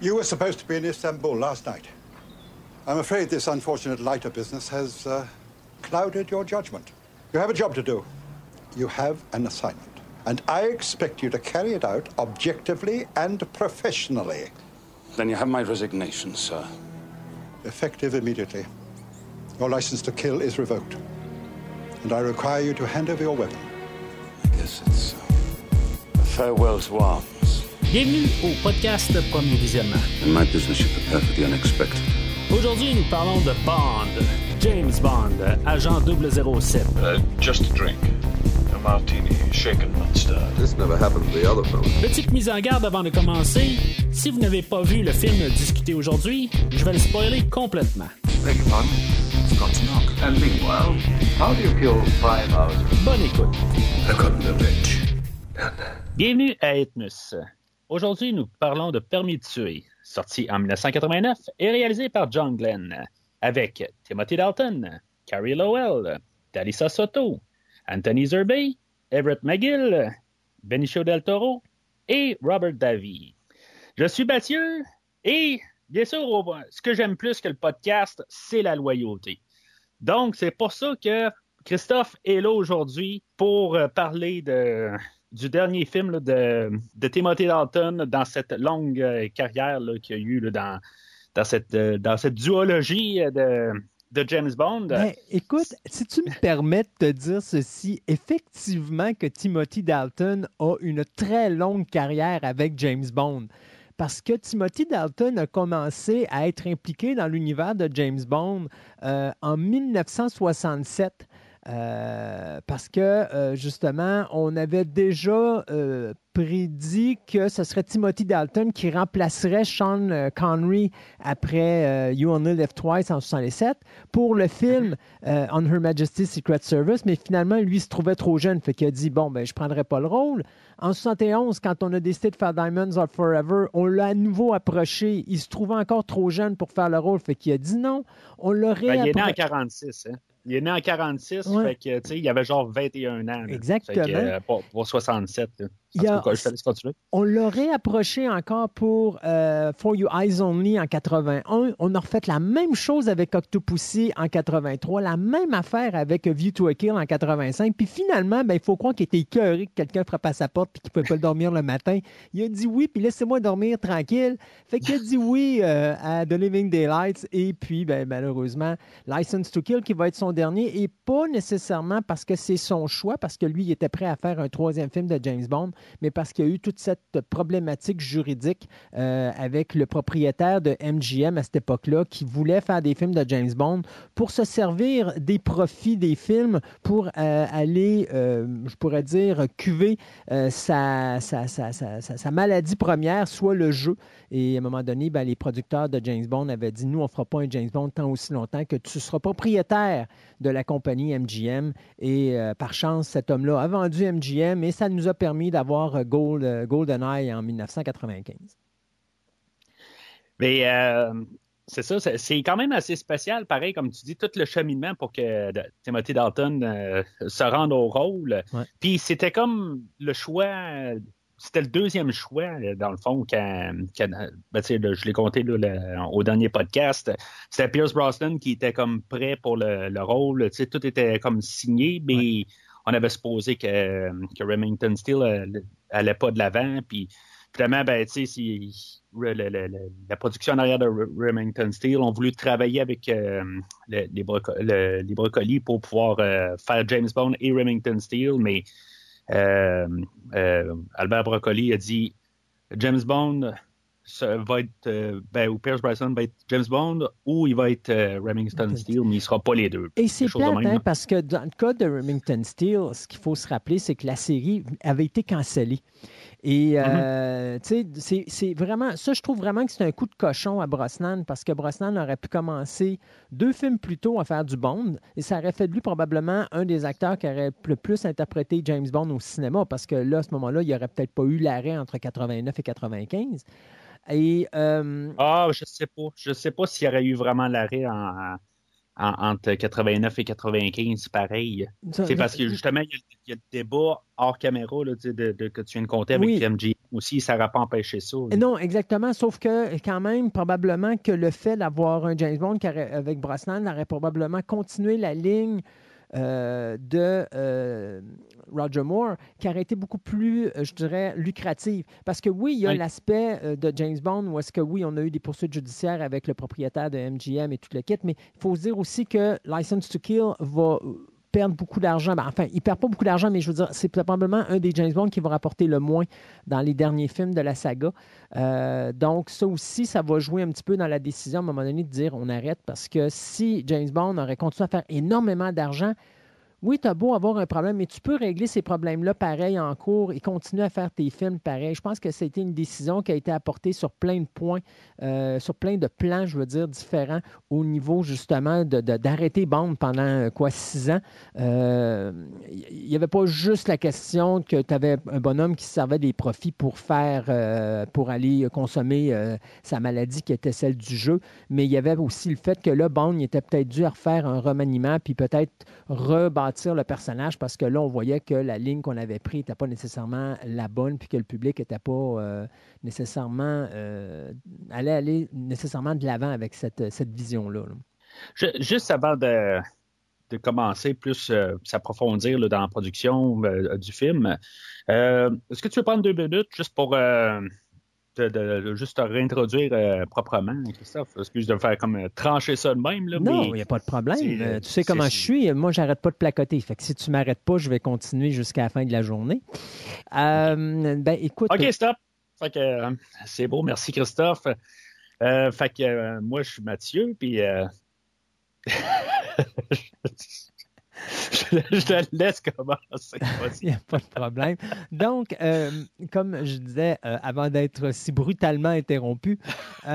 You were supposed to be in Istanbul last night. I'm afraid this unfortunate lighter business has uh, clouded your judgment. You have a job to do. You have an assignment. And I expect you to carry it out objectively and professionally. Then you have my resignation, sir. Effective immediately. Your license to kill is revoked. And I require you to hand over your weapon. I guess it's uh, a farewell to arms. Bienvenue au podcast Premier Visionnement. In my business, you prepare for the unexpected. Aujourd'hui, nous parlons de Bond, James Bond, agent 007. Uh, just a drink. A martini, shaken, not stirred. This never happened to the other fellow. Petite mise en garde avant de commencer. Si vous n'avez pas vu le film discuté aujourd'hui, je vais le spoiler complètement. Beg your pardon? Forgot to knock. And meanwhile, how do you kill five hours? Bonne écoute. Bienvenue à Ethnus. Aujourd'hui, nous parlons de Permis de tuer, sorti en 1989 et réalisé par John Glenn, avec Timothy Dalton, Carrie Lowell, Talisa Soto, Anthony Zerbe, Everett McGill, Benicio del Toro et Robert Davy. Je suis Mathieu et, bien sûr, ce que j'aime plus que le podcast, c'est la loyauté. Donc, c'est pour ça que Christophe est là aujourd'hui pour euh, parler de, du dernier film de, Timothy Dalton dans cette longue euh, carrière qu'il y a eu dans, cette, euh, dans cette duologie euh, de, James Bond. Ben, écoute, si tu me permets de te dire ceci, effectivement que Timothy Dalton a une très longue carrière avec James Bond. Parce que Timothy Dalton a commencé à être impliqué dans l'univers de James Bond en 1967. Euh, parce que euh, justement, on avait déjà euh, prédit que ce serait Timothy Dalton qui remplacerait Sean Connery après You Only Live Twice en 67 pour le film euh, On Her Majesty's Secret Service, mais finalement, lui il se trouvait trop jeune, fait qu'il a dit bon ben je prendrai pas le rôle. En 71, quand on a décidé de faire Diamonds Are Forever, on l'a à nouveau approché. Il se trouvait encore trop jeune pour faire le rôle, fait qu'il a dit non. On l'aurait Ben, il est né en appro- 46. Hein? Il est né en 46, Ouais. fait que, tu sais, il avait genre 21 ans. là. Exactement. Fait que, pour, pour 67. là. Y a-. On l'aurait approché encore pour euh, For You Eyes Only en 81. On a refait la même chose avec Octopussy en 83, la même affaire avec View to a Kill en 85. Puis finalement, ben, il faut croire qu'il était écœuré que quelqu'un frappe à sa porte et qu'il ne pouvait pas dormir le matin. Il a dit oui, puis laissez-moi dormir tranquille. Fait qu'il a dit oui euh, à The Living Daylights. Et puis, ben, malheureusement, License to Kill qui va être son dernier et pas nécessairement parce que c'est son choix, parce que lui, il était prêt à faire un troisième film de James Bond, mais parce qu'il y a eu toute cette problématique juridique euh, avec le propriétaire de MGM à cette époque-là qui voulait faire des films de James Bond pour se servir des profits des films pour euh, aller, euh, je pourrais dire, cuver sa, sa, sa, sa, maladie première, soit le jeu. Et à un moment donné, ben, les producteurs de James Bond avaient dit, nous, on ne fera pas un James Bond tant aussi longtemps que tu seras propriétaire de la compagnie MGM. Et par chance, cet homme-là a vendu MGM et ça nous a permis d'avoir euh, Gold, euh, GoldenEye en 1995. Mais euh, c'est ça, c'est- quand même assez spécial, pareil, comme tu dis, tout le cheminement pour que Timothy Dalton euh, se rende au rôle. Ouais. Puis c'était comme le choix, c'était le deuxième choix, dans le fond, quand, quand- ben, là, je l'ai compté là, le- au dernier podcast. C'était Pierce Brosnan qui était comme prêt pour le, le rôle. Tout était comme signé, mais on avait supposé que, que Remington Steele euh, allait pas de l'avant. Puis finalement, ben, tu sais, la production en arrière de Re- Remington Steele ont voulu travailler avec euh, le- les, broco- le- les brocolis pour pouvoir euh, faire James Bond et Remington Steele, mais Albert Broccoli a dit James Bond va être, euh, ben, ou Pierce Brosnan va être James Bond ou il va être euh, Remington Steele, mais il sera pas les deux. Et c'est de plate, hein, parce que dans le cas de Remington Steele, ce qu'il faut se rappeler, c'est que la série avait été cancellée. Et Mm-hmm. euh, tu sais, c'est- c'est vraiment, ça, je trouve vraiment que c'est un coup de cochon à Brosnan parce que Brosnan aurait pu commencer deux films plus tôt à faire du Bond et ça aurait fait de lui probablement un des acteurs qui aurait le plus interprété James Bond au cinéma parce que là, à ce moment-là, il n'y aurait peut-être pas eu l'arrêt entre 89 et 95. Et euh, Ah, je sais pas. Je sais pas s'il y aurait eu vraiment l'arrêt en, entre 89 et 95, pareil. C'est parce que justement, il y, a, le débat hors caméra là, de, que tu viens de compter avec MG aussi, ça n'aurait pas empêché ça. Non, exactement. Sauf que quand même, probablement que le fait d'avoir un James Bond avec Brosnan aurait probablement continué la ligne euh, de euh, Roger Moore qui aurait été beaucoup plus, euh, je dirais, lucrative. Parce que oui, il y a l'aspect de James Bond où est-ce que oui, on a eu des poursuites judiciaires avec le propriétaire de MGM et tout le kit, mais il faut se dire aussi que License to Kill va perdre beaucoup d'argent. Ben, enfin, il perd pas beaucoup d'argent, mais je veux dire, c'est probablement un des James Bond qui va rapporter le moins dans les derniers films de la saga. Euh, donc, ça aussi, ça va jouer un petit peu dans la décision à un moment donné de dire on arrête parce que si James Bond aurait continué à faire énormément d'argent, oui, tu as beau avoir un problème, mais tu peux régler ces problèmes-là pareil en cours et continuer à faire tes films pareil. Je pense que c'était une décision qui a été apportée sur plein de points, euh, sur plein de plans, je veux dire, différents au niveau justement d'arrêter de, Bond pendant euh, quoi, six ans. Il euh, n'y avait pas juste la question que tu avais un bonhomme qui servait des profits pour faire, pour aller consommer sa maladie qui était celle du jeu, mais il y avait aussi le fait que là, Bond était peut-être dû à refaire un remaniement puis peut-être le personnage parce que là, on voyait que la ligne qu'on avait prise n'était pas nécessairement la bonne, puis que le public n'était pas euh, nécessairement euh, allait aller nécessairement de l'avant avec cette, cette vision-là. Juste avant de, de commencer plus euh, s'approfondir dans la production du film, est-ce que tu veux prendre deux minutes juste pour de, juste te réintroduire euh, proprement, Christophe. Excuse de me faire comme euh, trancher ça de même. Là, non, il n'y a pas de problème. Euh, tu sais comment je suis. Moi, j'arrête pas de placoter. Fait que si tu m'arrêtes pas, je vais continuer jusqu'à la fin de la journée. ben, écoute. OK, stop. Fait que c'est beau. Merci, Christophe. fait que moi, je suis Mathieu, puis. je, te laisse commencer. Il n'y a pas de problème. Donc, euh, comme je disais, euh, avant d'être si brutalement interrompu,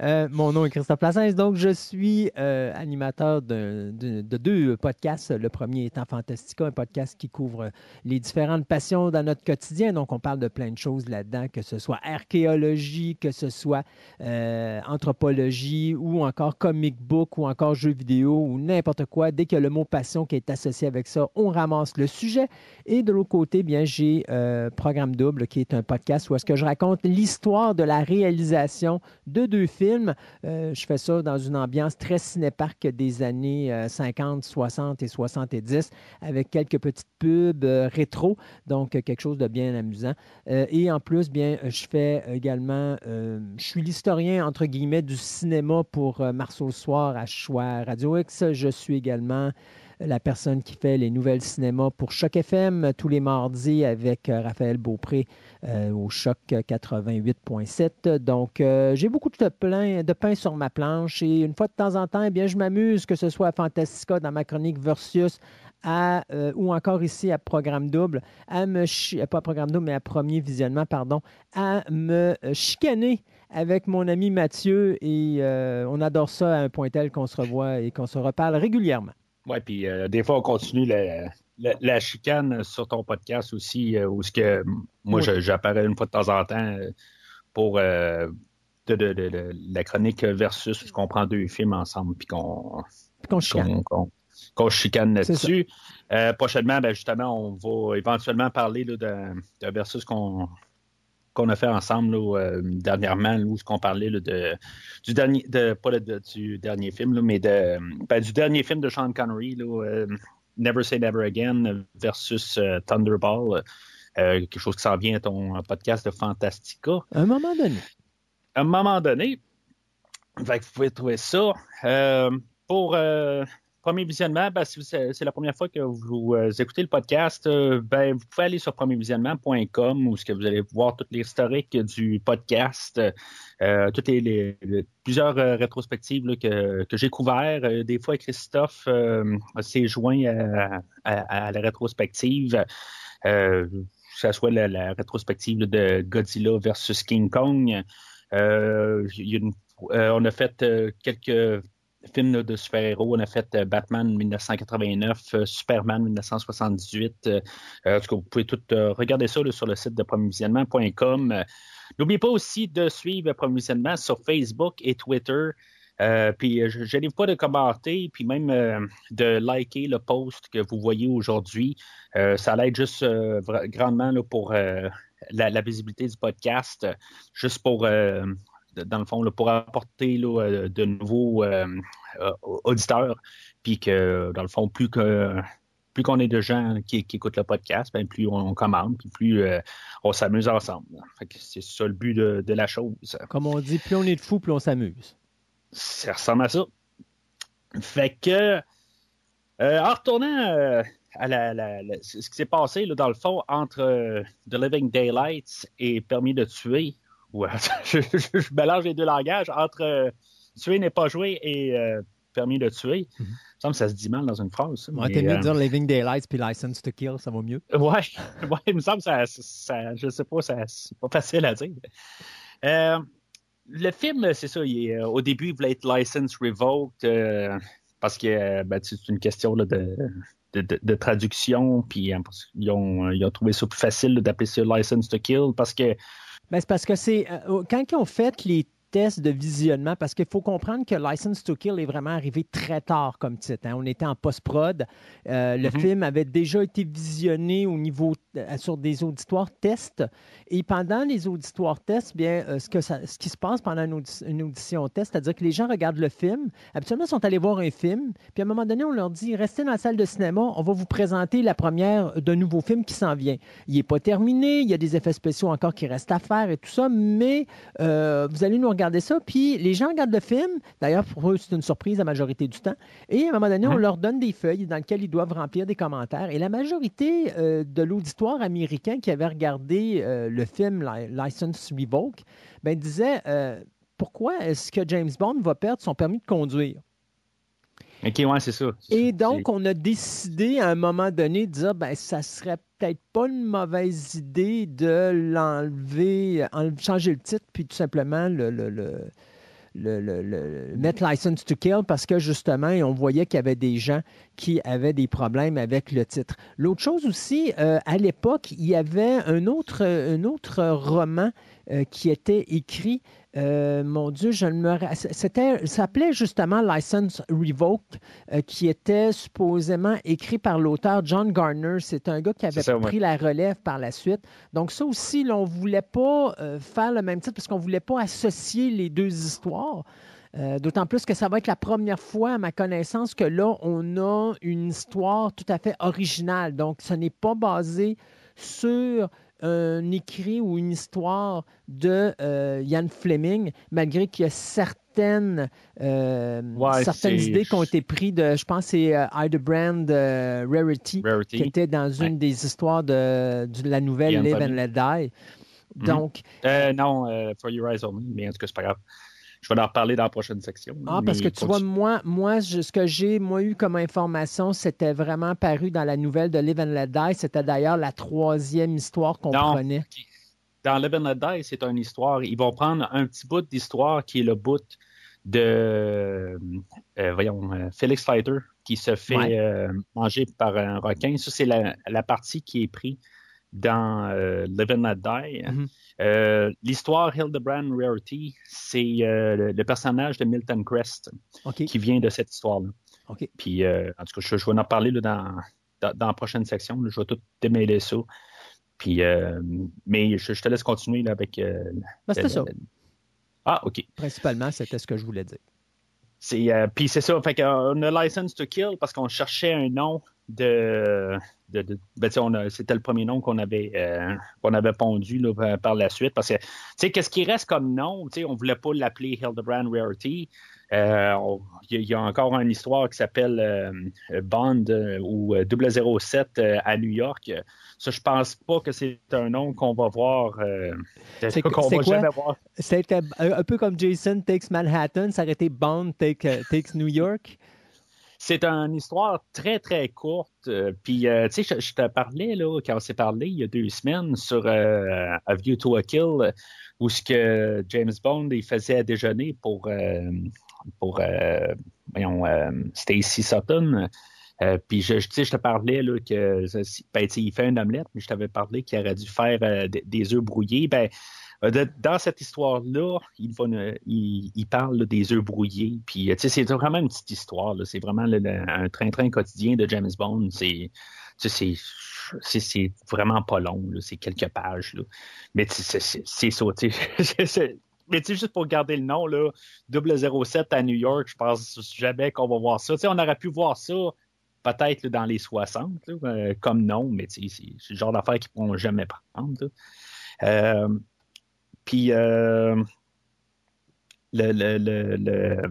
euh, mon nom est Christophe Plassens, donc je suis euh, animateur de, deux podcasts. Le premier étant Fantastica, un podcast qui couvre les différentes passions dans notre quotidien. Donc, on parle de plein de choses là-dedans, que ce soit archéologie, que ce soit euh, anthropologie ou encore comic book ou encore jeux vidéo ou n'importe quoi. Dès a le mot passion qui est associé avec ça, on ramasse le sujet. Et de l'autre côté, bien, j'ai Programme Double, qui est un podcast où est-ce que je raconte l'histoire de la réalisation de deux films. Euh, je fais ça dans une ambiance très cinéparque des années 50, euh, 60 et 70 avec quelques petites pubs euh, rétro, donc quelque chose de bien amusant. et en plus, bien, je fais également, je suis l'historien entre guillemets du cinéma pour Marceau soir à Choix Radio X. Je suis également la personne qui fait les nouvelles cinémas pour Choc FM tous les mardis avec euh, Raphaël Beaupré euh, au Choc 88.7. Donc, euh, j'ai beaucoup de, pain sur ma planche et une fois de temps en temps, eh bien, je m'amuse, que ce soit à Fantastica dans ma chronique Versus ou encore ici à Programme Double, à me pas à Programme Double, mais à Premier Visionnement, pardon, à me chicaner avec mon ami Mathieu et on adore ça à un point tel qu'on se revoit et qu'on se reparle régulièrement. Oui, puis euh, des fois, on continue la, chicane sur ton podcast aussi, euh, où ce que moi, j'apparais une fois de temps en temps euh, pour de, la chronique versus qu'on prend deux films ensemble, puis qu'on chicane. chicane là-dessus. prochainement, ben, justement, on va éventuellement parler de versus qu'on qu'on a fait ensemble euh, dernièrement, où ce qu'on parlait de, du dernier, de, pas du dernier film, mais de, ben, du dernier film de Sean Connery, euh, Never Say Never Again versus euh, Thunderball, quelque chose qui s'en vient à ton podcast de Fantastica. À un moment donné. À un moment donné. vous pouvez trouver ça. pour premier visionnement, ben, si c'est la première fois que vous euh, écoutez le podcast, euh, ben, vous pouvez aller sur premiervisionnement.com où que vous allez voir toute l'historique du podcast, euh, toutes les, plusieurs rétrospectives que, j'ai couvertes. des fois, Christophe s'est joint à, la rétrospective. que ce soit la, rétrospective de Godzilla versus King Kong. on a fait quelques film de super-héros. On a fait euh, Batman 1989, euh, Superman 1978. Euh, en tout vous pouvez tout regarder ça sur le site de promovisionnement.com. N'oubliez pas aussi de suivre Promovisionnement sur Facebook et Twitter. Puis je n'arrive pas de commenter, puis même de liker le post que vous voyez aujourd'hui. Ça l'aide juste grandement là, pour la, visibilité du podcast, juste pour, dans le fond, là, pour apporter là, de nouveaux auditeurs, puis que, dans le fond, plus que plus qu'on est de gens qui, écoutent le podcast, ben, plus on, commande, puis plus on s'amuse ensemble. c'est ça le but de, de, la chose. Comme on dit, plus on est de fous, plus on s'amuse. Ça ressemble à ça. Fait que, euh, en retournant euh, à la, ce qui s'est passé, là, dans le fond, entre euh, The Living Daylights et Permis de tuer, ouais, je, je, mélange les deux langages, entre Tuer n'est pas joué et Permis de tuer. Mm -hmm. Il me semble que ça se dit mal dans une phrase. Ouais, T'es mieux de dire Living Daylights puis License to Kill, ça va mieux. Ouais, ouais il me semble que ça, ça je sais pas, c'est pas facile à dire le film, c'est ça, euh, au début, il voulait être license revoked euh, parce que euh, ben, c'est une question de, de, traduction, puis ils ont, ils, ont, trouvé ça plus facile d'appeler ça license to kill parce que. Ben, c'est parce que c'est. quand ils ont fait les test de visionnement parce qu'il faut comprendre que License to Kill est vraiment arrivé très tard comme titre. Hein. On était en post-prod. Euh, le mm-hmm. film avait déjà été visionné au niveau euh, sur des auditoires tests. Et pendant les auditoires tests, bien, euh, ce, que ce qui se passe pendant une, audition test, c'est-à-dire que les gens regardent le film. Habituellement, ils sont allés voir un film. Puis à un moment donné, on leur dit restez dans la salle de cinéma, on va vous présenter la première d'un nouveau film qui s'en vient. Il n'est pas terminé, il y a des effets spéciaux encore qui restent à faire et tout ça, mais vous allez nous regarder ça, puis les gens regardent le film. D'ailleurs, pour eux, c'est une surprise la majorité du temps. Et à un moment donné, on leur donne des feuilles dans lesquelles ils doivent remplir des commentaires. Et la majorité euh, de l'auditoire américain qui avait regardé euh, le film License Revoke ben, disait euh, Pourquoi est-ce que James Bond va perdre son permis de conduire OK, ouais, c'est ça. Et donc, on a décidé à un moment donné de dire, ben, ça serait peut-être pas une mauvaise idée de l'enlever, changer le titre, puis tout simplement le, le, le le, le, mettre license to kill parce que justement, on voyait qu'il y avait des gens qui avaient des problèmes avec le titre. L'autre chose aussi, euh, à l'époque, il y avait un autre, un autre roman euh, qui était écrit euh, mon Dieu, je ne me. C'était, ça s'appelait justement License Revoked, euh, qui était supposément écrit par l'auteur John Garner. C'est un gars qui avait pris la relève par la suite. Donc, ça aussi, on ne voulait pas euh, faire le même titre parce qu'on ne voulait pas associer les deux histoires. D'autant plus que ça va être la première fois, à ma connaissance, que là, on a une histoire tout à fait originale. Donc, ce n'est pas basé sur un écrit ou une histoire de euh, Ian Fleming, malgré qu'il y a certaines, euh, certaines idées qui ont été prises de, je pense, c'est euh, Brand euh, Rarity, qui était dans une des histoires de, de la nouvelle Live and Let Die. Mhm. Donc. non, For Your Eyes Only, mais en tout cas, c'est pas grave. Je vais en reparler dans la prochaine section. Ah, parce que tu vois, moi, moi ce que j'ai moi, eu comme information, c'était vraiment paru dans la nouvelle de Live and Let Die. C'était d'ailleurs la troisième histoire qu'on prenait. Dans Live and Let Die, c'est une histoire. Ils vont prendre un petit bout d'histoire qui est le bout de, euh, voyons, euh, Felix Fighter qui se fait euh, manger par un requin. Ça, c'est la, la, partie qui est prise dans Live and Let Die. Mm-hmm. Euh, l'histoire Hildebrand Rarity, c'est euh, le, personnage de Milton Crest qui vient de cette histoire-là. Puis, euh, en tout cas, je, vais en parler dans, dans, la prochaine section. je vais tout démêler ça. Puis, mais je, te laisse continuer avec. Ben, c'était ça. Ah, OK. Principalement, c'était ce que je voulais dire. C'est, puis c'est ça. Fait qu'on a License to Kill parce qu'on cherchait un nom de ben, c'était le premier nom qu'on avait, euh, qu'on avait pondu par la suite. Parce que, qu'est-ce qui reste comme nom? On ne voulait pas l'appeler Hildebrand Rarity. Euh, il y, a encore une histoire qui s'appelle euh, Bond ou 007 à New York. Ça, je pense pas que c'est un nom qu'on va voir. c'est quoi? C'était un peu comme Jason Takes Manhattan, ça aurait été Bond Takes New York. C'est une histoire très, très courte. Euh, puis, euh, tu sais, je, te parlais, là, quand on s'est parlé il y a deux semaines sur euh, A View to a Kill, où ce que James Bond, il faisait à déjeuner pour, pour voyons, Stacy Sutton. puis je, je, je te parlais là, que ben, il fait un omelette, mais je t'avais parlé qu'il aurait dû faire des, œufs brouillés. Ben, Euh, dans cette histoire-là, il, il, parle des œufs brouillés. Puis, c'est vraiment une petite histoire. C'est vraiment un train-train quotidien de James Bond. C'est c'est vraiment pas long. C'est quelques pages. Mais c'est ça. mais tu juste pour garder le nom, là, 007 à New York, je pense jamais qu'on va voir ça. on aurait pu voir ça peut-être dans les 60, euh, comme nom, mais c'est le genre d'affaires qu'ils ne pourront jamais prendre. Euh, puis, euh, le,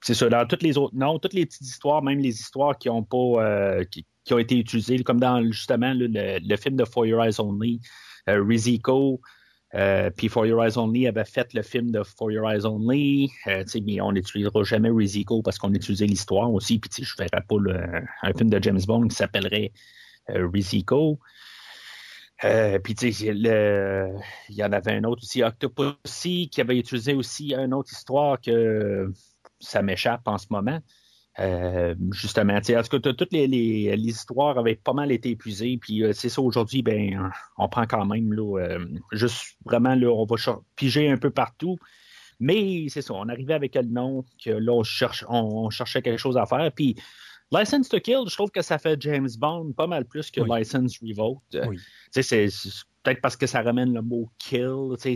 c'est ça, dans toutes les autres noms, toutes les petites histoires, même les histoires qui ont pas qui, ont été utilisées, comme dans justement le, film de For Your Eyes Only, Riziko, euh, puis For Your Eyes Only avait fait le film de For Your Eyes Only. Euh, mais on n'utilisera jamais Riziko parce qu'on utilisait l'histoire aussi. Puis je ne verrais pas un film de James Bond qui s'appellerait euh, Riziko. Euh, puis il y en avait un autre aussi, Octopussy, qui avait utilisé aussi une autre histoire que ça m'échappe en ce moment. Euh, justement, en tout cas, toutes les, histoires avaient pas mal été épuisées, puis euh, c'est ça aujourd'hui, ben, on prend quand même là, euh, juste vraiment là, on va piger un peu partout. Mais c'est ça, on arrivait avec le nom que là, on, cherche, on, cherchait quelque chose à faire. Puis License to Kill, je trouve que ça fait James Bond pas mal plus que License Revolt. C'est peut-être parce que ça ramène le mot kill. C'est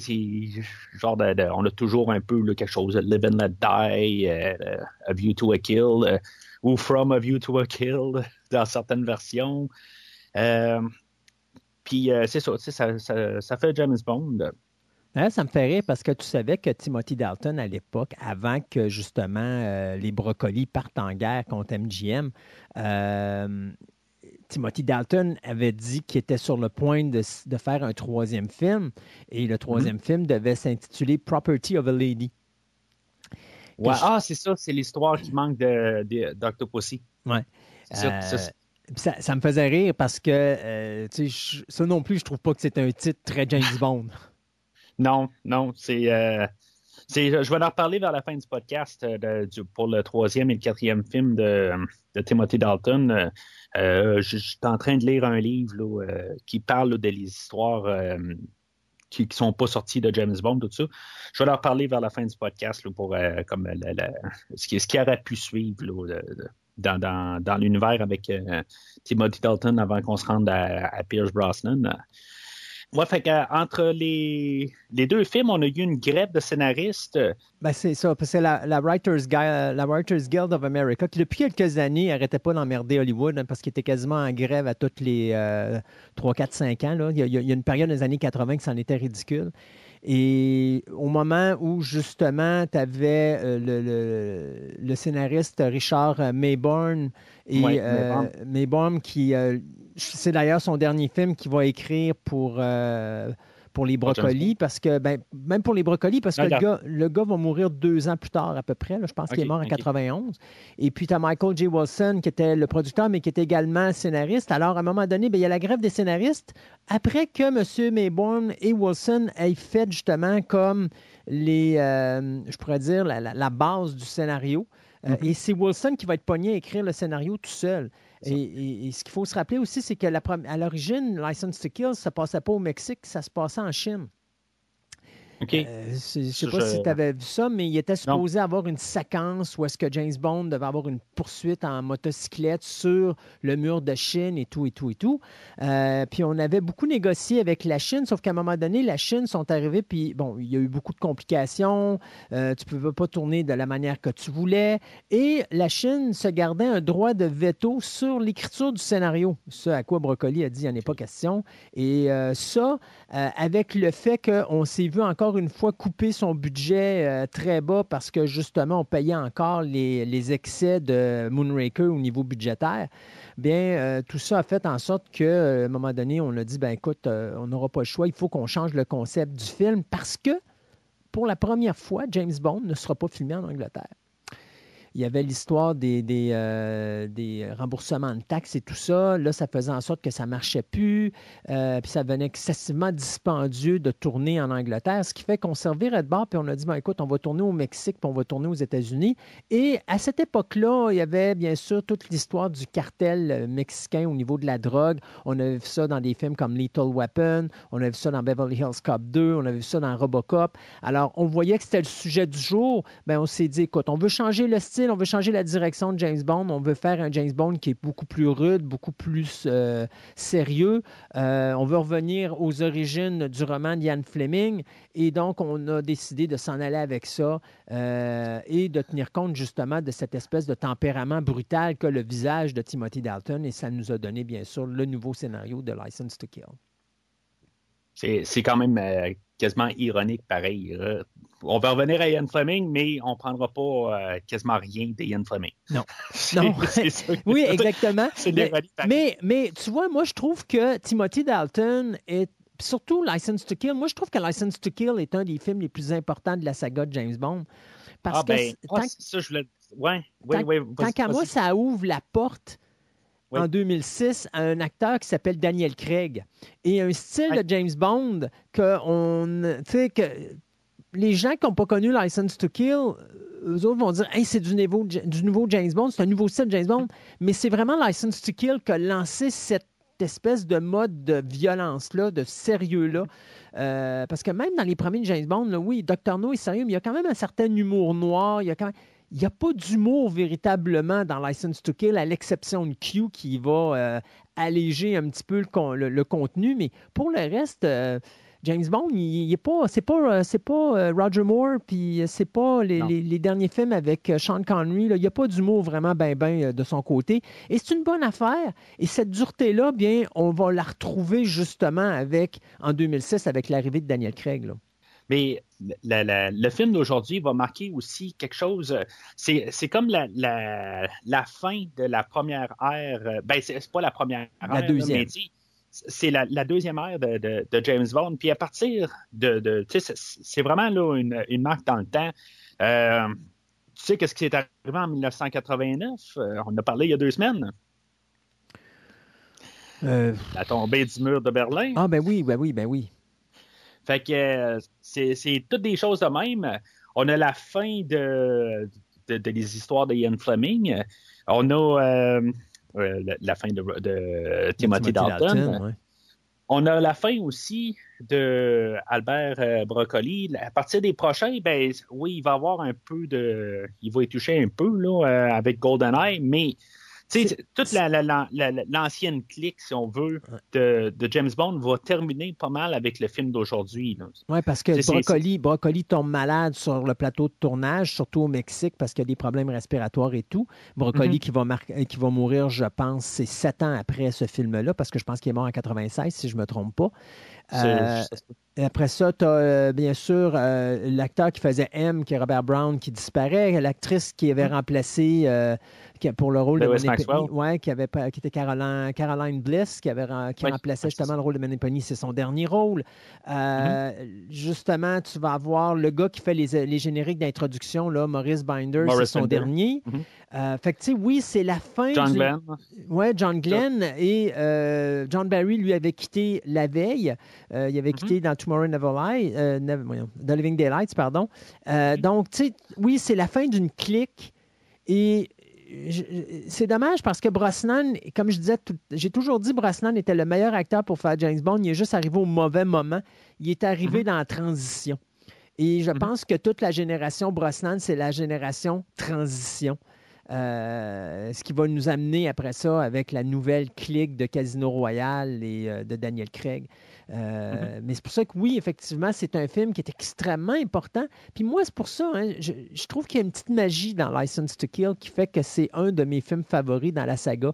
genre on a toujours un peu quelque chose de live and let die, euh, a view to a kill, euh, ou from a view to a kill dans certaines versions. Euh, puis c'est ça, ça, ça, fait James Bond. Hein, ça me fait rire parce que tu savais que Timothy Dalton, à l'époque, avant que justement les brocolis partent en guerre contre MGM, Timothy Dalton avait dit qu'il était sur le point de, faire un troisième film et le troisième mhm. film devait s'intituler Property of a Lady. Ah, c'est ça, c'est l'histoire qui manque de. Ouais. Euh, ça, me faisait rire parce que euh, ça non plus, je trouve pas que c'est un titre très James Bond. non, non, c'est. Euh, je vais en reparler vers la fin du podcast pour le troisième et le quatrième film de, de Timothy Dalton. Euh, je, suis en train de lire un livre euh, qui parle des histoires euh, qui ne sont pas sorties de James Bond, tout ça. Je vais leur parler vers la fin du podcast pour comme ce, qui, ce qui aurait pu suivre dans, l'univers avec Timothy Dalton avant qu'on se rende à Pierce Brosnan. Ouais, fait entre les, deux films, on a eu une grève de scénaristes. Ben c'est ça, c'est la, la, Writers la Writers Guild of America qui, depuis quelques années, n'arrêtait pas d'emmerder Hollywood hein, parce qu'il était quasiment en grève à toutes les 3, 4, 5 ans. Il, y a, une période des années 80 qui c'en était ridicule. Et au moment où justement tu avais euh, le, le, scénariste Richard Mayborn et euh, Mayborn qui euh, c'est d'ailleurs son dernier film qu'il va écrire pour, euh, pour les brocolis, parce que, ben, même pour les brocolis, parce que le gars, le gars, va mourir deux ans plus tard à peu près. je pense qu'il est mort en 91. Et puis, tu as Michael J. Wilson, qui était le producteur, mais qui était également scénariste. Alors, à un moment donné, ben, il y a la grève des scénaristes. Après que M. Mayborn et Wilson aient fait justement comme les, euh, je pourrais dire, la, base du scénario. Euh, mm-hmm. Et c'est Wilson qui va être pogné à écrire le scénario tout seul. Et, ce qu'il faut se rappeler aussi, c'est qu'à l'origine, License to Kill, ça ne passait pas au Mexique, ça se passait en Chine. Euh, je ne sais pas si tu avais vu ça, mais il était supposé avoir une séquence où est-ce que James Bond devait avoir une poursuite en motocyclette sur le mur de Chine et tout, et tout, et tout. Euh, puis on avait beaucoup négocié avec la Chine, sauf qu'à un moment donné, la Chine sont arrivés, puis bon, il y a eu beaucoup de complications. Euh, tu ne pouvais pas tourner de la manière que tu voulais. Et la Chine se gardait un droit de veto sur l'écriture du scénario. Ce à quoi Brocoli a dit, il n'y en a pas question. Et ça, avec le fait qu'on s'est vu encore une fois couper son budget euh, très bas parce que justement, on payait encore les, excès de Moonraker au niveau budgétaire. Bien, euh, tout ça a fait en sorte qu'à euh, un moment donné, on a dit ben écoute, on n'aura pas le choix, il faut qu'on change le concept du film parce que pour la première fois, James Bond ne sera pas filmé en Angleterre. Il y avait l'histoire des, euh, des, remboursements de taxes et tout ça. Là, ça faisait en sorte que ça ne marchait plus. Euh, puis ça devenait excessivement dispendieux de tourner en Angleterre, ce qui fait qu'on servirait de bord, puis on a dit, ben, écoute, on va tourner au Mexique, puis on va tourner aux États-Unis. Et à cette époque-là, il y avait bien sûr toute l'histoire du cartel euh, mexicain au niveau de la drogue. On avait vu ça dans des films comme Lethal Weapon, on a vu ça dans Beverly Hills Cop 2, on a vu ça dans Robocop. Alors, on voyait que c'était le sujet du jour. Ben, on s'est dit, écoute, on veut changer le style, on veut changer la direction de James Bond, on veut faire un James Bond qui est beaucoup plus rude, beaucoup plus euh, sérieux. Euh, on veut revenir aux origines du roman d'Ian Fleming. Et donc, on a décidé de s'en aller avec ça euh, et de tenir compte justement de cette espèce de tempérament brutal que le visage de Timothy Dalton. Et ça nous a donné, bien sûr, le nouveau scénario de License to Kill. C'est quand même quasiment ironique, pareil. on va revenir à Ian Fleming, mais on ne prendra pas euh, quasiment rien d'Ian Fleming. Non. non. oui, exactement. mais, mais, tu vois, moi, je trouve que Timothy Dalton est surtout License to Kill. Moi, je trouve que License to Kill est un des films les plus importants de la saga de James Bond. Parce ah, que ben, tant, ça, je voulais... ouais, oui, tant qu'à moi, ça ouvre la porte en 2006 à un acteur qui s'appelle Daniel Craig et un style de James Bond que on, que les gens qui n'ont pas connu License to Kill, eux autres vont dire hey, c'est du, nouveau, du nouveau James Bond, c'est un nouveau style de James Bond, mais c'est vraiment License to Kill qui a lancé cette espèce de mode de violence-là, de sérieux-là. Euh, parce que même dans les premiers James Bond, oui, Dr. No est sérieux, mais il y a quand même un certain humour noir, il y a quand même il n'y a pas d'humour véritablement dans License to Kill, à l'exception de Q qui va euh, alléger un petit peu le, contenu. Mais pour le reste, euh, James Bond, il, n'est pas, c'est pas, euh, c'est pas Roger Moore, puis c'est pas les, derniers films avec Sean Connery. Il n'y a pas d'humour vraiment ben ben de son côté. Et c'est une bonne affaire. Et cette dureté-là, bien, on va la retrouver justement avec, en 2006 avec l'arrivée de Daniel Craig. Là. Mais le film d'aujourd'hui va marquer aussi quelque chose. C'est comme la, fin de la première ère. Ben, c'est pas la première ère. La deuxième. C'est la, deuxième ère de, James Bond. Puis à partir de. c'est vraiment là, une, marque dans le temps. Euh, tu sais, qu'est-ce qui s'est arrivé en 1989? Euh, on en a parlé il y a deux semaines. Euh, la tombée du mur de Berlin. Ah, ben oui, ben oui, ben oui. Fait que euh, c'est toutes des choses de même. On a la fin de, des histoires de Ian Fleming. On a euh, euh, la, fin de, Timothy, Dalton. On a la fin aussi de Albert Broccoli. À partir des prochains, ben oui, il va avoir un peu de. Il va y toucher un peu là, avec GoldenEye, mais toute l'ancienne clique, si on veut, de, James Bond va terminer pas mal avec le film d'aujourd'hui. Oui, parce que Broccoli, Broccoli tombe malade sur le plateau de tournage, surtout au Mexique, parce qu'il y a des problèmes respiratoires et tout. Broccoli mm-hmm. qui, va qui va mourir, je pense, c'est sept ans après ce film-là, parce que je pense qu'il est mort en 96, si je ne me trompe pas. Euh, après ça, tu as euh, bien sûr euh, l'acteur qui faisait M, qui est Robert Brown, qui disparaît, l'actrice qui avait mm. remplacé pour le rôle de Money ouais, qui, avait, qui était Caroline, Caroline Bliss, qui, avait, qui remplaçait justement le rôle de Money c'est son dernier rôle. Mm-hmm. Justement, tu vas avoir le gars qui fait les, les génériques d'introduction, Maurice Binder, c'est son dernier. Mm-hmm. fait que, tu sais, oui, c'est la fin. John Glenn. Ouais, John Glenn. Et John Barry, lui, avait quitté la veille. il avait quitté mm-hmm. dans Tomorrow Never Lie, euh, The Living Daylights, pardon. Euh, donc, tu sais, oui, c'est la fin d'une clique et c'est dommage parce que Brosnan, comme je disais, j'ai toujours dit Brosnan était le meilleur acteur pour faire James Bond. Il est juste arrivé au mauvais moment. Il est arrivé mm-hmm. dans la transition. Et je mm-hmm. pense que toute la génération Brosnan, c'est la génération transition. Euh, ce qui va nous amener après ça avec la nouvelle clique de Casino Royale et de Daniel Craig. Euh, mhm. Mais c'est pour ça que oui, effectivement, c'est un film qui est extrêmement important. Puis moi, c'est pour ça, hein, je, trouve qu'il y a une petite magie dans License to Kill qui fait que c'est un de mes films favoris dans la saga.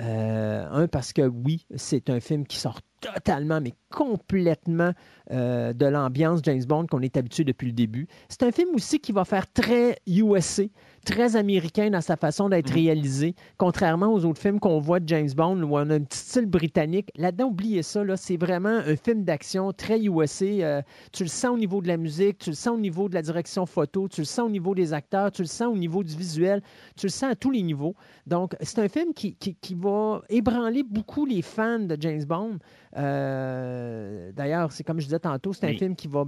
Euh, un, parce que oui, c'est un film qui sort totalement, mais complètement euh, de l'ambiance James Bond qu'on est habitué depuis le début. C'est un film aussi qui va faire très USA, très américain dans sa façon d'être mhm. réalisé, contrairement aux autres films qu'on voit de James Bond où on a un petit style britannique. Là-dedans, oubliez ça, là, c'est vraiment un film d'action très USA. Euh, tu le sens au niveau de la musique, tu le sens au niveau de la direction photo, tu le sens au niveau des acteurs, tu le sens au niveau du visuel, tu le sens à tous les niveaux. Donc, c'est un film qui, qui, qui va ébranler beaucoup les fans de James Bond. Euh, d'ailleurs, c'est comme je disais tantôt, c'est un film qui va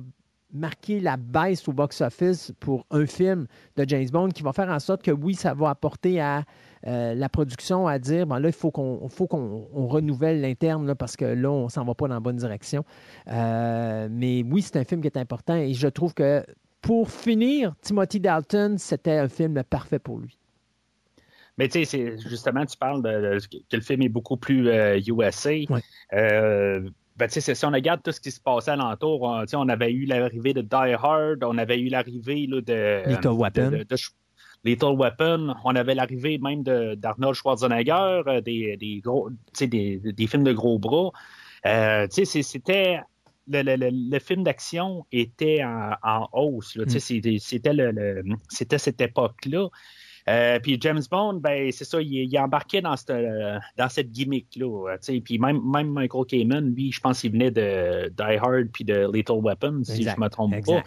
marquer la baisse au box-office pour un film de James Bond qui va faire en sorte que oui, ça va apporter à euh, la production à dire bon là, il faut qu'on faut qu'on renouvelle l'interne parce que là, on s'en va pas dans la bonne direction. Euh, mais oui, c'est un film qui est important et je trouve que pour finir, Timothy Dalton, c'était un film parfait pour lui. Mais tu sais, justement, tu parles de, que le film est beaucoup plus USA. Euh, ben, si on regarde tout ce qui se passait alentour, on, on avait eu l'arrivée de Die Hard, on avait eu l'arrivée de Little Weapon. Little Weapon, on avait l'arrivée même d'Arnold Schwarzenegger, euh, des, des, gros, des, des, films de gros bras. Euh, c'était le, le, le, film d'action était en, en hausse. Mm. C'était le, c'était cette époque-là. Euh, puis James Bond, ben c'est ça, il, il embarquait dans cette, dans cette gimmick-là. Puis même, même Michael Kamen, lui, je pense qu'il venait de Die Hard puis de Lethal Weapon, si je ne me trompe pas.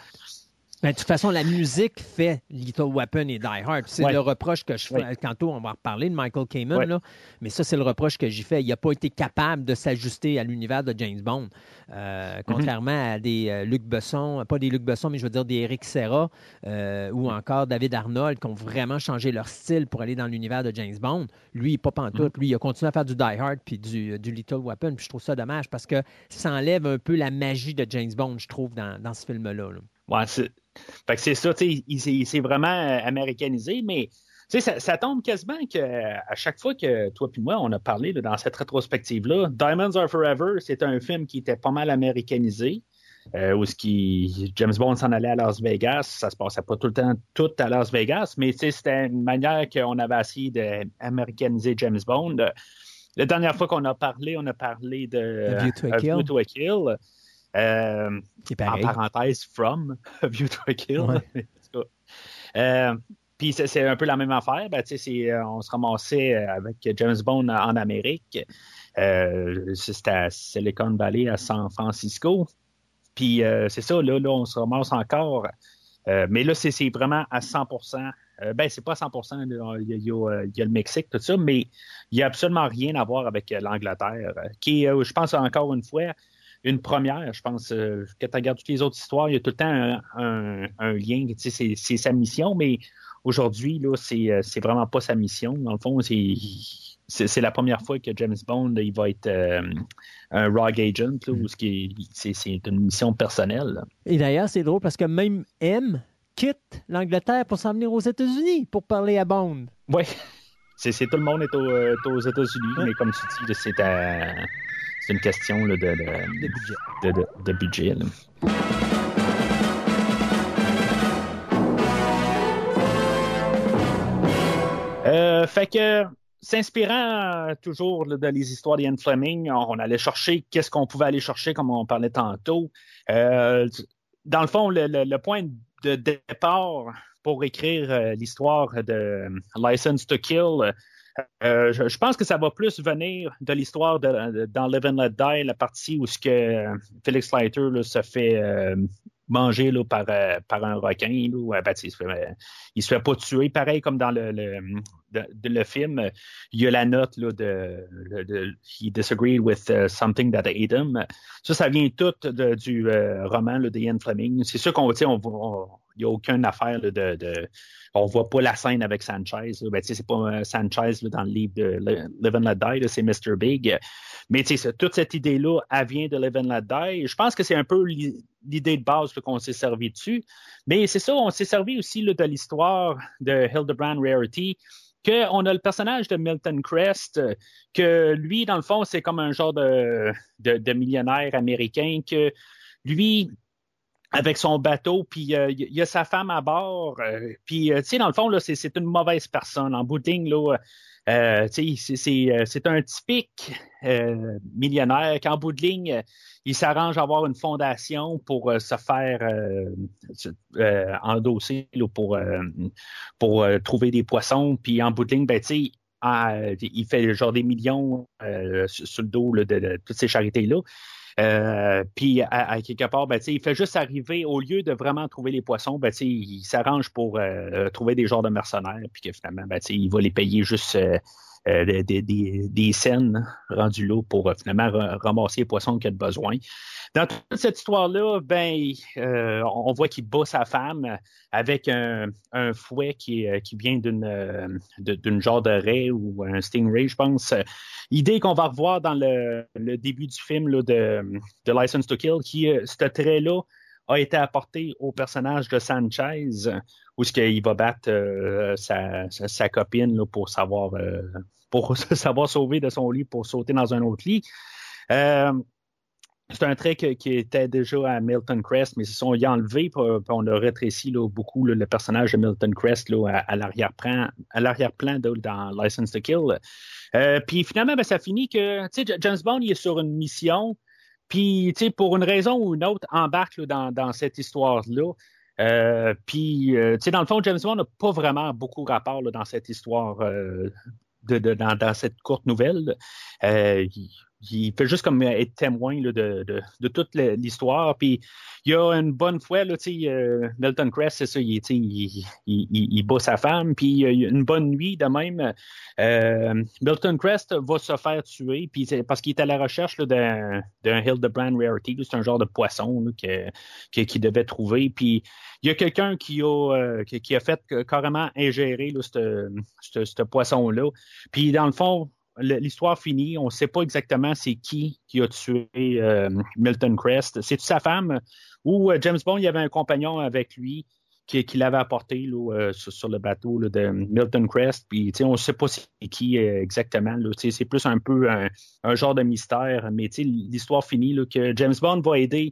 Ben, de toute façon, la musique fait Little Weapon et Die Hard. C'est le reproche que je fais. Tantôt, on va reparler de Michael Kamen, là, mais ça, c'est le reproche que j'y fais. Il n'a pas été capable de s'ajuster à l'univers de James Bond. Euh, mhm. contrairement à des euh, Luc Besson, pas des Luc Besson, mais je veux dire des Eric Serra euh, ou encore David Arnold qui ont vraiment changé leur style pour aller dans l'univers de James Bond. Lui, pas pantoute. Mhm. Lui, il a continué à faire du Die Hard puis du, Little Weapon. Puis je trouve ça dommage parce que ça enlève un peu la magie de James Bond, je trouve, dans, dans ce film-là. Là. Ouais, c'est c'est ça, il, s'est vraiment euh, américanisé, mais ça, ça, tombe quasiment qu'à chaque fois que toi et moi, on a parlé dans cette rétrospective-là, Diamonds Are Forever, c'est un film qui était pas mal américanisé. Euh, où ce qui, James Bond s'en allait à Las Vegas, ça se passait pas tout le temps tout à Las Vegas, mais c'était une manière qu'on avait essayé d'américaniser James Bond. La dernière fois qu'on a parlé, on a parlé de View to a Kill. Euh, en parenthèse, From, View to a Kill. Euh, puis c'est un peu la même affaire. Ben, euh, on se ramassait avec James Bond en Amérique. c'est à Silicon Valley, à San Francisco. Puis c'est ça, là, là, on se ramasse encore. mais là, c'est vraiment à 100% ben, c'est pas à 100 il y, a, il y, a, le Mexique, tout ça, mais il n'y a absolument rien à voir avec l'Angleterre, qui, je pense encore une fois, une première, je pense. Euh, quand tu regardes toutes les autres histoires, il y a tout le temps un, un, lien. C'est sa mission, mais aujourd'hui, là, euh, c'est vraiment pas sa mission. Dans le fond, c'est la première fois que James Bond il va être euh, un rogue agent, là, où c'est une mission personnelle. Et d'ailleurs, c'est drôle parce que même M quitte l'Angleterre pour s'en venir aux États-Unis pour parler à Bond. Oui. C'est tout le monde est, aux États-Unis, mais comme tu dis, c'est à c'est une question de, budget. De, budget euh, fait que, s'inspirant toujours de les histoires d'Ian Fleming, on, allait chercher qu'est-ce qu'on pouvait aller chercher, comme on parlait tantôt. Euh, dans le fond, le, point de départ pour écrire euh, l'histoire de License to Kill, euh, je, pense que ça va plus venir de l'histoire dans Live and Let Die, la partie où ce que euh, Felix Leiter se fait euh, manger là, par, par un requin. Là, ben, il, se fait, se fait pas tuer. Pareil comme dans le, le, film, il y a la note là, de, de, He disagreed with something that ate him. Ça, ça vient tout du roman de Ian Fleming. C'est sûr qu'on on, il n'y a aucune affaire de, de, On voit pas la scène avec Sanchez. Ben, c'est pas Sanchez dans le livre de Live and Die, c'est Mr. Big. Mais toute cette idée-là, elle vient de Live and Die. Je pense que c'est un peu l'idée de base qu'on s'est servi dessus. Mais c'est ça, on s'est servi aussi de l'histoire de Hildebrand Rarity qu'on a le personnage de Milton Crest, que lui, dans le fond, c'est comme un genre de, de, de millionnaire américain que lui, avec son bateau, puis euh, il y a sa femme à bord, euh, puis euh, tu sais dans le fond là, c'est une mauvaise personne. En bout là, c'est un typique millionnaire qu'en bout de ligne, il s'arrange à avoir une fondation pour se faire endosser pour, pour trouver des poissons. Puis en bout de ligne, ben, il fait genre des millions sur le dos de, toutes ces charités-là. Euh, puis à, quelque part, ben, il fait juste arriver, au lieu de vraiment trouver les poissons, ben, il s'arrange pour euh, trouver des genres de mercenaires, puis que finalement, ben, il va les payer juste euh, des, des, des, scènes rendues là pour finalement ramasser les poissons qu'il a besoin. Dans toute cette histoire-là, ben, euh, on voit qu'il bat sa femme avec un, fouet qui, qui vient d'une, euh, d'une genre de raie ou un stingray, je pense. Idée qu'on va revoir dans le, début du film là, de, de, License to Kill, qui, euh, ce trait-là, a été apporté au personnage de Sanchez, où ce qu'il va battre sa, sa, copine pour savoir pour savoir sauver de son lit pour sauter dans un autre lit. C'est un trait qui était déjà à Milton Crest, mais on y a enlevé, puis, on a rétréci beaucoup le personnage de Milton Crest à, l'arrière-plan dans License to Kill. Euh, puis finalement, ben, ça finit que James Bond est sur une mission, puis pour une raison ou une autre, embarque dans, cette histoire-là. Euh, puis, euh, dans le fond, James Bond n'a pas vraiment beaucoup rapport dans cette histoire, de, dans, cette courte nouvelle fait juste comme être témoin de, de, de, toute l'histoire. Puis il y a une bonne fois, là, euh, Milton Crest, c'est ça, il, il, il, il, bat sa femme, puis il y a une bonne nuit de même. Euh, Milton Crest va se faire tuer, puis parce qu'il est à la recherche d'un Hildebrand Rarity, c'est un genre de poisson qu'il qui devait trouver. Puis il y a quelqu'un qui euh, qui, a fait carrément ingérer ce poisson-là. Puis dans le fond, l'histoire finie. On ne sait pas exactement c'est qui qui a tué euh, Milton Crest. C'est sa femme ou euh, James Bond, il y avait un compagnon avec lui qui, l'avait apporté euh, sur, le bateau de Milton Crest. Puis, on ne sait pas c'est qui exactement. C'est plus un peu un, genre de mystère. Mais l'histoire finit que James Bond va aider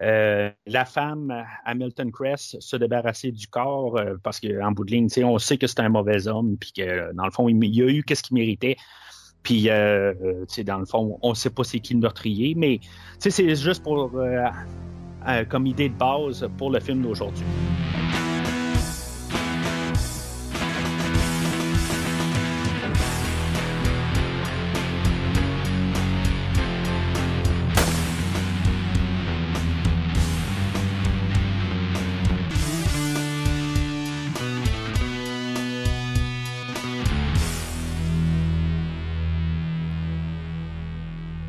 la femme à Milton Crest se débarrasser du corps parce qu'en bout de ligne, on sait que c'est un mauvais homme, puis que dans le fond, il, il a eu qu'est-ce qu'il méritait. Puis, euh, euh dans le fond, on ne sait pas c'est qui le meurtrier, mais c'est juste pour euh, euh, comme idée de base pour le film d'aujourd'hui.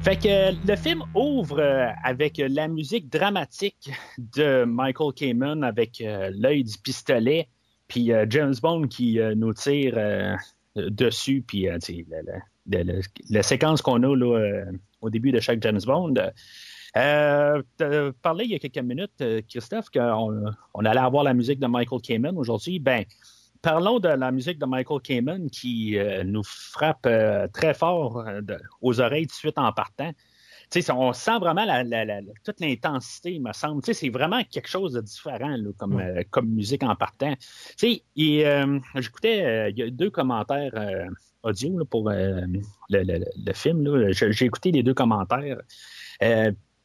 Fait que le film ouvre euh, avec la musique dramatique de Michael Kamen avec euh, l'œil du pistolet, puis euh, James Bond qui nous tire dessus, puis la, séquence qu'on a là, au début de chaque James Bond. Euh, parlé il y a quelques minutes, Christophe, qu'on on allait avoir la musique de Michael Kamen aujourd'hui. Ben, parlons de la musique de Michael Kamen qui euh, nous frappe euh, très fort euh, aux oreilles tout de suite en partant. on sent vraiment toute l'intensité, me semble. C'est vraiment quelque chose de différent comme, comme musique en partant. J'écoutais, il y a deux commentaires audio pour le, film. J'ai écouté les deux commentaires.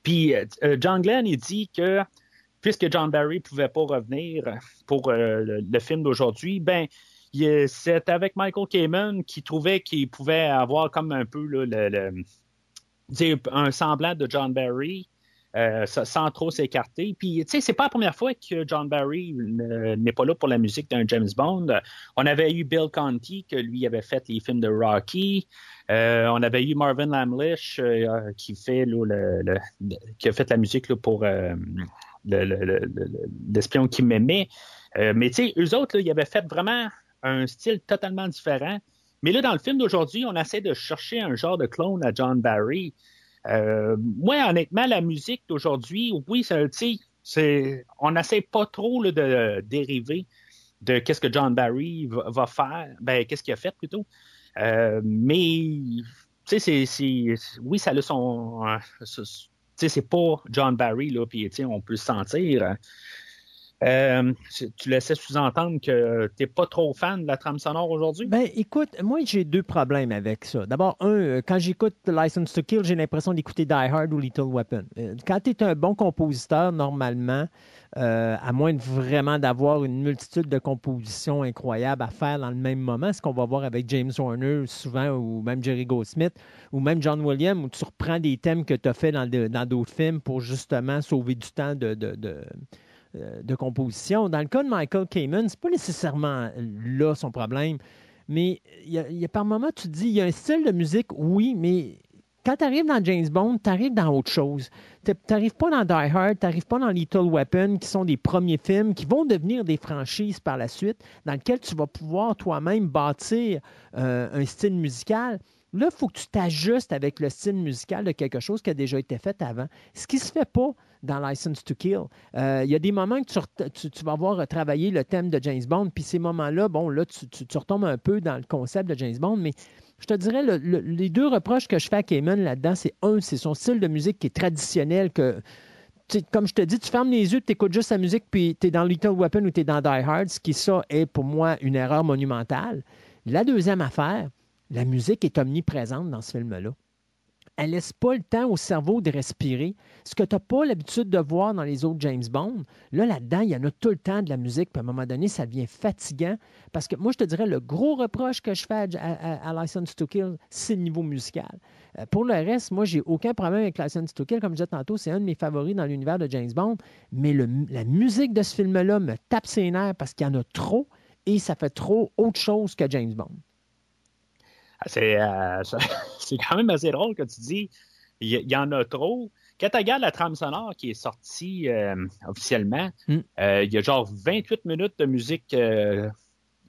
Puis John Glenn, il dit que puisque John Barry pouvait pas revenir pour euh, le, film d'aujourd'hui, ben c'est avec Michael Kamen qui trouvait qu'il pouvait avoir comme un peu le, un semblant de John Barry. Euh, sans trop s'écarter. Puis, tu sais, c'est pas la première fois que John Barry n'est pas là pour la musique d'un James Bond. On avait eu Bill Conti, que lui avait fait les films de Rocky. Euh, on avait eu Marvin Lamlish, qui, fait, le, qui a fait la musique pour l'espion qui m'aimait. Euh, mais tu sais, eux autres, ils avaient fait vraiment un style totalement différent. Mais là, dans le film d'aujourd'hui, on essaie de chercher un genre de clone à John Barry. Euh, moi, honnêtement, la musique d'aujourd'hui, oui, c'est, on n'essaie pas trop de dériver de qu'est-ce que John Barry va, faire, ben, qu'est-ce qu'il a fait plutôt. Euh, mais, tu sais, oui, ça a son, c'est pas John Barry, là, puis on peut le sentir. Euh, tu laissais sous-entendre que tu n'es pas trop fan de la trame sonore aujourd'hui? Ben, écoute, moi, j'ai deux problèmes avec ça. D'abord, un, euh, quand j'écoute License to Kill, j'ai l'impression d'écouter Die Hard ou Little Weapon. Euh, quand tu es un bon compositeur, normalement, à moins de vraiment d'avoir une multitude de compositions incroyables à faire dans le même moment, ce qu'on va voir avec James Horner souvent, ou même Jerry Goldsmith, ou même John Williams, où tu reprends des thèmes que tu as fait dans d'autres films pour justement sauver du temps euh, de composition. Dans le cas de Michael Kamen, c'est pas nécessairement là son problème, mais il y, a, par moments, tu dis, il y a un style de musique, oui, mais quand tu arrives dans James Bond, tu arrives dans autre chose. Tu n'arrives pas dans Die Hard, tu n'arrives pas dans Little Weapon, qui sont des premiers films qui vont devenir des franchises par la suite, dans lesquels tu vas pouvoir toi-même bâtir euh, un style musical. Là, il faut que tu t'ajustes avec le style musical de quelque chose qui a déjà été fait avant. Ce qui se fait pas dans License to Kill. Euh, il y a des moments que tu, vas voir travailler le thème de James Bond, puis ces moments-là, bon, là, tu, retombes un peu dans le concept de James Bond, mais je te dirais, les deux reproches que je fais à Cayman là-dedans, c'est un, c'est son style de musique qui est traditionnel, que comme je te dis, tu fermes les yeux, tu écoutes juste la musique, puis tu es dans Little Weapon ou tu es dans Die Hard, ce qui, ça, est pour moi une erreur monumentale. La deuxième affaire, la musique est omniprésente dans ce film-là elle laisse pas le temps au cerveau de respirer. Ce que tu n'as pas l'habitude de voir dans les autres James Bond, là, là-dedans, il y en a tout le temps de la musique, puis à un moment donné, ça devient fatigant. Parce que moi, je te dirais, le gros reproche que je fais à, License to Kill, c'est le niveau musical. Euh, pour le reste, moi, j'ai aucun problème avec License to Kill. Comme je disais tantôt, c'est un de mes favoris dans l'univers de James Bond. Mais la musique de ce film-là me tape ses nerfs parce qu'il y en a trop et ça fait trop autre chose que James Bond. Euh, c'est quand même assez drôle que tu dis il y, en a trop. Quand tu regardes la trame sonore qui est sortie euh, officiellement, hmm. euh, il y a genre 28 minutes de musique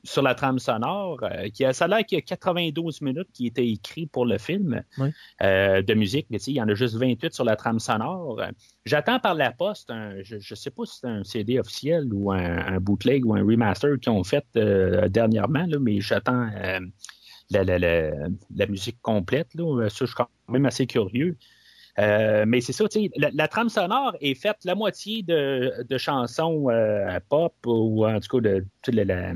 sur la trame sonore. qui a, ça a l'air qu'il y a 92 minutes qui étaient écrites pour le film de musique, mais il y en a juste 28 sur la trame sonore. J'attends par la poste, je ne sais pas si c'est un CD officiel ou un, bootleg ou un remaster qu'ils ont fait dernièrement, mais j'attends la, musique complète. Là. Ça, je suis quand même assez curieux. Euh, mais c'est ça, tu sais, la, trame sonore est faite la moitié de, chansons euh, pop ou en tout cas de, la,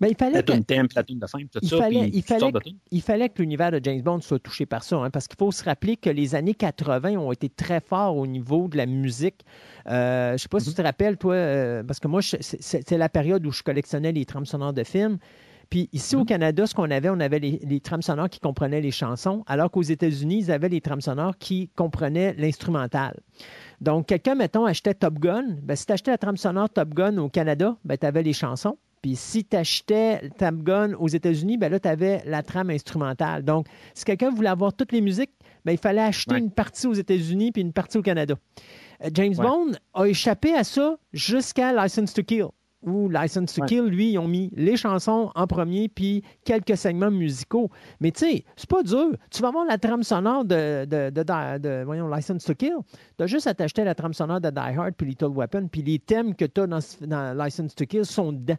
mais il fallait la tune thème, la tune de tout ça. il, fallait, il fallait que l'univers de James Bond soit touché par ça, hein, parce qu'il faut se rappeler que les années 80 ont été très forts au niveau de la musique. Euh, je ne sais pas si mm-hmm. tu te rappelles, toi, parce que moi, c'est la période où je collectionnais les trames sonores de films. Puis ici au mhm. Canada, ce qu'on avait, on avait les, trames sonores qui comprenaient les chansons, alors qu'aux États-Unis, ils avaient les trames sonores qui comprenaient l'instrumental. Donc, quelqu'un, mettons, achetait Top Gun. Ben, si tu achetais la trame sonore Top Gun au Canada, ben, tu avais les chansons. Puis si tu achetais Top Gun aux États-Unis, ben là, tu avais la trame instrumentale. Donc, si quelqu'un voulait avoir toutes les musiques, ben, il fallait acheter une partie aux États-Unis puis une partie au Canada. Euh, James Bond a échappé à ça jusqu'à License to Kill ou License to Kill, lui, ils ont mis les chansons en premier, puis quelques segments musicaux. Mais tu sais, c'est pas dur. Tu vas voir la trame sonore de, de, de, voyons, License to Kill. Tu as juste à t'acheter la trame sonore de Die Hard puis Little Weapon, puis les thèmes que tu as dans, License to Kill sont dedans.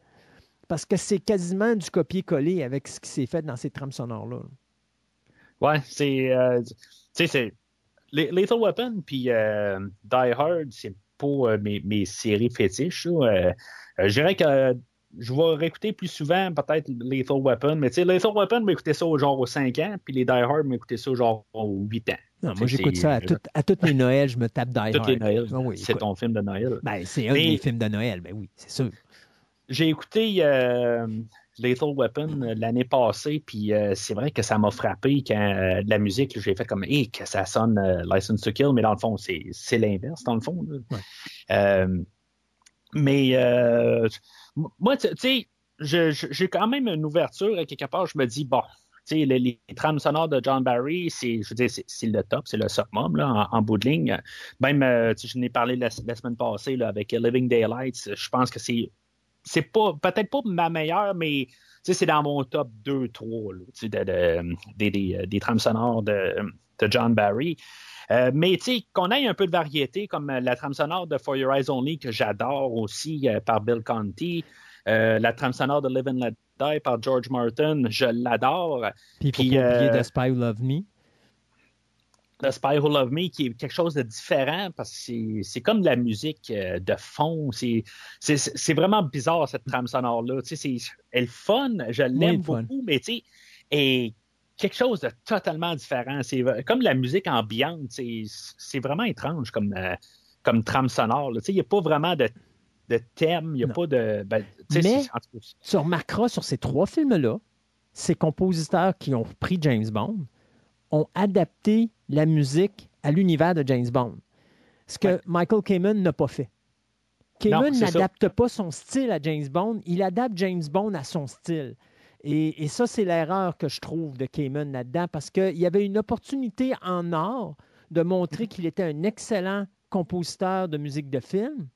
Parce que c'est quasiment du copier-coller avec ce qui s'est fait dans ces trames sonores-là. Ouais, c'est. Euh, tu sais, c'est. Little Weapon puis euh, Die Hard, c'est euh, mes, mes, séries fétiches. Euh, je dirais que je vais réécouter plus souvent peut-être Lethal Weapon, mais tu sais, Lethal Weapon m'écoutait ça au genre aux 5 ans, puis les Die Hard m'écoutaient ça au genre aux 8 ans. Non, moi, j'écoute ça à, tout, à toutes les Noëls, je me tape Die Hard. Toutes les Noëls. Ah c'est ton film de Noël. Ben, c'est un des films de Noël, ben oui, c'est sûr. J'ai écouté euh, Lethal Weapon euh, l'année passée, puis c'est vrai que ça m'a frappé quand la musique, j'ai fait comme, hé, que ça sonne License to Kill, mais dans le fond, c'est l'inverse, dans le fond. Mais euh, moi, tu sais, j'ai quand même une ouverture à quelque part. Je me dis, bon, tu sais, les, trames sonores de John Barry, c'est, je veux c'est le top, c'est le summum là, en, bout de ligne. Même, euh, je n'ai parlé la, semaine passée là, avec Living Daylights. Je pense que c'est, c'est pas, peut-être pas ma meilleure, mais c'est dans mon top 2-3 de, de, des, des, trames sonores de, John Barry. Euh, mais tu sais, qu'on ait un peu de variété, comme euh, la trame sonore de For Your Eyes Only, que j'adore aussi euh, par Bill Conti. la trame sonore de Live and Let Die par George Martin, je l'adore. Puis, puis oublier The Spy Who Loved Me. The Spy Who Loved Me, qui est quelque chose de différent parce que c'est comme de la musique euh, de fond. C'est vraiment bizarre, cette trame sonore-là. Elle est fun, je l'aime beaucoup, mais tu sais, et quelque chose de totalement différent. C'est comme la musique ambiante. C'est vraiment étrange comme, euh, comme trame sonore. Il n'y a pas vraiment de, de thème, il n'y a pas de. Ben, mais tu remarqueras sur ces trois films-là, ces compositeurs qui ont pris James Bond ont adapté la musique à l'univers de James Bond. Ce que Michael Kamen n'a pas fait. Kamen n'adapte pas son style à James Bond, il adapte James Bond à son style. Et, ça, c'est l'erreur que je trouve de Kamen là-dedans, parce qu'il y avait une opportunité en or de montrer qu'il était un excellent compositeur de musique de film,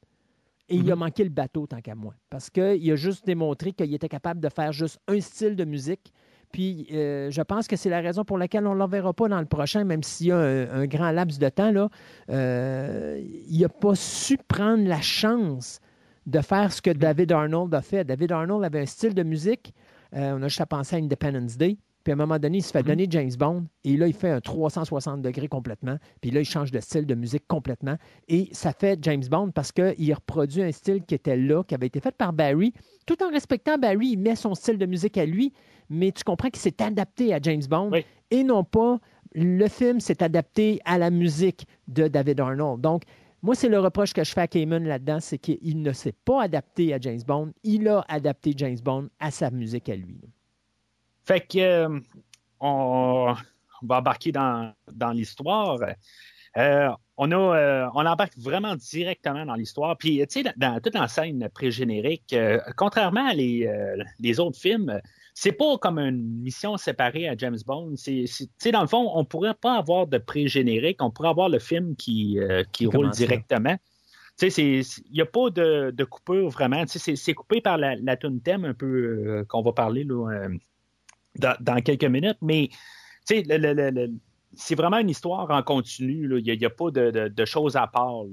et il a mhm. manqué le bateau tant qu'à moi, parce qu'il a juste démontré qu'il était capable de faire juste un style de musique. Puis euh, je pense que c'est la raison pour laquelle on ne l'enverra pas dans le prochain, même s'il y a un, grand laps de temps. Là, euh, il n'a pas su prendre la chance de faire ce que David Arnold a fait. David Arnold avait un style de musique euh, on a juste à penser à Independence Day. Puis à un moment donné, il se fait mhm. donner James Bond et là, il fait un 360 degrés complètement. Puis là, il change de style de musique complètement. Et ça fait James Bond parce qu'il reproduit un style qui était là, qui avait été fait par Barry. Tout en respectant Barry, il met son style de musique à lui, mais tu comprends qu'il s'est adapté à James Bond et non pas le film s'est adapté à la musique de David Arnold. Donc, moi, c'est le reproche que je fais à Cayman là-dedans, c'est qu'il ne s'est pas adapté à James Bond. Il a adapté James Bond à sa musique à lui. Fait que euh, on, va embarquer dans, l'histoire. Euh, on, euh, on embarque vraiment directement dans l'histoire. Puis, tu sais, dans, toute la scène pré-générique, contrairement à les, les, autres films, c'est pas comme une mission séparée à James Bond. C'est, dans le fond, on pourrait pas avoir de pré-générique, on pourrait avoir le film qui, qui roule directement. Il n'y a pas de, de, coupure vraiment. C'est, coupé par la, la tune thème un peu euh, qu'on va parler là, euh, dans, quelques minutes, mais c'est vraiment une histoire en continu. Il n'y a, pas de, de, choses à part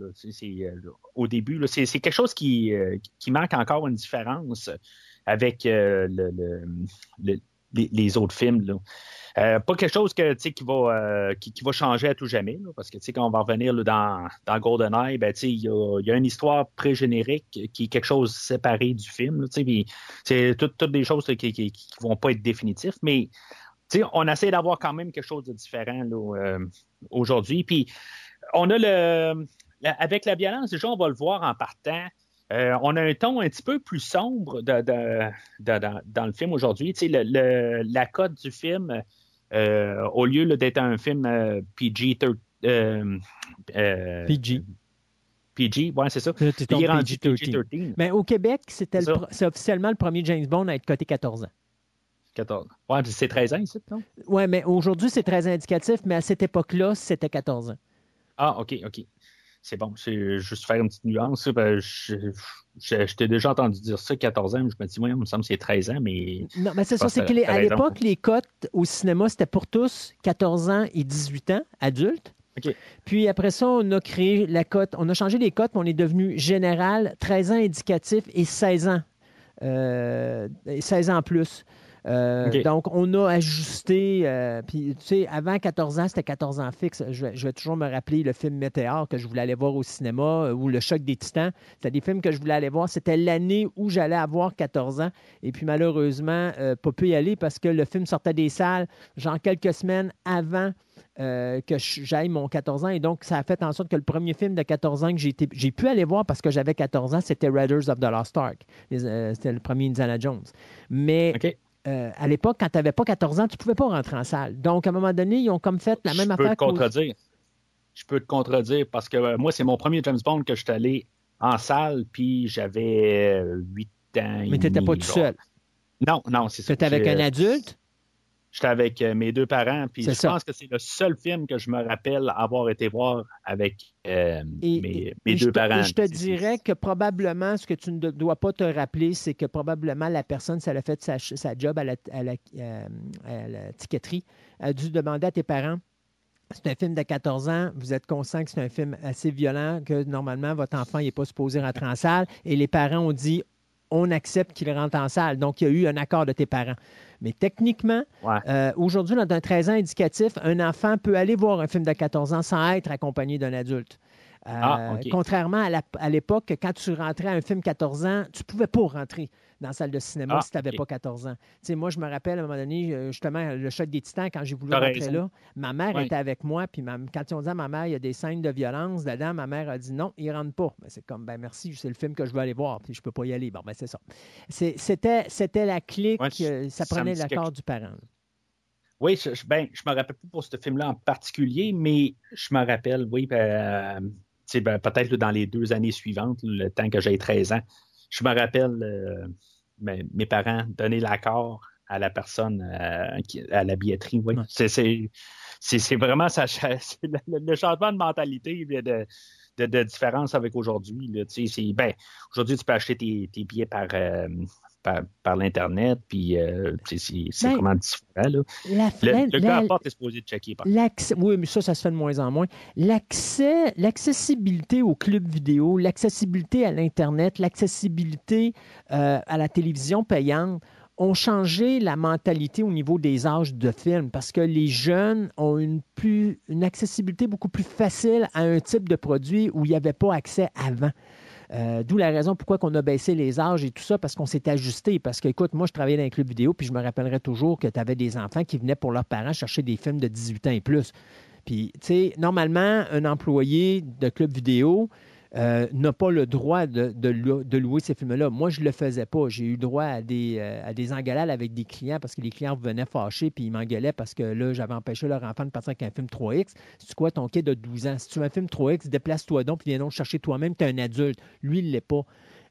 au début. C'est, quelque chose qui, qui manque encore une différence avec euh, les, autres films. Euh, pas quelque chose que, qui, va, euh, qui, va changer à tout jamais, parce que quand on va revenir dans, dans GoldenEye, ben, il y a, y a, une histoire pré-générique qui est quelque chose séparé du film. C'est toutes, toutes des choses qui ne vont pas être définitives, mais on essaie d'avoir quand même quelque chose de différent aujourd'hui. Puis on a le. Avec la violence, déjà, on va le voir en partant. Euh, on a un ton un petit peu plus sombre dans le film aujourd'hui. la cote du film, euh, au lieu d'être un film euh, PG, PG. PG, ouais, c'est ça. PG-13. Mais au Québec, c'est officiellement le premier James Bond à être coté 14 ans. 14. Ouais, c'est 13 ans ici, non? Oui, mais aujourd'hui, c'est très indicatif, mais à cette époque-là, c'était 14 ans. Ah, OK, OK c'est bon, c'est juste faire une petite nuance. Ben, je, t'ai déjà entendu dire ça, 14 ans, je me dis, moi, il me semble que c'est 13 ans, mais. Non, mais c'est ça, c'est qu'à l'époque, les cotes au cinéma, c'était pour tous 14 ans et 18 ans, adultes. Puis après ça, on a créé la cote, on a changé les cotes, on est devenu général, 13 ans indicatif et 16 ans. Euh, 16 ans plus. Euh, donc, on a ajusté. Euh, puis, tu sais, avant 14 ans, c'était 14 ans fixe. Je vais, toujours me rappeler le film Météor que je voulais aller voir au cinéma euh, ou Le Choc des Titans. C'était des films que je voulais aller voir. C'était l'année où j'allais avoir 14 ans. Et puis, malheureusement, pas pu y aller parce que le film sortait des salles, genre quelques semaines avant. que j'aille mon 14 ans. Et donc, ça a fait en sorte que le premier film de 14 ans que j'ai pu aller voir parce que j'avais 14 ans, c'était Raiders of the Lost Ark. c'était le premier Indiana Jones. Mais euh, à l'époque, quand tu n'avais pas 14 ans, tu ne pouvais pas rentrer en salle. Donc, à un moment donné, ils ont comme fait la même affaire. Je peux te contredire. Je peux te contredire parce que euh, moi, c'est mon premier James Bond que je suis allé en salle, puis j'avais 8 ans. Mais tu n'étais pas tout seul. Non, non, c'est ça. Tu étais avec un adulte? J'étais avec euh, mes deux parents, puis je pense que c'est le seul film que je me rappelle avoir été voir avec euh, mes, deux parents. je te dirais que probablement, ce que tu ne dois pas te rappeler, c'est que probablement la personne, ça a fait sa, job à la, à, la, euh, à la tiqueterie, a dû demander à tes parents c'est un film de 14 ans. Vous êtes conscient que c'est un film assez violent, que normalement, votre enfant n'est pas supposé rentrer en salle. Et les parents ont dit on accepte qu'il rentre en salle. Donc, il y a eu un accord de tes parents. Mais techniquement, euh, aujourd'hui, dans un 13 ans indicatif, un enfant peut aller voir un film de 14 ans sans être accompagné d'un adulte. Ah, euh, contrairement à l'époque, quand tu rentrais à un film 14 ans, tu ne pouvais pas rentrer dans la salle de cinéma ah, si tu n'avais pas 14 ans. moi, je me rappelle à un moment donné, euh, justement, le choc des titans, quand j'ai voulu rentrer là, ma mère était avec moi, puis quand ils ont dit à ma mère, il y a des scènes de violence dedans, ma mère a dit non, il ne rentre pas. Ben, c'est comme, ben merci, c'est le film que je veux aller voir, puis je ne peux pas y aller. Bon, ben c'est ça. C'était la clique, ça prenait l'accord du parent. Oui, je, ben, je me rappelle pas pour ce film-là en particulier, mais je me rappelle, oui, ben, ben, peut-être dans les deux années suivantes, le temps que j'ai 13 ans, je me rappelle euh, mes, parents donner l'accord à la personne euh, à la billetterie. Oui. C'est vraiment ça, le, changement de mentalité de, de, différence avec aujourd'hui. Ben, aujourd'hui, tu peux acheter tes, billets par, euh, par, l'Internet, puis euh, c'est ben, vraiment différent. Là. le, gars à porte est supposé de checker. Par oui, mais ça, ça se fait de moins en moins. L'accès, l'accessibilité au club vidéo, l'accessibilité à l'Internet, l'accessibilité euh, à la télévision payante ont changé la mentalité au niveau des âges de films parce que les jeunes ont une, plus, une accessibilité beaucoup plus facile à un type de produit où il n'y avait pas accès avant. Euh, d'où la raison pourquoi on a baissé les âges et tout ça, parce qu'on s'est ajusté. Parce que, écoute, moi, je travaillais dans un club vidéo, puis je me rappellerai toujours que tu avais des enfants qui venaient pour leurs parents chercher des films de 18 ans et plus. Puis, tu sais, normalement, un employé de club vidéo, euh, n'a pas le droit de, louer ces films-là. Moi, je ne le faisais pas. J'ai eu droit à des, euh, à des engueulades avec des clients parce que les clients venaient fâchés puis ils m'engueulaient parce que là, j'avais empêché leur enfant de partir avec un film 3X. C'est quoi ton kid de 12 ans? Si tu veux un film 3X, déplace-toi donc puis viens donc chercher toi-même. Tu es un adulte. Lui, il ne l'est pas.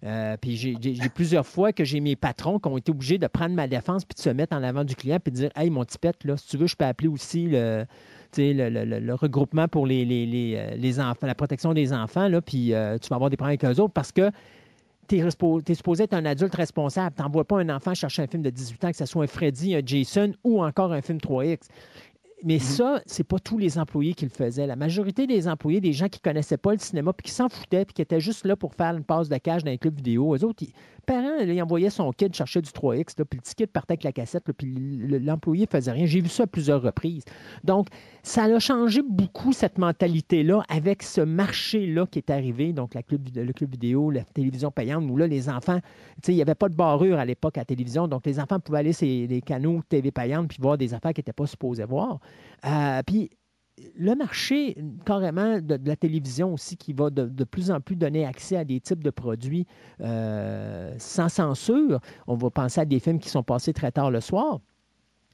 Euh, puis j'ai plusieurs fois que j'ai mes patrons qui ont été obligés de prendre ma défense puis de se mettre en avant du client puis de dire Hey, mon petit pète, là, si tu veux, je peux appeler aussi le, le, regroupement pour les, euh, les, enfants, la protection des enfants, là, puis euh, tu vas avoir des problèmes avec eux autres parce que tu es, supposé être un adulte responsable. Tu n'envoies pas un enfant chercher un film de 18 ans, que ce soit un Freddy, un Jason ou encore un film 3X. Mais ça, mhm. ce ça, c'est pas tous les employés qui le faisaient. La majorité des employés, des gens qui connaissaient pas le cinéma, puis qui s'en foutaient, puis qui étaient juste là pour faire une passe de cage dans les clubs vidéo, eux autres, parents, il envoyait son kid chercher du 3X, puis le petit kid partait avec la cassette, puis l'employé faisait rien. J'ai vu ça à plusieurs reprises. Donc, ça a changé beaucoup cette mentalité-là avec ce marché-là qui est arrivé, donc la club, le club vidéo, la télévision payante, où là, les enfants, il n'y avait pas de barrure à l'époque à la télévision, donc les enfants pouvaient aller sur les canaux TV payantes puis voir des affaires qu'ils n'étaient pas supposés voir. Euh, puis le marché carrément de, la télévision aussi qui va de, plus en plus donner accès à des types de produits euh, sans censure. On va penser à des films qui sont passés très tard le soir.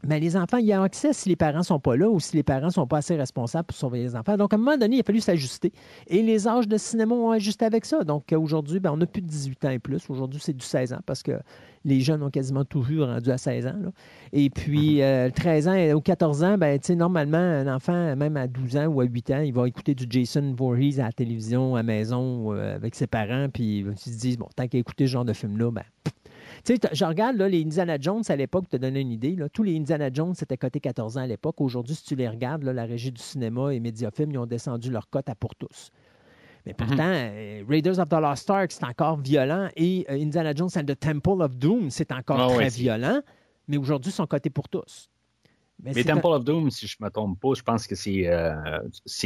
Mais les enfants, y a accès si les parents ne sont pas là ou si les parents ne sont pas assez responsables pour surveiller les enfants. Donc, à un moment donné, il a fallu s'ajuster. Et les âges de cinéma ont ajusté avec ça. Donc, aujourd'hui, ben, on n'a plus de 18 ans et plus. Aujourd'hui, c'est du 16 ans parce que les jeunes ont quasiment toujours rendu à 16 ans. Et puis, 13 mm-hmm. euh, ans ou 14 ans, ben, normalement, un enfant, même à 12 ans ou à 8 ans, il va écouter du Jason Voorhees à la télévision, à la maison, euh, avec ses parents. Puis, ils se disent, bon, tant qu'à écouter ce genre de film-là, ben, tu sais, je regarde là, les Indiana Jones à l'époque, te donner une idée. Là, tous les Indiana Jones, c'était coté 14 ans à l'époque. Aujourd'hui, si tu les regardes, la régie du cinéma et Mediafilm, ils ont descendu leur cote à pour tous. Mais mhm. pourtant, euh, Raiders of the Lost Ark, c'est encore violent. Et euh, Indiana Jones and the Temple of Doom, c'est encore ah très violent. Mais aujourd'hui, ils sont cotés pour tous. Mais, Temple of Doom, si je ne me trompe pas, je pense que c'est euh,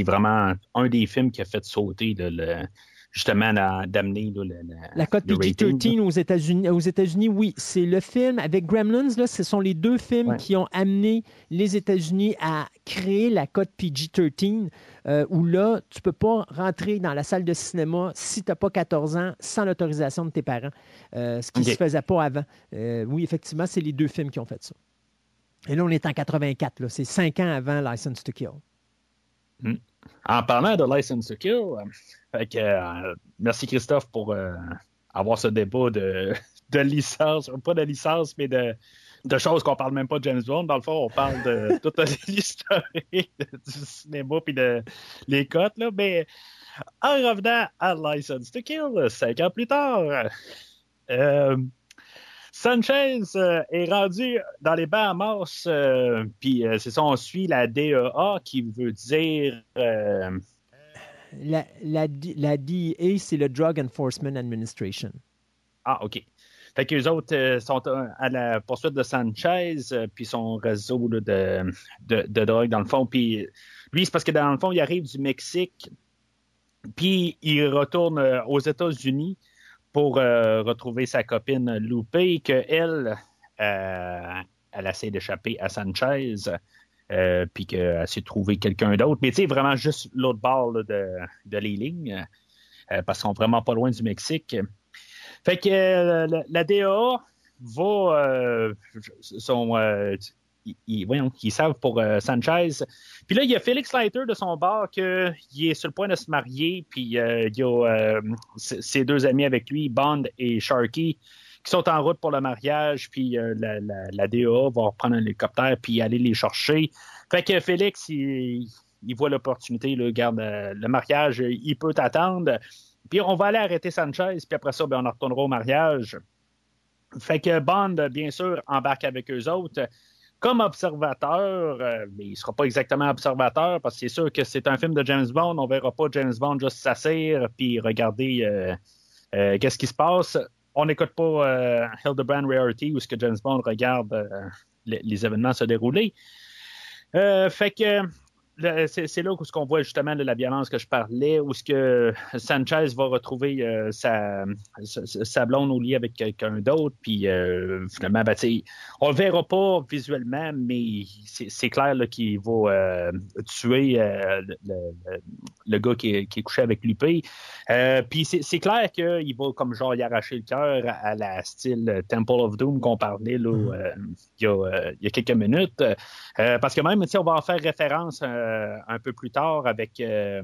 vraiment un des films qui a fait sauter le, justement d'amener la, cote PG-13 aux États-Unis. Aux États-Unis, oui, c'est le film avec Gremlins. Là, ce sont les deux films qui ont amené les États-Unis à créer la cote PG-13, euh, où là, tu ne peux pas rentrer dans la salle de cinéma si tu n'as pas 14 ans sans l'autorisation de tes parents, euh, ce qui ne se faisait pas avant. Euh, oui, effectivement, c'est les deux films qui ont fait ça. Et là, on est en 84. C'est cinq ans avant License to Kill. Hmm. En parlant de License to Kill, fait que, euh, merci Christophe pour euh, avoir ce débat de, de licence, pas de licence, mais de, de choses qu'on parle même pas de James Bond. Dans le fond, on parle de toute l'historique du cinéma puis de les cotes. Là. Mais en revenant à License to Kill, cinq ans plus tard, euh, Sanchez est rendu dans les Bahamas, puis c'est ça, on suit la DEA qui veut dire la, la, DEA, c'est le Drug Enforcement Administration. Ah, OK. Fait qu'eux autres euh, sont à la poursuite de Sanchez, euh, puis son réseau de, de, drogue, dans le fond. Puis lui, c'est parce que dans le fond, il arrive du Mexique, puis il retourne euh, aux États-Unis pour retrouver sa copine Loupé, qu'elle, elle essaie d'échapper à Sanchez. Puis qu'elle s'est trouvé quelqu'un d'autre. Mais tu sais, vraiment juste l'autre bord de, de les lignes, parce qu'ils sont vraiment pas loin du Mexique. Fait que euh, la, DA va. Euh, son, euh, ils, voyons, ils savent pour Sanchez. Puis là, il y a Félix Leiter de son bar qui est sur le point de se marier. Puis il y a ses deux amis avec lui, Bond et Sharky, qui sont en route pour le mariage. Puis la, la, DA va reprendre un hélicoptère puis aller les chercher. Fait que Félix, il, voit l'opportunité, le garde le mariage, il peut attendre. Puis on va aller arrêter Sanchez, puis après ça, ben, on retournera au mariage. Fait que Bond, bien sûr, embarque avec eux autres. Comme observateur, euh, mais il ne sera pas exactement observateur parce que c'est sûr que c'est un film de James Bond. On ne verra pas James Bond juste s'asseoir puis regarder euh, euh, qu'est-ce qui se passe. On n'écoute pas Hildebrand Rarity où ce que James Bond regarde les, les, événements se dérouler. fait que c'est là où ce qu'on voit justement de la violence que je parlais, où ce que Sanchez va retrouver euh, sa, sa, blonde au lit avec quelqu'un d'autre, puis euh, finalement, ben, on le verra pas visuellement, mais c'est clair qu'il va euh, tuer le, gars qui est, couché avec l'UP. puis c'est clair qu'il va comme genre y arracher le cœur à, la style Temple of Doom qu'on parlait là, mm-hmm. il, y a, il, y a, quelques minutes. parce que même, on va en faire référence un peu plus tard avec euh,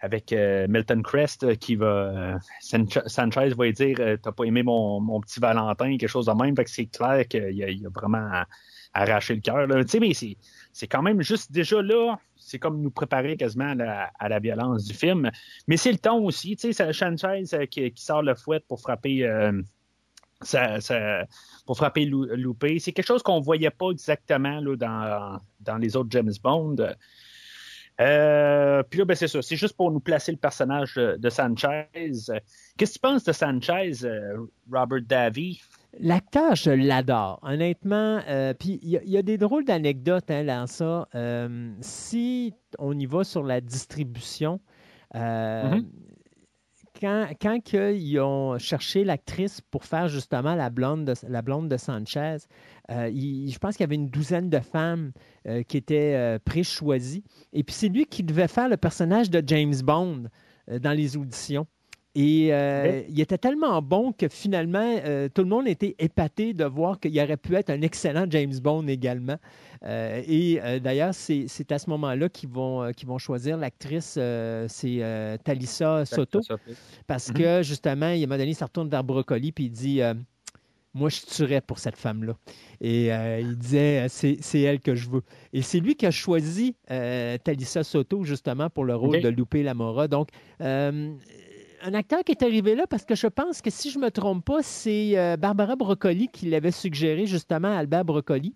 avec euh, Milton Crest qui va. Sanchez va lui dire T'as pas aimé mon, petit Valentin, quelque chose de même. Fait que c'est clair qu'il a, vraiment arraché le cœur. mais c'est quand même juste déjà là, c'est comme nous préparer quasiment à la, violence du film. Mais c'est le ton aussi. C'est Sanchez qui, qui, sort le fouet pour frapper. Ça, pour frapper loupé. C'est quelque chose qu'on ne voyait pas exactement là, dans, dans les autres James Bond. Euh, puis là, ben, c'est ça. C'est juste pour nous placer le personnage de, Sanchez. Qu'est-ce que tu penses de Sanchez, euh, Robert Davy? L'acteur, je l'adore, honnêtement. Euh, puis il y, a des drôles d'anecdotes hein, dans ça. si on y va sur la distribution, mm-hmm quand, ils ont cherché l'actrice pour faire justement la blonde de, la blonde de Sanchez, euh, je pense qu'il y avait une douzaine de femmes euh, qui étaient euh, pré-choisies. Et puis c'est lui qui devait faire le personnage de James Bond dans les auditions. Et il était tellement bon que finalement, tout le monde était épaté de voir qu'il aurait pu être un excellent James Bond également. Euh, et euh, d'ailleurs, c'est à ce moment-là qu'ils vont, euh, vont choisir l'actrice, c'est Talissa Soto. Parce mhm. que justement, il m'a donné, ça retourne vers Brocoli, puis il dit moi, je tuerais pour cette femme-là. Et il disait, c'est elle que je veux. Et c'est lui qui a choisi Talissa Soto, justement, pour le rôle de Lupe Lamora. Donc, un acteur qui est arrivé là, parce que je pense que si je ne me trompe pas, c'est Barbara Brocoli qui l'avait suggéré, justement, à Albert Brocoli.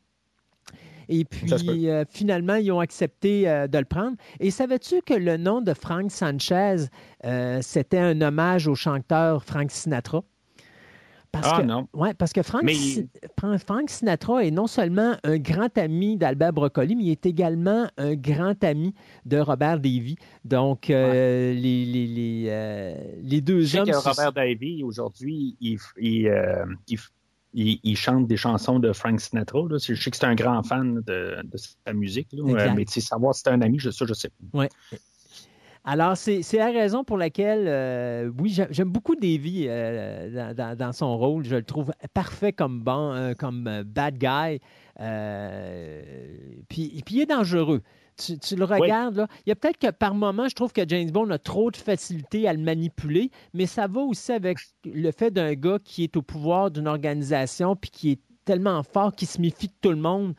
Et puis, euh, finalement, ils ont accepté euh, de le prendre. Et savais-tu que le nom de Frank Sanchez, euh, c'était un hommage au chanteur Frank Sinatra? Parce ah, que, non. Ouais, parce que Frank, Frank, Sinatra est non seulement un grand ami d'Albert Broccoli, mais il est également un grand ami de Robert Davy. Donc, les, les, les, deux Je hommes. Que Robert Davy, aujourd'hui, il, il, il, chante des chansons de Frank Sinatra. Je sais que c'est un grand fan de, sa musique. Là, mais savoir si c'est un ami, je, ça, je sais pas. Ouais. Alors, c'est la raison pour laquelle, euh, oui, j'aime beaucoup Davy euh, dans, son rôle. Je le trouve parfait comme bon, euh, comme bad guy. puis, puis, il est dangereux. Tu, le regardes, là. Il y a peut-être que par moment, je trouve que James Bond a trop de facilité à le manipuler, mais ça va aussi avec le fait d'un gars qui est au pouvoir d'une organisation puis qui est tellement fort qu'il se méfie de tout le monde.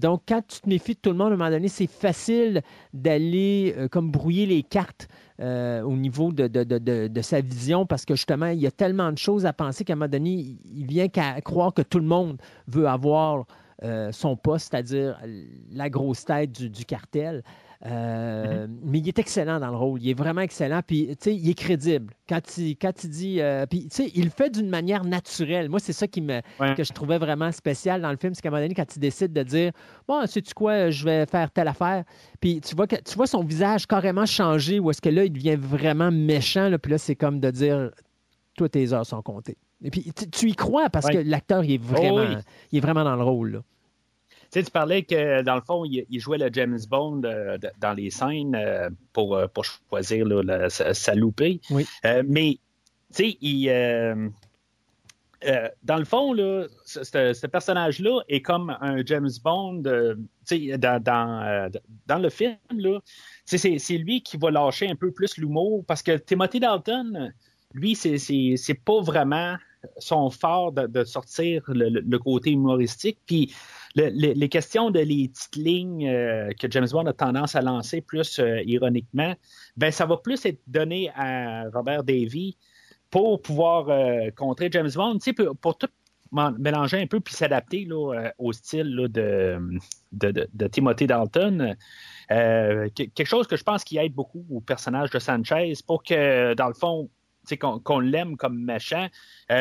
donc, quand tu te méfies de tout le monde, à un moment donné, c'est facile d'aller euh, comme brouiller les cartes euh, au niveau de, sa vision parce que justement, il y a tellement de choses à penser qu'à un moment donné, il vient qu'à croire que tout le monde veut avoir euh, son poste, c'est-à-dire la grosse tête du, cartel. Euh, mais il est excellent dans le rôle. Il est vraiment excellent. Puis, tu sais, il est crédible. Quand il, quand il dit. euh, puis, tu sais, il le fait d'une manière naturelle. Moi, c'est ça qui me, Ouais. que je trouvais vraiment spécial dans le film. C'est qu'à un moment donné, quand il décide de dire Bon, sais-tu quoi, je vais faire telle affaire. Puis, tu vois, que, tu vois son visage carrément changer où est-ce que là, il devient vraiment méchant. Là, puis là, c'est comme de dire Toi, tes heures sont comptées. Et puis, tu, tu y crois parce Ouais. que l'acteur, il est vraiment, oui. il est vraiment dans le rôle. là. Tu sais, tu parlais que dans le fond, il, il jouait le James Bond euh, dans les scènes euh, pour, euh, pour choisir là, la- sa, sa loupée. Oui. Euh, mais, tu sais, il. dans le fond, là, ce, personnage-là est comme un James Bond. dans, dans, dans le film, c'est lui qui va lâcher un peu plus l'humour parce que Timothy Dalton, lui, c'est- pas vraiment son fort de, de sortir le, le- le côté humoristique. Puis le- le- les questions de les petites lignes euh, que James Bond a tendance à lancer plus euh, ironiquement, ben ça va plus être donné à Robert Davy pour pouvoir euh, contrer James Bond, pour, pour tout mélanger un peu puis s'adapter là, au style là, de, de, Timothy Dalton. Que- quelque chose que je pense qui aide beaucoup au personnage de Sanchez pour que, dans le fond, qu'on l'aime comme méchant.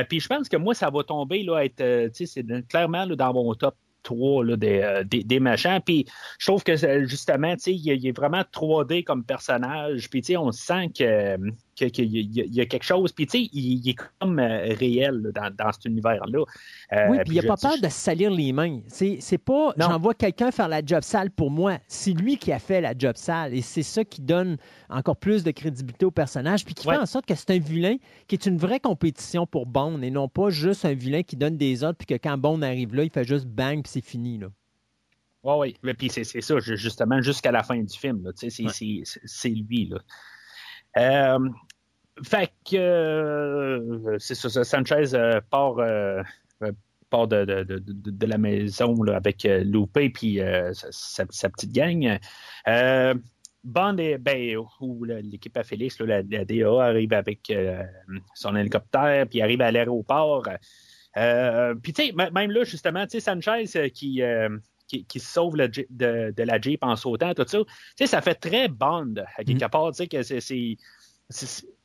Puis je pense que moi, ça va tomber là, être, c'est clairement là, dans mon top 3 là, des, euh, des, des méchants. Puis je trouve que euh, justement, il, est- il est vraiment 3D comme personnage. Puis on sent que que- qu'il y, a- il y a quelque chose. Puis tu sais, il, il est comme euh, réel dans, dans cet univers-là. Euh, Oui, puis il n'a pas peur de salir les mains. C'est c'est pas j'envoie quelqu'un faire la job sale pour moi. C'est lui qui a fait la job sale. Et c'est ça qui donne encore plus de crédibilité au personnage, puis qui Ouais. fait en sorte que c'est un vilain qui est une vraie compétition pour Bond et non pas juste un vilain qui donne des ordres, puis que quand Bond arrive là, il fait juste bang, puis c'est fini. Là. Oui, oui. Mais puis c'est c'est ça, ju- justement, jusqu'à la fin du film. là, c'est lui. Là. Euh, fait que euh, c'est ça, Sanchez euh, part, euh, part de, de, de, de- la maison là, avec Loupé puis sa, petite gang. Bond et ben, où l'équipe à Félix, là, la, la DA arrive avec son hélicoptère, puis arrive à l'aéroport. Puis tu sais, même là, justement, tu sais, Sanchez qui, qui, sauve le Jeep- de, la Jeep en sautant, tout ça, tu sais, ça fait très Bond, à quelque Mm. part, tu sais, que c'est...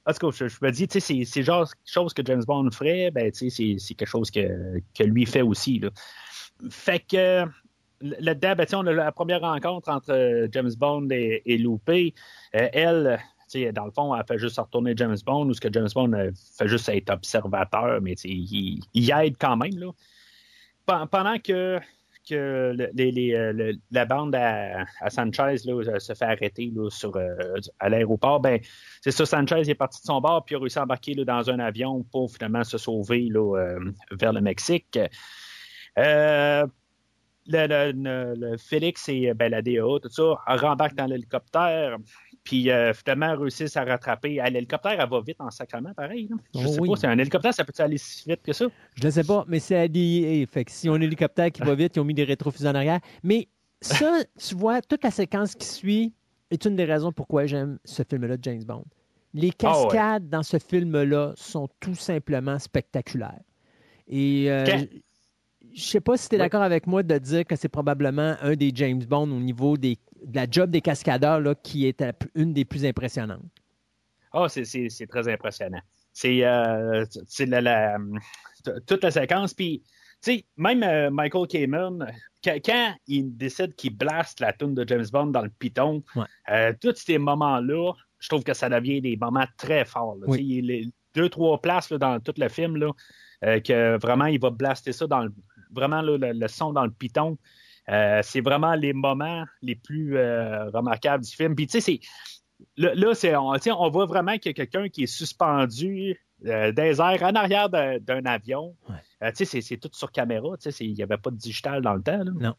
En tout cas, je, me dis, c'est- genre quelque chose que James Bond ferait, ben, c'est- quelque chose que, que lui fait aussi. Fait que là-dedans, ben, on la première rencontre entre euh, James Bond et, et Loupé. Euh, elle, dans le fond, elle fait juste retourner James Bond, ou ce que James Bond euh, fait juste être observateur, mais il, aide quand même. Là. Pen- Pendant que, que euh, la bande à, Sanchez là, se fait arrêter là, sur, euh, à l'aéroport, ben, c'est ça, Sanchez est parti de son bord puis a réussi à embarquer là, dans un avion pour finalement se sauver euh, vers le Mexique. Le Félix et ben, la DA, tout ça, rembarquent dans l'hélicoptère, puis euh, finalement réussissent à rattraper. Ah, L'hélicoptère, elle va vite en sacrement, pareil. là. Je Oh sais oui. pas, c'est un hélicoptère, ça peut aller si vite que ça? Je ne sais pas, mais c'est la DEA. Fait que s'ils ont un hélicoptère qui va vite, ils ont mis des rétrofusées en arrière. Mais ça, tu vois, toute la séquence qui suit est une des raisons pourquoi j'aime ce film-là de James Bond. Les Ah ouais. cascades dans ce film-là sont tout simplement spectaculaires. Et euh, Quand- je sais pas si tu es d'accord avec moi de dire que c'est probablement un des James Bond au niveau des, de la job des cascadeurs là, qui est une des plus impressionnantes. Ah, c'est- c'est très impressionnant. C'est euh, la, toute la séquence. Puis, tu sais, même euh, Michael Kamen, quand, quand il décide qu'il blaste la tune de James Bond dans le piton, Ouais. euh, tous ces moments-là, je trouve que ça devient des moments très forts. là. Oui. Est deux, trois places là, dans tout le film, là, que vraiment, il va blaster ça dans le, vraiment le, le son dans le piton. Euh, c'est vraiment les moments les plus euh, remarquables du film. Puis, tu sais, Là, c'est, on, voit vraiment qu'il y a quelqu'un qui est suspendu euh, des airs en arrière d'un, avion. Ouais. Euh, tu sais, c'est, tout sur caméra. Il n'y avait pas de digital dans le temps. là.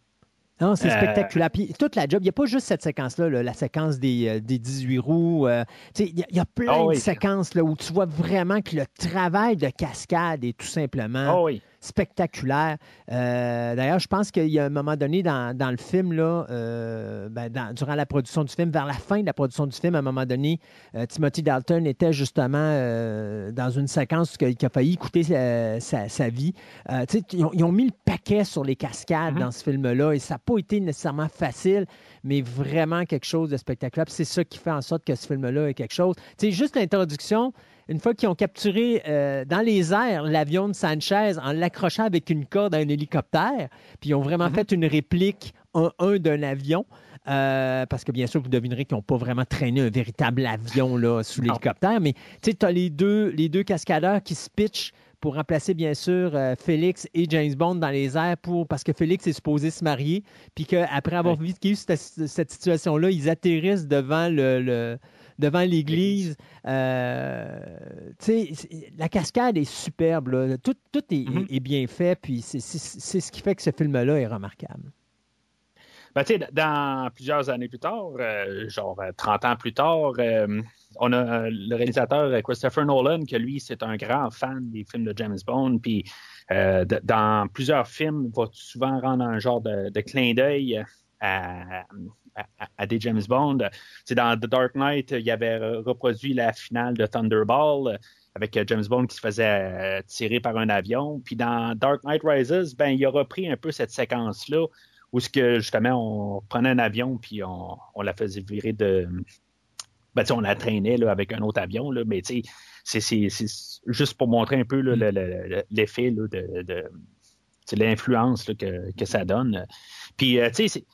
Non, c'est spectaculaire. Puis toute la job, il n'y a pas juste cette séquence-là, là, la séquence des, euh, des 18 roues. euh, tu sais, il y, a- il y a plein Ah oui. de séquences là, où tu vois vraiment que le travail de cascade est tout simplement Ah oui. Spectaculaire. Euh, d'ailleurs, je pense qu'il y a un moment donné dans, le film, là, euh, ben, durant la production du film, vers la fin de la production du film, à un moment donné, Timothy Dalton était justement dans une séquence qui a, failli coûter sa, vie. Ils ont, mis le paquet sur les cascades mm-hmm. dans ce film-là et ça n'a pas été nécessairement facile, mais vraiment quelque chose de spectaculaire. C'est ça qui fait en sorte que ce film-là est quelque chose. Tu sais, juste l'introduction, une fois qu'ils ont capturé euh, dans les airs l'avion de Sanchez en l'accrochant avec une corde à un hélicoptère, puis ils ont vraiment mhm. fait une réplique un, un d'un avion. Euh, parce que bien sûr, vous devinerez qu'ils n'ont pas vraiment traîné un véritable avion là, sous l'hélicoptère, mais tu sais, tu as les deux, les deux cascadeurs qui se pitchent pour remplacer bien sûr euh, Félix et James Bond dans les airs pour parce que Félix est supposé se marier, puis qu'après avoir vécu cette, cette situation-là, ils atterrissent devant le, devant l'église. Euh, la cascade est superbe. Tout, mm-hmm. est, bien fait, puis c'est ce qui fait que ce film-là est remarquable. Ben, dans plusieurs années plus tard, euh, genre 30 ans plus tard, on a euh, le réalisateur euh, Christopher Nolan, que lui, c'est un grand fan des films de James Bond. Puis euh, dans plusieurs films, il va souvent rendre un genre de, clin d'œil à, des James Bond. C'est dans The Dark Knight, il avait reproduit la finale de Thunderball avec James Bond qui se faisait tirer par un avion. Puis dans Dark Knight Rises, ben, il a repris un peu cette séquence-là où ce que justement on prenait un avion puis on, on la faisait virer de, ben, on la traînait là, avec un autre avion, là, mais c'est juste pour montrer un peu l'effet de, de l'influence que, que, ça donne. Puis, euh, tu sais,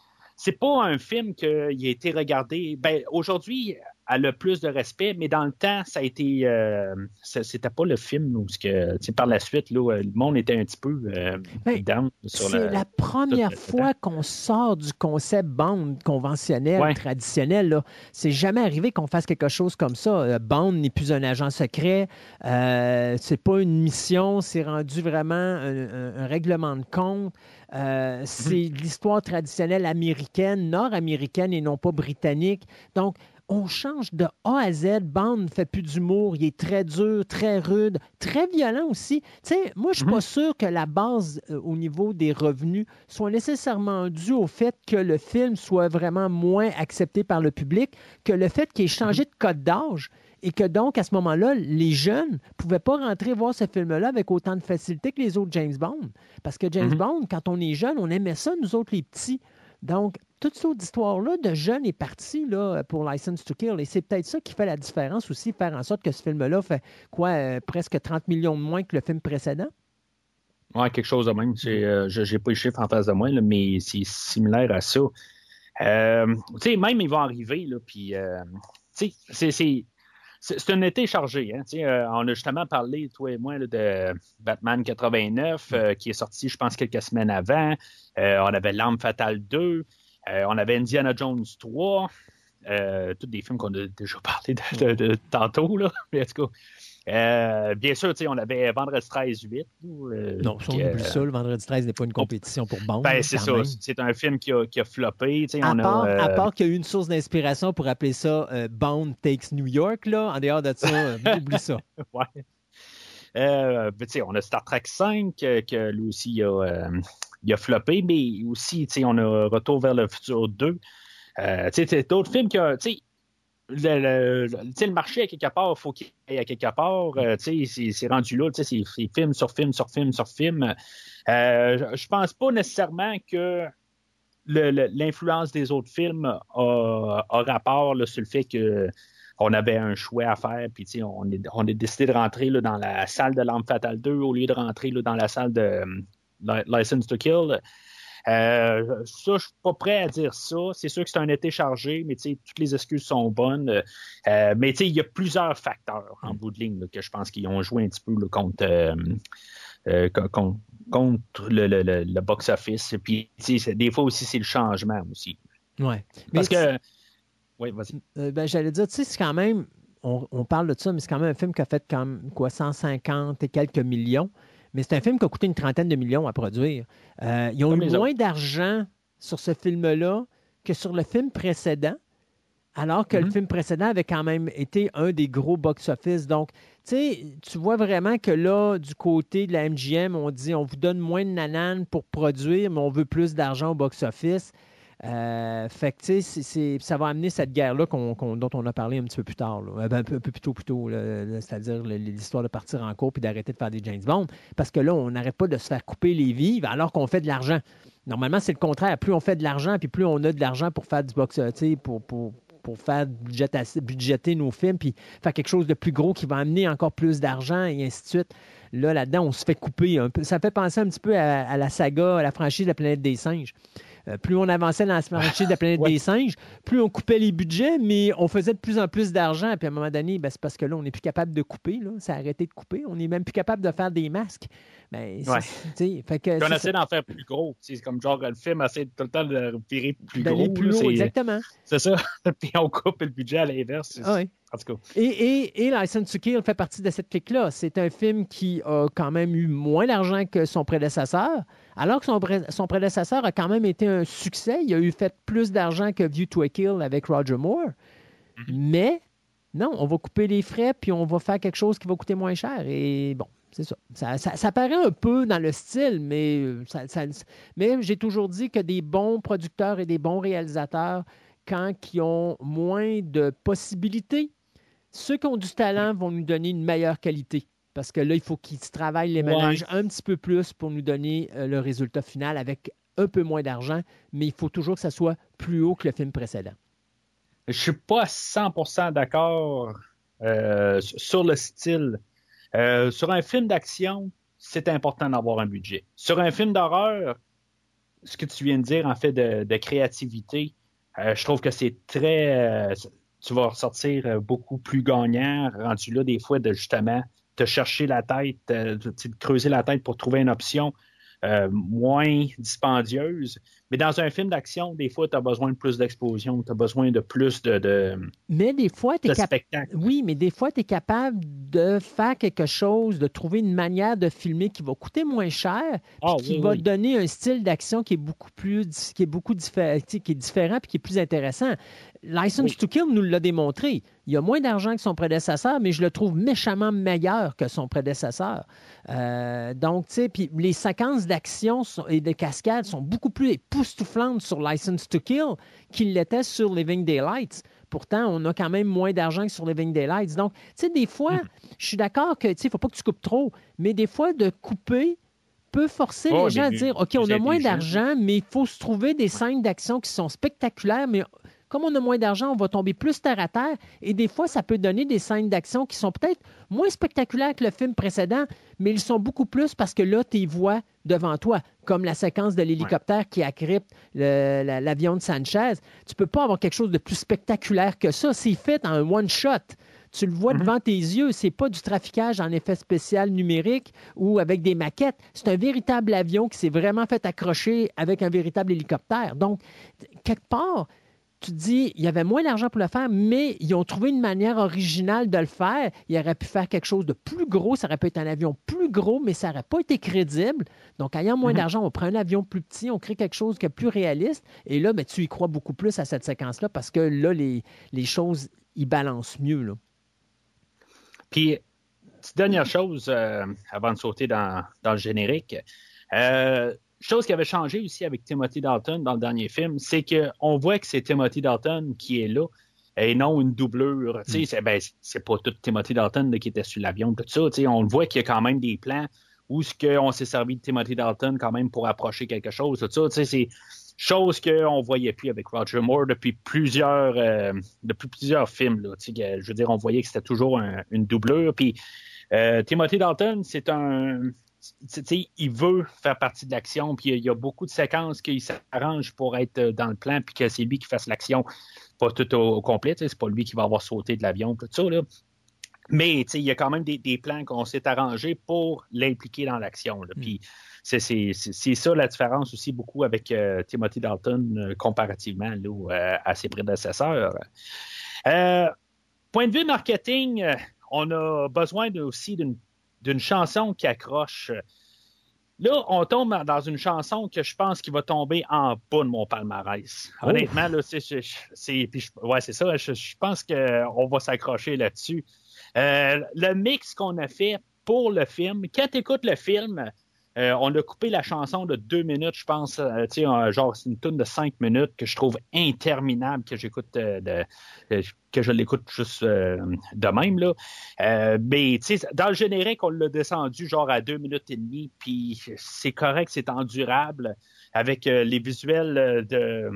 c'est pas un film qui a été regardé. Ben, aujourd'hui, a le plus de respect, mais dans le temps, ça a été. Euh, c'était pas le film où que, par la suite, là, le monde était un petit peu euh, ben, C'est la première fois qu'on sort du concept bande conventionnel, traditionnel. C'est jamais arrivé qu'on fasse quelque chose comme ça. Euh, Bond n'est plus un agent secret. Euh, c'est pas une mission. C'est rendu vraiment un, règlement de compte. Euh, c'est mm-hmm. l'histoire traditionnelle américaine, nord-américaine et non pas britannique. Donc, on change de A à Z. Bond ne fait plus d'humour. Il est très dur, très rude, très violent aussi. Tu sais, moi, je ne suis pas mhm. sûr que la base euh, au niveau des revenus soit nécessairement due au fait que le film soit vraiment moins accepté par le public que le fait qu'il ait changé de code d'âge et que donc, à ce moment-là, les jeunes ne pouvaient pas rentrer voir ce film-là avec autant de facilité que les autres James Bond. Parce que James mhm. Bond, quand on est jeune, on aimait ça, nous autres, les petits. Donc, toute cette histoire-là de jeunes est partie là, pour License to Kill. Et c'est peut-être ça qui fait la différence aussi, faire en sorte que ce film-là fait quoi, euh, presque 30 millions de moins que le film précédent? Oui, quelque chose de même. Euh, je n'ai pas les chiffres en face de moi, mais c'est similaire à ça. Euh, tu sais, même ils vont arriver, là, puis, tu sais, c'est. C'est un été chargé. Hein, on a justement parlé, toi et moi, de Batman 89, qui est sorti, je pense, quelques semaines avant. on avait L'Arme fatale 2. Euh, on avait Indiana Jones 3, euh, tous des films qu'on a déjà parlé de, tantôt, là. Mais en tout cas, euh, bien sûr, on avait Vendredi 13 8. non, on oublie ça, le Vendredi 13 n'est pas une compétition pour Bond. Ben, c'est ça. C'est un film qui a, qui a floppé. À, part, à part qu'il y a eu une source d'inspiration pour appeler ça Bond Takes New York, là, en dehors de ça, oublie ça. ouais. Euh, on a Star Trek 5 que lui aussi a, il a floppé, mais aussi, on a Retour vers le futur 2. Euh, d'autres films qui le, le, marché à quelque part, faut qu'il aille à quelque part. Euh, c'est rendu là, c'est film sur film sur film sur film. Euh, je pense pas nécessairement que l'influence des autres films a, rapport sur le fait que on avait un choix à faire, puis on est, on décidé de rentrer là, dans la salle de L'Arme Fatale 2 au lieu de rentrer là, dans la salle de, License to Kill. Euh, ça, je suis pas prêt à dire ça. C'est sûr que c'est un été chargé, mais toutes les excuses sont bonnes. Euh, mais il y a plusieurs facteurs en bout de ligne que je pense qu'ils ont joué un petit peu contre, euh, contre, le, box-office. Puis des fois aussi, c'est le changement aussi. Ouais. Parce que. Oui, vas-y. Ben, J'allais dire, tu sais, c'est quand même. On, on, parle de ça, mais c'est quand même un film qui a fait comme quoi 150 et quelques millions mais c'est un film qui a coûté une trentaine de millions à produire. Euh, ils ont eu moins d'argent sur ce film-là que sur le film précédent, alors que le mm-hmm. film précédent avait quand même été un des gros box-office. Donc, tu tu vois vraiment que là, du côté de la MGM, on dit on vous donne moins de nananes pour produire, mais on veut plus d'argent au box-office. Euh, fait que, ça va amener cette guerre-là dont on a parlé un petit peu plus tard, euh, ben, un, peu, plus tôt, plus tôt, c'est-à-dire l'histoire de partir en cours et d'arrêter de faire des James Bond. Parce que là, on n'arrête pas de se faire couper les vives alors qu'on fait de l'argent. Normalement, c'est le contraire. Plus on fait de l'argent, puis plus on a de l'argent pour faire du box, pour, pour, pour faire budgéter nos films, puis faire quelque chose de plus gros qui va amener encore plus d'argent et ainsi de suite. Là, là-dedans, on se fait couper un peu. Ça fait penser un petit peu à, la saga, à la franchise de la planète des singes. Euh, plus on avançait dans la franchise de la planète des singes, plus on coupait les budgets, mais on faisait de plus en plus d'argent. Puis à un moment donné, ben, c'est parce que là, on n'est plus capable de couper. Là. Ça a arrêté de couper. On n'est même plus capable de faire des masques. Ben, fait que, on essaie d'en faire plus gros. C'est comme genre le film essaie tout le temps de virer plus gros. plus haut, exactement. C'est ça. Puis on coupe le budget à l'inverse. Ah en tout cas. Et, et, et License to Kill fait partie de cette clique-là. C'est un film qui a quand même eu moins d'argent que son prédécesseur, alors que son, son, prédécesseur a quand même été un succès. Il a eu fait plus d'argent que View to a Kill avec Roger Moore. Mm-hmm. Mais non, on va couper les frais puis on va faire quelque chose qui va coûter moins cher. Et bon, c'est ça. Ça, paraît un peu dans le style, mais, euh, mais j'ai toujours dit que des bons producteurs et des bons réalisateurs, quand ils ont moins de possibilités, ceux qui ont du talent vont nous donner une meilleure qualité. Parce que là, il faut qu'ils travaillent les ménages un petit peu plus pour nous donner euh, le résultat final avec un peu moins d'argent, mais il faut toujours que ça soit plus haut que le film précédent. Je suis pas 100% d'accord euh, sur le style euh, sur un film d'action, c'est important d'avoir un budget. Sur un film d'horreur, ce que tu viens de dire en fait de, créativité, euh, je trouve que c'est très. Euh, tu vas ressortir beaucoup plus gagnant, rendu là des fois de justement te chercher la tête, de creuser la tête pour trouver une option euh, moins dispendieuse. Mais dans un film d'action, des fois, tu as besoin de plus d'explosion, tu as besoin de plus de, mais des fois, es spectacle. Oui, mais des fois, tu es capable de faire quelque chose, de trouver une manière de filmer qui va coûter moins cher, ah, qui va donner un style d'action qui est beaucoup plus qui est beaucoup qui est différent et qui est plus intéressant. License to Kill nous l'a démontré. Il a moins d'argent que son prédécesseur, mais je le trouve méchamment meilleur que son prédécesseur. Euh, donc, tu sais, puis les séquences d'action et de cascades sont beaucoup plus époustouflantes sur License to Kill qu'il l'était sur Living Daylights. Pourtant, on a quand même moins d'argent que sur Living Daylights. Donc, tu sais, des fois, hmm. je suis d'accord que, tu sais, il ne faut pas que tu coupes trop, mais des fois, de couper peut forcer oh, les gens à dire OK, on a moins d'argent, mais il faut se trouver des scènes d'action qui sont spectaculaires, mais comme on a moins d'argent, on va tomber plus terre à terre. Et des fois, ça peut donner des scènes d'action qui sont peut-être moins spectaculaires que le film précédent, mais ils sont beaucoup plus parce que là, tu les vois devant toi, comme la séquence de l'hélicoptère qui accrypte l'avion de Sanchez. Tu peux pas avoir quelque chose de plus spectaculaire que ça. C'est fait en one-shot. Tu le vois mm-hmm. devant tes yeux. C'est pas du traficage en effet spécial numérique ou avec des maquettes. C'est un véritable avion qui s'est vraiment fait accrocher avec un véritable hélicoptère. Donc, quelque part, tu te dis, il y avait moins d'argent pour le faire, mais ils ont trouvé une manière originale de le faire. Ils auraient pu faire quelque chose de plus gros. Ça aurait pu être un avion plus gros, mais ça n'aurait pas été crédible. Donc, ayant moins mhm. d'argent, on prend un avion plus petit, on crée quelque chose qui est plus réaliste. Et là, ben, tu y crois beaucoup plus à cette séquence-là parce que là, les, choses, ils balancent mieux. Là. Puis, dernière chose, euh, avant de sauter dans, le générique. Euh, chose qui avait changé aussi avec Timothy Dalton dans le dernier film, c'est qu'on voit que c'est Timothy Dalton qui est là et non une doublure. Mm. C'est, ben, c'est pas tout Timothy Dalton qui était sur l'avion, tout ça. On le voit qu'il y a quand même des plans où ce qu'on s'est servi de Timothy Dalton quand même pour approcher quelque chose. Tout ça, c'est chose qu'on voyait plus avec Roger Moore depuis plusieurs, euh, depuis plusieurs films. Là, je veux dire, on voyait que c'était toujours une doublure. Puis euh, Timothy Dalton, c'est un, il veut faire partie de l'action, puis il y a beaucoup de séquences qu'il s'arrange pour être euh, dans le plan, puis que c'est lui qui fasse l'action, pas tout au, complet, c'est pas lui qui va avoir sauté de l'avion, tout ça. Là. Mais il y a quand même des, plans qu'on s'est arrangés pour l'impliquer dans l'action. Mm. Puis c'est ça la différence aussi beaucoup avec euh, Timothy Dalton euh, comparativement à ses prédécesseurs. point de vue marketing, on a besoin aussi d'une d'une chanson qui accroche. Là, on tombe dans une chanson que je pense qui va tomber en bas de mon palmarès. Oh. Honnêtement, là, c'est, ouais, c'est ça. Je, pense qu'on va s'accrocher là-dessus. le mix qu'on a fait pour le film, quand tu écoutes le film, euh, on a coupé la chanson de deux minutes, je pense. Euh, genre, c'est une tune de cinq minutes que je trouve interminable, que j'écoute, euh, que je l'écoute juste de même, là. mais, tu sais, dans le générique, on l'a descendu genre à deux minutes et demie, puis c'est correct, c'est endurable, avec les visuels de,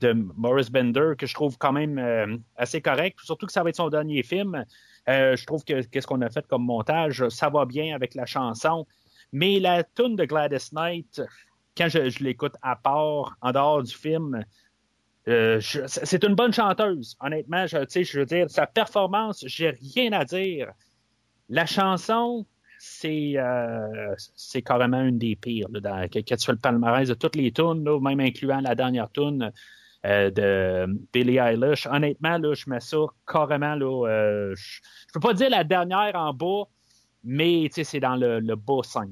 de Morris Bender, que je trouve quand même assez correct, surtout que ça va être son dernier film. je trouve que qu'est-ce qu'on a fait comme montage, ça va bien avec la chanson. Mais la tune de Gladys Knight, quand je, l'écoute à part, en dehors du film, euh, c'est une bonne chanteuse. Honnêtement, je, je veux dire, sa performance, j'ai rien à dire. La chanson, c'est euh, carrément une des pires. Là, quand tu fais le palmarès de toutes les tunes, même incluant la dernière tune euh, de Billie Eilish, honnêtement, là, je mets ça carrément. Là, je, je peux pas dire la dernière en bas, mais c'est dans le, le bas 5.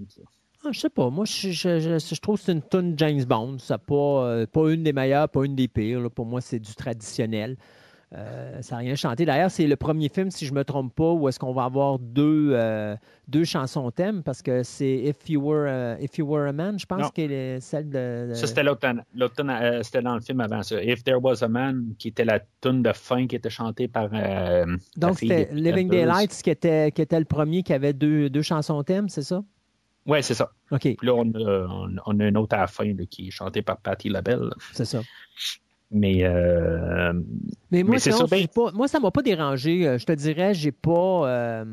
Ah, je sais pas. Moi, je, je, trouve que c'est une tonne James Bond. Pas, euh, pas une des meilleures, pas une des pires. Pour moi, c'est du traditionnel. Euh, ça n'a rien chanté. D'ailleurs, c'est le premier film, si je ne me trompe pas, où est-ce qu'on va avoir deux, euh, deux chansons thème, parce que c'est If You Were, If you were a Man, je pense, que est celle de. Ça, c'était l'autre euh, c'était dans le film avant ça. If There Was a Man, qui était la tune de fin qui était chantée par. Donc, c'était Living Daylights qui était, qui était le premier qui avait deux, deux chansons thème, c'est ça? Oui, c'est ça. OK. Puis là, on a, on, a une autre à la fin qui est chantée par Patti LaBelle. C'est ça. Mais, euh, mais moi, ça, ben moi, ça m'a pas dérangé. Euh, je te dirais, j'ai pas. Euh,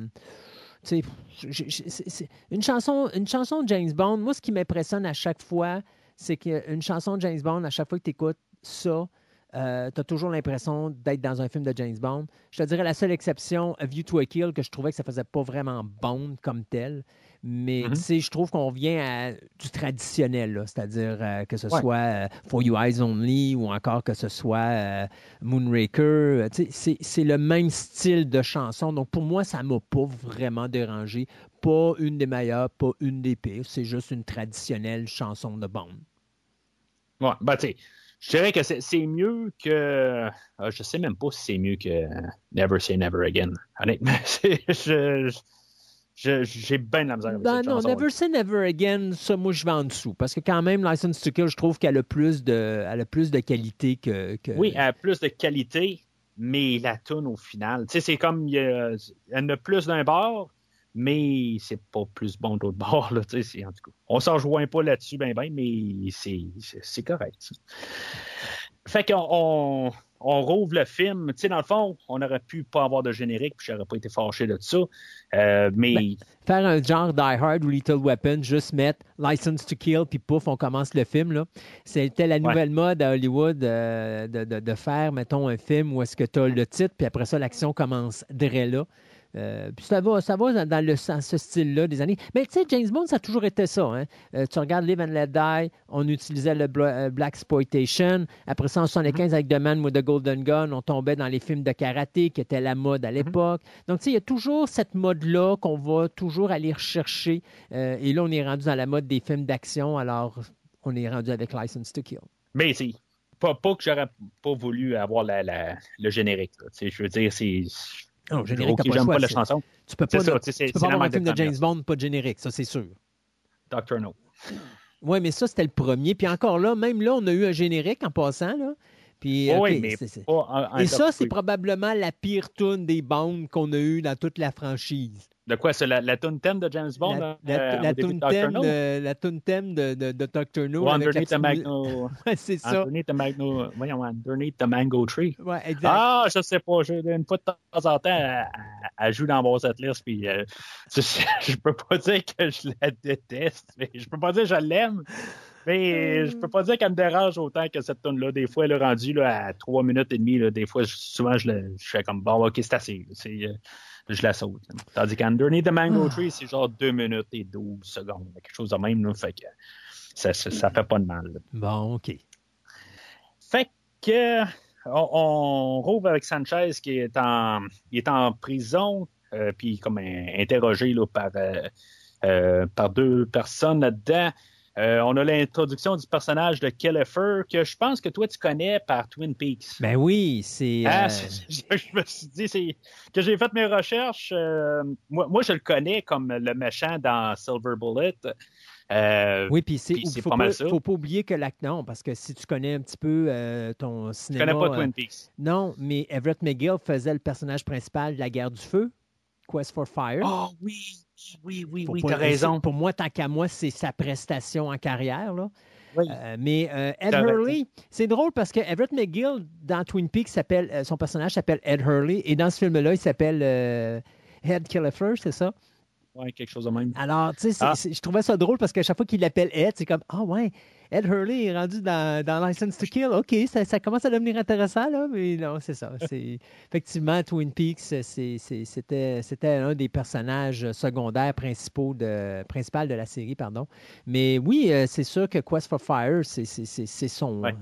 une, chanson, une chanson de James Bond, moi, ce qui m'impressionne à chaque fois, c'est qu'une chanson de James Bond, à chaque fois que tu écoutes ça, euh, tu as toujours l'impression d'être dans un film de James Bond. Je te dirais la seule exception, A View to a Kill, que je trouvais que ça faisait pas vraiment Bond comme tel. Mais mm-hmm. je trouve qu'on vient à du traditionnel, c'est-à-dire euh, que ce soit euh, For You Eyes Only ou encore que ce soit Moonraker. C'est le même style de chanson. Donc pour moi, ça m'a pas vraiment dérangé. Pas une des meilleures, pas une des pires. C'est juste une traditionnelle chanson de Bond. Ouais, bah tu sais je dirais que c'est mieux que. Je sais même pas si c'est mieux que Never Say Never Again. Honnêtement, j'ai bien de la misère avec ben non, Never Say Never Again, ça, moi, je vais en dessous. Parce que quand même, License to Kill, je trouve qu'elle a plus de, elle a plus de qualité que, Oui, elle a plus de qualité, mais la tune au final, tu sais, c'est comme, elle a plus d'un bord, mais c'est pas plus bon d'autre bord. Là, en tout cas, on s'en rejoint pas là-dessus, ben, ben, mais c'est correct. Fait qu'on on, rouvre le film. Tu sais, dans le fond, on aurait pu pas avoir de générique, puis j'aurais pas été fâché de ça. Euh, mais. Ben, faire un genre Die Hard ou Little Weapon, juste mettre License to Kill, puis pouf, on commence le film. là. C'était la nouvelle mode à Hollywood euh, de, de, de, faire, mettons, un film où est-ce que tu as le titre, puis après ça, l'action commence dès là. Euh, puis ça va, ça va dans, le, ce style-là des années. Mais tu sais, James Bond, ça a toujours été ça. Hein. Euh, tu regardes Live and Let Die, on utilisait le euh, Black Exploitation. Après ça, en 75, avec The Man with the Golden Gun, on tombait dans les films de karaté qui étaient la mode à mhm. l'époque. Donc, tu sais, il y a toujours cette mode-là qu'on va toujours aller rechercher. et là, on est rendu dans la mode des films d'action. Alors, on est rendu avec License to Kill. Mais si. Pas, pas que j'aurais pas voulu avoir le générique. Je veux dire, c'est non, oh, générique, okay, pas, pas la chanson. Tu peux pas, ça, tu peux pas avoir un film de James Bond, pas de générique, ça c'est sûr. Doctor No. Oui, mais ça, c'était le premier. Puis encore là, même là, on a eu un générique en passant. Là. Puis, oui, mais Et ça, c'est probablement la pire tune des bandes qu'on a eu dans toute la franchise. De quoi? C'est la, la tune thème de James Bond? La, la, euh, la tune thème, de, la tune thème de, de. No. underneath the Mango... c'est ça. Underneath the Mango... Voyons, underneath the Mango Tree. Ouais, exact. Ah, je sais pas. Une fois de temps en temps, elle, joue dans mon setlist, puis euh, je peux pas dire que je la déteste, mais je peux pas dire que je l'aime. Mais je peux pas dire qu'elle me dérange autant que cette tune là Des fois, elle est rendue là, à 3 minutes et demie. Là. Des fois, souvent, je, je fais comme bon, ok, c'est assez. C'est, euh, je la saute. Tandis qu'Underneath the Mango ah. Tree, c'est genre 2 minutes et 12 secondes. Quelque chose de même. Là, fait que ça, ça, fait pas de mal. Bon, OK. Fait que on, rouvre avec Sanchez qui est en, il est en prison, euh, puis comme interrogé là, par, euh, euh, par deux personnes là-dedans. Euh, on a l'introduction du personnage de Kellefer que je pense que toi tu connais par Twin Peaks. Ben oui, c'est. Ah, euh, je me suis dit c'est que j'ai fait mes recherches. euh, moi, moi, je le connais comme le méchant dans Silver Bullet. Euh, Oui, puis c'est, faut pas pas, mal ça. faut pas oublier que l'acteur, non, parce que si tu connais un petit peu euh, ton je cinéma. connais pas Twin Peaks. non, mais Everett McGill faisait le personnage principal de la guerre du feu, Quest for Fire. Oh oui, oui, oui, oui, t'as raison. Pour moi, tant qu'à moi, c'est sa prestation en carrière. Là. Oui. Euh, mais euh, Ed. Hurley, c'est drôle parce que Everett McGill, dans Twin Peaks, s'appelle, euh, son personnage s'appelle Ed Hurley et dans ce film-là, il s'appelle euh, Ed Killefer, c'est ça? Ouais, quelque chose de même. Alors, tu sais, Ah. je trouvais ça drôle parce qu'à chaque fois qu'il l'appelle Ed, c'est comme Ah ouais, Ed Hurley est rendu dans, dans License to Kill. OK, ça, ça commence à devenir intéressant, là, mais non, c'est ça. Effectivement, Twin Peaks, c'était, un des personnages secondaires principaux de, principal de la série, pardon. Mais oui, euh, c'est sûr que Quest for Fire, c'est, son. Ouais.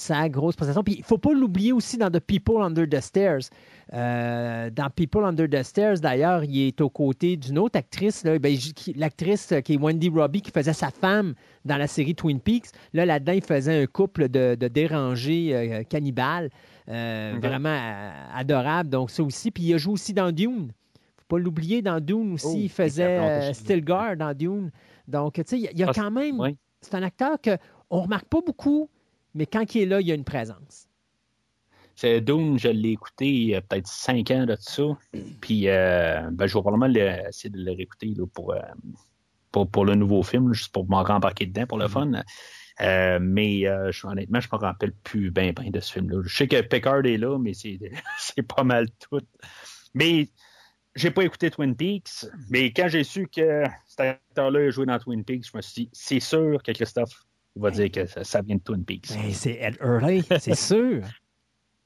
Sa grosse prestation. Puis il ne faut pas l'oublier aussi dans The People Under the Stairs. Euh, dans People Under the Stairs, d'ailleurs, il est aux côtés d'une autre actrice, ben, l'actrice euh, qui est Wendy Robbie, qui faisait sa femme dans la série Twin Peaks. Là, là-dedans, il faisait un couple de, de dérangés euh, cannibales, euh, vraiment adorable. Donc, ça aussi. Puis il a joué aussi dans Dune. faut pas l'oublier, dans Dune aussi, Oh, il faisait. Stilgar dans Dune. Donc, tu sais, il y a- il y a Ah, quand même... oui. C'est un acteur qu'on remarque pas beaucoup, mais quand il est là, il y a une présence. C'est Dune, je l'ai écouté il y a peut-être cinq ans de ça. Puis euh, ben, je vais probablement le- essayer de le réécouter là, pour, euh, pour, pour le nouveau film, juste pour m'en rembarquer dedans pour le fun. Euh, mais je- honnêtement, je me rappelle plus bien ben de ce film-là. Je sais que Pickard est là, mais c'est, c'est pas mal tout. Mais j'ai pas écouté Twin Peaks, mais quand j'ai su que cet acteur-là a joué dans Twin Peaks, je me suis dit, c'est sûr que Christophe va dire que ça, ça vient de Twin Peaks. Ben, c'est Ed Hurley, c'est sûr.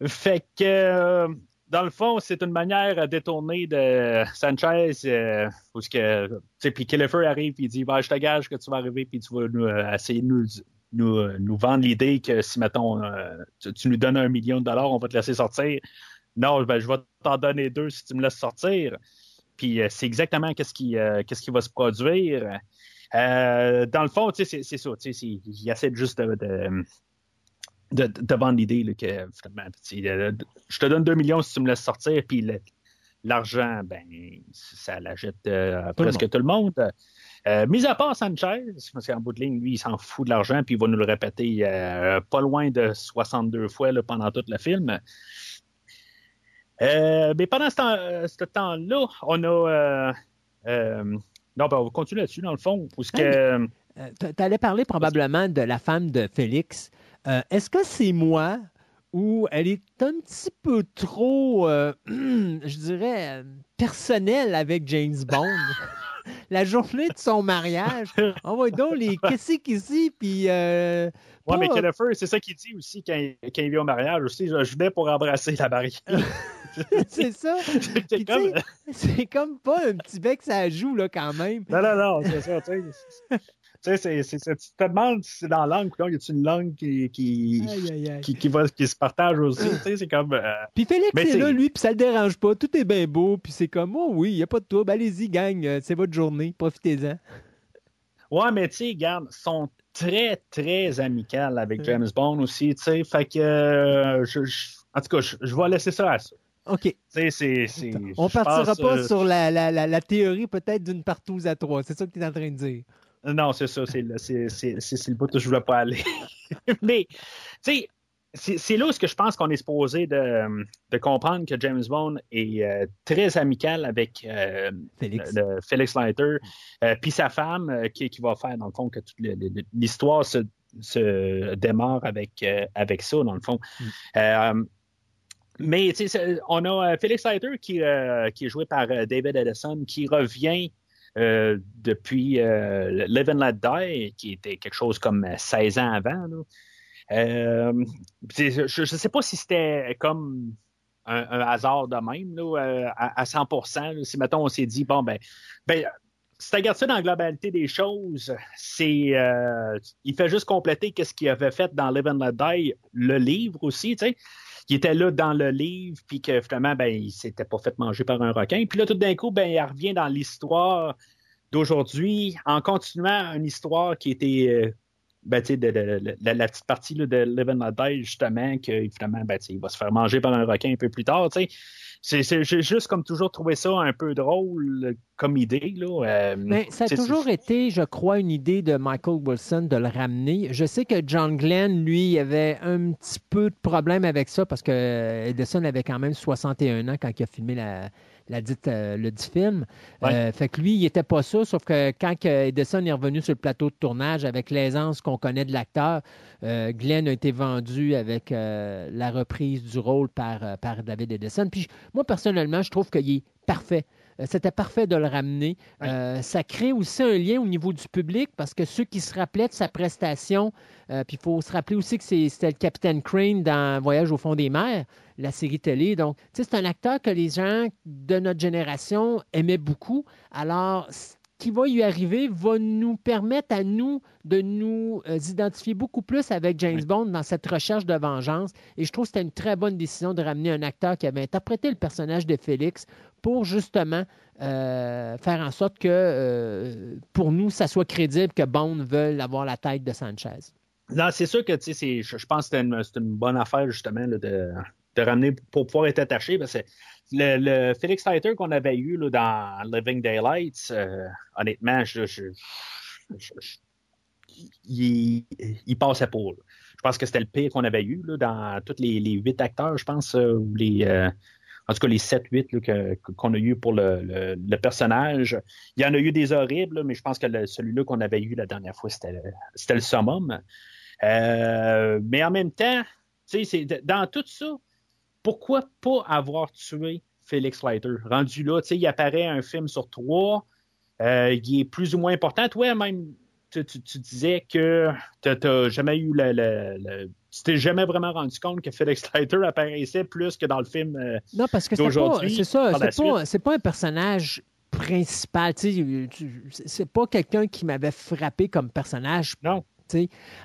Fait que, euh, dans le fond, c'est une manière détournée de Sanchez, euh, où ce que, puis Killefer arrive, puis il dit, bah, je te gage que tu vas arriver, puis tu vas nous, euh, essayer de nous, nous, euh, nous vendre l'idée que si, mettons, tu, tu nous donnes un million de dollars, on va te laisser sortir. Non, ben, je vais t'en donner deux si tu me laisses sortir. Puis c'est exactement qu'est-ce qui, qu'est-ce qui va se produire. Euh, dans le fond, c'est, c'est ça. Il essaie juste de, de, de, de vendre l'idée là, que finalement, euh, je te donne 2 millions si tu me laisses sortir, puis l'argent, ben, ça la jette euh, Tout le presque tout le monde. Euh, mis à part Sanchez, parce qu'en bout de ligne, lui, il s'en fout de l'argent, puis il va nous le répéter euh, pas loin de 62 fois là, pendant tout le film. Euh, mais pendant ce, temps, ce temps-là, on a. euh, euh, non, ben, on va continuer là-dessus, dans le fond. Parce que, Euh, tu allais parler probablement de la femme de Félix. Euh, Est-ce que c'est moi ou elle est un petit peu trop, euh, je dirais, euh, personnelle avec James Bond? la journée de son mariage, on va donc les qu'est-ce qu'ici, puis euh, Ouais, mais pas- Kellefer, c'est ça qu'il dit aussi quand il, quand il vient au mariage aussi. Je, venais pour embrasser la mariée. c'est ça. C'est comme... pas un petit bec ça joue là quand même. Non, non, non, c'est ça, tu sais. Tu te demandes si c'est dans la langue ou y a-t-il une langue qui, qui, Aïe, aïe, aïe. qui, qui va, qui se partage aussi? Tu sais, c'est comme. euh, Puis Félix Mais est là, lui, puis ça le dérange pas. Tout est bien beau, puis c'est comme, oh oui, il n'y a pas de trouble. Allez-y, gang, euh, c'est votre journée, profitez-en. Ouais, mais tu sais, regarde, ils sont très, très amicales avec Mm. James Bond aussi, tu sais. Fait que. euh, je, je- en tout cas, je, je vais laisser ça à ça. OK. Tu sais, c'est. c'est- On partira pense, pas euh, sur la, la, la, la théorie peut-être d'une partouze à trois. C'est ça que tu es en train de dire. Non, c'est ça, le, c'est le bout où je voulais pas aller. Mais, tu sais, c'est, là où ce que je pense qu'on est supposé de, de comprendre que James Bond est euh, très amical avec euh, Félix. le- Felix Leiter, euh, puis sa femme, euh, qui, qui va faire, dans le fond, que toute l'histoire se, se démarre avec, euh, avec ça, dans le fond. Mm. Euh, mais on a Felix Leiter qui, euh, qui est joué par David Edison, qui revient euh, depuis euh, Live and Let Die, qui était quelque chose comme 16 ans avant. là. Euh, je ne sais pas si c'était comme un, hasard de même là, euh, à, à 100 là. Si, mettons, on s'est dit, bon, ben, ben si tu regardes ça dans la globalité des choses, c'est euh, il fait juste compléter qu'est-ce qu'il avait fait dans Live and Let le livre aussi, tu sais. Il était là dans le livre, puis que finalement, ben, il s'était pas fait manger par un requin. Puis là, tout d'un coup, ben, il revient dans l'histoire d'aujourd'hui en continuant une histoire qui était ben, de, de, la petite partie là, de Live and Die, justement, que évidemment, ben, il va se faire manger par un requin un peu plus tard. J'ai juste comme toujours trouvé ça un peu drôle comme idée. Là. Euh, Mais ça a toujours été, je crois, une idée de Michael Wilson de le ramener. Je sais que John Glenn, lui, avait un petit peu de problème avec ça parce que Edison avait quand même 61 ans quand il a filmé la, la dite, euh, le dit film. Euh, fait que lui, il n'était pas ça, sauf que quand Edison est revenu sur le plateau de tournage avec l'aisance qu'on connaît de l'acteur, euh, Glenn a été vendu avec la reprise du rôle par, par David Edison. Puis moi, personnellement, je trouve qu'il est parfait. C'était parfait de le ramener. ça crée aussi un lien au niveau du public parce que ceux qui se rappelaient de sa prestation, puis il faut se rappeler aussi que c'était le capitaine Crane dans Voyage au fond des mers la série télé. Donc, c'est un acteur que les gens de notre génération aimaient beaucoup. Alors, qui va lui arriver va nous permettre à nous de nous euh, identifier beaucoup plus avec James Bond dans cette recherche de vengeance. Et je trouve que c'était une très bonne décision de ramener un acteur qui avait interprété le personnage de Félix pour justement euh, faire en sorte que, euh, pour nous, ça soit crédible que Bond veuille avoir la tête de Sanchez. Non, c'est sûr que je, je pense que c'est une, bonne affaire, justement, de, de ramener pour pouvoir être attaché. Parce que le, le Felix Leiter qu'on avait eu dans Living Daylights, euh, honnêtement, il, il, passait pour. Je pense que c'était le pire qu'on avait eu dans tous les, huit acteurs, je pense, euh, ou. Euh, en tout cas, les 7-8 qu'on a eu pour le, le, personnage. Il y en a eu des horribles, mais je pense que celui-là qu'on avait eu la dernière fois, c'était le summum. mais en même temps, dans tout ça, pourquoi pas avoir tué Félix Leiter? Rendu là, il apparaît un film sur trois, euh, il est plus ou moins important. Toi, même, tu, disais que tu n'as jamais eu le, tu t'es jamais vraiment rendu compte que Felix Leiter apparaissait plus que dans le film euh, Non, parce que c'est ça, c'est pas, pas, un personnage principal. C'est pas quelqu'un qui m'avait frappé comme personnage. Non.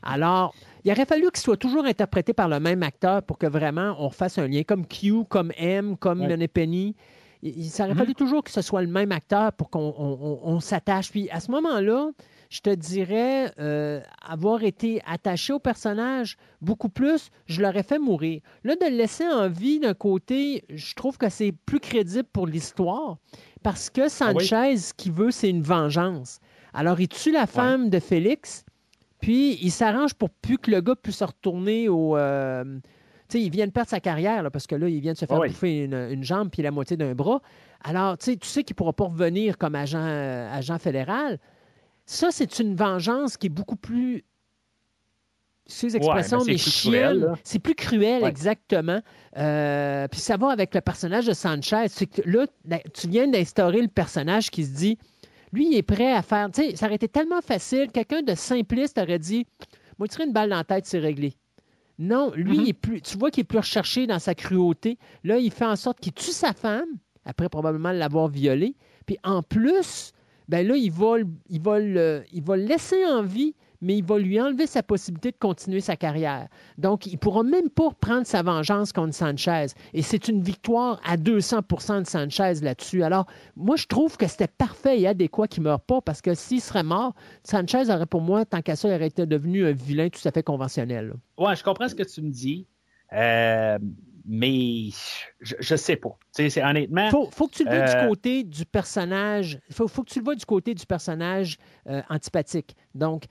Alors, il aurait fallu qu'il soit toujours interprété par le même acteur pour que vraiment on fasse un lien, comme Q, comme M, comme ouais. Penny. Il, aurait mhm. fallu toujours que ce soit le même acteur pour qu'on s'attache. Puis à ce moment-là, je te dirais, euh, avoir été attaché au personnage beaucoup plus, je l'aurais fait mourir. Là, de le laisser en vie d'un côté, je trouve que c'est plus crédible pour l'histoire parce que ah Sanchez, ce qu'il veut, c'est une vengeance. Alors, il tue la femme de Félix, puis, il s'arrange pour plus que le gars puisse se retourner au. Euh, tu sais, il vient de perdre sa carrière, parce que là, il vient de se faire bouffer une, jambe puis la moitié d'un bras. Alors, tu sais, tu sais qu'il ne pourra pas revenir comme agent, euh, agent fédéral. Ça, c'est une vengeance qui est beaucoup plus ces expressions, mais chiennes. C'est plus cruel, exactement. Euh, puis ça va avec le personnage de Sanchez. Que là, tu viens d'instaurer le personnage qui se dit lui, il est prêt à faire. Tu sais, ça aurait été tellement facile. Quelqu'un de simpliste aurait dit Moi, tirer une balle dans la tête, c'est réglé. Non, lui, mm-hmm. est plus, tu vois qu'il est plus recherché dans sa cruauté. Là, il fait en sorte qu'il tue sa femme, après probablement l'avoir violée. Puis en plus, ben là, il va, il, va il va le laisser en vie mais il va lui enlever sa possibilité de continuer sa carrière. Donc, il ne pourra même pas prendre sa vengeance contre Sanchez. Et c'est une victoire à 200% de Sanchez là-dessus. Alors, moi, je trouve que c'était parfait et adéquat qu'il ne meure pas parce que s'il serait mort, Sanchez aurait pour moi, tant qu'à ça, il aurait été devenu un vilain tout à fait conventionnel. Oui, je comprends ce que tu me dis. Euh, mais je, ne sais pas. C'est honnêtement. Faut, faut que tu le vois du euh, côté du personnage. Faut, faut que tu le vois du côté du personnage euh, antipathique. Donc,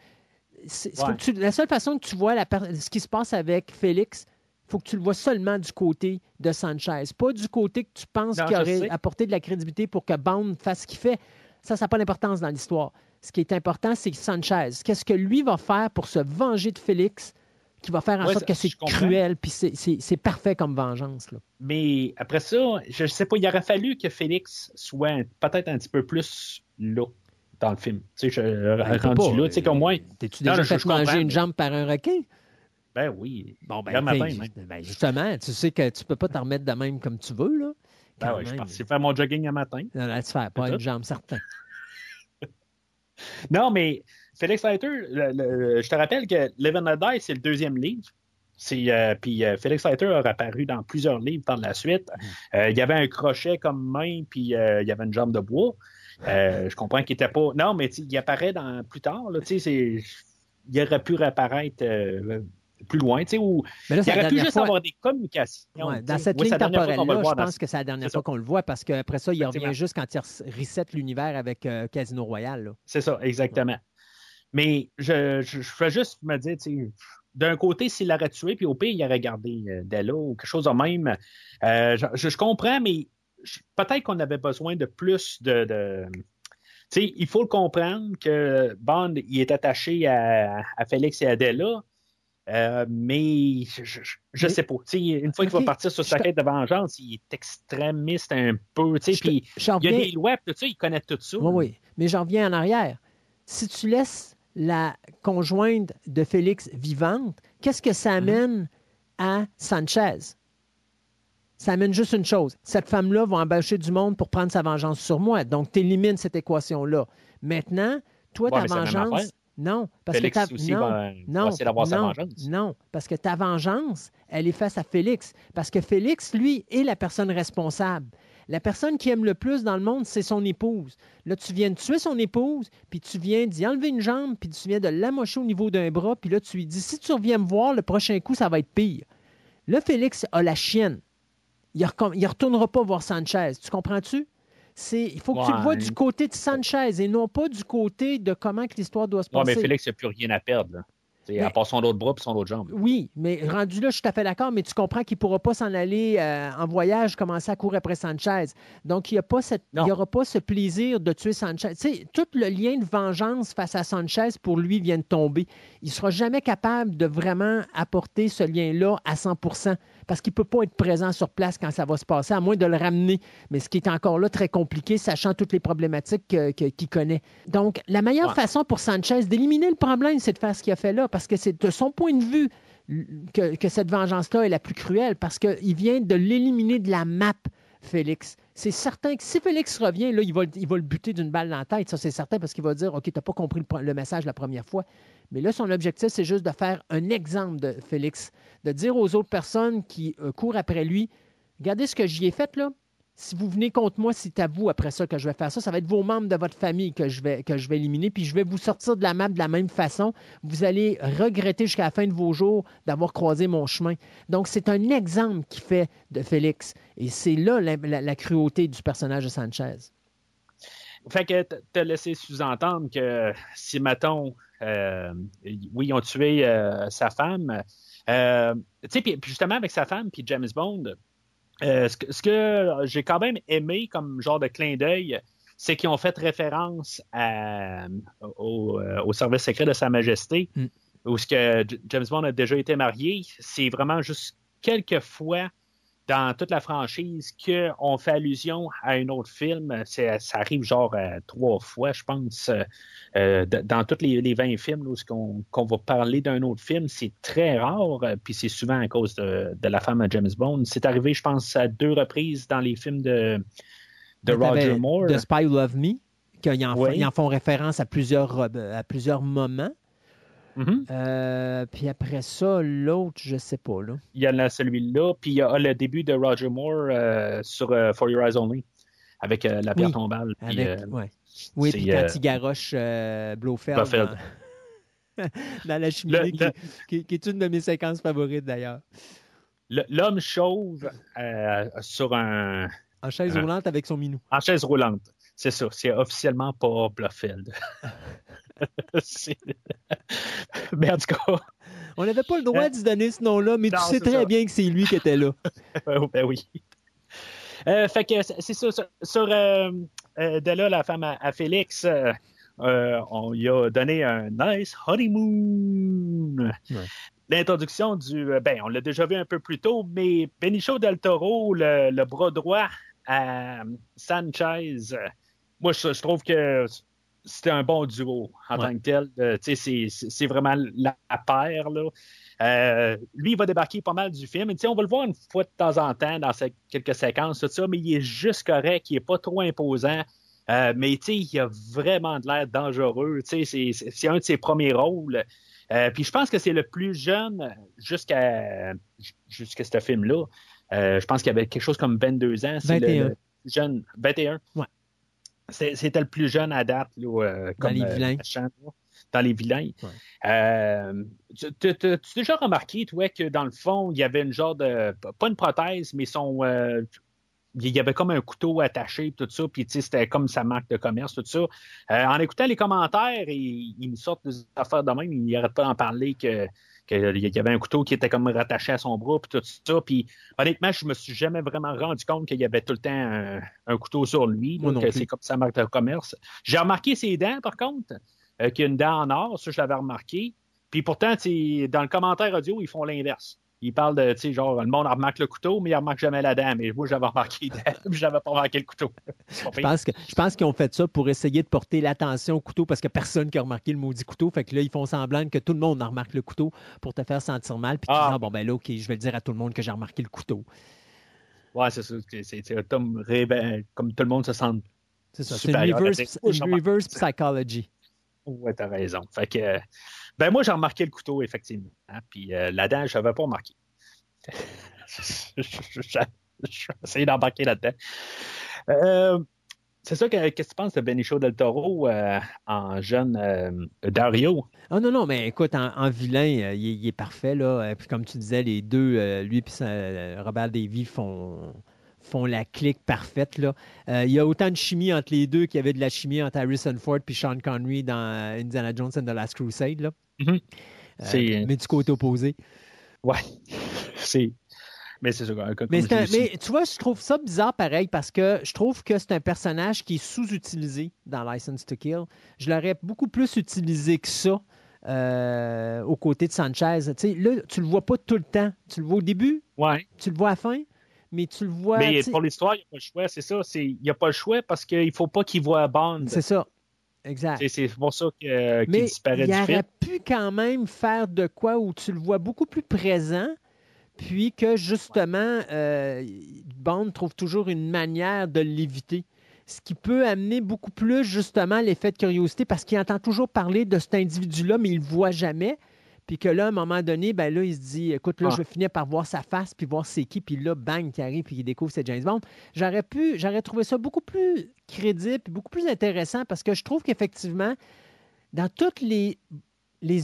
la seule façon que tu vois ce qui se passe avec Félix, il faut que tu le vois seulement du côté de Sanchez, pas du côté que tu penses qu'il aurait apporté de la crédibilité pour que Bond fasse ce qu'il fait. Ça, ça n'a pas d'importance dans l'histoire. Ce qui est important, c'est Sanchez. Qu'est-ce que lui va faire pour se venger de Félix qui va faire en sorte que c'est cruel, puis c'est parfait comme vengeance. Mais après ça, je ne sais pas, il aurait fallu que Félix soit peut-être un petit peu plus là dans le film. Tu sais, je ben, rendu là, tu sais, qu'au moins. T'es-tu déjà fait manger une jambe par un requin? Ben oui. Bon, ben, matin, ben, justement, tu sais que tu peux pas t'en remettre de même comme tu veux, là. Ben oui, je suis faire mon jogging un matin. Non, là, tu fais pas une jambe, certain. non, mais Félix Leiter, je te rappelle que Live and Die, c'est le deuxième livre. Euh, puis euh, Félix Leiter a apparu dans plusieurs livres par la suite. Mm. Euh, il y avait un crochet comme main, puis il y avait une jambe de bois. Je comprends qu'il était pas. Non, mais il apparaît dans... plus tard. Là, c'est... Il aurait pu réapparaître plus loin, tu sais, où mais là, il aurait pu juste avoir des communications. dans cette ligne temporelle-là, je pense que c'est la dernière fois qu'on le voit parce qu'après ça, il revient juste quand il reset l'univers avec euh, Casino Royale. C'est ça, exactement. Mais je, je, fais juste me dire, d'un côté, s'il l'aurait tué, puis au pire, il aurait gardé euh, Della ou quelque chose de même. Euh, je, comprends, mais peut-être qu'on avait besoin de plus de. de tu sais, il faut le comprendre que Bond, il est attaché à, à Félix et à Della, euh, mais je, ne sais pas. une fois qu'il va partir sur sa quête de vengeance, il est extrémiste un peu. Puis il y a des lois, tout ça, il connaît tout ça. Oui, oui. Mais j'en reviens en arrière. Si tu laisses la conjointe de Félix vivante, qu'est-ce que ça mhm. amène à Sanchez? Ça amène juste une chose. Cette femme-là va embaucher du monde pour prendre sa vengeance sur moi. Donc, tu élimines cette équation-là. Maintenant, toi, ta vengeance, non, parce que ta... non, non, vengeance. Non, parce que ta vengeance, elle est face à Félix. Parce que Félix, lui, est la personne responsable. La personne qui aime le plus dans le monde, c'est son épouse. Là, tu viens de tuer son épouse, puis tu viens d'y enlever une jambe, puis tu viens de l'amocher au niveau d'un bras, puis là, tu lui dis si tu reviens me voir, le prochain coup, ça va être pire. Là, Félix a la chienne. Il ne retournera pas voir Sanchez. Tu comprends-tu? il faut que tu le vois du côté de Sanchez et non pas du côté de comment que l'histoire doit se passer. Oui, mais Félix n'a plus rien à perdre. Là. à part son autre bras et son autre jambe. Oui, mais rendu là, je suis tout à fait d'accord, mais tu comprends qu'il ne pourra pas s'en aller euh, en voyage, commencer à courir après Sanchez. Donc, il n'y aura pas ce plaisir de tuer Sanchez. sais, tout le lien de vengeance face à Sanchez, pour lui, vient de tomber. Il ne sera jamais capable de vraiment apporter ce lien-là à 100 parce qu'il ne peut pas être présent sur place quand ça va se passer, à moins de le ramener. Mais ce qui est encore là très compliqué, sachant toutes les problématiques qu'il connaît. Donc, la meilleure façon pour Sanchez d'éliminer le problème, c'est de faire ce qu'il a fait là, parce que c'est de son point de vue que, cette vengeance-là est la plus cruelle, parce qu'il vient de l'éliminer de la map. Félix. C'est certain que si Félix revient, là, il va, le buter d'une balle dans la tête. Ça, c'est certain parce qu'il va dire OK, tu n'as pas compris le, message la première fois. Mais là, son objectif, c'est juste de faire un exemple de Félix, de dire aux autres personnes qui euh, courent après lui Regardez ce que j'y ai fait là. Si vous venez contre moi, c'est à vous après ça que je vais faire ça. Ça va être vos membres de votre famille que je vais, que je vais éliminer. Puis je vais vous sortir de la map de la même façon. Vous allez regretter jusqu'à la fin de vos jours d'avoir croisé mon chemin. Donc, c'est un exemple qui fait de Félix. Et c'est là la, cruauté du personnage de Sanchez. Fait que tu as laissé sous-entendre que si, mettons, euh, oui, ils ont tué euh, sa femme. Euh, tu sais, puis justement, avec sa femme, puis James Bond, ce que, j'ai quand même aimé comme genre de clin d'œil, c'est qu'ils ont fait référence au, service secret de Sa Majesté, mm. où ce que James Bond a déjà été marié. C'est vraiment juste quelques fois dans toute la franchise qu'on fait allusion à un autre film. Ça arrive genre euh, trois fois, je pense, euh, euh, dans tous les, les, 20 films où qu'on va parler d'un autre film. C'est très rare, puis c'est souvent à cause de, la femme à James Bond. C'est arrivé, je pense, à deux reprises dans les films de, de Roger Moore. De Spy Love Me, qu'ils en, en, font référence à plusieurs, à plusieurs moments. Mm-hmm. Euh, puis après ça, l'autre, je sais pas. Là. Il y a celui-là, puis il y a le début de Roger Moore euh, sur euh, For Your Eyes Only, avec la pierre tombale. Oui, puis quand il garoche Blofeld dans, la cheminée, qui, est une de mes séquences favorites d'ailleurs. L'homme chauve sur un. En chaise roulante avec son minou. En chaise roulante. C'est ça. C'est officiellement pas Blofeld. mais en tout cas. On n'avait pas le droit de se donner ce nom-là, mais tu sais très bien que c'est lui qui était là. ben oui. Euh, fait que c'est ça. Sur, euh, euh, de là, la femme à, Félix, on lui a donné un nice honeymoon. L'introduction du. Ben, on l'a déjà vu un peu plus tôt, mais Benicio del Toro, le, bras droit à Sanchez, moi, je trouve que c'était un bon duo en tant que tel. Euh, c'est vraiment la, paire. Là. Euh, lui, il va débarquer pas mal du film. on va le voir une fois de temps en temps dans quelques séquences, tout ça, mais il est juste correct, il n'est pas trop imposant. Euh, mais il a vraiment de l'air dangereux. C'est un de ses premiers rôles. puis je pense que c'est le plus jeune jusqu'à jusqu'à ce film-là. je pense qu'il avait quelque chose comme 22 ans. 21. jeune, 21. Ouais. C'était le plus jeune à date, là, comme dans les vilains. dans les vilains. tu as déjà remarqué, toi, que dans le fond, il y avait une genre de. Pas une prothèse, mais son il y avait comme un couteau attaché, tout ça, puis c'était comme sa marque de commerce, tout ça. Euh, en écoutant les commentaires, ils, me sortent des affaires de même, ils n'arrêtent pas d'en parler que qu'il y avait un couteau qui était comme rattaché à son bras, puis tout ça. Puis honnêtement, je me suis jamais vraiment rendu compte qu'il y avait tout le temps un, couteau sur lui, que c'est comme sa marque de commerce. J'ai remarqué ses dents, par contre, euh, qu'il y a une dent en or, ça je l'avais remarqué. Puis pourtant, dans le commentaire audio, ils font l'inverse. Il parle de, tu sais, genre, le monde remarque le couteau, mais il remarque jamais la dame. Et moi, j'avais remarqué la dame, j'avais pas remarqué le couteau. je pense, que, je pense qu'ils ont fait ça pour essayer de porter l'attention au couteau parce que personne qui a remarqué le maudit couteau. Fait que là, ils font semblant que tout le monde remarque le couteau pour te faire sentir mal. Puis tu ah. dis, bon, ben là, OK, je vais le dire à tout le monde que j'ai remarqué le couteau. Ouais, c'est ça. C'est comme, comme tout le monde se sent. C'est ça. C'est une reverse, reverse psychology. Ouais, t'as raison. Fait que. Ben moi, j'ai remarqué le couteau, effectivement. Hein, puis euh, la dent, je n'avais pas remarqué. J'ai essayé d'embarquer là-dedans. Euh, c'est ça, qu'est-ce que tu penses de Benicio del Toro euh, en jeune Dario? Ah non, non, mais écoute, en, vilain, il, est parfait. Là. Puis comme tu disais, les deux, lui et Robert Davy font, font la clique parfaite. Là. Euh, il y a autant de chimie entre les deux qu'il y avait de la chimie entre Harrison Ford et Sean Connery dans euh, Indiana Jones and the Last Crusade. Là. Mm-hmm. Euh, mais du côté opposé. Ouais. c'est. Mais c'est ça. Mais, mais, tu vois, je trouve ça bizarre pareil parce que je trouve que c'est un personnage qui est sous-utilisé dans License to Kill. Je l'aurais beaucoup plus utilisé que ça. Euh, aux côtés de Sanchez. sais, là, tu le vois pas tout le temps. Tu le vois au début, ouais. tu le vois à la fin, mais tu le vois. Mais pour l'histoire, il n'y a pas le choix, c'est ça. Il n'y a pas le choix parce qu'il ne faut pas qu'il voit Bond. C'est ça. Exact. C'est pour ça qu'il disparaît du film. Il aurait pu quand même faire de quoi où tu le vois beaucoup plus présent, puis que justement, euh, Bond trouve toujours une manière de l'éviter. Ce qui peut amener beaucoup plus justement l'effet de curiosité parce qu'il entend toujours parler de cet individu-là, mais il ne le voit jamais. Puis que là, à un moment donné, ben là, il se dit écoute, là, je vais finir par voir sa face, puis voir c'est qui, puis là, bang, qui arrive, puis il découvre c'est James Bond. J'aurais pu, j'aurais trouvé ça beaucoup plus crédible, puis beaucoup plus intéressant, parce que je trouve qu'effectivement, dans toutes les, les,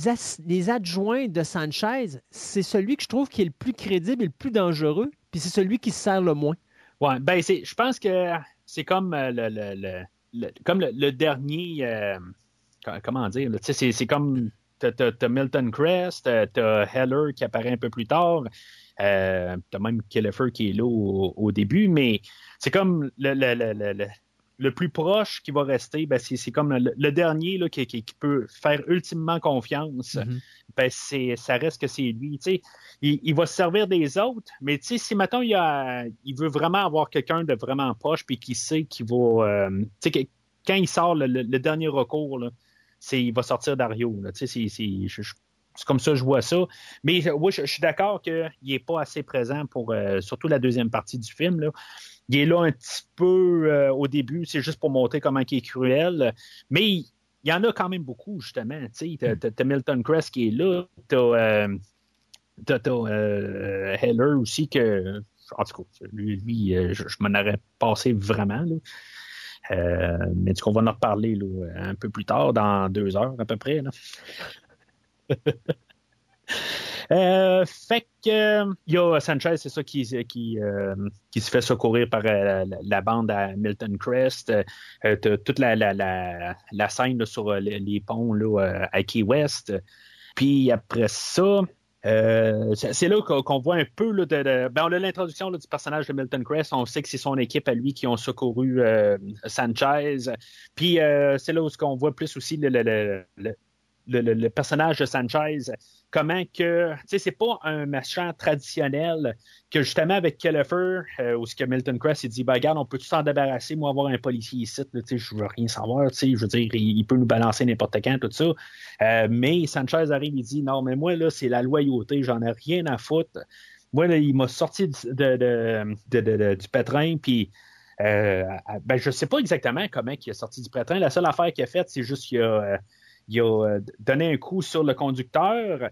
les adjoints de Sanchez, c'est celui que je trouve qui est le plus crédible et le plus dangereux, puis c'est celui qui se sert le moins. Ouais, ben, je pense que c'est comme euh, le, le, comme le, dernier. Euh, comment dire? C'est comme t'as Milton Crest, t'as Heller qui apparaît un peu plus tard, euh, t'as même Kellefer qui est là au, début, mais c'est comme le, plus proche qui va rester, ben c'est comme le, dernier là, qui, peut faire ultimement confiance. Mm-hmm. ben ça reste que c'est lui. Il, il, va se servir des autres, mais si maintenant il, il veut vraiment avoir quelqu'un de vraiment proche puis qui sait qu'il va. Euh, quand il sort le, dernier recours, là, il va sortir Dario. C'est comme ça que je vois ça. Mais oui, je, suis d'accord qu'il n'est pas assez présent pour euh, surtout la deuxième partie du film. Il est là un petit peu euh, au début, c'est juste pour montrer comment il est cruel. Mais il, y en a quand même beaucoup, justement. Tu as, Milton Crest qui est là. Tu as, euh, Heller aussi, que en tout cas, lui, je, m'en aurais passé vraiment. Euh, mais du coup, on va en reparler un peu plus tard, dans deux heures à peu près. Euh, fait que il y a Sanchez, c'est ça qui, qui, euh, qui se fait secourir par la, bande à Milton Crest. toute la, la, la, scène sur les, ponts là, à Key West. Puis après ça, euh, c'est là qu'on voit un peu là, de, ben, on a l'introduction du personnage de Milton Crest. On sait que c'est son équipe à lui qui ont secouru euh, Sanchez. Puis euh, c'est là où on voit plus aussi le, le, le, personnage de Sanchez comment que, tu sais, c'est pas un méchant traditionnel que justement avec Kellefer, euh, où ce que Milton Crest, il dit, ben regarde, on peut tout s'en débarrasser, moi avoir un policier ici, tu sais, je veux rien savoir, tu sais, je veux dire, il, peut nous balancer n'importe quand, tout ça. Euh, mais Sanchez arrive, il dit, non, mais moi, là, c'est la loyauté, j'en ai rien à foutre. Moi, là, il m'a sorti de, de, du pétrin, puis euh, ben, je sais pas exactement comment il est sorti du pétrin. La seule affaire qu'il a faite, c'est juste qu'il a il a euh, donné un coup sur le conducteur.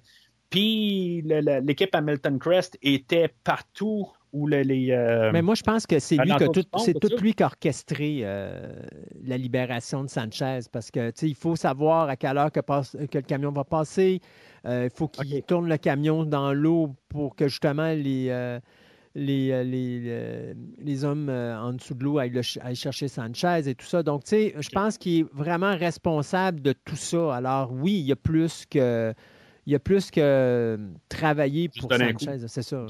Puis l'équipe Hamilton Crest était partout ou les. Euh, mais moi, je pense que c'est lui, tout, c'est tout lui qui a orchestré euh, la libération de Sanchez parce que il faut savoir à quelle heure que, que le camion va passer. Euh, il faut qu'il tourne le camion dans l'eau pour que justement les. Les, les, les, hommes en dessous de l'eau aillent, chercher Sanchez et tout ça. Donc, tu sais, je pense qu'il est vraiment responsable de tout ça. Alors, oui, il y a plus que, il y a plus que travailler pour Sanchez, c'est ça.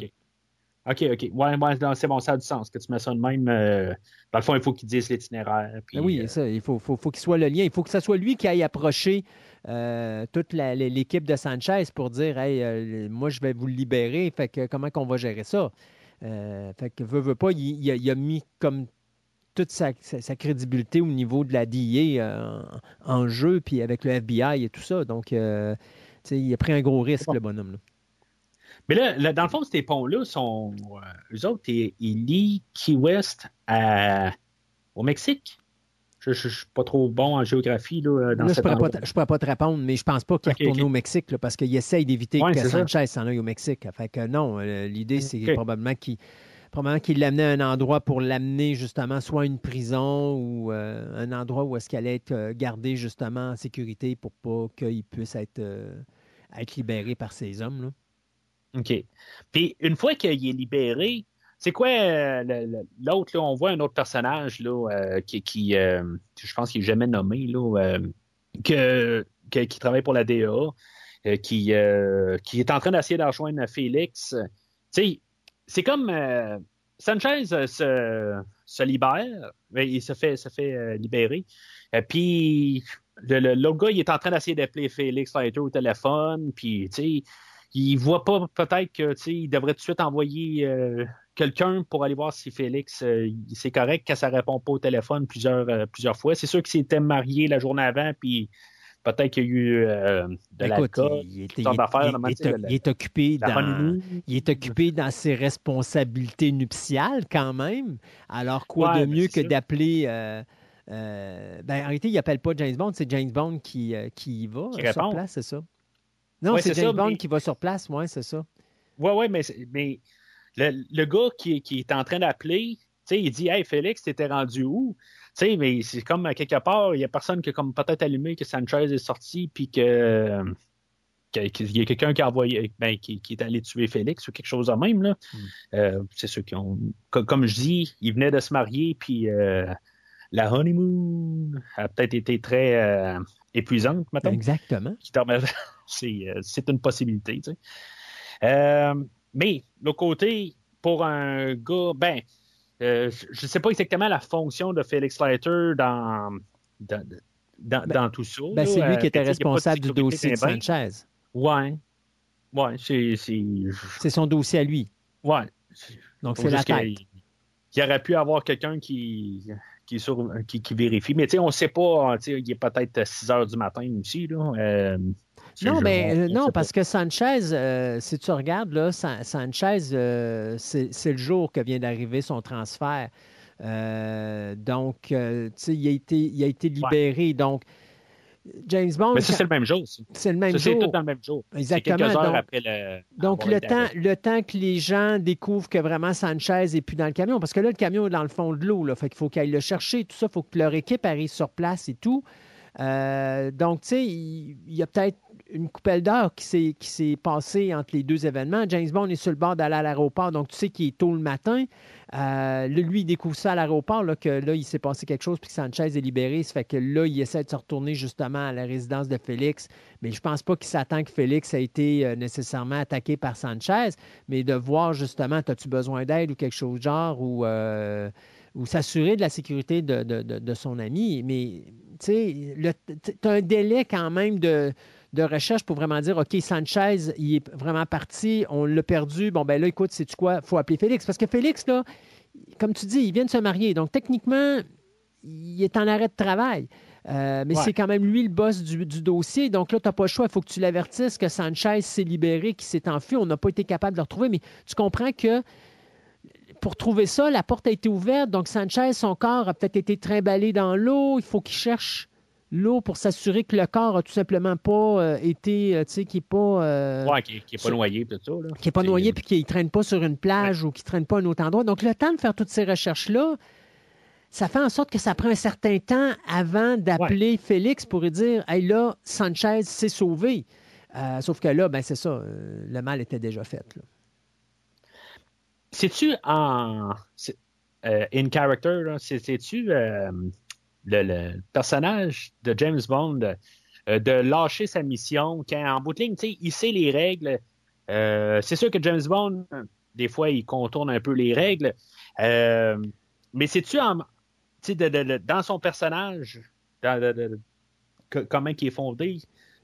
OK, OK. Ouais, c'est bon, ça a du sens que tu mets ça de même. Euh, dans le fond, il faut qu'il dise l'itinéraire. Ben oui, euh, ça, il faut, faut, faut qu'il soit le lien. Il faut que ce soit lui qui aille approcher euh, toute l'équipe de Sanchez pour dire Hey, moi, je vais vous le libérer. Fait que comment qu'on va gérer ça? Fait que veut, veut pas, il, a, mis comme toute sa, crédibilité au niveau de la DIA en, jeu, puis avec le FBI et tout ça. Donc, il a pris un gros risque, le bonhomme. Là. Mais là, dans le fond, ces ponts-là sont. Euh, eux autres, ils, lient Key West au Mexique. Je ne suis pas trop bon en géographie. Là, dans je ne pourrais, pas te répondre, mais je pense pas qu'il okay, retourné au Mexique parce qu'il essaye d'éviter que Sanchez s'en aille au Mexique. Fait que non, euh, l'idée, c'est probablement qu'il probablement qu'il l'amenait à un endroit pour l'amener justement soit à une prison ou euh, un endroit où est-ce qu'elle allait être gardée justement en sécurité pour pas qu'il puisse être, être libéré par ses hommes. Là. OK. Puis une fois qu'il est libéré, c'est quoi euh, l'autre, on voit un autre personnage là, euh, qui, qui euh, je pense qu'il n'est jamais nommé, là, que, qui travaille pour la DA, qui, qui est en train d'essayer de rejoindre Félix. c'est comme Sanchez se, se, libère, il se fait, se fait libérer. puis l'autre gars, il est en train d'essayer d'appeler Félix Leiter au téléphone, puis tu sais il voit pas peut-être qu'il devrait tout de suite envoyer euh, quelqu'un pour aller voir si Félix euh, c'est correct que ça répond pas au téléphone plusieurs, euh, plusieurs fois. C'est sûr qu'il s'était marié la journée avant, puis peut-être qu'il y a eu de l'alcool, il, il, il, est occupé dans, il est occupé dans ses responsabilités nuptiales quand même. Alors quoi de ben, mieux que d'appeler ben, en réalité, il n'appelle pas James Bond, c'est James Bond qui, qui y va sur place, c'est ça? Non, c'est James Bond qui va sur place, oui, c'est ça. Oui, oui, mais, mais le, gars qui, qui, est en train d'appeler, il dit Hey Félix, t'étais rendu où? sais, mais c'est comme à quelque part, il n'y a personne qui a comme peut-être allumé que Sanchez est sorti puis que qu'il y a quelqu'un qui a envoyé ben, qui, est allé tuer Félix ou quelque chose de même. Là. Hmm. Euh, c'est ceux qui ont. Comme, je dis, il venait de se marier, puis euh, la honeymoon a peut-être été très euh, épuisante, maintenant. Exactement. C'est une possibilité. Tu sais. Euh, mais, l'autre côté, pour un gars, ben, euh, je ne sais pas exactement la fonction de Félix Leiter dans, dans, dans, ben, tout ça. Ben, c'est lui qui était responsable du dossier de Sanchez. Ouais. Ouais, c'est. C'est son dossier à lui. Ouais. Donc, c'est la tête. Il aurait pu avoir quelqu'un qui, qui, qui, vérifie. Mais on ne sait pas, il est peut-être 6 heures du matin aussi. Là. Euh, non, mais euh, non, parce que Sanchez, euh, si tu regardes, là, Sanchez, c'est le jour que vient d'arriver son transfert. donc, il a, été, il a été libéré. Donc, James Bond. Mais c'est le même jour. C'est le même jour. C'est tout dans le même jour. Exactement. Quelques heures donc, après le. Donc, le temps, le temps que les gens découvrent que vraiment Sanchez n'est plus dans le camion, parce que là, le camion est dans le fond de l'eau. Fait qu'il faut qu'ils aillent le chercher, tout ça. Il faut que leur équipe arrive sur place et tout. Euh, donc, tu sais, il, y a peut-être une coupelle d'heure qui s'est passée entre les deux événements. James Bond est sur le bord d'aller à l'aéroport, donc tu sais qu'il est tôt le matin. Euh, lui, il découvre ça à l'aéroport, que là, il s'est passé quelque chose, puis que Sanchez est libéré. Ça fait que là, il essaie de se retourner justement à la résidence de Félix. Mais je pense pas qu'il s'attend que Félix ait été euh, nécessairement attaqué par Sanchez, mais de voir justement, as-tu besoin d'aide ou quelque chose de genre, ou, euh, ou s'assurer de la sécurité de, de son ami. Mais tu as un délai quand même de de recherche pour vraiment dire, OK, Sanchez, il est vraiment parti, on l'a perdu. Bon, ben là, écoute, sais-tu quoi? Il faut appeler Félix. Parce que Félix, là, comme tu dis, il vient de se marier. Donc, techniquement, il est en arrêt de travail. Euh, mais c'est quand même lui le boss du, dossier. Donc là, tu n'as pas le choix. Il faut que tu l'avertisses que Sanchez s'est libéré, qu'il s'est enfui. On n'a pas été capable de le retrouver. Mais tu comprends que pour trouver ça, la porte a été ouverte. Donc Sanchez, son corps a peut-être été trimballé dans l'eau. Il faut qu'il cherche Là, pour s'assurer que le corps a tout simplement pas euh, été, euh, tu sais, qui n'est pas. euh, Ouais, qui n'est pas noyé, tout ça. Qui n'est pas noyé puis qui ne traîne pas sur une plage ou qui ne traîne pas à un autre endroit. Donc, le temps de faire toutes ces recherches-là, ça fait en sorte que ça prend un certain temps avant d'appeler Félix pour lui dire Hey là, Sanchez s'est sauvé. Euh, sauf que là, ben c'est ça, le mal était déjà fait. là. C'est-tu en. euh, in character, c'est-tu euh, le, le personnage de James Bond euh, de lâcher sa mission quand en bout de ligne, il sait les règles. Euh, c'est sûr que James Bond, des fois, il contourne un peu les règles. Euh, mais c'est-tu en. de- de- dans son personnage, dans- de- comment il est fondé,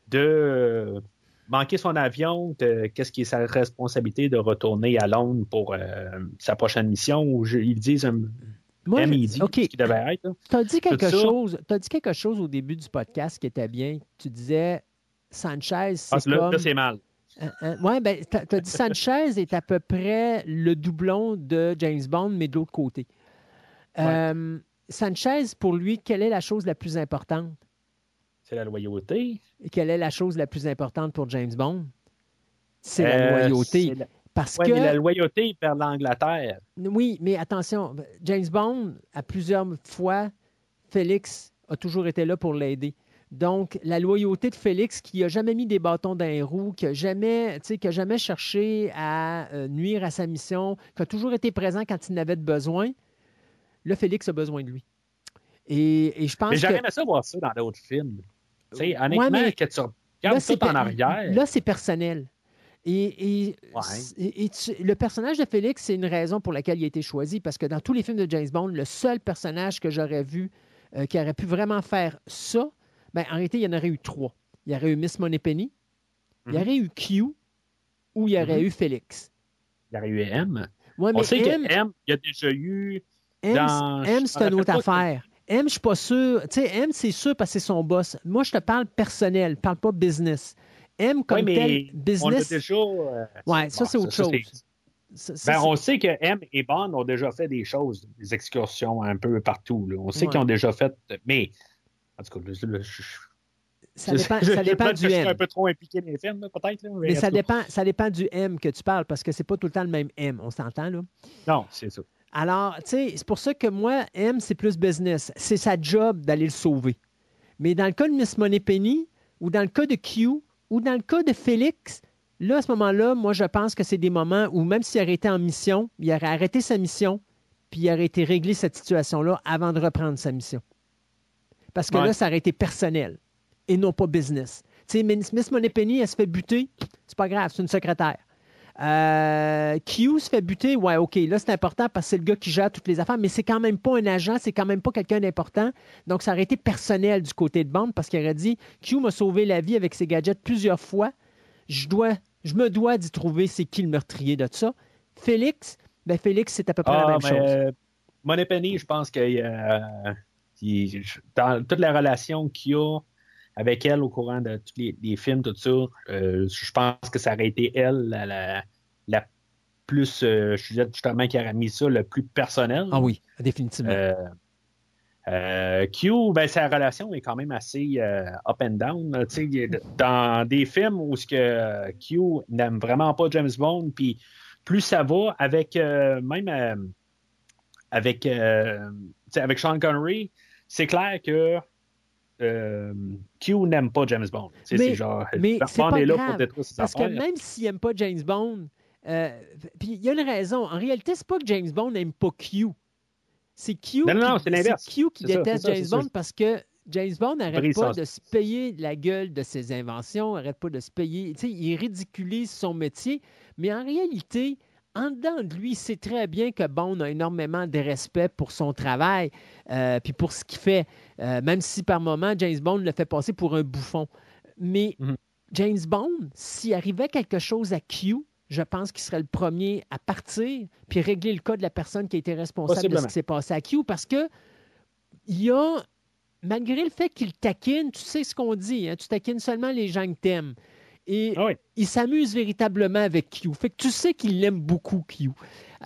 de manquer son avion, qu'est-ce qui est sa responsabilité de retourner à Londres pour euh, sa prochaine mission, où je- ils disent un Moi, M, je- il dit OK, ce qui devait être. tu as dit quelque chose. Dit quelque chose au début du podcast qui était bien. Tu disais Sanchez, c'est Ah, là, comme. là, c'est mal. oui, ben, tu as dit Sanchez est à peu près le doublon de James Bond, mais de l'autre côté. Euh, Sanchez, pour lui, quelle est la chose la plus importante? C'est la loyauté. Et quelle est la chose la plus importante pour James Bond? C'est la Euh, loyauté. c'est la- Parce Ouais, que. mais la loyauté vers l'Angleterre. Oui, mais attention, James Bond, à plusieurs fois, Félix a toujours été là pour l'aider. Donc, la loyauté de Félix, qui n'a jamais mis des bâtons dans les roues, qui n'a jamais, qui a jamais cherché à euh, nuire à sa mission, qui a toujours été présent quand il n'avait de besoin, là, Félix a besoin de lui. Et, et je pense Mais que... j'aurais aimé ça voir ça dans d'autres films. Honnêtement, mais que tu Là, regardes c'est tout en arrière. Là, c'est personnel. Et, et- Ouais. et- et tu- le personnage de Félix, c'est une raison pour laquelle il a été choisi, parce que dans tous les films de James Bond, le seul personnage que j'aurais vu euh, qui aurait pu vraiment faire ça, ben, en réalité, il y en aurait eu trois. Il y aurait eu Miss Moneypenny, il y Mhm. aurait eu Q, ou il y aurait Mhm. eu Félix. Il y aurait eu M. Ouais, On mais sait M, que M, il y a déjà eu. M, dans- M, c'est une autre affaire. M, je suis pas sûr. Tu sais, M, c'est sûr parce que c'est son boss. Moi, je te parle personnel, je parle pas business. M comme Oui, mais tel, on a business. déjà. euh, Ouais, ça, c'est autre ça, chose. Ça- Ben, on sait que M et Bond ont déjà fait des choses, des excursions un peu partout. là. On sait Ouais. qu'ils ont déjà fait. Mais, en tout cas, je, je- Ça dépend, dépend du M. un peu trop impliqué dans les films, peut-être. Mais ça dépend, ça dépend du M que tu parles parce que c'est pas tout le temps le même M. On s'entend, là? Non, c'est ça. Alors, tu sais, c'est pour ça que moi, M, c'est plus business. C'est sa job d'aller le sauver. Mais dans le cas de Miss Moneypenny, ou dans le cas de Q, ou dans le cas de Félix, là, à ce moment-là, moi, je pense que c'est des moments où même s'il aurait été en mission, il aurait arrêté sa mission, puis il aurait été réglé cette situation-là avant de reprendre sa mission. Parce que Ouais. là, ça aurait été personnel et non pas business. Tu sais, Miss Miss Moneypenny, elle se fait buter, c'est pas grave, c'est une secrétaire. Euh, Q se fait buter, ouais, OK, là, c'est important parce que c'est le gars qui gère toutes les affaires, mais c'est quand même pas un agent, c'est quand même pas quelqu'un d'important. Donc, ça aurait été personnel du côté de bande parce qu'il aurait dit Q m'a sauvé la vie avec ses gadgets plusieurs fois? Je dois, je me dois d'y trouver c'est qui le meurtrier de ça. Félix, ben Félix, c'est à peu près la Ah, même mais, chose. euh, Moneypenny, je pense que euh, il- dans toute la relation qu'il y a avec elle au courant de tous les, les films, tout ça, euh, je pense que ça aurait été elle la, la, la plus, euh, je disais justement, qui aurait mis ça le plus personnel. Ah oui, définitivement. Euh, Q, ben, sa relation est quand même assez up and down. Dans des films où ce que Q n'aime vraiment pas James Bond, puis plus ça va avec même avec, avec Sean Connery, c'est clair que euh, Q n'aime pas James Bond? Mais- c'est genre, mais c'est pas est là grave, pour détruire ses Parce que même s'il n'aime pas James Bond, euh, puis il y a une raison. En réalité, c'est pas que James Bond n'aime pas Q. C'est Q, Non, non, non, qui- c'est. Q qui ça, déteste ça, James. Bond parce que James Bond n'arrête pas de se payer la gueule de ses inventions, n'arrête pas de se payer. Tu sais, il ridiculise son métier, mais en réalité, en dedans de lui, il sait très bien que Bond a énormément de respect pour son travail, euh, puis pour ce qu'il fait, Euh, même si par moment, James Bond le fait passer pour un bouffon. Mais Mhm. James Bond, s'il arrivait quelque chose à Q, je pense qu'il serait le premier à partir puis régler le cas de la personne qui a été responsable de ce qui s'est passé à Q parce que il y a, malgré le fait qu'il taquine, tu sais ce qu'on dit, hein, tu taquines seulement les gens que t'aimes. Et Ah oui. il s'amuse véritablement avec Q. Fait que tu sais qu'il l'aime beaucoup, Q.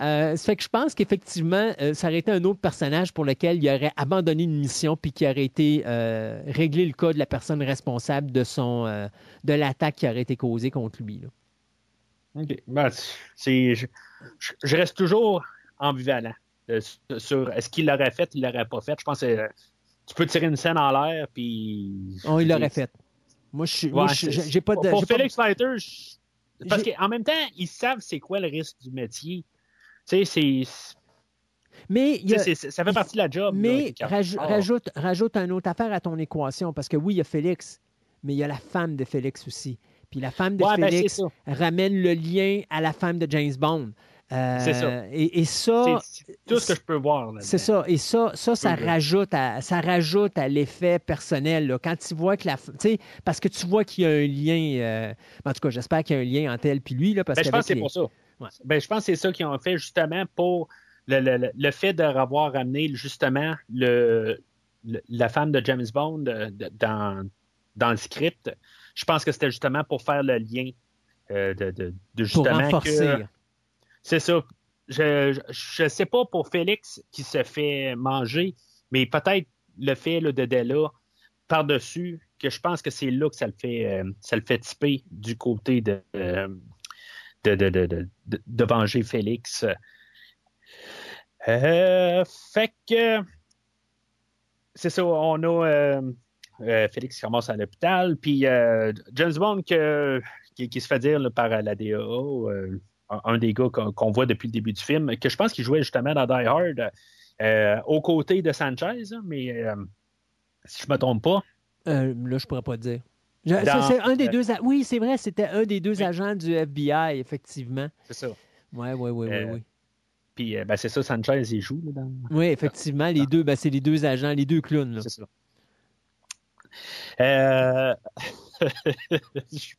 Euh, ça fait que je pense qu'effectivement, euh, ça aurait été un autre personnage pour lequel il aurait abandonné une mission puis qui aurait été euh, réglé le cas de la personne responsable de son de l'attaque qui aurait été causée contre lui. là. OK. Ben, c'est, je, je- reste toujours ambivalent sur est-ce qu'il l'aurait fait, il l'aurait pas fait. Je pense que tu peux tirer une scène en l'air, puis. Oh, il l'aurait fait. Moi, je suis. Ouais, j'ai pas de. Pour pas- Félix Leiter, je- parce qu'en même temps, ils savent c'est quoi le risque du métier. Tu sais, c'est, Mais il y a- ça fait partie de la job. Mais là, quand- raj- rajoute, rajoute une autre affaire à ton équation, parce que oui, il y a Félix, mais il y a la femme de Félix aussi. Puis la femme de Ouais, ben, Félix ramène le lien à la femme de James Bond. Euh, C'est ça. Et, et ça, C'est- tout ce que je peux voir. c'est ça. Et ça, ça, ça Oui, oui. rajoute à, ça rajoute à l'effet personnel. là. Quand tu vois que la. f- Tu sais, parce que tu vois qu'il y a un lien. euh, en tout cas, j'espère qu'il y a un lien entre elle puis lui. Là, parce Ben, je pense que c'est pour ça. Ouais. Ben, je pense que c'est ça qu'ils ont fait justement pour le, le- le- le fait de avoir ramené justement le, le- la femme de James Bond euh, dans, dans le script. Je pense que c'était justement pour faire le lien euh, de, de- de pour justement renforcer. que c'est ça. Je, je sais pas pour Félix qui se fait manger, mais peut-être le fait de Della par-dessus, que je pense que c'est là que ça le fait, euh, ça le fait du côté de, euh, de, de, de, de, de- venger Félix. Euh, fait que c'est ça, on a euh, euh, Félix qui commence à l'hôpital, puis James Bond qui, qui se fait dire par la DAO, un, des gars qu'on voit depuis le début du film, que je pense qu'il jouait justement dans Die Hard euh, aux côtés de Sanchez, hein, mais euh, si je me trompe pas. Euh, là, je pourrais pas te dire. Je- ça, Dans- c'est un des deux. Oui, c'est vrai, c'était un des deux agents du FBI, effectivement. C'est ça. Oui, oui, oui, oui, oui. Puis ben, c'est ça, Sanchez, il joue là, dans. Oui, effectivement, les deux, ben, c'est les deux agents, les deux clowns. là. C'est ça. Euh... je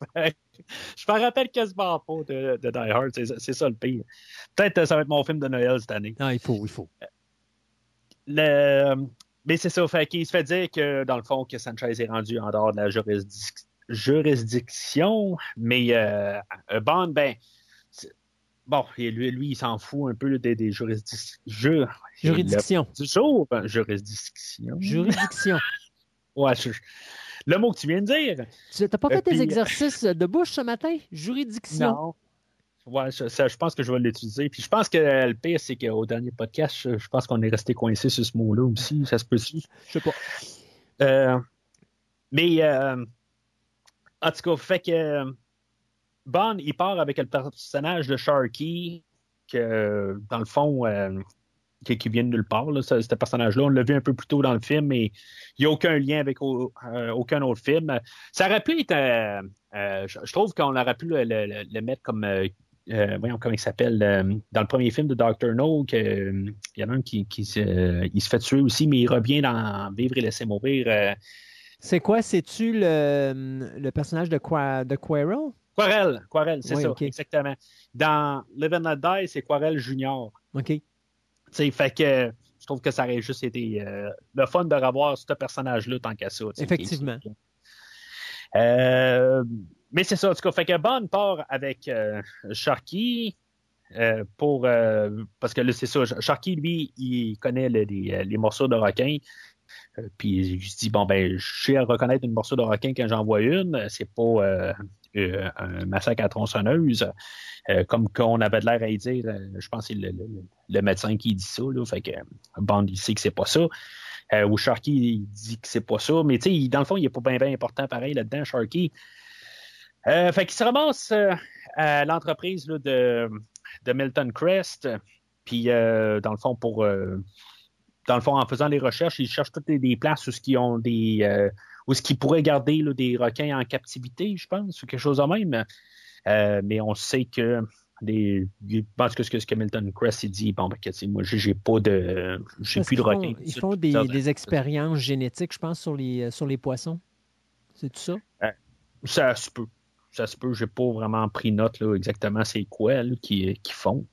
me rappelle quasiment pas de, de Die Hard, c'est ça le pire. Peut-être que ça va être mon film de Noël cette année. Ah, il faut, il faut. Le... Mais c'est ça, fait qu'il se fait dire que dans le fond, que Sanchez est rendu en dehors de la juridiction, mais euh, Bond, ben, bon, et lui, lui, il s'en fout un peu des, des juridictions. Juridiction. Du jour, ben, juridiction. Juridiction. Ouais, je- le mot que tu viens de dire. Tu n'as pas Euh, fait tes exercices de bouche ce matin? Juridiction. Non. Ouais, je, ça, je pense que je vais l'utiliser. Puis je pense que le pire, c'est qu'au dernier podcast, je, je pense qu'on est resté coincé sur ce mot-là aussi. Ça se peut-tu? Je sais pas. Euh, mais, euh, en tout cas, fait que Bond, il part avec le personnage de Sharky, que dans le fond, qui, qui vient de nulle part, là, ce, ce personnage-là. On l'a vu un peu plus tôt dans le film, mais il n'y a aucun lien avec au- euh, aucun autre film. Ça aurait pu être. euh, euh, je, je trouve qu'on aurait pu le, le- le- le mettre comme. voyons comment il s'appelle. dans le premier film de Dr. No, il y en a un qui, il se fait tuer aussi, mais il revient dans Vivre et laisser mourir. C'est quoi? C'est-tu le, le personnage de, Qua, de Quirrell? Quarel, Quarel, c'est Oui, ça, exactement. Dans Live and Not Die, c'est Quarel Junior. OK. Tu sais, fait que je trouve que ça aurait juste été euh, le fun de revoir ce personnage-là tant qu'à ça. Effectivement. Euh, mais c'est ça, en tout cas, fait que Bond part avec euh, Sharky pour parce que là, c'est ça, Sharky, lui, il connaît le- les, les morceaux de requin. Puis il se dit bon ben je sais reconnaître une morceau de requin quand j'en vois une, c'est pas euh, un massacre à tronçonneuse. Euh, comme qu'on avait de l'air à y dire, euh, je pense que c'est le, le- le médecin qui dit ça, là, fait que Bond il sait que c'est pas ça. Ou Sharky il dit que c'est pas ça, mais tu sais, dans le fond, il est pas bien bien important pareil là-dedans, Sharky. Fait qu'il se ramasse à l'entreprise de, de Milton Crest, puis dans le fond, pour dans le fond, en faisant les recherches, ils cherchent toutes les, des places où ce qui ont des euh, où ce qu'ils pourraient garder là, des requins en captivité, je pense, ou quelque chose de même. Euh, mais on sait que des, je pense que ce que, ce que Milton Crest il dit, bon, ben, moi, j'ai pas de, j'ai plus de requins. Ils font des, des expériences génétiques, je pense, sur les, euh, sur les poissons. C'est tout ça? Ça se peut. Ça se peut. J'ai pas vraiment pris note là, exactement c'est quoi qu'ils qu'ils font.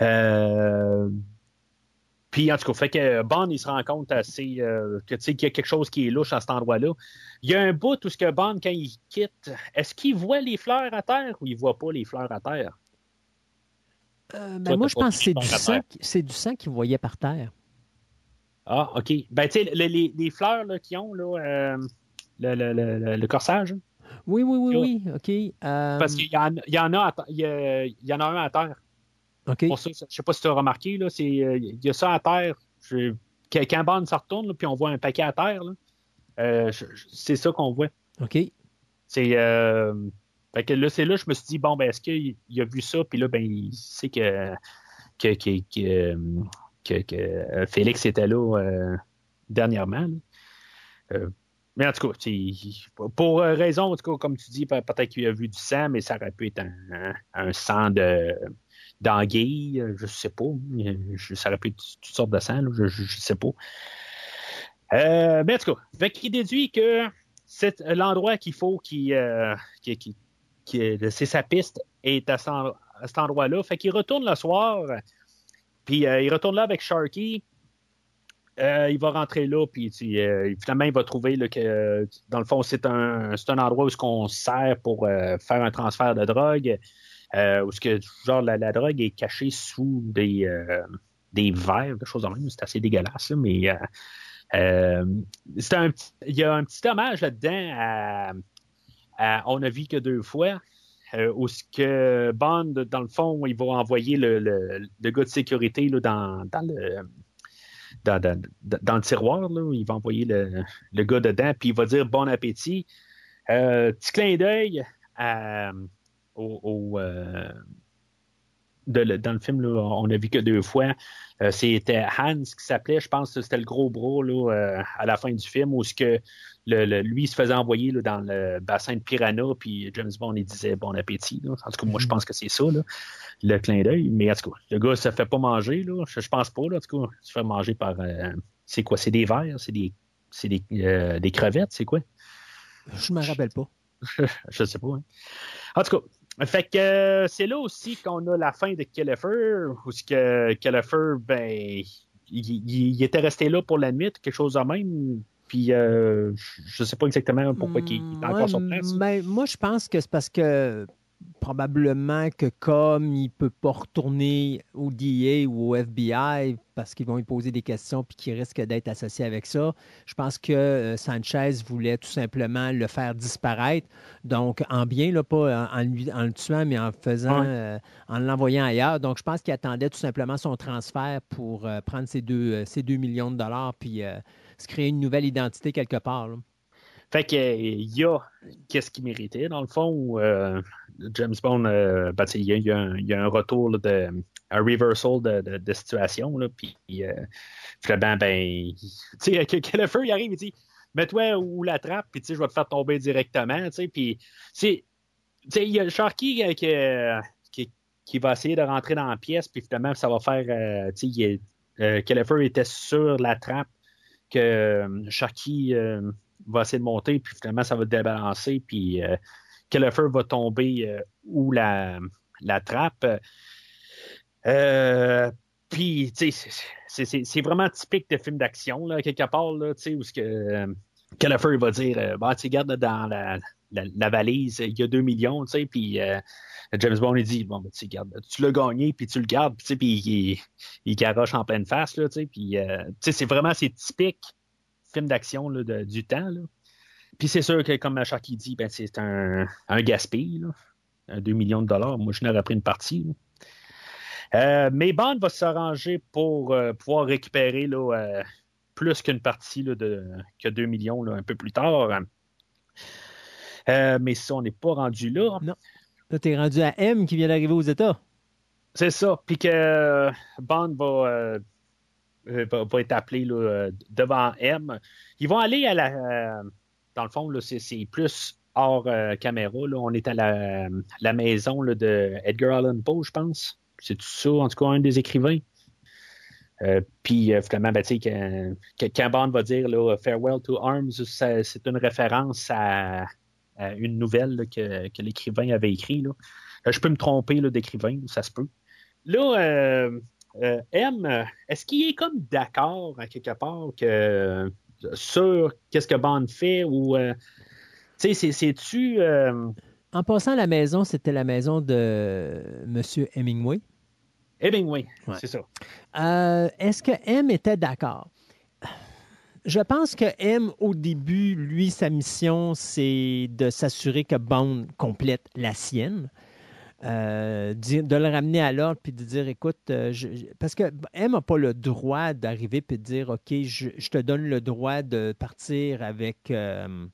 Euh, Puis en tout cas, fait que Bond, il se rend compte assez euh, que, qu'il y a quelque chose qui est louche à cet endroit-là. Il y a un bout où ce que Bond, quand il quitte, est-ce qu'il voit les fleurs à terre ou il voit pas les fleurs à terre? Euh, ben moi, je pense que c'est du, sang, c'est du sang qu'il voyait par terre. Ah, OK. Ben, tu sais, les, les, les, fleurs là, qui ont là, euh, le, le, le, le, corsage. Oui, oui, oui, oui. OK. Euh... Parce qu'il y, en, il y, en a il y, a, il y en a un à terre. Pour ça, je ne sais pas si tu as remarqué, c'est, il y a ça à terre. Je, quand Bond se retourne, puis on voit un paquet à terre, euh, c'est ça qu'on voit. OK. C'est. Euh, fait que là, c'est là, je me suis dit, bon, ben, est-ce qu'il il a vu ça, puis là, ben, il sait que, que, que, que, que, que Félix était là euh, dernièrement. Là. Euh, mais en tout cas, pour raison, en tout cas, comme tu dis, peut-être qu'il a vu du sang, mais ça aurait pu être un, un, un sang de d'anguille, je sais pas. Ça aurait pu être toutes sortes de sang, je, je, je, sais pas. Euh, mais en tout cas, fait qu'il déduit que c'est l'endroit qu'il faut euh, qui, c'est sa piste est à, à cet endroit-là. Fait qu'il retourne le soir, puis euh, il retourne là avec Sharky. Euh, il va rentrer là, puis euh, finalement, il va trouver que, dans le fond, c'est un, un endroit où qu'on sert pour euh, faire un transfert de drogue, où ce que, genre, la, la, drogue est cachée sous des, des verres, des choses en même. C'est assez dégueulasse, mais c'est un, il y a un petit hommage là-dedans à, à On a vu que deux fois. Euh, où ce que Bond, dans le fond, il va envoyer le, le, gars de sécurité là, dans, dans, le, dans, dans, dans, le tiroir. Là, il va envoyer le, le, gars dedans, puis il va dire bon appétit. Euh, petit clin d'œil au, au euh, de, dans le film, là, on a vu que deux fois. Euh, c'était Hans qui s'appelait, je pense que c'était le gros bras là, euh, à la fin du film, où ce que le, le, lui se faisait envoyer là, dans le bassin de Piranha, puis James Bond il disait bon appétit. Là. En tout cas, moi je pense que c'est ça, là, le clin d'œil. Mais en tout cas, le gars se fait pas manger, là. Je, je pense pas, là, en tout cas, il se fait manger par euh, c'est quoi? C'est des vers, c'est des c'est des, euh, des crevettes, c'est quoi? Je me rappelle pas. je sais pas. Hein. En tout cas, fait que c'est là aussi qu'on a la fin de Kellefer, où ce que Kellefer, ben, il, il, il, était resté là pour la nuit, quelque chose de même. Puis euh, je sais pas exactement pourquoi mmh, il est encore sur place. Mais moi, je pense que c'est parce que probablement que comme il ne peut pas retourner au DA ou au FBI parce qu'ils vont lui poser des questions puis qu'il risque d'être associé avec ça, je pense que euh, Sanchez voulait tout simplement le faire disparaître. Donc, en bien, là, pas en, lui, en le tuant, mais en faisant, ouais. euh, en l'envoyant ailleurs. Donc, je pense qu'il attendait tout simplement son transfert pour euh, prendre ses deux, ses 2 millions de dollars puis euh, se créer une nouvelle identité quelque part. Là. Fait qu'il y a qu'est-ce qu'il méritait, dans le fond, euh, James Bond, euh, ben, il, y a, il, y a un, il, y a, un retour de un reversal de, situation, là, puis euh, ben, tu sais, que, le feu, il arrive, il dit, mets-toi où la trappe, puis je vais te faire tomber directement, puis, il y a Sharky qui, qui, qui, va essayer de rentrer dans la pièce, puis finalement, ça va faire, euh, tu sais, euh, Kellefer était sur la trappe, que Sharky va essayer de monter, puis finalement, ça va débalancer, puis euh, Kellefer va tomber euh, où la, la trappe. Euh, puis, tu sais, c'est vraiment typique de film d'action, là, quelque part, là, tu sais, où ce que euh, Kellefer va dire, bah, tu garde dans la, la, valise, il y a 2 millions, tu sais, puis James Bond, il dit, bon, ben, tu tu l'as gagné, puis tu le gardes, tu sais, puis il, il garoche en pleine face, tu sais, puis, tu sais, c'est vraiment, c'est typique film d'action de, du temps. Là. Puis c'est sûr que, comme Sharky dit, ben, c'est un, un gaspille. Là. Un 2 millions de dollars. Moi, je n'aurais pris une partie. Euh, mais Bond va s'arranger pour euh, pouvoir récupérer là, euh, plus qu'une partie là, de, que 2 millions là, un peu plus tard. Mais ça, on n'est pas rendu là. Non. Là, tu es rendu à M qui vient d'arriver aux États. C'est ça. Puis que Bond va va, va, être appelé là, devant M. Ils vont aller à la. Euh, dans le fond, c'est plus hors euh, caméra. On est à la, maison de Edgar Allan Poe, je pense. C'est tout ça, en tout cas, un des écrivains. Euh, puis finalement, ben, quand, quand Bond va dire Farewell to Arms, c'est une référence à, une nouvelle que, que l'écrivain avait écrit. Là. je peux me tromper d'écrivain, ça se peut. Là, euh, M, est-ce qu'il est comme d'accord à quelque part que sur qu'est-ce que Bond fait ou tu sais c'est-tu en passant à la maison, c'était la maison de M. Hemingway. Hemingway, c'est ça. Est-ce que M était d'accord? Je pense que M, au début, lui, sa mission, c'est de s'assurer que Bond complète la sienne. Euh, de le ramener à l'ordre puis de dire écoute, euh, parce que M n'a pas le droit d'arriver puis de dire OK, je, te donne le droit de partir avec. Euh,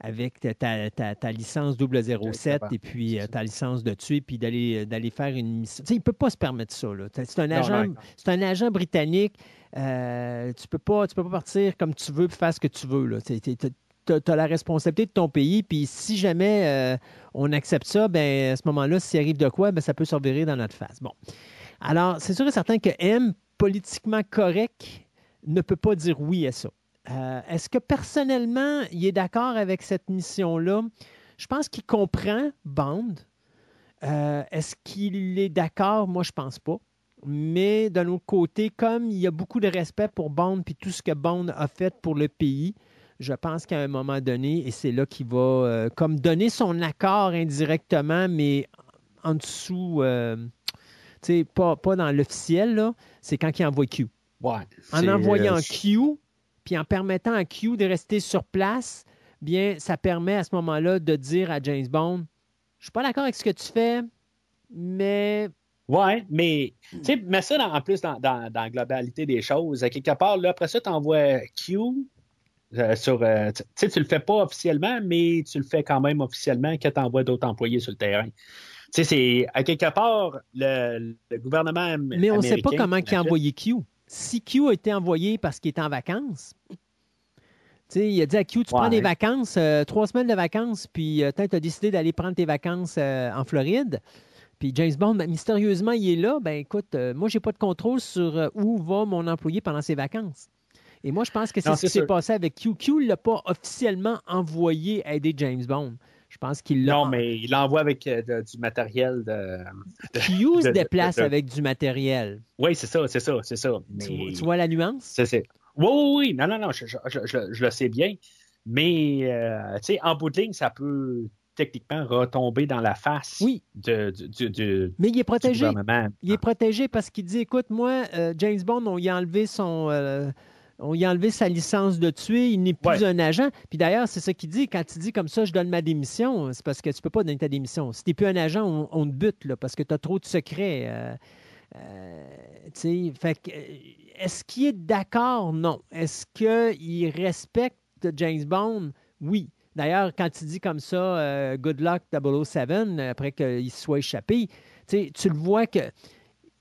avec ta, ta, licence 007 et puis ta licence de tuer, puis d'aller, d'aller faire une mission. il ne peut pas se permettre ça. C'est, un agent, c'est un agent britannique. Euh, tu ne peux, pas, tu peux pas partir comme tu veux et faire ce que tu veux. Tu as, la responsabilité de ton pays, puis si jamais euh, on accepte ça, ben, à ce moment-là, s'il arrive de quoi, ben, ça peut se revirer dans notre face. Bon. Alors, c'est sûr et certain que M, politiquement correct, ne peut pas dire oui à ça. Euh, est-ce que personnellement, il est d'accord avec cette mission-là? Je pense qu'il comprend Bond. Est-ce qu'il est d'accord? Moi, je pense pas. Mais d'un autre côté, comme il y a beaucoup de respect pour Bond puis tout ce que Bond a fait pour le pays, je pense qu'à un moment donné, et c'est là qu'il va euh, comme donner son accord indirectement, mais en dessous, euh, tu sais, pas, pas dans l'officiel, c'est quand il envoie Q. Ouais, en envoyant euh, Q, puis en permettant à Q de rester sur place, bien, ça permet à ce moment-là de dire à James Bond, je suis pas d'accord avec ce que tu fais, mais Ouais, mais tu sais, mets ça en plus dans, la globalité des choses. À quelque part, là, après ça, tu envoies Q euh, sur. Euh, tu sais, tu le fais pas officiellement, mais tu le fais quand même officiellement que tu envoies d'autres employés sur le terrain. Tu sais, c'est à quelque part, le, gouvernement. Mais on ne sait pas comment il a envoyé Q. Si Q a été envoyé parce qu'il était en vacances, sais, il a dit à Q, tu prends des vacances, euh, trois semaines de vacances, puis tu as décidé d'aller prendre tes vacances en Floride. Puis James Bond, ben, mystérieusement, il est là. Ben écoute, moi, j'ai pas de contrôle sur où va mon employé pendant ses vacances. Et moi, je pense que c'est ce qui s'est passé avec Q. Q ne l'a pas officiellement envoyé aider James Bond. Je pense qu'il l'a. Non, mais il l'envoie avec euh, du matériel de. Q se déplace avec du matériel. Oui, c'est ça, c'est ça, c'est ça. Tu, vois la nuance? C'est Oui, oui, oui. Non, non, non, je, je, le sais bien. Mais, tu sais, en bout de ligne, ça peut techniquement retomber dans la face oui. de, du, Mais il est protégé. Il est protégé parce qu'il dit écoute, moi, euh, James Bond, on y a enlevé son. Euh, on y a enlevé sa licence de tuer, il n'est plus un agent. Puis d'ailleurs, c'est ce qu'il dit. Quand il dit comme ça, je donne ma démission, c'est parce que tu ne peux pas donner ta démission. Si tu n'es plus un agent, on, te bute là, parce que tu as trop de secrets. Euh, est-ce qu'il est d'accord? Non. Est-ce qu'il respecte James Bond? Oui. D'ailleurs, quand il dit comme ça, euh, Good luck 007, après qu'il se soit échappé, tu le vois que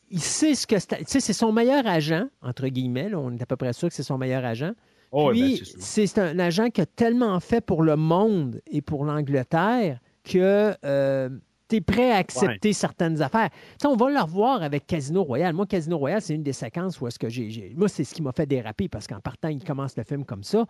il sait ce que c'est. c'est son meilleur agent, entre guillemets. on est à peu près sûr que c'est son meilleur agent. Oh, Puis, ben, c'est un agent qui a tellement fait pour le monde et pour l'Angleterre que euh, tu es prêt à accepter certaines affaires. on va le revoir avec Casino Royale. Moi, Casino Royale, c'est une des séquences où est-ce que j'ai. Moi, c'est ce qui m'a fait déraper parce qu'en partant, il commence le film comme ça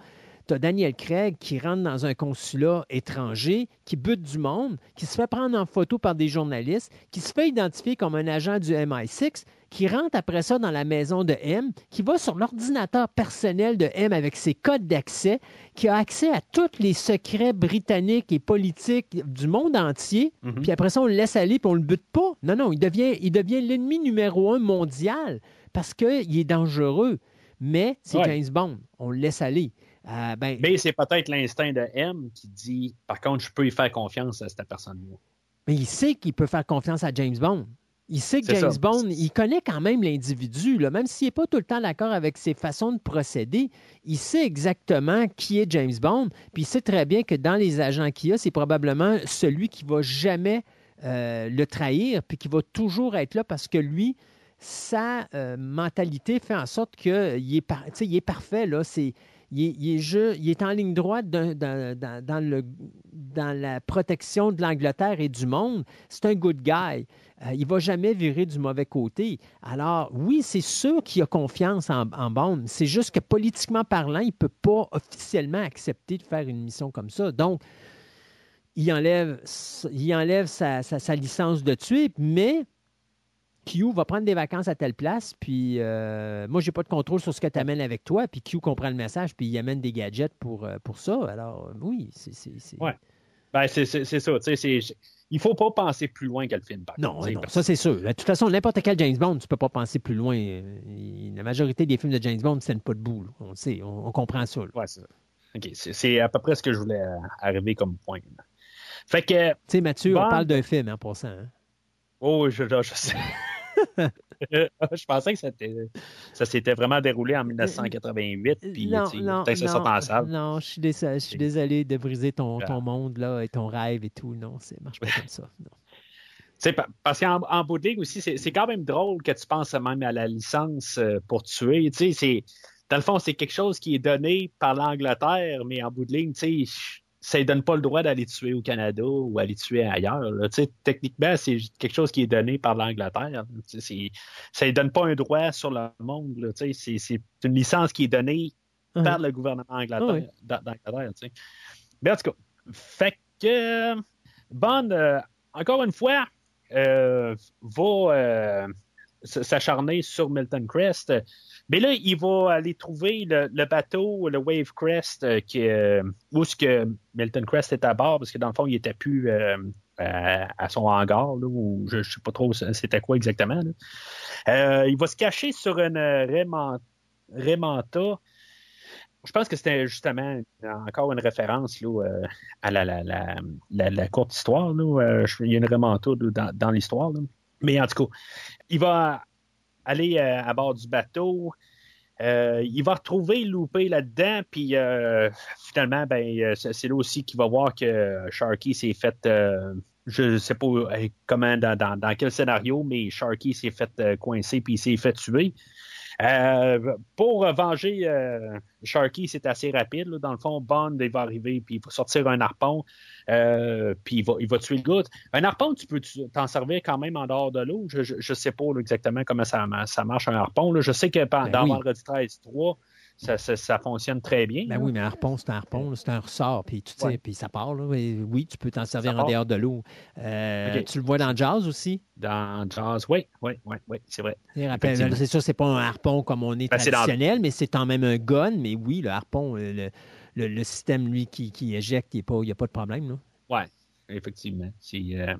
tu as Daniel Craig qui rentre dans un consulat étranger, qui bute du monde, qui se fait prendre en photo par des journalistes, qui se fait identifier comme un agent du MI6, qui rentre après ça dans la maison de M, qui va sur l'ordinateur personnel de M avec ses codes d'accès, qui a accès à tous les secrets britanniques et politiques du monde entier, mhm. puis après ça, on le laisse aller puis on le bute pas. Non, non, il devient, il devient l'ennemi numéro un mondial parce qu'il est dangereux. Mais c'est James Bond. On le laisse aller. Euh, ben, mais c'est peut-être l'instinct de M qui dit par contre, je peux y faire confiance à cette personne-là. Mais il sait qu'il peut faire confiance à James Bond. Il sait que James Bond, il connaît quand même l'individu, même s'il n'est pas tout le temps d'accord avec ses façons de procéder. Il sait exactement qui est James Bond, puis il sait très bien que dans les agents qu'il a, c'est probablement celui qui va jamais euh, le trahir, puis qui va toujours être là parce que lui, sa euh, mentalité fait en sorte qu'il est, il est parfait. Là. C'est, il est, en ligne droite dans, la protection de l'Angleterre et du monde. C'est un good guy. Euh, il ne va jamais virer du mauvais côté. Alors, oui, c'est sûr qu'il a confiance en, Bond. C'est juste que politiquement parlant, il ne peut pas officiellement accepter de faire une mission comme ça. Donc, il enlève, enlève sa, licence de tuer, mais Q va prendre des vacances à telle place, puis euh, moi, j'ai pas de contrôle sur ce que tu amènes avec toi, puis Q comprend le message, puis il amène des gadgets pour, euh, pour ça. Alors, oui, c'est. Ouais. Ben, c'est ça. Il faut pas penser plus loin que le film. non, non ça c'est sûr. De toute façon, n'importe quel James Bond, tu peux pas penser plus loin. La majorité des films de James Bond, c'est pas de bout. On sait, on, comprend ça. Ouais, c'est OK, c'est à peu près ce que je voulais arriver comme point. Fait que. Tu sais, Mathieu, on parle d'un film en passant. Hein? Oh, je, je, sais. je pensais que ça s'était vraiment déroulé en 1988, puis peut-être ça sort en salle. Non, je suis, désolé, je suis désolé de briser ton, ton, monde là, et ton rêve et tout. Non, ça marche pas comme ça. Non. Parce qu'en en bout de ligne aussi, c'est quand même drôle que tu penses même à la licence euh, pour tuer. Dans le fond, c'est quelque chose qui est donné par l'Angleterre, mais en bout de ligne, tu sais ça ne donne pas le droit d'aller tuer au Canada ou aller tuer ailleurs. Techniquement, c'est quelque chose qui est donné par l'Angleterre. Ça ne donne pas un droit sur le monde. C'est une licence qui est donnée par le gouvernement d'Angleterre. Mais en tout cas, fait que Bond, euh, encore une fois, euh, va euh, s'acharner sur Milton Crest. Mais là, il va aller trouver le, bateau, le Wave Crest, euh, euh, où que Milton Crest est à bord, parce que dans le fond, il n'était plus euh, à, son hangar, ou je ne sais pas trop c'était quoi exactement. il va se cacher sur une Remanta. Je pense que c'était justement encore une référence à la, courte histoire. il y a une Remanta dans, dans l'histoire. Mais en tout cas, il va aller euh, à bord du bateau. Euh, il va retrouver loupé là-dedans, puis euh, finalement, ben, c'est là aussi qu'il va voir que Sharky s'est fait, je ne sais pas comment, dans, dans, quel scénario, mais Sharky s'est fait coincer, puis il s'est fait tuer. Euh, pour venger euh, Sharky, c'est assez rapide. Dans le fond, Bond il va arriver, puis il va sortir un harpon, euh, puis il va, il va tuer le gars. Un harpon, tu peux t'en servir quand même en dehors de l'eau. Je ne sais pas exactement comment ça, ça marche un harpon. Je sais que ben dans Vendredi 13 3, ça, fonctionne très bien. Ben oui, mais un harpon, c'est un harpon, c'est un ressort, puis tu sais, puis ça part. oui, tu peux t'en servir en dehors de l'eau. Euh, tu le vois dans Jazz aussi? Dans Jazz, oui, oui, oui, oui c'est vrai. C'est sûr, c'est pas un harpon comme on est ben, traditionnel, mais c'est quand même un gun. Mais oui, le harpon, le, le, système, lui, qui, qui éjecte, il n'y a pas de problème. Oui, effectivement. Euh,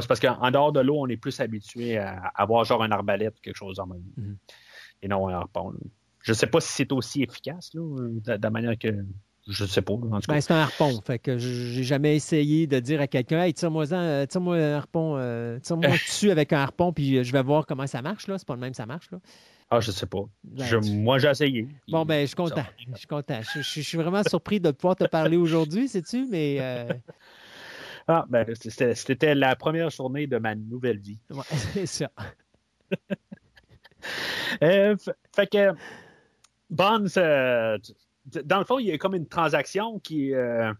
c'est parce qu'en dehors de l'eau, on est plus habitué à avoir genre un arbalète ou quelque chose en même. Mm-hmm. Et non un harpon. Je ne sais pas si c'est aussi efficace, de, la manière que. Je ne sais pas. Ben, c'est un harpon. Fait que j'ai jamais essayé de dire à quelqu'un Hey, tire-moi euh, tire un harpon, euh, tire-moi dessus avec un harpon, puis je vais voir comment ça marche. là. C'est pas le même ça marche. là. Ah, je sais pas. Ben, moi, j'ai essayé. Bon, ben, je suis content. Je suis content. Je, suis vraiment surpris de pouvoir te parler aujourd'hui, sais-tu, mais. Euh, ah, ben, c'était la première journée de ma nouvelle vie. Ouais, c'est ça. fait que Bonds, dans le fond, il y a comme une transaction qui, euh,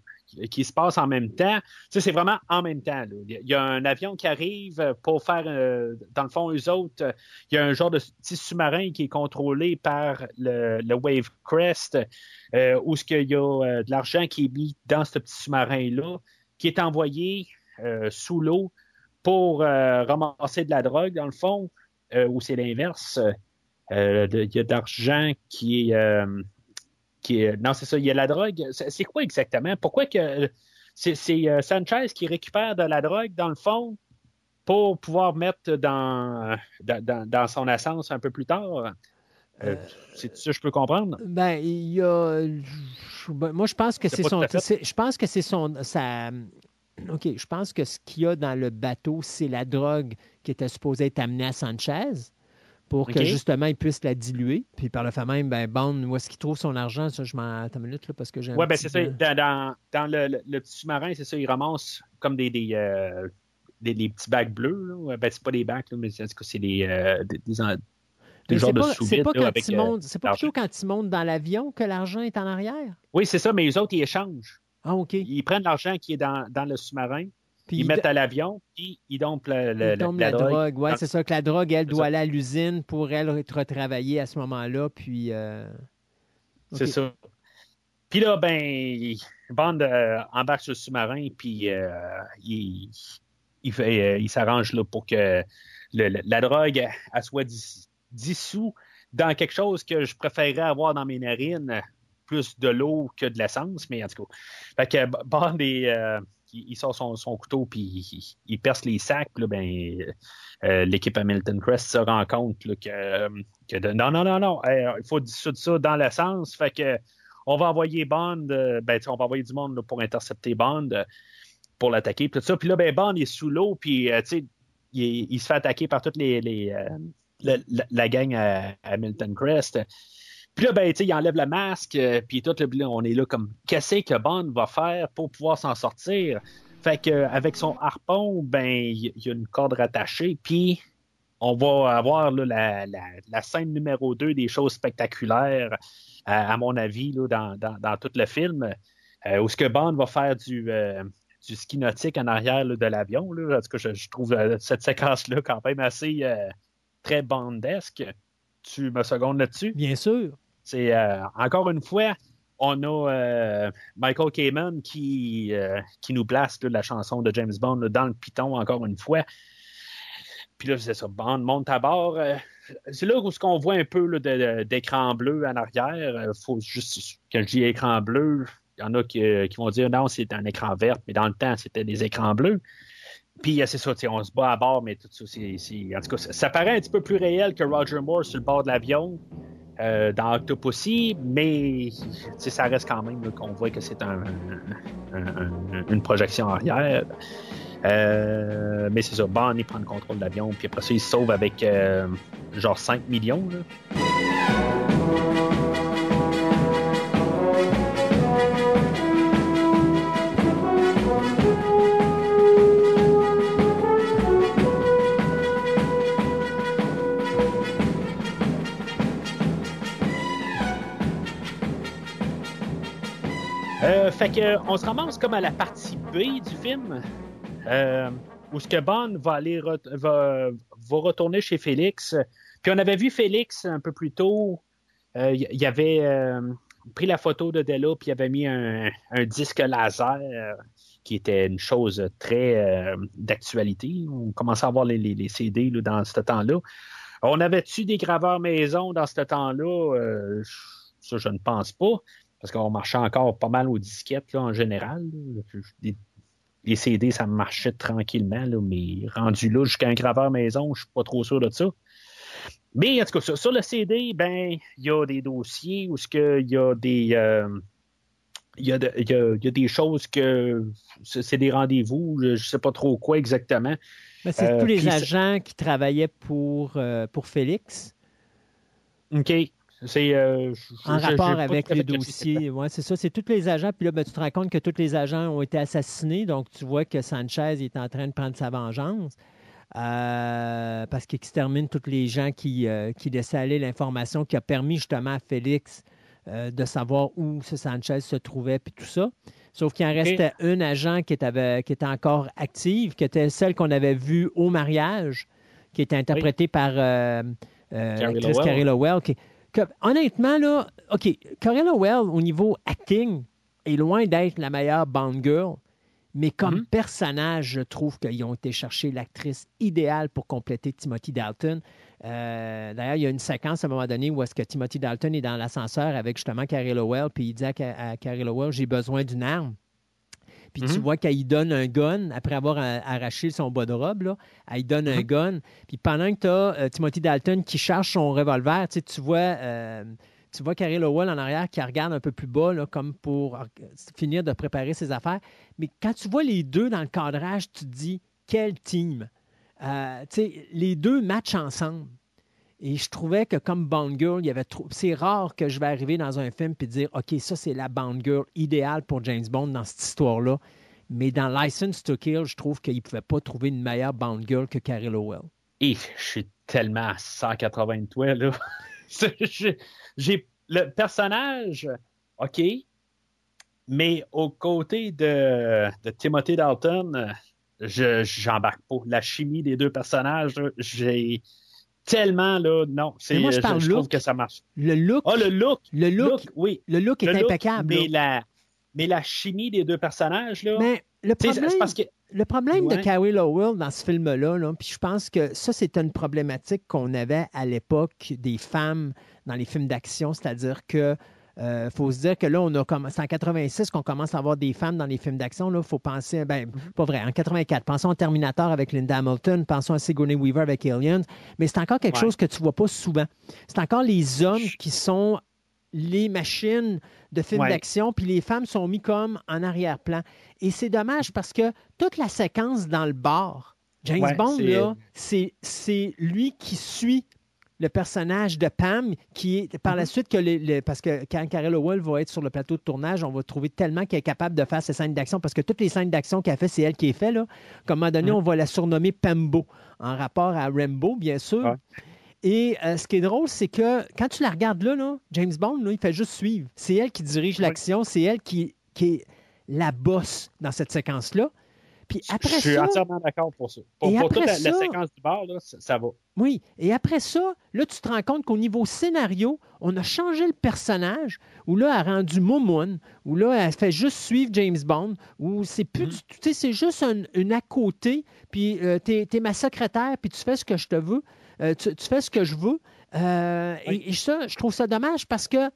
qui se passe en même temps. Tu c'est vraiment en même temps. Il y a un avion qui arrive pour faire, euh, dans le fond, eux autres, il y a un genre de petit sous-marin qui est contrôlé par le, Wave Crest, euh, où ce qu'il y a de l'argent qui est mis dans ce petit sous-marin-là, qui est envoyé sous l'eau pour ramasser de la drogue, dans le fond, ou c'est l'inverse. Euh, il y a d'argent qui est, euh, qui est. Non, c'est ça, il y a la drogue. C'est quoi exactement? Pourquoi que c'est euh, Sanchez qui récupère de la drogue, dans le fond, pour pouvoir mettre dans, dans, son essence un peu plus tard? c'est ça je peux comprendre? Ben, il y a. Ben, moi, je pense que c'est son. Je pense que c'est son. Ça, OK, je pense que ce qu'il y a dans le bateau, c'est la drogue qui était supposée être amenée à Sanchez pour que justement il puisse la diluer. Puis par le fait même, ben, Bond, où est-ce qu'il trouve son argent? Ça, je m'en. Attends une minute, là, parce que j'ai. Oui, ben c'est ça. Dans, dans, le, le, petit sous-marin, c'est ça, il ramasse comme des. des euh, des, petits bacs bleus. Là. Ben, c'est pas des bacs, là, mais c'est des, euh, des, des genres de C'est pas, quand, avec, euh, c'est pas plutôt quand ils montent dans l'avion que l'argent est en arrière? Oui, c'est ça, mais les autres, ils échangent. Ah, OK. Ils prennent l'argent qui est dans, dans le sous-marin, ils mettent à l'avion, puis ils dompent, le, la, drogue. Oui, c'est ça que la drogue, elle doit aller à l'usine pour elle être retravaillée à ce moment-là. Puis. Euh, c'est ça. Puis là, ben, Bond euh, embarque sur le sous-marin, puis euh, il, il, il s'arrange là pour que la drogue, elle soit dissous dans quelque chose que je préférerais avoir dans mes narines, plus de l'eau que de l'essence, mais en tout cas. Fait que Bond euh, il, sort son, couteau puis il, perce les sacs, ben, euh, l'équipe Hamilton Crest se rend compte que, non, non, non, non, il faut dissoudre ça dans l'essence. Fait que on va envoyer Bond, euh, ben, on va envoyer du monde pour intercepter Bond pour l'attaquer, tout ça. Puis là, ben, Bond est sous l'eau, puis il, il, se fait attaquer par toutes les, la, gang à, Hamilton Crest. Puis là, ben, il enlève le masque, euh, puis tout, le on est là comme, qu'est-ce que Bond va faire pour pouvoir s'en sortir? Fait qu'avec son harpon, ben, il y, a une corde rattachée, puis on va avoir la, scène numéro 2 des choses spectaculaires, à, mon avis, dans, tout le film, euh, où ce que Bond va faire du, euh, du ski nautique en arrière de l'avion. Parce que je, trouve cette séquence-là quand même assez très bandesque. Tu me secondes là-dessus? Bien sûr. Euh, encore une fois, on a euh, Michael Kamen qui, euh, nous place la chanson de James Bond dans le piton encore une fois. Puis là, c'est ça, Bond monte à bord. c'est là où ce qu'on voit un peu d'écran bleu en arrière. faut juste que je dis écran bleu, il y en a qui, vont dire non, c'est un écran vert, mais dans le temps, c'était des écrans bleus. Puis c'est ça, on se bat à bord, mais tout ça, c'est, en tout cas, ça, paraît un petit peu plus réel que Roger Moore sur le bord de l'avion euh, dans Octopussy, mais ça reste quand même qu'on voit que c'est un, une projection arrière. Euh, mais c'est ça, Bonnie prend le contrôle de l'avion, puis après ça, il se sauve avec euh, genre 5 millions. Là. Fait que, on se ramasse comme à la partie B du film, euh, où ce que Bond va aller va, retourner chez Félix. Puis on avait vu Félix un peu plus tôt. Euh, il avait euh, pris la photo de Della, puis il avait mis un, disque laser qui était une chose très d'actualité. On commençait à avoir les, CD dans ce temps-là. On avait-tu des graveurs maison dans ce temps-là? ça, je ne pense pas parce qu'on marchait encore pas mal aux disquettes en général. Les, CD, ça marchait tranquillement, mais rendu là jusqu'à un graveur maison, je suis pas trop sûr de ça. Mais en tout cas, sur, le CD, ben, il y a des dossiers où il y a des. Euh, il y, a des choses que c'est des rendez-vous, je ne sais pas trop quoi exactement. c'est euh, tous les agents qui travaillaient pour, euh, pour Félix? OK. C'est euh, en rapport avec les dossiers. Oui, c'est ça. C'est tous les agents. Puis là, ben, tu te rends compte que tous les agents ont été assassinés. Donc, tu vois que Sanchez est en train de prendre sa vengeance. Euh, parce qu'il extermine tous les gens qui, euh, qui laissaient aller l'information qui a permis justement à Félix de savoir où ce Sanchez se trouvait, puis tout ça. Sauf qu'il en restait un agent qui était, qui était encore active, qui était celle qu'on avait vue au mariage, qui était interprétée par Chris Carrie Lowell, qui, honnêtement, là, OK, Corinne Well, au niveau acting, est loin d'être la meilleure Bond Girl, mais comme mm-hmm. personnage, je trouve qu'ils ont été chercher l'actrice idéale pour compléter Timothy Dalton. Euh, d'ailleurs, il y a une séquence à un moment donné où est-ce que Timothy Dalton est dans l'ascenseur avec justement Carrie Lowell, puis il dit à, à Carrie Lowell, j'ai besoin d'une arme. Puis tu mhm. vois qu'elle donne un gun, après avoir arraché son bas de robe, là, elle donne un mhm. gun. Puis pendant que tu as euh, Timothy Dalton qui charge son revolver, tu, tu vois... Euh, tu vois Carrie Lowell en arrière qui regarde un peu plus bas, là, comme pour finir de préparer ses affaires. Mais quand tu vois les deux dans le cadrage, tu te dis, quel team! Euh, les deux matchent ensemble. Et je trouvais que comme Bond Girl, il y avait trop. C'est rare que je vais arriver dans un film et dire OK, ça, c'est la Bond Girl idéale pour James Bond dans cette histoire-là. Mais dans License to Kill, je trouve qu'il ne pouvait pas trouver une meilleure Bond Girl que Carrie Lowell. Et je suis tellement à 183, là. J'ai le personnage, OK, mais aux côtés de, de Timothy Dalton, je j'embarque pas. La chimie des deux personnages, j'ai tellement, là, non. C'est, moi, je, parle je, trouve que ça marche. Le look. Ah, le look. Le look, oui. Le look est impeccable. mais, la, mais la chimie des deux personnages, là. Mais le problème, parce que le problème de. Carrie Lowell dans ce film-là, là, puis je pense que ça, c'est une problématique qu'on avait à l'époque des femmes dans les films d'action, c'est-à-dire que euh, faut se dire que là, on a commencé en 86 qu'on commence à avoir des femmes dans les films d'action. Là, faut penser, ben, pas vrai, en 84. Pensons à Terminator avec Linda Hamilton, pensons à Sigourney Weaver avec Aliens, mais c'est encore quelque Ouais. chose que tu vois pas souvent. C'est encore les hommes qui sont les machines de films Ouais. d'action, puis les femmes sont mis comme en arrière-plan. Et c'est dommage parce que toute la séquence dans le bar, James Ouais, Bond, c'est- là, c'est c'est lui qui suit le personnage de Pam, qui est par la suite que parce que quand Carol Lowell va être sur le plateau de tournage, on va trouver tellement qu'elle est capable de faire ces scènes d'action parce que toutes les scènes d'action qu'elle fait, c'est elle qui est fait là. Comme à un moment donné, Mhm. on va la surnommer Pambo en rapport à Rambo, bien sûr. Ouais. Et euh, ce qui est drôle, c'est que quand tu la regardes là, là, James Bond, là, il fait juste suivre. C'est elle qui dirige Ouais. l'action, c'est elle qui, qui est la bosse dans cette séquence-là. Puis après je suis ça, entièrement d'accord pour ça. Pour, Et pour après toute la, la ça- séquence du bar, là, ça, ça va. oui, et après ça, là, tu te rends compte qu'au niveau scénario, on a changé le personnage, où là, elle a rendu Momoun, où là, elle fait juste suivre James Bond, où c'est plus, du- tu sais, c'est juste un- une à côté, puis euh, t'es es ma secrétaire, puis tu fais ce que je te veux, euh, tu, tu fais ce que je veux. Euh, Oui. et, et ça, je trouve ça dommage parce que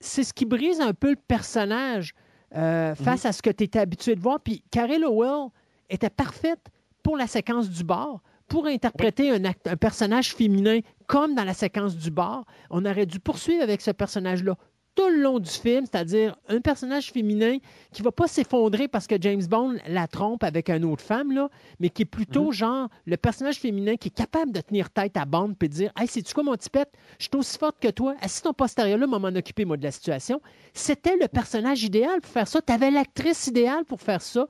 c'est ce qui brise un peu le personnage euh, face à ce que tu étais habitué de voir. Puis Carrie Lowell était parfaite pour la séquence du bar, pour interpréter un, act- un personnage féminin comme dans la séquence du bar. On aurait dû poursuivre avec ce personnage-là tout le long du film, c'est-à-dire un personnage féminin qui va pas s'effondrer parce que James Bond la trompe avec une autre femme, là, mais qui est plutôt genre le personnage féminin qui est capable de tenir tête à Bond puis de dire Hey, sais-tu quoi, mon petit pet? Je suis aussi forte que toi. Assis ton postérieur là, m'en occuper, moi, de la situation. C'était le personnage idéal pour faire ça. Tu avais l'actrice idéale pour faire ça.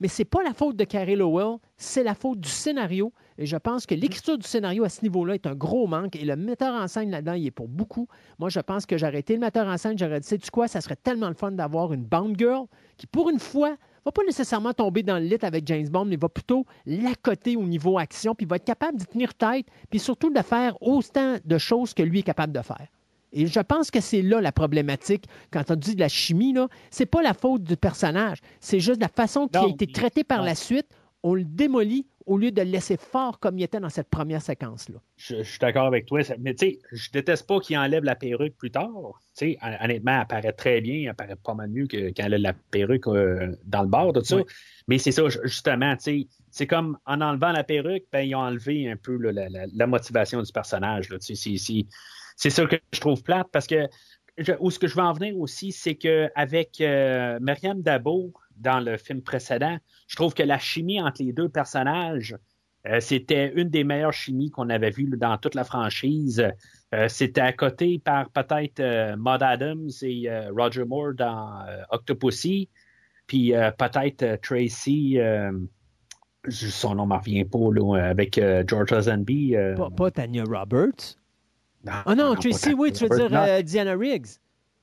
Mais c'est pas la faute de Carrie Lowell, c'est la faute du scénario. Et je pense que l'écriture du scénario à ce niveau-là est un gros manque. Et le metteur en scène là-dedans, il est pour beaucoup. Moi, je pense que j'aurais été le metteur en scène, j'aurais dit, sais-tu quoi, ça serait tellement le fun d'avoir une Bond Girl qui, pour une fois, va pas nécessairement tomber dans le lit avec James Bond, mais va plutôt l'accoter au niveau action, puis va être capable d'y tenir tête, puis surtout de faire autant de choses que lui est capable de faire. Et je pense que c'est là la problématique. Quand on dit de la chimie, là, c'est pas la faute du personnage. C'est juste la façon qu'il a été traité par non. la suite. On le démolit au lieu de le laisser fort comme il était dans cette première séquence-là. Je, je suis d'accord avec toi. Mais tu sais, je déteste pas qu'il enlève la perruque plus tard. Tu sais, hon- honnêtement, elle paraît très bien. Elle paraît pas mal mieux que quand elle a la perruque euh, dans le bar, tout ça. Oui. Mais c'est ça, ju- justement, tu sais. C'est comme en enlevant la perruque, ben, ils ont enlevé un peu là, la, la- la motivation du personnage. Là, tu sais, c'est, ça que je trouve plate parce que où ce que je veux en venir aussi, c'est qu'avec euh, Myriam Dabo dans le film précédent, je trouve que la chimie entre les deux personnages, euh, c'était une des meilleures chimies qu'on avait vues dans toute la franchise. Euh, c'était à côté par peut-être Maud Adams et Roger Moore dans Octopussy, puis peut-être Tracy, son nom ne me revient pas, avec George Lazenby. Pas, pas Tanya Roberts. Non, Ah non, pas Tracy, oui, tu veux dire non. euh, Diana Riggs.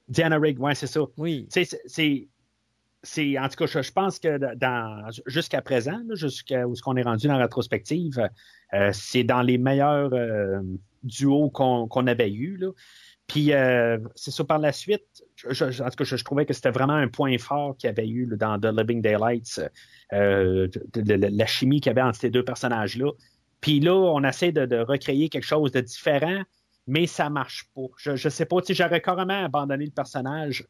Diana Rigg, ouais, c'est ça. Oui. C'est- en tout cas, je, je pense que dans, jusqu'à présent, jusqu'à où ce qu'on est rendu dans la rétrospective, euh, c'est dans les meilleurs euh, duos qu'on, qu'on avait eu. Là. Puis, c'est ça, par la suite, je, je- en tout cas, je, je trouvais que c'était vraiment un point fort qu'il y avait eu là, dans The Living Daylights, de- de- de- la chimie qu'il y avait entre ces deux personnages-là. Puis là, on essaie de recréer quelque chose de différent, mais ça marche pas. Je, je sais pas, j'aurais carrément abandonné le personnage.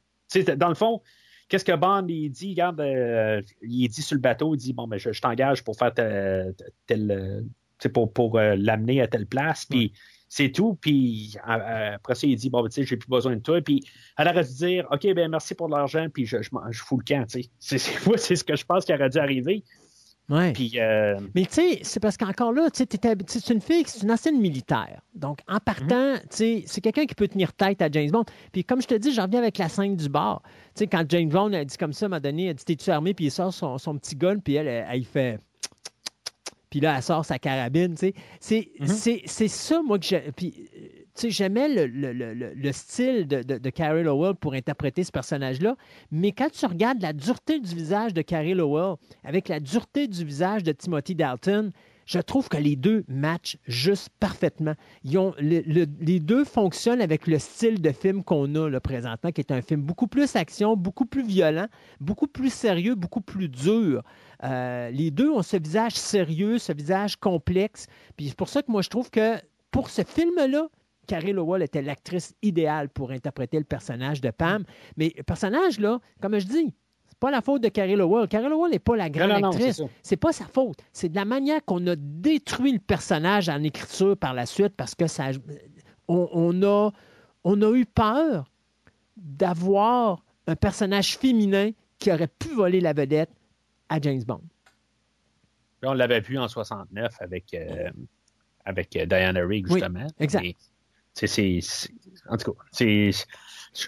Dans le fond, qu'est-ce que Bond il dit? Regarde, euh, il dit sur le bateau, il dit bon, ben, je, je t'engage pour faire tel, pour, pour euh, l'amener à telle place, puis c'est tout. Puis euh, après ça, il dit bon, ben, tu sais, j'ai plus besoin de toi. Puis elle aurait dû dire ok, ben merci pour l'argent, puis je, je, fous le camp. Tu sais, c'est, c'est, moi, c'est ce que je pense qui aurait dû arriver. Ouais. Puis euh, Mais tu sais, c'est parce qu'encore là, tu c'est une fille, c'est une ancienne militaire. Donc, en partant, tu sais, c'est quelqu'un qui peut tenir tête à James Bond. Puis, comme je te dis, j'en reviens avec la scène du bar. Tu sais, quand James Bond a dit comme ça, à un moment donné, elle dit T'es-tu armé? Puis il sort son, son petit gun, puis elle, elle, fait. Puis là, elle sort sa carabine, tu sais. C'est c'est ça, moi, que j'ai. Puis, sais, j'aimais le, le- le- le- le style de, de, Carrie Lowell pour interpréter ce personnage-là. Mais quand tu regardes la dureté du visage de Carrie Lowell avec la dureté du visage de Timothy Dalton, je trouve que les deux matchent juste parfaitement. Ils ont, les deux fonctionnent avec le style de film qu'on a là, présentement, qui est un film beaucoup plus action, beaucoup plus violent, beaucoup plus sérieux, beaucoup plus dur. Euh, les deux ont ce visage sérieux, ce visage complexe. Puis c'est pour ça que moi, je trouve que pour ce film-là, Carrie Lowell était l'actrice idéale pour interpréter le personnage de Pam. Mais le personnage, là, comme je dis, c'est pas la faute de Carrie Lowell. Carrie Lowell n'est pas la grande actrice. C'est pas sa faute. C'est de la manière qu'on a détruit le personnage en écriture par la suite parce que ça, on, a, on a eu peur d'avoir un personnage féminin qui aurait pu voler la vedette à James Bond. on l'avait vu en 69 avec, euh, avec Diana Rigg, justement. Oui, exact c'est, en tout cas, c'est,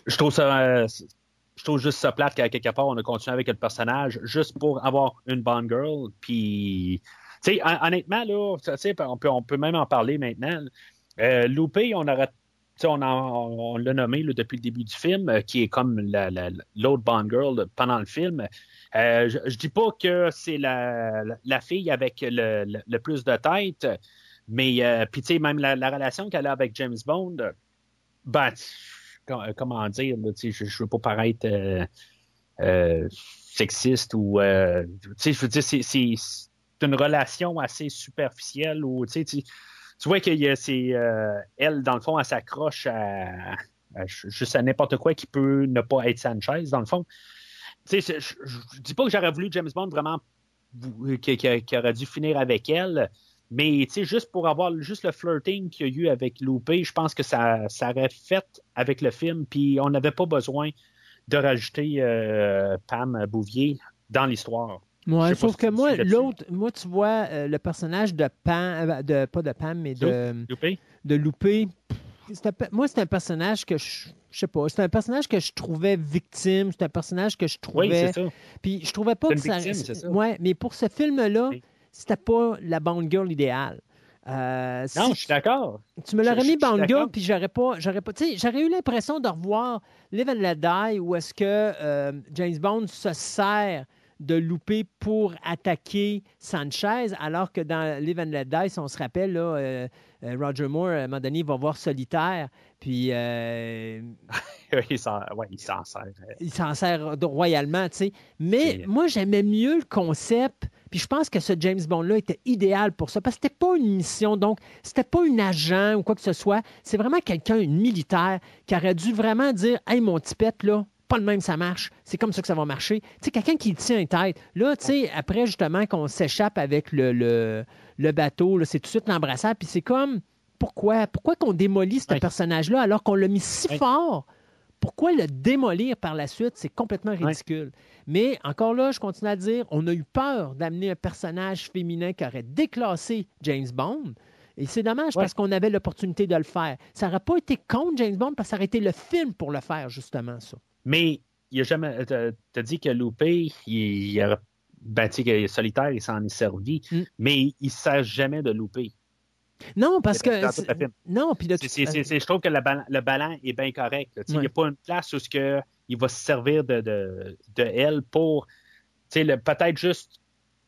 je trouve ça, je trouve juste ça plate qu'à quelque part on a continué avec le personnage juste pour avoir une bonne girl. Puis, tu sais, honnêtement là, on peut, on peut même en parler maintenant. Euh, Loupé, on aurait on, on l'a nommé depuis le début du film, euh, qui est comme l'autre Bond Girl pendant le film. Euh, je, dis pas que c'est la, fille avec le, le, plus de tête, mais, euh, puis, tu sais, même la, relation qu'elle a avec James Bond, ben, euh, comment dire, je ne veux pas paraître euh, sexiste ou. sais, je veux dire, c'est une relation assez superficielle où, tu sais, tu vois que c'est elle, dans le fond, elle s'accroche à, juste à n'importe quoi qui peut ne pas être Sanchez, dans le fond. Je, ne dis pas que j'aurais voulu James Bond vraiment qui, qui, aurait dû finir avec elle, mais juste pour avoir juste le flirting qu'il y a eu avec Loupé, je pense que ça, ça aurait fait avec le film, puis on n'avait pas besoin de rajouter euh, Pam Bouvier dans l'histoire. Moi, sauf que moi, l'autre, moi, tu vois, euh, le personnage de Pam, euh, de, pas de Pam, mais de Loupé. De Loupé moi, c'est un personnage que je, je sais pas, c'est un personnage que je trouvais victime, c'est un personnage que je trouvais. Oui, c'est ça. Puis je trouvais pas que ça. ça. Ouais, mais pour ce film-là, c'était pas la Bond Girl idéale. Euh, non, je suis d'accord. Tu me l'aurais mis Girl, puis j'aurais pas, j'aurais pas, j'aurais eu l'impression de revoir Live and Let Die, où est-ce que euh, James Bond se sert de louper pour attaquer Sanchez, alors que dans Live and Let Die, si on se rappelle, là, euh, euh, Roger Moore, à un moment donné, il va voir Solitaire, puis... Euh, il s'en sert. Il s'en sert royalement, tu sais. Mais moi, j'aimais mieux le concept, puis je pense que ce James Bond-là était idéal pour ça, parce que c'était pas une mission, donc c'était pas un agent ou quoi que ce soit, c'est vraiment quelqu'un, une militaire, qui aurait dû vraiment dire « Hey, mon tipette, là, pas le même, ça marche. C'est comme ça que ça va marcher. Tu sais, quelqu'un qui tient une tête. Là, tu sais, après, justement, qu'on s'échappe avec le, le, bateau, c'est tout de suite l'embrassade. Puis c'est comme, pourquoi? Pourquoi qu'on démolit ce personnage-là alors qu'on l'a mis si fort? Pourquoi le démolir par la suite? C'est complètement ridicule. Mais encore là, je continue à dire, on a eu peur d'amener un personnage féminin qui aurait déclassé James Bond. Et c'est dommage parce qu'on avait l'opportunité de le faire. Ça n'aurait pas été contre James Bond parce que ça aurait été le film pour le faire, justement, ça. Mais il a jamais. T'as dit que Loupé, il, il a ben, que solitaire, il s'en est servi, mm. mais il ne sert jamais de Loupé. Non, parce que. Non, puis Je trouve que le ballon, est bien correct. Il n'y a pas une place où que il va se servir de, de, de elle pour peut-être juste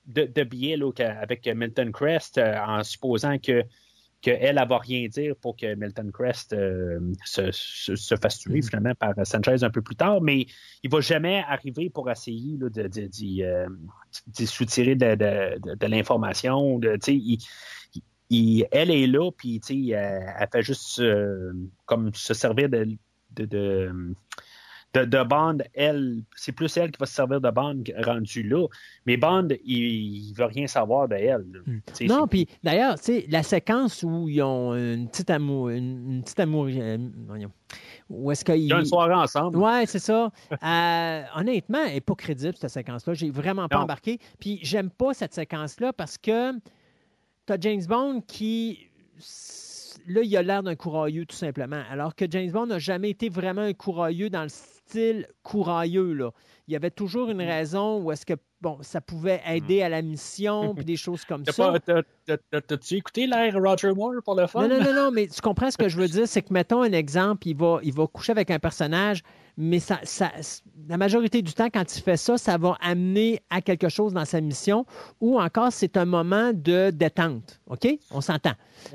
de, de billets avec Milton Crest euh, en supposant que qu'elle, elle va rien dire pour que Milton Crest euh, se, fasse tuer mm-hmm. finalement par Sanchez un peu plus tard, mais il va jamais arriver pour essayer là, de, d'y, euh, soutirer de, de, l'information. il, elle est là, puis elle, elle fait juste comme se servir de, de, Bond, elle, c'est plus elle qui va se servir de Bond rendu là. Mais Bond, il, ne veut rien savoir de elle. Hmm. Non, puis d'ailleurs, la séquence où ils ont une petite amour, une, petite amour, euh, où est-ce qu'ils. Ils ont une soirée ensemble. Ouais, c'est ça. Euh, honnêtement, elle n'est pas crédible, cette séquence-là. J'ai vraiment pas embarqué. Puis j'aime pas cette séquence-là parce que tu as James Bond qui là, il a l'air d'un courailleux, tout simplement. Alors que James Bond n'a jamais été vraiment un courailleux dans le style courailleux. Là. Il y avait toujours une mm. raison où est-ce que bon, ça pouvait mm. aider à la mission, puis des choses comme ça. T'as-tu écouté l'air Roger Moore pour le fun? Non, non, non, non, mais tu comprends ce que je veux dire, c'est que, mettons un exemple, il va, il va coucher avec un personnage, mais ça, ça, la majorité du temps, quand il fait ça, ça va amener à quelque chose dans sa mission ou encore c'est un moment de détente. OK? On s'entend.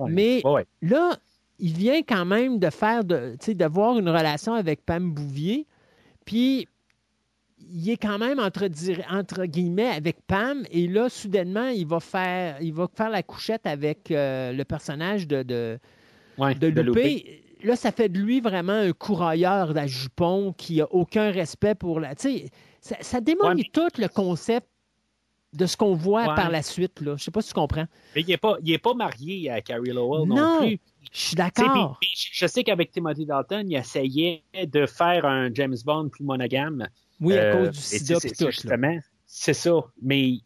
Mais là, il vient quand même de faire, de, de une relation avec Pam Bouvier, puis il est quand même entre, entre, guillemets avec Pam, et là, soudainement, il va faire, il va faire la couchette avec euh, le personnage de, de, Loupé. Là, ça fait de lui vraiment un courailleur à jupon qui n'a aucun respect pour la. Tu sais, ça, ça démolit tout le concept de ce qu'on voit par la suite. Là. Je ne sais pas si tu comprends. Mais il n'est pas, pas marié à Carrie Lowell non, plus. Je suis d'accord. Je sais qu'avec Timothy Dalton, il essayait de faire un James Bond plus monogame. Oui, à cause du euh, sida et tout. Justement, c'est ça. Mais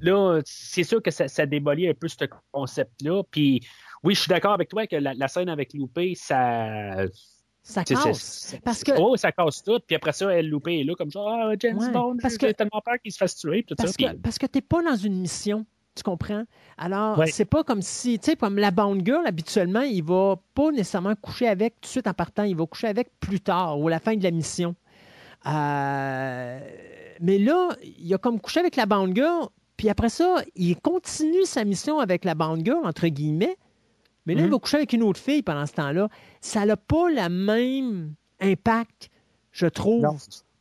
là, c'est sûr que ça, ça, démolit un peu ce concept-là. Puis oui, je suis d'accord avec toi que la, scène avec Loupé, ça. Ça casse. Parce que... Oh, ça casse tout. Puis après ça, elle loupé est là comme ça. Ah, James Bond, parce que... tellement peur qu'il se fasse tuer. Tout parce, ça, que, parce que t'es pas dans une mission. Tu comprends? Alors, c'est pas comme si, tu sais, comme la Bond Girl, habituellement, il va pas nécessairement coucher avec tout de suite en partant. Il va coucher avec plus tard ou à la fin de la mission. Euh, mais là, il a comme couché avec la Bond Girl, puis après ça, il continue sa mission avec la Bond Girl, entre guillemets, mais là, il mhm. va coucher avec une autre fille pendant ce temps-là. Ça n'a pas le même impact, je trouve,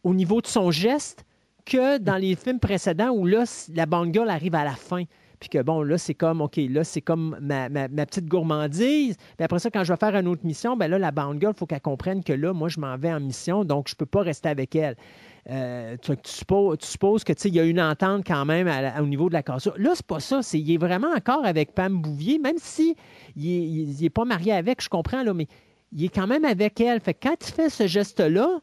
au niveau de son geste que dans les films précédents où là, la Girl arrive à la fin. Puis que bon, là, c'est comme, OK, là, c'est comme ma, petite gourmandise. Puis après ça, quand je vais faire une autre mission, ben là, la Bound Girl, il faut qu'elle comprenne que là, moi, je m'en vais en mission, donc je ne peux pas rester avec elle. Euh, tu, tu, supposes, que il y a une entente quand même au niveau de la cassure. Là, c'est pas ça. Il est vraiment encore avec Pam Bouvier, même si il n'est pas marié avec, je comprends, là, mais il est quand même avec elle. Fait que quand il fait ce geste-là,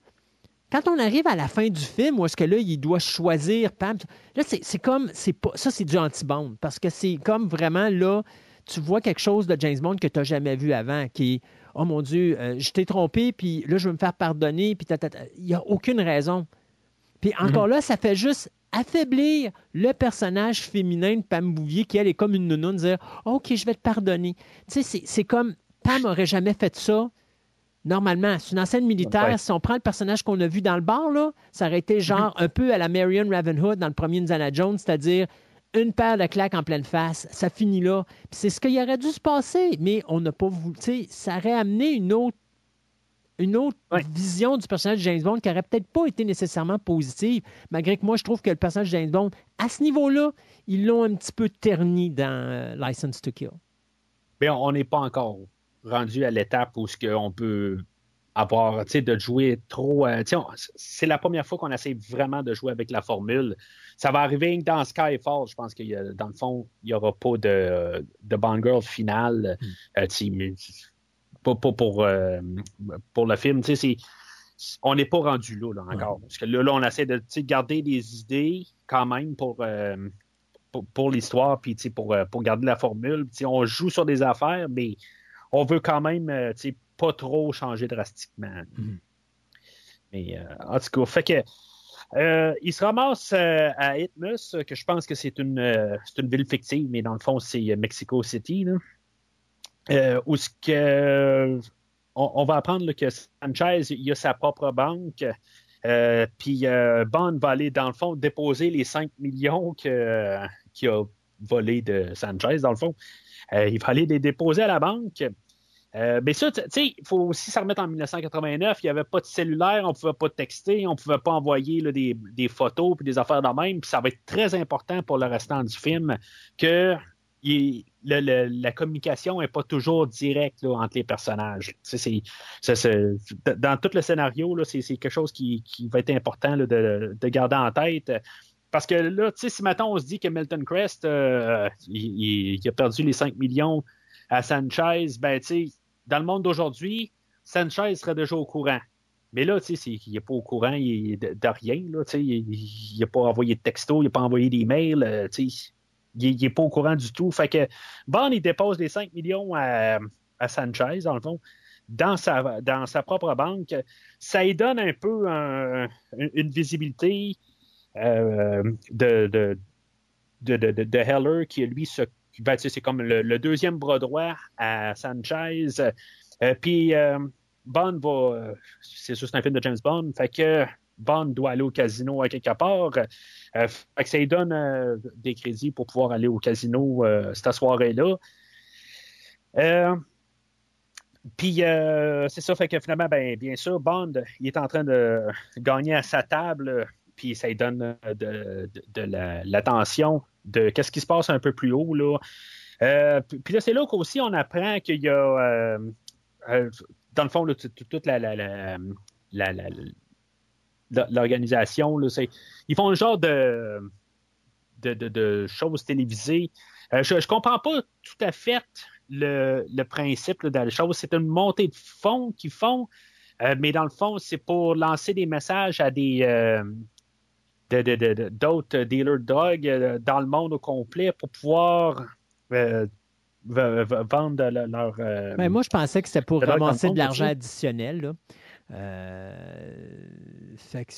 quand on arrive à la fin du film, où est-ce que là, il doit choisir Pam, là, c'est comme, c'est pas, ça, c'est du anti-bond, parce que c'est comme vraiment, là, tu vois quelque chose de James Bond que tu n'as jamais vu avant, qui est, oh mon Dieu, euh, je t'ai trompé, puis là, je veux me faire pardonner, puis il n'y a aucune raison. Puis encore mhm. là, ça fait juste affaiblir le personnage féminin de Pam Bouvier, qui, elle, est comme une nounoune, dire, OK, je vais te pardonner. Tu sais, c'est comme, Pam n'aurait jamais fait ça, normalement. C'est une ancienne militaire. Si on prend le personnage qu'on a vu dans le bar, là, ça aurait été genre un peu à la Marion Ravenhood dans le premier Indiana Jones, c'est-à-dire une paire de claques en pleine face. Ça finit là. c'est ce qu'il aurait dû se passer, mais on n'a pas voulu. Ça aurait amené une autre une autre vision du personnage de James Bond qui n'aurait peut-être pas été nécessairement positive, malgré que moi, je trouve que le personnage de James Bond, à ce niveau-là, ils l'ont un petit peu terni dans euh, License to Kill. Mais on n'est pas encore rendu à l'étape où ce qu'on peut avoir, tu sais, de jouer trop. Euh, c'est la première fois qu'on essaie vraiment de jouer avec la formule. Ça va arriver dans Skyfall, je pense que dans le fond, il n'y aura pas de, de Bond Girl finale. Hmm. Euh, pour, pour, euh, pour, le film, tu sais, on n'est pas rendu là, encore. Parce que là, on essaie de garder des idées quand même pour, pour, l'histoire, puis pour, pour garder la formule. On joue sur des affaires, mais on veut quand même euh, pas trop changer drastiquement. Mhm. Mais euh, en tout cas, fait que euh, il se ramasse à Itmus, que je pense que c'est une, une ville fictive, mais dans le fond, c'est Mexico City. Où ce que on, va apprendre que Sanchez il a sa propre banque. puis Bond va aller, dans le fond, déposer les 5 millions qu'il a volés de Sanchez, dans le fond. il va aller les déposer à la banque. Euh, mais ça, tu sais, il faut aussi se remettre en 1989. Il n'y avait pas de cellulaire, on ne pouvait pas texter, on ne pouvait pas envoyer des, photos et des affaires de même. Puis ça va être très important pour le restant du film que la communication n'est pas toujours directe entre les personnages. dans tout le scénario, c'est quelque chose qui, va être important de, garder en tête. Parce que là, si maintenant on se dit que Milton Crest, euh, il, a perdu les 5 millions à Sanchez, ben, dans le monde d'aujourd'hui, Sanchez serait déjà au courant. Mais là, il n'est pas au courant de, de, rien. Il n'a pas envoyé de texto, il n'a pas envoyé d'email. Euh, il n'est pas au courant du tout. Fait que Bond, il dépose les 5 millions à, Sanchez, dans le fond, dans sa, dans sa propre banque. Ça lui donne un peu une visibilité euh, de, Heller qui, lui, se ben, c'est comme le, deuxième bras droit à Sanchez. Euh, puis, euh, Bond va. c'est juste un film de James Bond. Fait que Bond doit aller au casino à quelque part. Fait que ça lui donne des crédits pour pouvoir aller au casino cette soirée-là. Puis c'est ça, fait que finalement, ben, bien sûr, Bond, il est en train de gagner à sa table, puis ça lui donne de, l'attention de qu'est-ce qui se passe un peu plus haut. Là. Euh, puis là, c'est là qu'aussi on apprend qu'il y a, euh, euh, dans le fond, toute l'organisation, ils font un genre de, de, choses télévisées. je ne comprends pas tout à fait le, principe de la chose. C'est une montée de fonds qu'ils font, mais dans le fond, c'est pour lancer des messages à des d'autres dealers de drogue dans le monde au complet pour pouvoir euh, vendre leur. Euh, ben, moi, je pensais que c'était pour ramasser de l'argent additionnel. Là. Euh...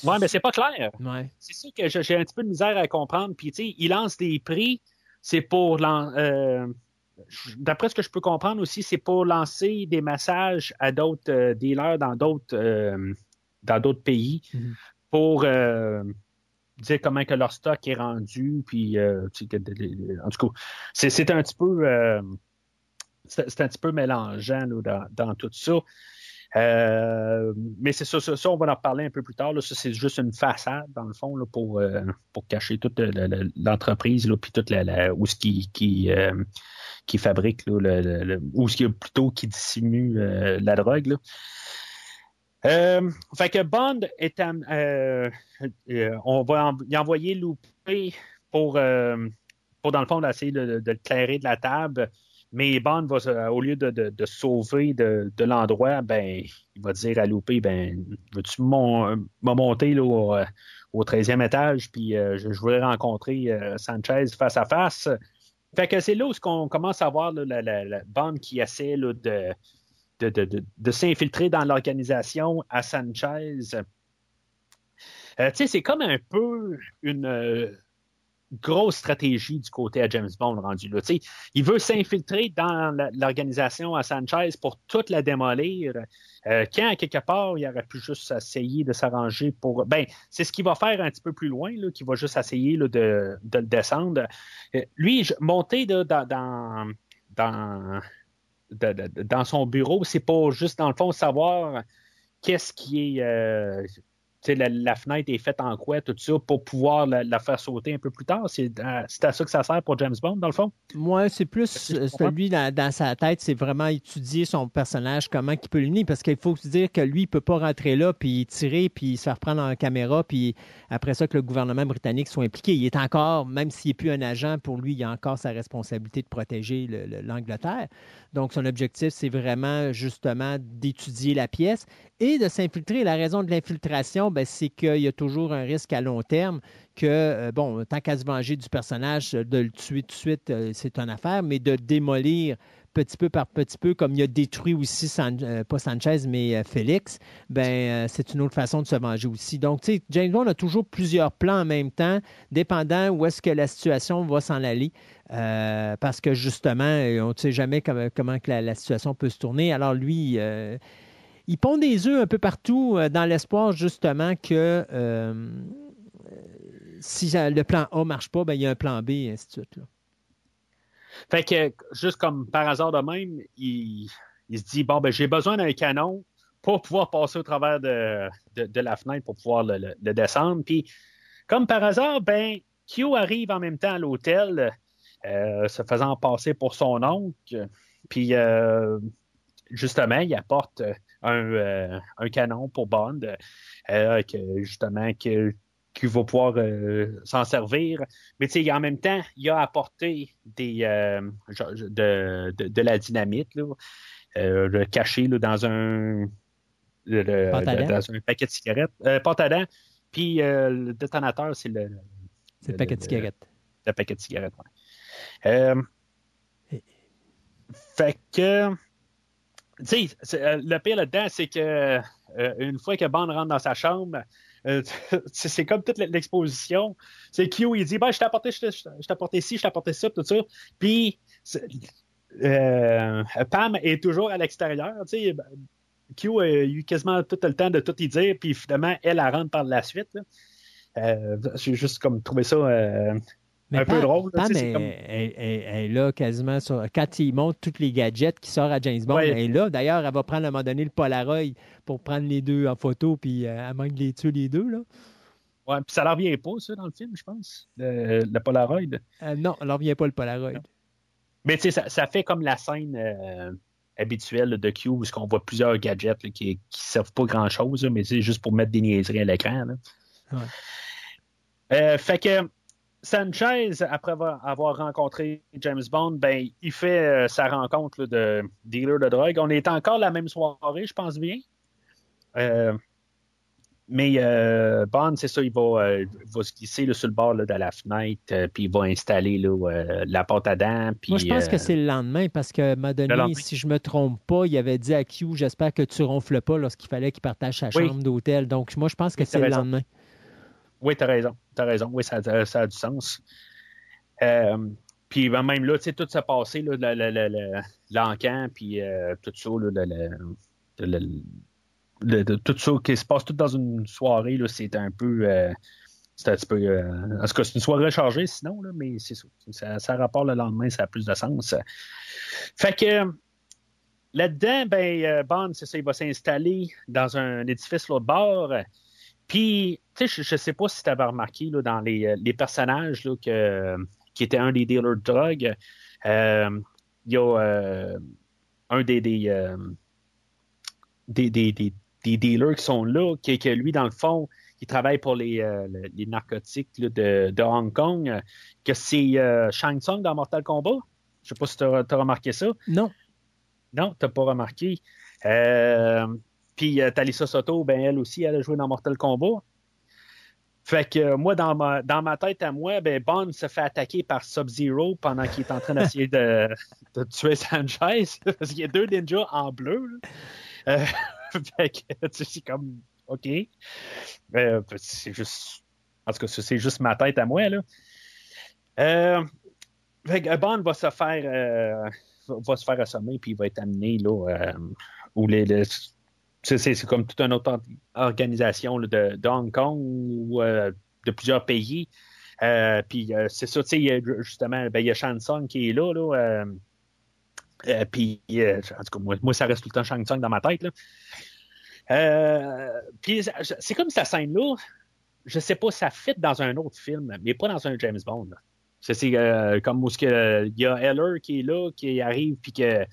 Oui, mais c'est pas clair. C'est sûr que j'ai un petit peu de misère à comprendre. Puis, tu sais, ils lancent des prix, c'est pour. Euh, d'après ce que je peux comprendre aussi, c'est pour lancer des messages à d'autres euh, dealers dans d'autres dans d'autres pays mm-hmm. pour dire comment que leur stock est rendu, puis euh, en tout cas, c'est un petit peu euh, c'est un petit peu mélangeant dans, tout ça. Euh, mais c'est ça, ça, on va en reparler un peu plus tard. Ça, c'est juste une façade, dans le fond, là, pour, pour cacher toute l'entreprise, puis toute la, ou ce qui, qui, qui fabrique, là, ou ce qui plutôt qui dissimule la drogue. Là. Euh, fait que Bond est euh, euh, on va y envoyer Loupé pour, pour dans le fond essayer de, le clairer de la table. Mais Bond va, au lieu de, de, sauver de, l'endroit, ben, il va dire à Loupé, ben, veux-tu me monter là, au, 13e étage, puis je, voudrais rencontrer Sanchez face à face. Fait que c'est là où on commence à voir la, la, Bond qui essaie de de, s'infiltrer dans l'organisation à Sanchez. Euh, c'est comme un peu une euh, grosse stratégie du côté à James Bond rendu là. il veut s'infiltrer dans l'organisation à Sanchez pour toute la démolir. Euh, quand, quelque part, il aurait pu juste essayer de s'arranger pour. Ben, c'est ce qu'il va faire un petit peu plus loin, là, qu'il va juste essayer de, le descendre. lui, monter dans, dans, dans dans son bureau, c'est pas juste dans le fond savoir qu'est-ce qui est euh, la, la, fenêtre est faite en quoi, tout ça, pour pouvoir la, faire sauter un peu plus tard? C'est à, ça que ça sert pour James Bond, dans le fond? Moi, c'est plus lui, dans, sa tête, c'est vraiment étudier son personnage, comment il peut l'unir, parce qu'il faut se dire que lui, il ne peut pas rentrer là, puis tirer, puis se faire prendre en caméra, puis après ça, que le gouvernement britannique soit impliqué. Il est encore, même s'il n'est plus un agent, pour lui, il a encore sa responsabilité de protéger l'Angleterre. Donc, son objectif, c'est vraiment justement d'étudier la pièce et de s'infiltrer. La raison de l'infiltration, ben, c'est qu'il y a toujours un risque à long terme que, euh, bon, tant qu'à se venger du personnage, de le tuer tout de suite, euh, c'est une affaire, mais de démolir petit peu par petit peu, comme il a détruit aussi, euh, pas Sanchez, mais Félix, ben, c'est une autre façon de se venger aussi. Donc, tu sais, James Bond a toujours plusieurs plans en même temps, dépendant où est-ce que la situation va s'en aller. parce que justement, on ne sait jamais comment, que la, situation peut se tourner. Alors lui, il pond des œufs un peu partout euh, dans l'espoir justement que euh, si le plan A ne marche pas, ben, il y a un plan B, et ainsi de suite. Fait que, juste comme par hasard de même, il, se dit bon, ben, j'ai besoin d'un canon pour pouvoir passer au travers de, la fenêtre pour pouvoir le, descendre. Puis, comme par hasard, ben, Q arrive en même temps à l'hôtel, euh, se faisant passer pour son oncle. Puis, justement, il apporte euh, un, canon pour Bond, euh, que, justement, que, qui va pouvoir euh, s'en servir. Mais tu sais, en même temps, il a apporté des, de, de, la dynamite, là, le caché dans un dans un paquet de cigarettes. Euh, Puis le détonateur, c'est le. C'est le, paquet de cigarettes. Le, paquet de cigarettes, oui. fait que tu sais, euh, le pire là-dedans, c'est que euh, une fois que Bond rentre dans sa chambre, euh, c'est comme toute l'exposition. C'est Q, il dit ben, Je t'ai apporté, je t'ai apporté ci, je t'ai apporté ça, tout ça. Puis Pam est toujours à l'extérieur. Q a eu quasiment tout le temps de tout y dire, puis finalement, elle, elle rentre par la suite. J'ai juste comme trouvé ça un peu drôle. Pam, elle, est là quasiment sur. Quand il montre tous les gadgets qui sortent à James Bond, elle est là. D'ailleurs, elle va prendre à un moment donné le Polaroid pour prendre les deux en photo, puis elle manque de les tuer les deux. Là. Ouais, puis ça leur vient pas, ça, dans le film, je pense, le, Polaroid. non, ça leur vient pas le Polaroid. Mais tu sais, ça, fait comme la scène habituelle de Q où on voit plusieurs gadgets qui ne servent pas grand-chose, mais c'est juste pour mettre des niaiseries à l'écran. Ouais. Euh, fait que Sanchez, après avoir rencontré James Bond, ben, il fait euh, sa rencontre de dealer de drogue. On est encore la même soirée, je pense bien. Euh, mais euh, Bond, c'est ça, il va, va se glisser sur le bord de la fenêtre, puis il va installer la porte à dents. Moi, je pense que c'est le lendemain, parce que m'a donné, si je me trompe pas, il avait dit à Q, j'espère que tu ronfles pas lorsqu'il fallait qu'il partage sa chambre d'hôtel. Donc, moi, je pense que c'est le lendemain. Oui, tu as raison. Tu raison. Oui, ça, a du sens. Euh, puis ben, même là, tu sais, tout s'est passé, l'encan, puis euh, tout ça, tout ça qui se passe tout dans une soirée, c'est un peu. Euh, c'est un petit peu. en tout cas, c'est une soirée chargée sinon, là, mais c'est ça, ça. rapporte le lendemain, ça a plus de sens. Fait que. Là-dedans, ben, Bond, c'est ça, il va s'installer dans un édifice l'autre bord. Puis, tu sais, je ne sais pas si tu avais remarqué là, dans les, les personnages là, que, qui était un des dealers de drogue, euh, il y a euh, un des, des, euh, des, des, des, dealers qui sont là, qui, que lui, dans le fond, il travaille pour les, les narcotiques là, de, de, Hong Kong, que c'est Shang Tsung dans Mortal Kombat? Je ne sais pas si tu as, remarqué ça. Non. Non, tu n'as pas remarqué. Euh, puis euh, Soto, ben elle aussi, elle a joué dans Mortal Kombat. Fait que euh, moi, dans ma, dans ma tête à moi, ben Bond se fait attaquer par Sub-Zero pendant qu'il est en train d'essayer de, de, tuer Sanchez. Parce qu'il y a deux ninjas en bleu. Euh, fait que c'est comme OK. c'est juste. En tout cas, c'est juste ma tête à moi. Là. fait que Bond va se faire va se faire assommer puis il va être amené là, où les c'est comme toute une autre organisation de, Hong Kong ou euh, de plusieurs pays. Euh, puis euh, c'est ça, tu sais, justement, ben, il y a Shang Tsung qui est là. là puis, en tout cas, moi, ça reste tout le temps Shang Tsung dans ma tête. puis c'est comme cette scène-là, je sais pas, ça fit dans un autre film, mais pas dans un James Bond. C'est comme où il y a Heller qui est là, qui arrive, puis que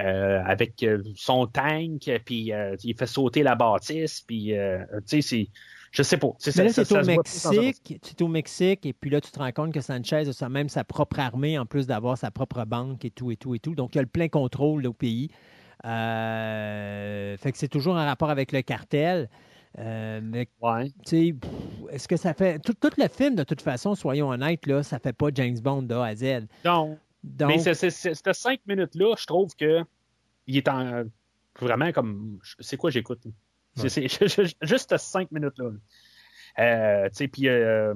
euh, avec euh, son tank, puis euh, il fait sauter la bâtisse, puis tu sais, c'est. Je sais pas. C'est au Mexique, tu es au Mexique, et puis là, tu te rends compte que Sanchez a même sa propre armée, en plus d'avoir sa propre banque et tout, et tout, et tout. Donc, il a le plein contrôle au pays. fait que c'est toujours en rapport avec le cartel. mais, ouais. est-ce que ça fait. Tout, tout, le film, de toute façon, soyons honnêtes, là, ça fait pas James Bond de A à Z. Non. Mais ces cinq minutes-là, je trouve que il est en vraiment comme. C'est quoi j'écoute? C'est juste cinq minutes-là. Euh, tu sais, puis. Euh,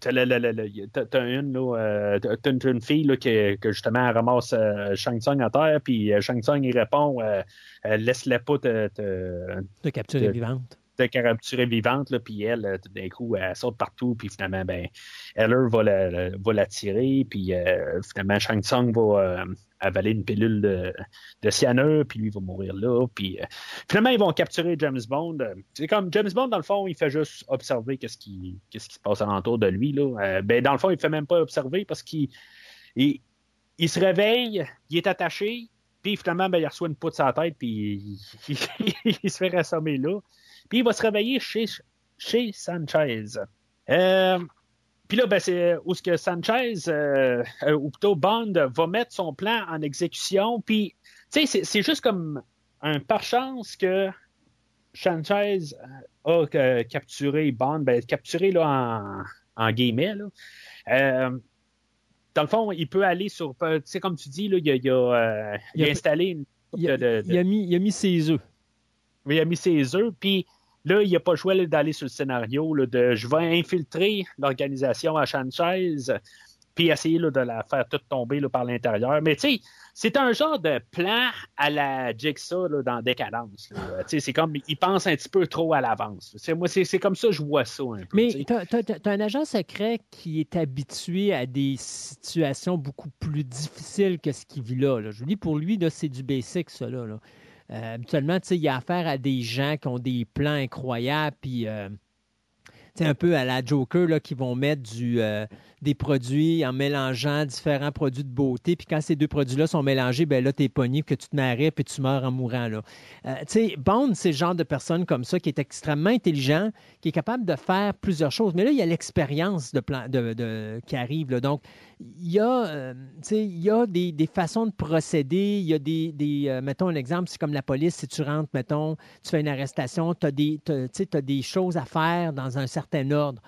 t'as une, euh, une, fille là, qui, que justement elle ramasse euh, Shang Tsung à terre, puis Shang Tsung il répond Laisse-la pas te, te, capturer vivante capturer vivante, là, puis elle, euh, d'un coup, elle saute partout, puis finalement, ben, Heller va la, va tirer, puis euh, finalement, Shang Tsung va euh, avaler une pilule de, cyanure, puis lui va mourir là, puis finalement, ils vont capturer James Bond. C'est comme James Bond, dans le fond, il fait juste observer qu'est-ce qui, qu'est-ce qui se passe alentour de lui, là. ben, dans le fond, il fait même pas observer parce qu'il il, il se réveille, il est attaché, puis finalement, ben, il reçoit une poutre sur la tête, puis il, il, se fait rassommer là. Puis il va se réveiller chez, chez Sanchez. Euh, puis là, ben, c'est où ce que Sanchez, euh, euh, ou plutôt Bond, va mettre son plan en exécution. Puis, tu sais, c'est juste comme un par chance que Sanchez a capturé Bond, ben, capturé là, en, en guillemets. Là. dans le fond, il peut aller sur. Tu sais, comme tu dis, là, il, a, il, a, il, a, installé une. Il a, il a, mis, il a mis ses œufs. Il a mis ses œufs, puis Là, il n'y a pas le choix d'aller sur le scénario de je vais infiltrer l'organisation à Sanchez, puis essayer de la faire toute tomber par l'intérieur. Mais tu sais, c'est un genre de plan à la Jigsaw dans Décadence. C'est comme, il pense un petit peu trop à l'avance. Moi, c'est comme ça que je vois ça un peu. Mais tu as, un agent secret qui est habitué à des situations beaucoup plus difficiles que ce qu'il vit là, Je vous dis, pour lui, c'est du basic, ça. Là, euh, habituellement, il y a affaire à des gens qui ont des plans incroyables, puis... Euh, un peu à la Joker là, qui vont mettre du, euh, des produits en mélangeant différents produits de beauté. Puis quand ces deux produits-là sont mélangés, ben là, tu es pogné, que tu te mets puis tu meurs en mourant. Là. Euh, sais, Bond, c'est le genre de personne comme ça qui est extrêmement intelligent, qui est capable de faire plusieurs choses. Mais là, il y a l'expérience de, de, de, qui arrive. Donc, il y a, euh, des, des, façons de procéder. Il y a des, des mettons un exemple, c'est comme la police, si tu rentres, mettons, tu fais une arrestation, tu as, as, des choses à faire dans un certain ordre.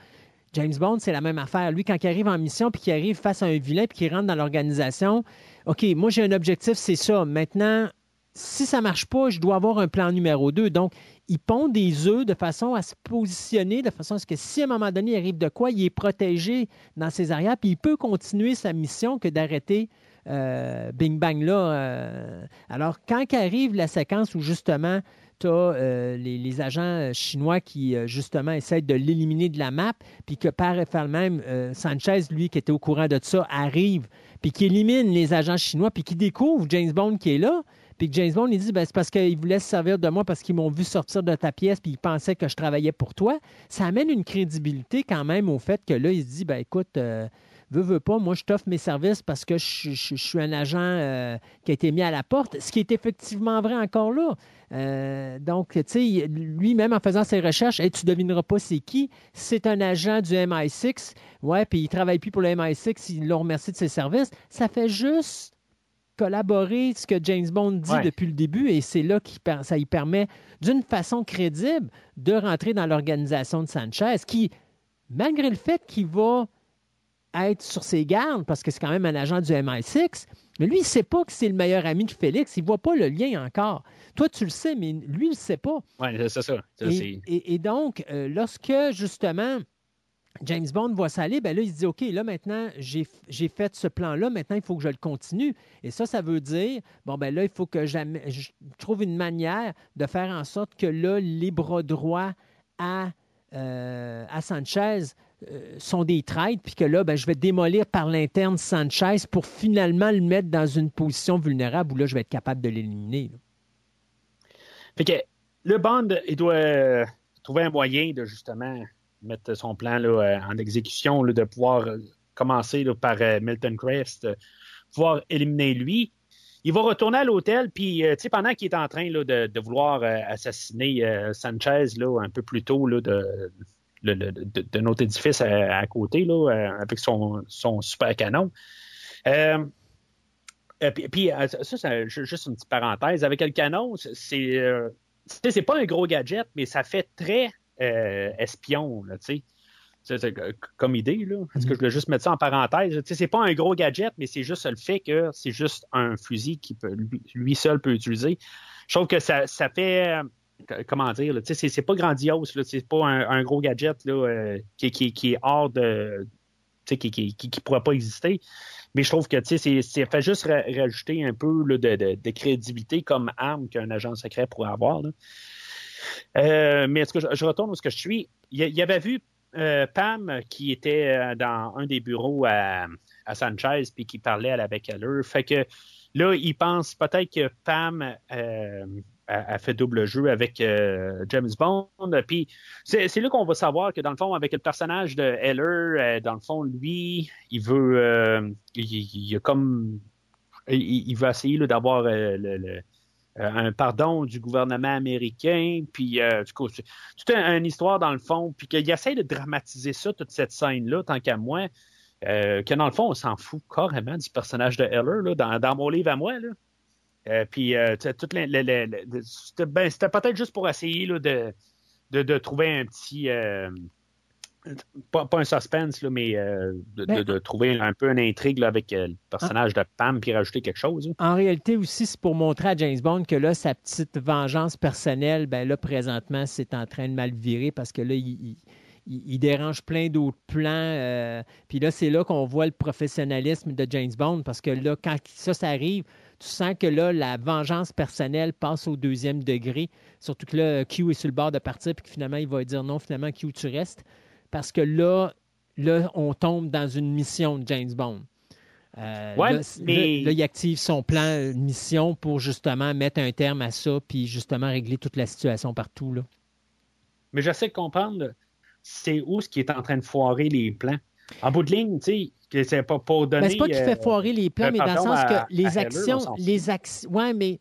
James Bond, c'est la même affaire. Lui, quand il arrive en mission, puis qu'il arrive face à un vilain, puis qu'il rentre dans l'organisation, OK, moi j'ai un objectif, c'est ça. Maintenant, si ça ne marche pas, je dois avoir un plan numéro 2. Donc, il pond des œufs de façon à se positionner, de façon à ce que si à un moment donné il arrive de quoi, il est protégé dans ses arrières, puis il peut continuer sa mission que d'arrêter euh, Bing Bang là. Euh. alors, quand arrive la séquence où justement tu as euh, les, agents chinois qui, justement, essaient de l'éliminer de la map, puis que par même, Sanchez, lui, qui était au courant de ça, arrive, puis qui élimine les agents chinois, puis qui découvre James Bond qui est là. Puis James Bond, il dit, ben, c'est parce qu'ils voulaient se servir de moi parce qu'ils m'ont vu sortir de ta pièce puis ils pensaient que je travaillais pour toi. Ça amène une crédibilité quand même au fait que là, il se dit, ben, écoute, veux, veux pas, moi, je t'offre mes services parce que je, suis un agent euh, qui a été mis à la porte, ce qui est effectivement vrai encore là. Euh, donc, tu sais, lui-même, en faisant ses recherches, et tu devineras pas c'est qui. C'est un agent du MI6. Ouais, puis il travaille plus pour le MI6, il l'a remercié de ses services. Ça fait juste collaborer ce que James Bond dit depuis le début et c'est là que ça lui permet d'une façon crédible de rentrer dans l'organisation de Sanchez qui, malgré le fait qu'il va être sur ses gardes parce que c'est quand même un agent du MI6. Mais lui, il ne sait pas que c'est le meilleur ami de Félix. Il ne voit pas le lien encore. Toi, tu le sais, mais lui, il ne sait pas. Oui, c'est ça. et, donc, euh, lorsque, justement, James Bond voit ça aller, ben là, il se dit, OK, là, maintenant, j'ai fait ce plan-là, maintenant, il faut que je le continue. Et ça, ça veut dire, bon, ben là, il faut que je trouve une manière de faire en sorte que là, les bras droits à, euh, à Sanchez euh, sont des traites, puis que là, ben, je vais démolir par l'interne Sanchez pour finalement le mettre dans une position vulnérable où là, je vais être capable de l'éliminer. Fait que le Bond, il doit euh, trouver un moyen de justement mettre son plan là, euh, en exécution, de pouvoir commencer par Milton Crest, pouvoir éliminer lui. Il va retourner à l'hôtel, puis pendant qu'il est en train de, vouloir assassiner Sanchez là, un peu plus tôt là, de, de, notre édifice à, côté, là, euh, avec son, son super canon. Euh, euh, puis, ça, c'est juste une petite parenthèse. Avec le canon, c'est c'est pas un gros gadget, mais ça fait très espion, tu sais. comme idée, là. Est-ce que je voulais juste mettre ça en parenthèse? C'est pas un gros gadget, mais c'est juste le fait que c'est juste un fusil qui peut, lui, seul peut utiliser. Je trouve que ça, ça fait comment dire, c'est pas grandiose, c'est pas un, gros gadget là, euh, qui, est hors de. qui, qui, pourrait pas exister. Mais je trouve que c'est fait juste rajouter un peu de, crédibilité comme arme qu'un agent secret pourrait avoir. Euh, mais est-ce que je, retourne où ce que je suis? Il, y avait vu euh, Pam qui était dans un des bureaux à, Sanchez puis qui parlait avec elle. Fait que là, il pense peut-être que Pam a, fait double jeu avec euh, James Bond. Puis c'est là qu'on va savoir que dans le fond, avec le personnage de Heller, euh, dans le fond, lui, il veut, euh, il, a comme, il, veut essayer d'avoir un pardon du gouvernement américain, puis du coup, c'est toute une histoire dans le fond, puis qu'il essaie de dramatiser ça, toute cette scène-là, tant qu'à moi, que dans le fond, on s'en fout carrément du personnage de Heller, là, dans, dans mon livre à moi, là. Euh, puis, euh, ben, c'était peut-être juste pour essayer de, de, trouver un petit. Euh, pas, un suspense, mais ben, de, trouver un peu une intrigue avec le personnage de Pam puis rajouter quelque chose. En réalité aussi, c'est pour montrer à James Bond que là, sa petite vengeance personnelle, ben là, présentement, c'est en train de mal virer parce que là, il, il, dérange plein d'autres plans. Euh, puis là, c'est là qu'on voit le professionnalisme de James Bond, parce que là, quand ça, ça arrive, tu sens que là, la vengeance personnelle passe au deuxième degré. Surtout que là, Q est sur le bord de partir, puis que finalement, il va dire non, finalement, Q, tu restes. Parce que là, là, on tombe dans une mission de James Bond. Euh, là, il active son plan de mission pour justement mettre un terme à ça, puis justement régler toute la situation partout. Là. Mais j'essaie de comprendre, c'est où ce qui est en train de foirer les plans. En bout de ligne, tu sais, c'est pas pour donner. Mais c'est pas qu'il fait euh, foirer les plans, mais dans le sens que les actions. les actions. Ouais, mais.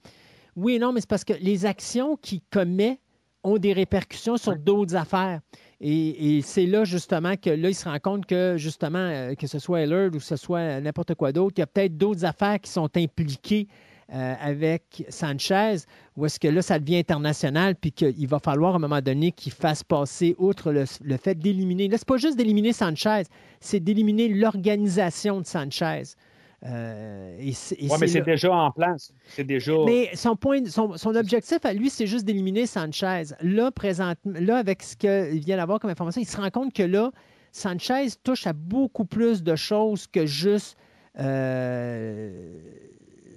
Oui, non, mais c'est parce que les actions qu'il commet ont des répercussions sur d'autres affaires. Et, c'est là, justement, que là, se rend compte que, justement, euh, que ce soit Alert ou que ce soit n'importe quoi d'autre, il y a peut-être d'autres affaires qui sont impliquées euh, avec Sanchez, ou est-ce que là, ça devient international, puis qu'il va falloir à un moment donné qu'il fasse passer, outre le, fait d'éliminer. Là, c'est pas juste d'éliminer Sanchez, c'est d'éliminer l'organisation de Sanchez. Euh, oui, mais c'est déjà en place. C'est déjà. Mais son point, son, objectif à lui, c'est juste d'éliminer Sanchez. Là, présentement, là, avec ce qu'il vient d'avoir comme information, il se rend compte que là, Sanchez touche à beaucoup plus de choses que juste euh,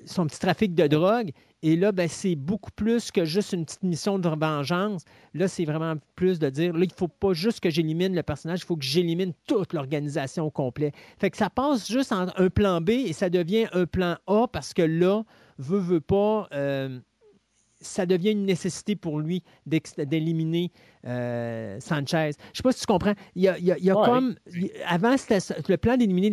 son petit trafic de drogue. Et là, ben, c'est beaucoup plus que juste une petite mission de vengeance. Là, c'est vraiment plus de dire, il ne faut pas juste que j'élimine le personnage, il faut que j'élimine toute l'organisation au complet. Fait que ça passe juste en un plan B et ça devient un plan A parce que là, veut, veut pas, euh, ça devient une nécessité pour lui d'éliminer euh, Sanchez. Je ne sais pas si tu comprends. Il y a, comme. avant, le plan d'éliminer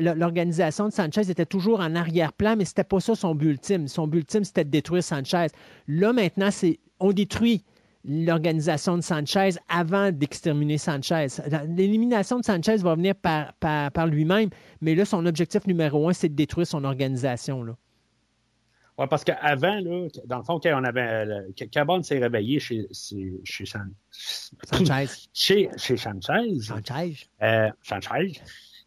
l'organisation de Sanchez était toujours en arrière-plan, mais ce n'était pas ça son but ultime. Son but ultime, c'était de détruire Sanchez. Là, maintenant, c'est on détruit l'organisation de Sanchez avant d'exterminer Sanchez. L'élimination de Sanchez va venir par, par, par lui-même, mais là, son objectif numéro un, c'est de détruire son organisation. Là. Oui, parce qu'avant, là, dans le fond, quand on avait. Euh, s'est réveillé chez, chez, chez Sanchez. Chez, chez Sanchez. Sanchez. Euh, Sanchez.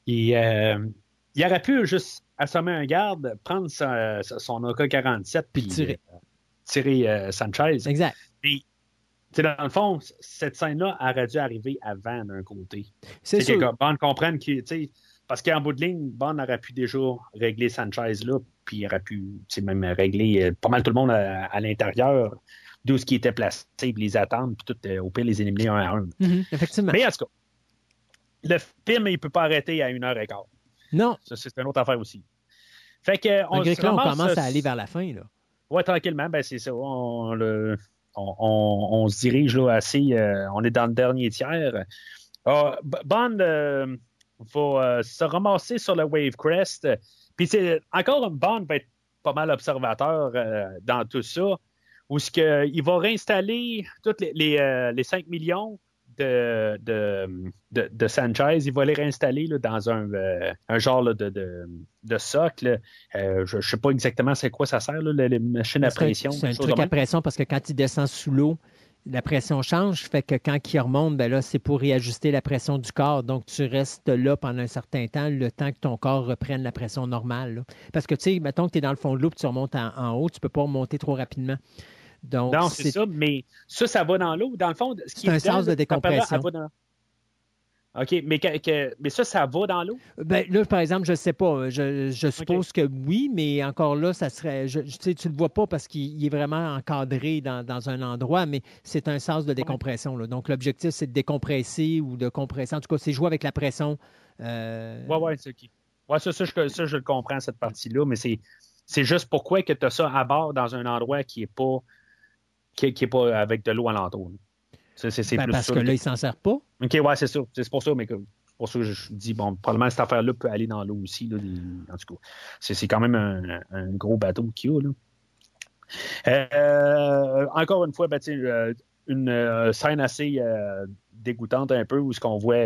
Il, euh, il aurait pu juste assommer un garde, prendre son, son AK-47 puis tirer, euh, tirer euh, Sanchez. Exact. Puis, dans le fond, cette scène-là aurait dû arriver avant d'un côté. C'est sûr. Que Bond comprenne que, parce qu'en bout de ligne, Bond aurait pu déjà régler Sanchez là, puis il aurait pu même régler euh, pas mal tout le monde à, l'intérieur d'où ce qui était placé, les attendre, puis tout, euh, au pire, les éliminer un à un. Mm-hmm, effectivement. Mais en tout cas, le film, il ne peut pas arrêter à une heure et quart. Non. Ça, c'est une autre affaire aussi. Fait que, on, se là, on commence à aller vers la fin. Là. Ouais, tranquillement, ben c'est ça. On, le, on, se dirige là assez. Euh, on est dans le dernier tiers. Ah, Bond va se ramasser sur le Wave Crest puis c'est encore un Bond va être pas mal observateur euh, dans tout ça, où ce que, il va réinstaller tous les, les, euh, les, 5 millions de, de, de, Sanchez, il va les réinstaller là, dans un, euh, un genre là, de, de, socle. je ne sais pas exactement c'est quoi ça sert, là, les machines à pression. C'est un truc à pression parce que quand il descend sous l'eau, la pression change, fait que quand il remonte, ben là, c'est pour réajuster la pression du corps. Donc, tu restes là pendant un certain temps, le temps que ton corps reprenne la pression normale. Parce que, tu sais, mettons que tu es dans le fond de l'eau et tu remontes en, haut, tu ne peux pas remonter trop rapidement. Donc, non, c'est ça, mais ça, ça va dans l'eau. Dans le fond, ce qui est un sens de décompression. OK, mais, mais ça, ça va dans l'eau? Ben, là, par exemple, je ne sais pas. Je, suppose que oui, mais encore là, ça serait. Je, tu ne le vois pas parce qu'il est vraiment encadré dans, un endroit, mais c'est un sens de décompression. Là. Donc, l'objectif, c'est de décompresser ou de compresser. En tout cas, c'est jouer avec la pression. Euh... Oui, oui, c'est OK. Ouais, ça, ça, je, ça, je le comprends, cette partie-là, mais c'est, c'est juste pourquoi que tu as ça à bord dans un endroit qui n'est pas, qui, est pas avec de l'eau alentour. C'est, ben, parce que là, il s'en sert pas. OK, ouais, c'est ça. C'est pour ça, mais pour ça que je dis, bon, probablement cette affaire-là peut aller dans l'eau aussi. Là, en tout cas, c'est, quand même un, gros bateau qu'il y a. Là. Euh, encore une fois, ben, euh, une euh, scène assez dégoûtante un peu où ce qu'on voit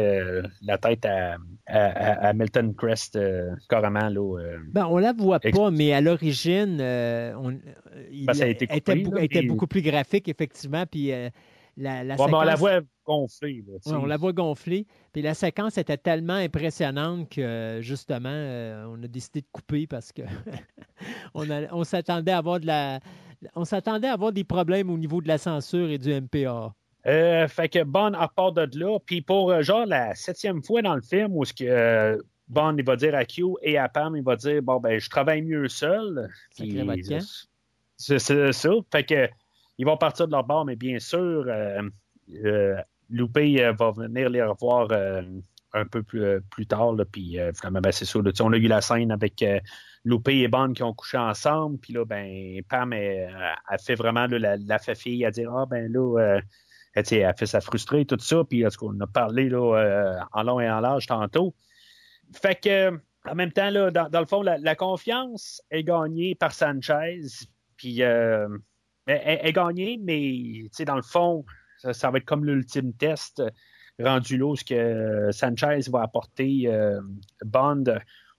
la tête à, à, Milton Crest carrément là. Ben, on la voit pas, mais à l'origine, on, il, ben, était, était beaucoup plus graphique effectivement, puis la, séquence... on la voit gonfler. on la voit gonfler. Puis la séquence était tellement impressionnante que, justement, euh, on a décidé de couper parce que on, s'attendait à avoir de la... On s'attendait à avoir des problèmes au niveau de la censure et du MPA. Euh, fait que Bond part de là. Puis pour euh, genre la septième fois dans le film où ce que euh, Bond il va dire à Q et à Pam, il va dire bon ben je travaille mieux seul. C'est ça. Fait que ils vont partir de leur bord, mais bien sûr, Loupé va venir les revoir un peu plus, tard. Là, puis ben, c'est ça. on a eu la scène avec Loupé et Bond qui ont couché ensemble. Puis là, ben, Pam a fait vraiment la, la fille à dire Ah ben là elle, elle fait ça frustrer, tout ça, puis qu'on a parlé là, euh, en long et en large tantôt. Fait que, en même temps, là, dans, le fond, la, confiance est gagnée par Sanchez, puis euh, elle, est gagnée, mais dans le fond, ça, va être comme l'ultime test rendu là, ce que Sanchez va apporter euh, Bond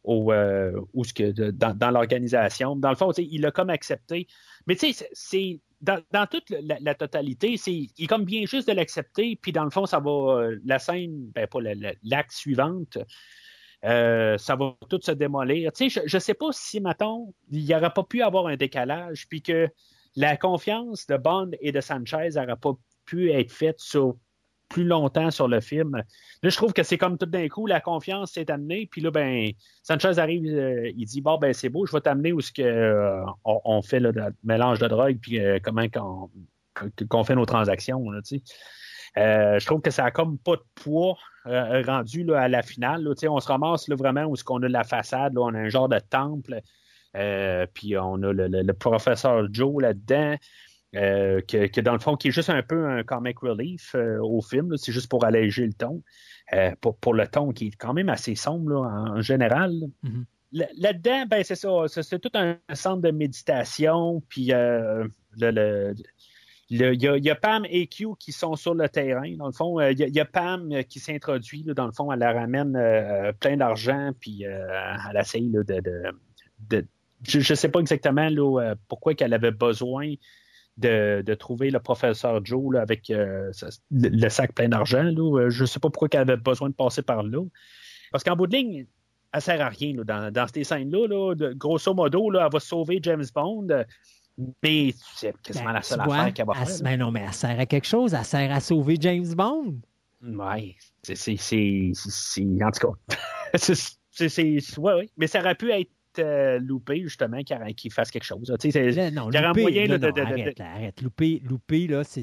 au, ce que dans, dans l'organisation. Dans le fond, il l'a comme accepté. Mais tu sais, c'est dans, toute la, totalité, c'est il est comme bien juste de l'accepter, puis dans le fond, ça va euh, la scène, ben pas l'acte suivante, euh, ça va tout se démolir. Tu sais, je, ne sais pas si mettons, il n'y aurait pas pu avoir un décalage, puis que la confiance de Bond et de Sanchez n'aurait pas pu être faite sur plus longtemps sur le film. Là, je trouve que c'est comme tout d'un coup, la confiance s'est amenée, puis là, ben, Sanchez arrive, euh, il dit Bon, ben, c'est beau, je vais t'amener où ce euh, on, fait le mélange de drogue, puis euh, comment qu'on fait nos transactions. Je trouve que ça a comme pas de poids rendu à la finale. On se ramasse vraiment où ce qu'on a la façade, on a un genre de temple, puis on a le professeur Joe là-dedans. Euh, que, dans le fond, qui est juste un peu un comic relief euh, au film. C'est juste pour alléger le ton. Euh, pour, le ton qui est quand même assez sombre en, général. Mm-hmm. Là-dedans, ben, c'est ça. C'est tout un centre de méditation. Puis le, il y, a Pam et Q qui sont sur le terrain. Dans le fond, il y, a Pam qui s'introduit. Dans le fond, elle la ramène plein d'argent, puis elle essaye de, de, je ne sais pas exactement là, pourquoi qu'elle avait besoin de, trouver le professeur Joe avec euh, le, sac plein d'argent. Euh, je ne sais pas pourquoi elle avait besoin de passer par là. Parce qu'en bout de ligne, elle ne sert à rien dans, ces scènes-là. grosso modo, là, elle va sauver James Bond. Mais c'est quasiment ben, la seule affaire qu'elle va faire. Mais non, mais elle sert à quelque chose. Elle sert à sauver James Bond. Oui, c'est. En tout cas. c'est. Ouais, ouais. Mais ça aurait pu être euh, loupé, justement, qui fasse quelque chose. non, il y a moyen de, Arrête, arrête. Loupé, loupé là, c'est,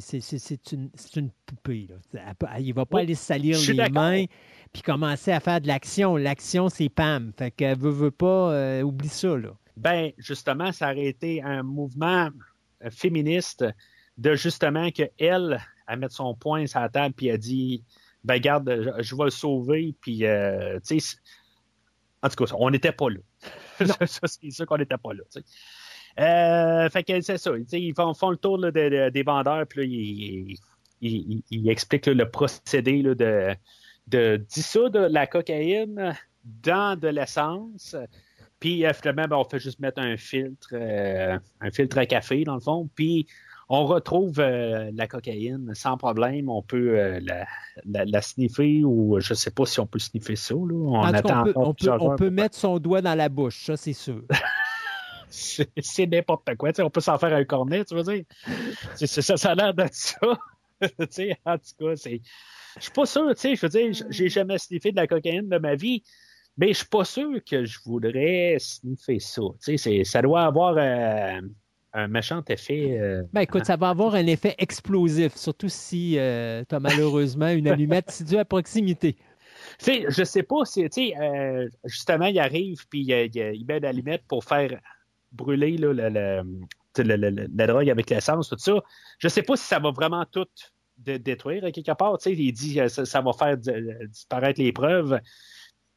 une, une, poupée. Là. Il ne va pas aller salir les mains puis commencer à faire de l'action. L'action, c'est Pam. Fait qu'elle veut, veut pas, euh, oublie ça. Là. Ben, justement, ça aurait été un mouvement euh, féministe de justement qu'elle, elle, mettre son poing sur la table puis elle dit ben garde, je, vais le sauver puis tu sais en tout cas, on n'était pas là. c'est sûr qu'on n'était pas là. Euh, fait que c'est ça. Ils font, font, le tour des vendeurs, puis ils, ils, expliquent le procédé de, de dissoudre la cocaïne dans de l'essence. Puis euh, finalement, ben, on fait juste mettre un filtre, euh, un filtre à café, dans le fond. Puis on retrouve la cocaïne sans problème. On peut la, sniffer ou je ne sais pas si on peut sniffer ça. On, attend on, peut, on, peut, mettre son doigt dans la bouche, ça c'est sûr. c'est n'importe quoi. on peut s'en faire un cornet, tu veux dire? Ça, ça a l'air d'être ça. en tout cas, c'est. Je suis pas sûr, tu sais, je veux dire, j'ai jamais sniffé de la cocaïne de ma vie, mais je suis pas sûr que je voudrais sniffer ça. Tu sais, ça doit avoir euh, un méchant effet. Euh, ben écoute, ça va avoir un effet explosif, surtout si euh, tu as malheureusement une allumette située à proximité. Sais, je sais pas si, tu sais, euh, justement, il arrive puis il, met l'allumette pour faire brûler là, le, la drogue avec l'essence, tout ça. Je sais pas si ça va vraiment tout détruire quelque part. Tu sais, il dit ça, ça va faire disparaître les preuves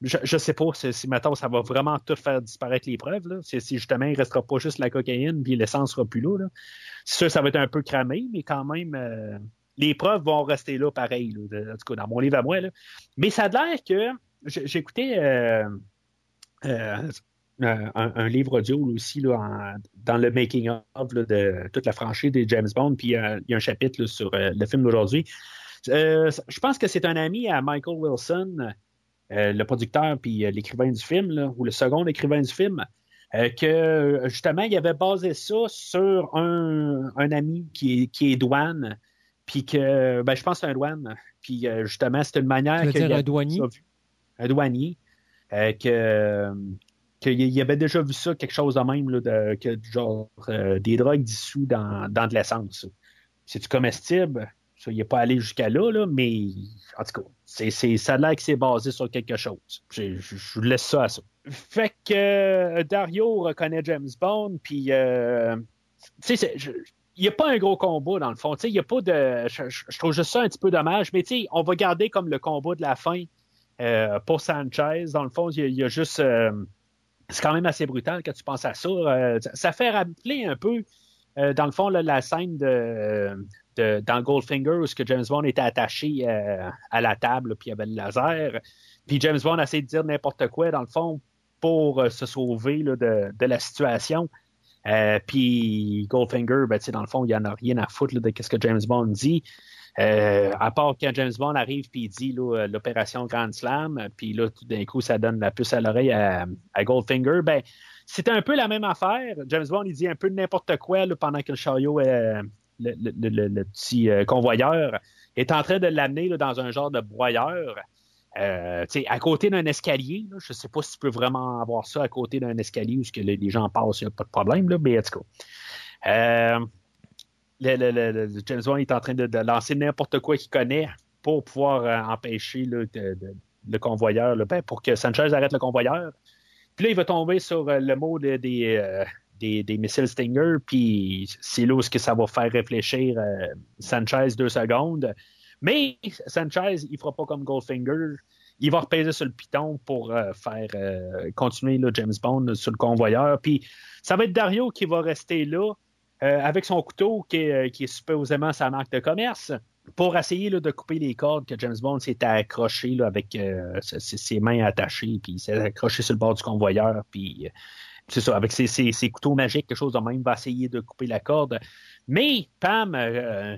je, ne sais pas si, maintenant ça va vraiment tout faire disparaître les preuves. Si, justement il restera pas juste la cocaïne puis l'essence sera plus là. là. Ça, ça va être un peu cramé, mais quand même, euh, les preuves vont rester là pareil, en tout cas dans mon livre à moi. Là. Mais ça a l'air que écouté euh, euh, un, livre audio aussi dans le making of de toute la franchise des James Bond, puis il y a un chapitre sur le film d'aujourd'hui. je pense que c'est un ami à Michael Wilson le producteur puis euh, l'écrivain du film, ou le second écrivain du film, euh, que justement, il avait basé ça sur un, ami qui est, qui est douane, puis que, ben, je pense que c'est un douane. Puis justement, c'est une manière. Tu veux dire un douanier? Un douanier. que qu'il avait déjà vu ça, quelque chose de même, là, de, que genre des drogues dissous dans, dans de l'essence. C'est-tu comestible? Ça, il n'est pas allé jusqu'à là, là, mais en tout cas, c'est, c'est, ça a l'air que c'est basé sur quelque chose. Je, je, laisse ça à ça. Fait que euh, Dario reconnaît James Bond, puis euh, tu sais, il n'y a pas un gros combat dans le fond. Il a pas de. Je, trouve juste ça un petit peu dommage, mais on va garder comme le combat de la fin euh, pour Sanchez. Dans le fond, il y, a juste. c'est quand même assez brutal quand tu penses à ça. ça fait rappeler un peu, dans le fond, la scène de dans Goldfinger où que James Bond était attaché euh, à la table, puis il y avait le laser. Puis James Bond a essayé de dire n'importe quoi, dans le fond, pour euh, se sauver de, la situation. Euh, puis Goldfinger, ben, dans le fond, il n'y en a rien à foutre de ce que James Bond dit. à part quand James Bond arrive puis il dit l'opération Grand Slam, puis là, tout d'un coup, ça donne la puce à l'oreille à, Goldfinger. Ben, c'était un peu la même affaire. James Bond, il dit un peu n'importe quoi pendant que le chariot le, petit euh, convoyeur, est en train de l'amener dans un genre de broyeur. Euh, à côté d'un escalier, je ne sais pas si tu peux vraiment avoir ça à côté d'un escalier où que les gens passent, il n'y a pas de problème, là, mais en tout cas. Euh, James Bond est en train de, lancer n'importe quoi qu'il connaît pour pouvoir empêcher le convoyeur, ben, pour que Sanchez arrête le convoyeur. Puis là, il va tomber sur le mot des, des, missiles Stinger, puis c'est là où que ça va faire réfléchir euh, Sanchez deux secondes. Mais Sanchez, il fera pas comme Goldfinger. Il va repaiser sur le piton pour euh, faire euh, continuer James Bond sur le convoyeur. Puis ça va être Dario qui va rester là avec son couteau qui est, supposément sa marque de commerce pour essayer de couper les cordes que James Bond s'est accroché avec ses, mains attachées, puis il s'est accroché sur le bord du convoyeur, puis c'est ça, avec ses, couteaux magiques, quelque chose de même, va essayer de couper la corde. Mais Pam euh,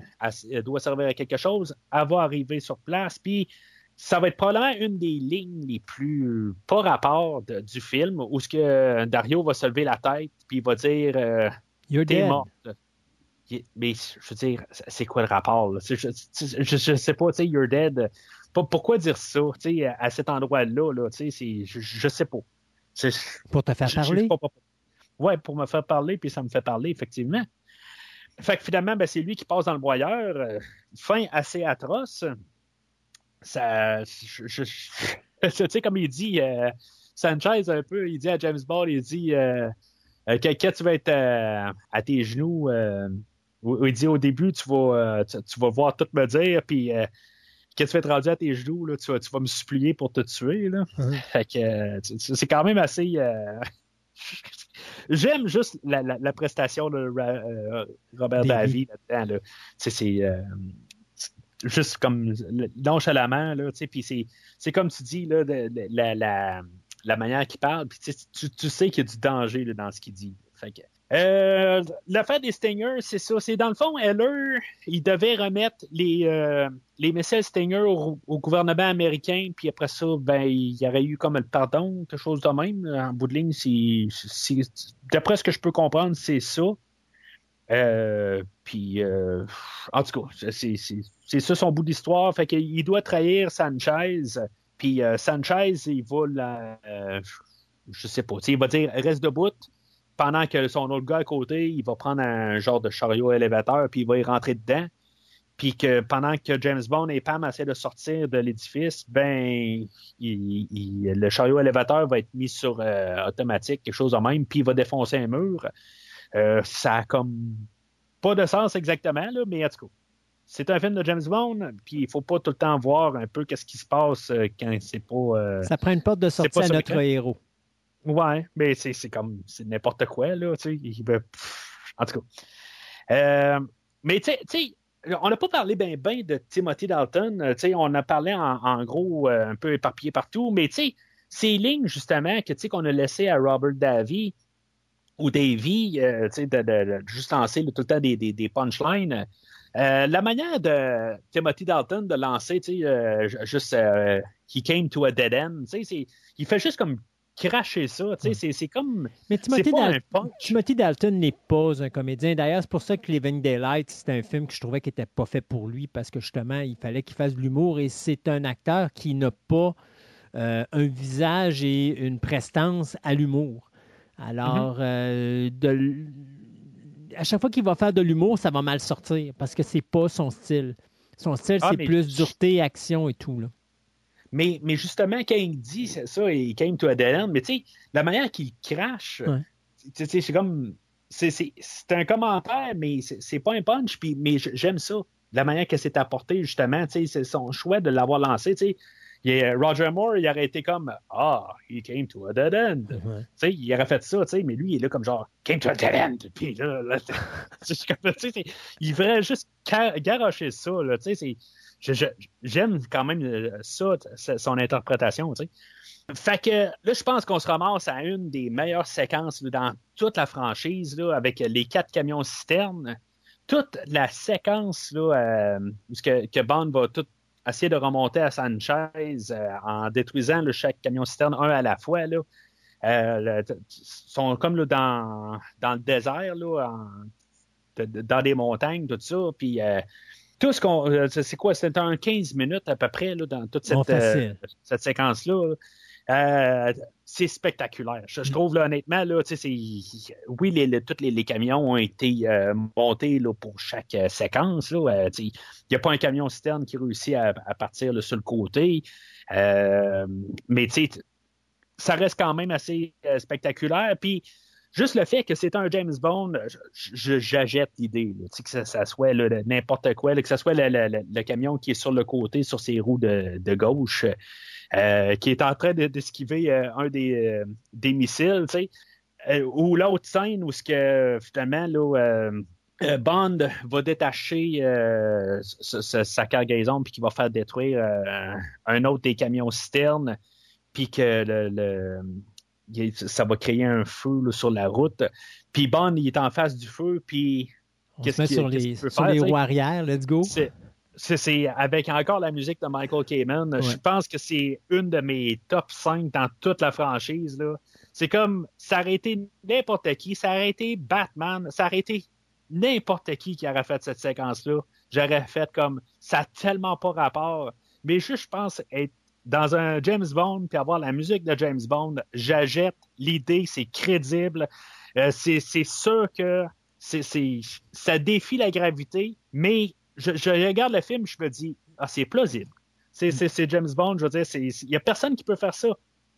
doit servir à quelque chose, elle va arriver sur place, puis ça va être probablement une des lignes les plus pas rapport du film, où ce que Dario va se lever la tête, puis il va dire euh, You're dead. Mais je veux dire, c'est quoi le rapport? Je, je, sais pas, tu sais, You're dead. Pourquoi dire ça à cet endroit-là? Là, je, je sais pas. Pour te faire parler? Oui, pour me faire parler, puis ça me fait parler, effectivement. Fait que finalement, ben, c'est lui qui passe dans le broyeur. Euh, fin assez atroce. Ça, je, tu sais, comme il dit, euh, Sanchez, un peu, il dit à James Bond, il dit, euh, euh tu vas être à tes genoux, il dit au début, tu vas, tu, vas voir tout me dire, puis quand tu vas être rendu à tes genoux, là, tu, vas, tu vas me supplier pour te tuer. Là. Fait que euh, c'est quand même assez. Euh, j'aime juste la, la, prestation de euh, Robert Davy là-dedans. Là. C'est juste comme nonchalamment, là, puis c'est comme tu dis, là, de, la, la, la, manière qu'il parle, puis tu, tu sais qu'il y a du danger là, dans ce qu'il dit. Fait que, euh, L'affaire des Stingers, c'est ça. C'est dans le fond, Heller, il devait remettre les, euh, les missiles Stinger au, gouvernement américain, puis après ça, ben, il y aurait eu comme le pardon, quelque chose de même. En bout de ligne, d'après ce que je peux comprendre, c'est ça. Euh, puis, euh, en tout cas, c'est ça son bout d'histoire. Fait qu'il doit trahir Sanchez. Puis Sanchez, il va la, je sais pas, il va dire reste debout pendant que son autre gars à côté, il va prendre un genre de chariot élévateur, puis il va y rentrer dedans. Puis que pendant que James Bond et Pam essaient de sortir de l'édifice, ben, le chariot élévateur va être mis sur euh, automatique, quelque chose de même, puis il va défoncer un mur. Euh, ça a comme pas de sens exactement, là, mais en tout cas, c'est un film de James Bond, puis il faut pas tout le temps voir un peu qu'est-ce qui se passe euh, quand c'est pas. ça prend une porte de sortie à notre héros. Ouais, mais c'est comme c'est n'importe quoi, là, tu sais. En tout cas. Euh, mais tu sais, on n'a pas parlé bien ben de Timothy Dalton. Euh, tu sais, on a parlé en, gros euh, un peu éparpillé partout, mais tu sais, ces lignes, justement, que tu sais, qu'on a laissées à Robert Davy ou Davy, tu sais, de, de, juste lancer tout le temps des, des, punchlines. la manière de Timothy Dalton de lancer, tu sais, juste He came to a dead end, tu sais, il fait juste comme cracher ça. tu sais, C'est comme. Mais Timothy, c'est pas Dal- un punch. Timothy Dalton n'est pas un comédien. D'ailleurs, c'est pour ça que Living Daylight, c'est un film que je trouvais qui n'était pas fait pour lui parce que justement, il fallait qu'il fasse de l'humour et c'est un acteur qui n'a pas euh, un visage et une prestance à l'humour. Alors, euh, de l- à chaque fois qu'il va faire de l'humour, ça va mal sortir parce que c'est pas son style. Son style, Ah, c'est plus dureté, action et tout. Là. Mais, mais justement, quand il dit c'est ça, il came to a dead end, mais tu sais, la manière qu'il crache, Ouais. c'est comme. C'est un commentaire, mais c'est pas un punch, puis, mais j'aime ça. La manière que c'est apporté, justement, c'est son choix de l'avoir lancé, sais. Est- Roger Moore, il aurait été comme Ah, he came to a dead end. Il aurait fait ça, mais lui, il est là comme genre came to a dead end. Puis là, il ferait juste garocher ça, là, J'aime quand même euh, ça, son interprétation, tu sais. Fait que là, je pense qu'on se ramasse à une des meilleures séquences dans toute la franchise, là, avec les quatre camions citernes. Toute la séquence là, euh, que, que Bond va tout essayer de remonter à Sanchez euh, en détruisant chaque camion citerne un à la fois. Là. Sont comme là, dans, dans le désert, là, dans des montagnes, tout ça. Puis tout ce qu'on. euh, c'est quoi? C'est un 15 minutes à peu près là, dans toute cette, Bon, euh, cette séquence-là. là. Euh, c'est spectaculaire. Je, je trouve là, honnêtement, là, tu sais, c'est- oui, les, les- tous les, les camions ont été euh, montés là, pour chaque séquence. là. Tu sais, Il n'y a pas un camion citerne qui réussit à, à partir là, sur le côté. Mais tu sais, t- ça reste quand même assez spectaculaire. Puis juste le fait que c'est un James Bond, je- j'achète l'idée que ça, ça soit n'importe quoi, là, que ce soit le, camion qui est sur le côté, sur ses roues de, de gauche, euh, qui est en train de- d'esquiver euh, un des, euh, des missiles, tu sais. Euh, ou l'autre scène où ce que finalement euh, euh, Bond va détacher euh, sa- cargaison puis qu'il va faire détruire euh, un autre des camions citernes puis que le, ça va créer un feu là, sur la route. Puis Bond, il est en face du feu, puis Qu'est-ce qu'il- sur les, peut sur faire, les roues arrière. Let's go. c'est avec encore la musique de Michael Kamen. Je pense que c'est une de mes top 5 dans toute la franchise. C'est comme, ça aurait été n'importe qui, ça aurait été Batman, ça aurait été n'importe qui qui aurait fait cette séquence-là. J'aurais fait comme, ça n'a tellement pas rapport. Mais juste, je pense, être dans un James Bond, puis avoir la musique de James Bond, j'achète l'idée, c'est crédible. Euh, c'est sûr que c'est c'est- ça défie la gravité, mais je, je regarde le film, je me dis, ah, c'est plausible. C'est c'est James Bond, je veux dire, il n'y a personne qui peut faire ça.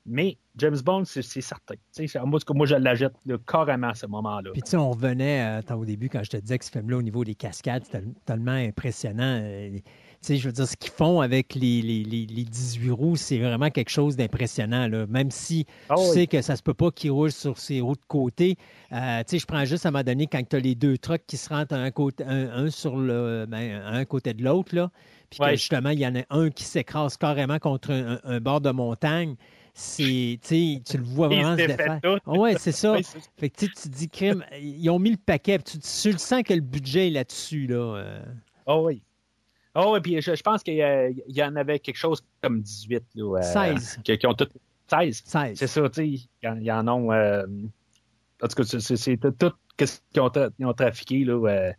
Mais James Bond, c'est certain. Moi, moi, je l'achète là, carrément à ce moment-là. Puis tu sais, on revenait euh, au début quand je te disais que ce film-là, au niveau des cascades, c'était tellement impressionnant. Euh, sais, je veux dire, ce qu'ils font avec les, les, les, les 18 roues, c'est vraiment quelque chose d'impressionnant. Même si Ah tu oui. sais que ça se peut pas qu'ils roulent sur ces roues de côté. Euh, tu sais, je prends juste à un moment donné quand tu as les deux trucks qui se rentrent un, côté, un, un sur le, ben, un côté de l'autre, là. Puis que justement, il y en a un qui s'écrase carrément contre un, bord de montagne. C'est, tu le vois vraiment se défaire. Oui, c'est ça. Fait que tu te dis, crime, ils ont mis le paquet. Tu, tu le sens que le budget est là-dessus. Là. euh. Oh oui. Oh oui, puis je, je pense qu'il y, en avait quelque chose comme 18. Là, euh, 16. Qui, qui ont tout... 16. 16. C'est ça, tu sais. Il y en- il y en ont. euh, en tout cas, c'est- tout tout ce qu'ils ont, tra- ils ont trafiqué là, euh,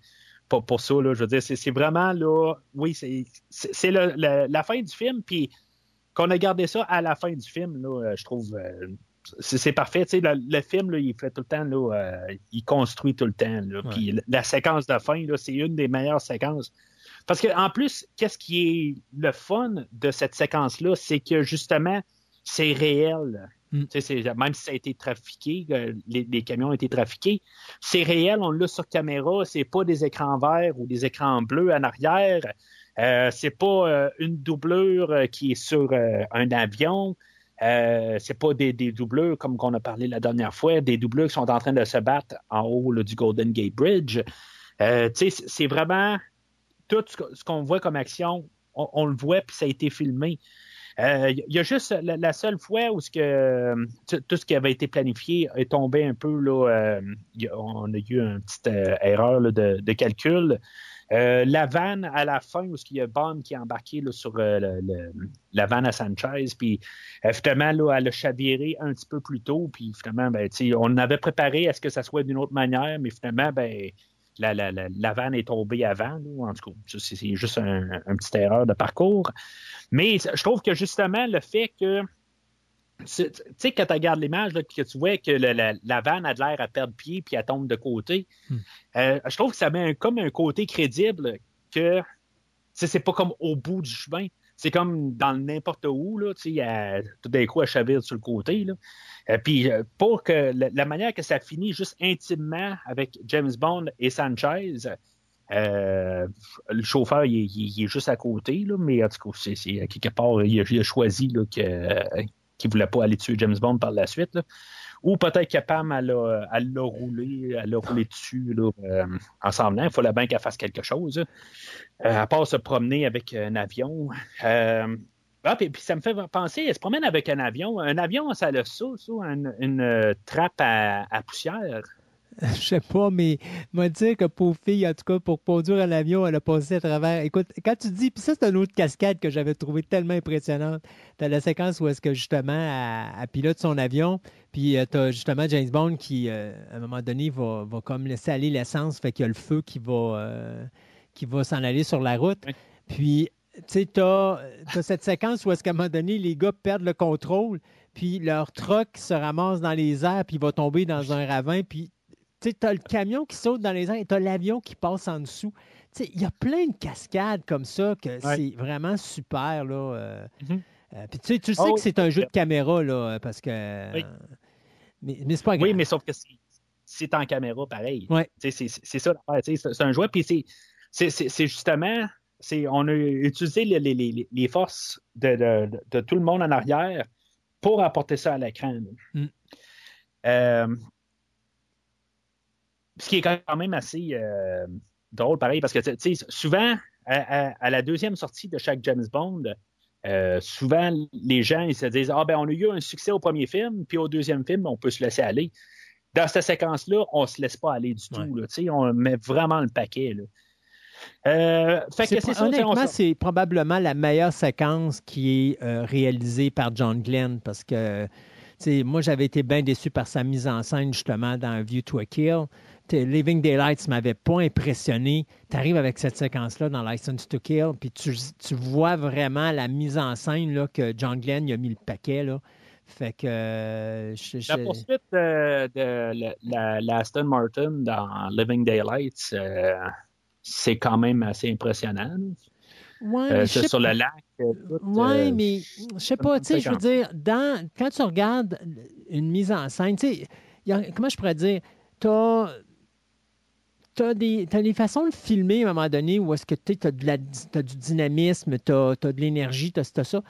pour, pour ça. Là, je veux dire, c'est c'est vraiment là. Oui, c'est la fin du film, puis qu'on a gardé ça à la fin du film, là, euh, je trouve. euh, c'est parfait. Tu sais, le, le film, là, il fait tout le temps, là, euh, il construit tout le temps. Là, Ouais. Puis la, la séquence de fin, là, c'est une des meilleures séquences. Parce que en plus, qu'est-ce qui est le fun de cette séquence-là, c'est que justement, c'est réel. Mm. Tu sais, c'est- Même si ça a été trafiqué, les, les camions ont été trafiqués, c'est réel, on l'a sur caméra, c'est pas des écrans verts ou des écrans bleus en arrière, euh, c'est pas euh, une doublure euh, qui est sur euh, un avion, euh, c'est pas des, des doublures comme qu'on a parlé la dernière fois, des doublures qui sont en train de se battre en haut là, du Golden Gate Bridge. Euh, tu sais, c'est- c'est vraiment tout ce qu'on voit comme action, on, le voit puis ça a été filmé. Euh, Il y a juste la, seule fois où ce que, euh, tout ce qui avait été planifié est tombé un peu. Là, euh, on a eu une petite euh, erreur de, calcul. Euh, la vanne à la fin, où il y a Bond qui est embarqué là, sur euh, la vanne à Sanchez, puis euh, finalement, là, elle a chaviré un petit peu plus tôt, puis finalement, ben, on avait préparé à ce que ça soit d'une autre manière, mais finalement, ben, la, la, la, vanne est tombée avant. en tout cas, c'est juste un, un petite erreur de parcours. Mais je trouve que justement, le fait que tu sais, quand tu regardes l'image, que tu vois que la, vanne a de l'air à perdre pied puis elle tombe de côté, hmm. euh, je trouve que ça met comme un côté crédible que c'est pas comme au bout du chemin. C'est comme dans n'importe où, là, tu sais, tout d'un coup, elle chavire sur le côté. Là. Euh, puis euh, pour que la, manière que ça finit juste intimement avec James Bond et Sanchez, le chauffeur, il, est juste à côté, là, mais en tout cas, c'est, quelque part, il a, choisi que, qui ne voulait pas aller tuer James Bond par la suite. Ou peut-être que Pam, elle l'a roulé, elle l'a roulé dessus là, euh, ensemble. Il fallait bien qu'elle fasse quelque chose. Euh, à part se promener avec un avion. Euh, ah, puis, ça me fait penser, elle se promène avec un avion. Un avion, ça a ça, ça une, trappe à poussière. je sais pas, mais m'a dit que pour fille, en tout cas, pour conduire un avion, elle a passé à travers. Écoute, quand tu dis, puis ça, c'est une autre cascade que j'avais trouvé tellement impressionnante. Tu la séquence où est-ce que justement, elle, pilote son avion, puis euh, tu as justement James Bond qui, euh, à un moment donné, va, va comme laisser aller l'essence, fait qu'il y a le feu qui va, euh, qui va s'en aller sur la route. Puis, tu sais, tu as, cette séquence où est-ce qu'à un moment donné, les gars perdent le contrôle, puis leur truck se ramasse dans les airs, puis il va tomber dans un ravin, puis tu as le camion qui saute dans les airs et tu as l'avion qui passe en dessous. Il y a plein de cascades comme ça que c'est vraiment super. Là, euh, mm-hmm. euh, puis tu sais, tu sais oh, que c'est un jeu de caméra, là, parce que. Mais, mais c'est pas grave. Oui, mais sauf que c'est en caméra pareil. C'est ça C'est un jouet. Puis c'est justement. On a utilisé les, les, les forces de, de, de, tout le monde en arrière pour apporter ça à l'écran. Mm. Euh, ce qui est quand même assez euh, drôle, pareil, parce que souvent, à, la deuxième sortie de chaque James Bond, euh, souvent, les gens ils se disent Ah, ben, on a eu un succès au premier film, puis au deuxième film, on peut se laisser aller. Dans cette séquence-là, on ne se laisse pas aller du tout. Là, on met vraiment le paquet. Là. Euh, honnêtement, c'est probablement la meilleure séquence qui est réalisée par John Glenn parce que moi, j'avais été bien déçu par sa mise en scène justement dans View to a Kill. Living Daylights m'avait pas impressionné. Tu arrives avec cette séquence-là dans License to Kill, puis tu, vois vraiment la mise en scène là, que John Glenn a mis le paquet. Là. Fait que. Euh, la poursuite de, la, Aston Martin dans Living Daylights, euh, c'est quand même assez impressionnant. Ouais, euh, sur le lac. Oui, mais je sais pas, tu sais, je veux dire, dans, quand tu regardes une mise en scène, tu sais, comment je pourrais dire, tu as tu as, des façons de filmer à un moment donné où est-ce que tu as, du dynamisme, tu as, de l'énergie, tu as, ça.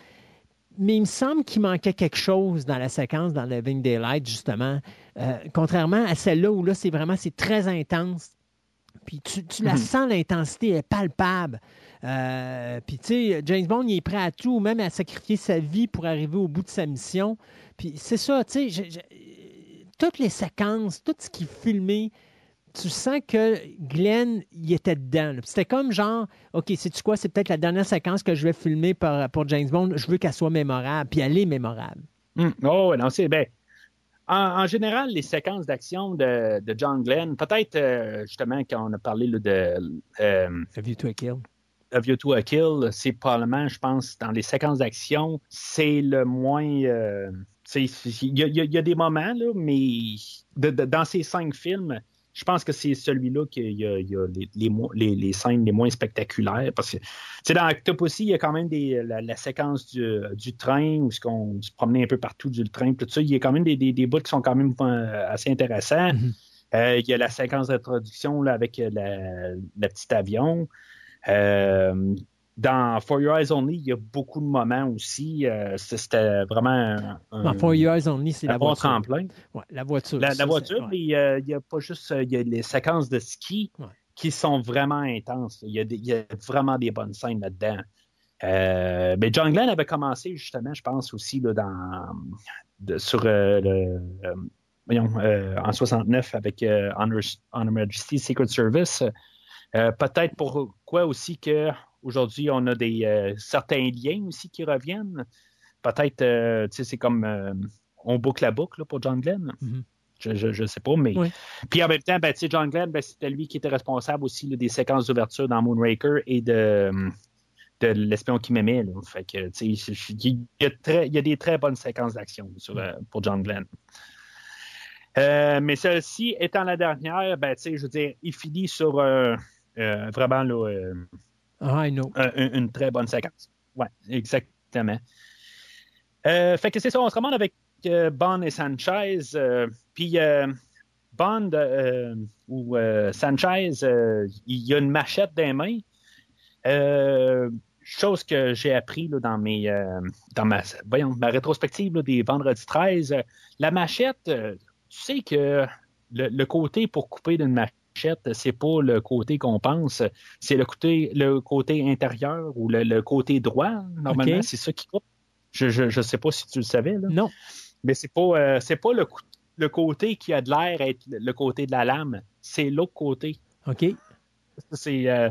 Mais il me semble qu'il manquait quelque chose dans la séquence dans Living Daylight, justement. Euh, contrairement à celle-là où là, c'est vraiment c'est très intense. Puis tu, la mhm. sens, l'intensité est palpable. Euh, puis tu sais, James Bond, il est prêt à tout, même à sacrifier sa vie pour arriver au bout de sa mission. Puis c'est ça, tu sais, toutes les séquences, tout ce qui est filmé, tu sens que Glenn, il était dedans. C'était comme genre, OK, c'est-tu quoi? C'est peut-être la dernière séquence que je vais filmer pour, James Bond. Je veux qu'elle soit mémorable. Puis elle est mémorable. Hmm. Oh, non, c'est bien. En, général, les séquences d'action de, John Glenn, peut-être euh, justement quand on a parlé de. Euh, A View to a Kill? A View to a Kill, c'est probablement, je pense, dans les séquences d'action, c'est le moins. Euh, il y, a des moments, là, mais dans ces cinq films, je pense que c'est celui-là qui y a, les, scènes les moins spectaculaires. Parce que dans Octopussy, il y a quand même des, la, séquence du, train où on se promenait un peu partout du train. Tout ça, il y a quand même des, des, bouts qui sont quand même euh, assez intéressants. Mm-hmm. Euh, il y a la séquence d'introduction avec le petit avion. Euh, dans For Your Eyes Only, il y a beaucoup de moments aussi. Euh, c'était vraiment un, Dans For Your Eyes Only, c'est la voiture. tremplin. Ouais, la voiture. La, voiture, il n'y a pas juste il y a les séquences de ski qui sont vraiment intenses. Il y, a il y a vraiment des bonnes scènes là-dedans. Euh, mais John Glenn avait commencé justement, je pense aussi là, dans sur euh, le voyons, en 69 avec Honor, Honor, Majesty Secret Service. Peut-être pourquoi aussi que aujourd'hui on a des certains liens aussi qui reviennent. Peut-être, tu sais, c'est comme on boucle la boucle pour John Glenn. Mm-hmm. Je ne sais pas, mais. Puis en même temps, ben, John Glenn, ben, c'était lui qui était responsable aussi des séquences d'ouverture dans Moonraker et de, de l'espion qui m'aimait. Fait que, il y, a des très bonnes séquences d'action euh, pour John Glenn. Euh, mais celle-ci étant la dernière, ben, je veux dire, il finit sur euh, vraiment là, ah, une, très bonne séquence. Oui, exactement. fait que c'est ça, on se remonte avec Bond et Sanchez. Euh, puis euh, Bond euh, ou Sanchez, il a une machette dans les mains. chose que j'ai appris dans mes dans ma, ma rétrospective des vendredis 13. la machette, tu sais que le, côté pour couper d'une machette, c'est pas le côté qu'on pense, c'est le côté, le côté intérieur ou le, côté droit. Normalement, c'est ça qui coupe. Je ne sais pas si tu le savais. Là. Non mais c'est pas, euh, c'est pas le, le, côté qui a de l'air être le côté de la lame, c'est l'autre côté. OK. C'est, euh,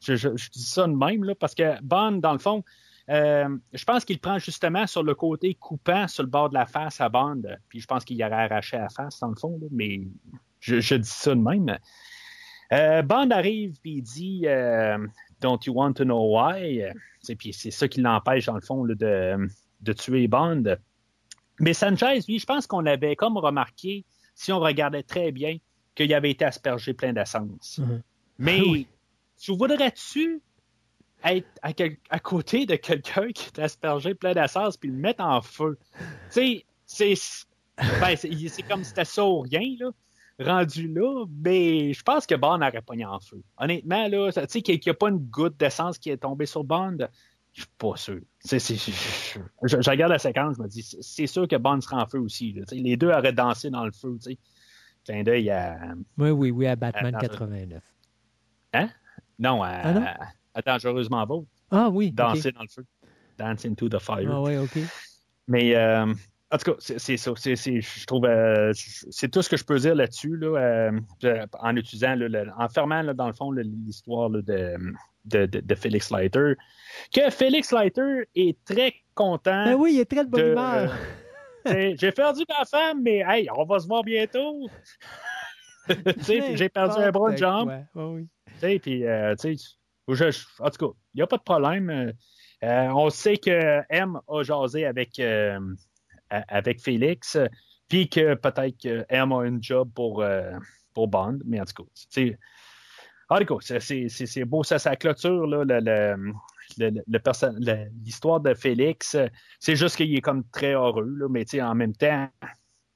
je, je, dis ça de même, là, parce que Bond, dans le fond, euh, je pense qu'il prend justement sur le côté coupant sur le bord de la face à Bond, puis je pense qu'il y aurait arraché la face, dans le fond, mais je, je, dis ça de même. Bond arrive, puis il dit Don't you want to know why? Puis c'est ça qui l'empêche, dans le fond, de, de tuer Bond. Mais Sanchez, lui, je pense qu'on avait comme remarqué, si on regardait très bien, qu'il avait été aspergé plein d'essence. Mhm. Mais tu voudrais-tu être à, côté de quelqu'un qui est aspergé plein d'essence puis le mettre en feu? Tu sais, ben, c'est comme si c'était ça ou rien, là rendu là, mais je pense que Bond n'aurait pas mis en feu. Honnêtement, là, tu sais, qu'il n'y a pas une goutte d'essence qui est tombée sur Bond, je suis pas sûr. je, regarde la séquence, je me dis, c'est sûr que Bond sera en feu aussi. les deux auraient dansé dans le feu. Clin d'œil à. Oui, oui, oui, à Batman 89. Hein? Non, à, ah Dangereusement Vôtre. Ah oui. Danser dans le feu. Dance into the fire. Ah oui, OK. Mais. Euh, en tout cas, c'est ça. je trouve, euh, c'est tout ce que je peux dire là-dessus, là, euh, en utilisant, en fermant dans le fond l'histoire de, de, de, Félix Leiter, que Félix Leiter est très content. Ben oui, il est très de bonne humeur. Euh, j'ai perdu ma femme, mais hey, on va se voir bientôt. j'ai perdu un bras de jambe. Ouais, Puis, en tout cas, il n'y a pas de problème. on sait que M a jasé avec avec Félix, puis que peut-être qu'Em a une job pour, euh, pour Bond, mais en tout cas, c'est. En tout cas, c'est beau, ça, clôture l'histoire de Félix. C'est juste qu'il est comme très heureux, là, mais en même temps,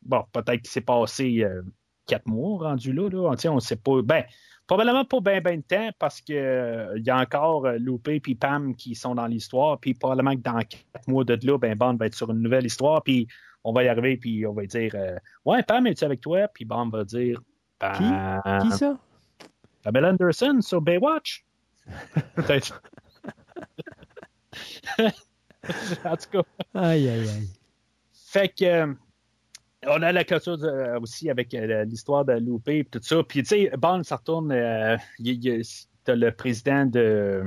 bon, peut-être qu'il s'est passé euh, quatre mois rendu là. là on ne sait pas. Ben, Probablement pas bien ben de temps parce qu'il euh, y a encore euh, Loupé et Pam qui sont dans l'histoire. Puis probablement que dans quatre mois de là, ben Bond va être sur une nouvelle histoire. Puis on va y arriver puis on va dire euh, Ouais, Pam, es-tu avec toi? Puis Bond va dire ben, Qui? Qui ça? Pamela Anderson sur Baywatch. Peut-être. en tout cas. Aïe, aïe, aïe. Fait que on a la culture aussi avec euh, l'histoire de Loupé et tout ça. Puis, tu sais, Bond, ça retourne. Euh, t'as le président de,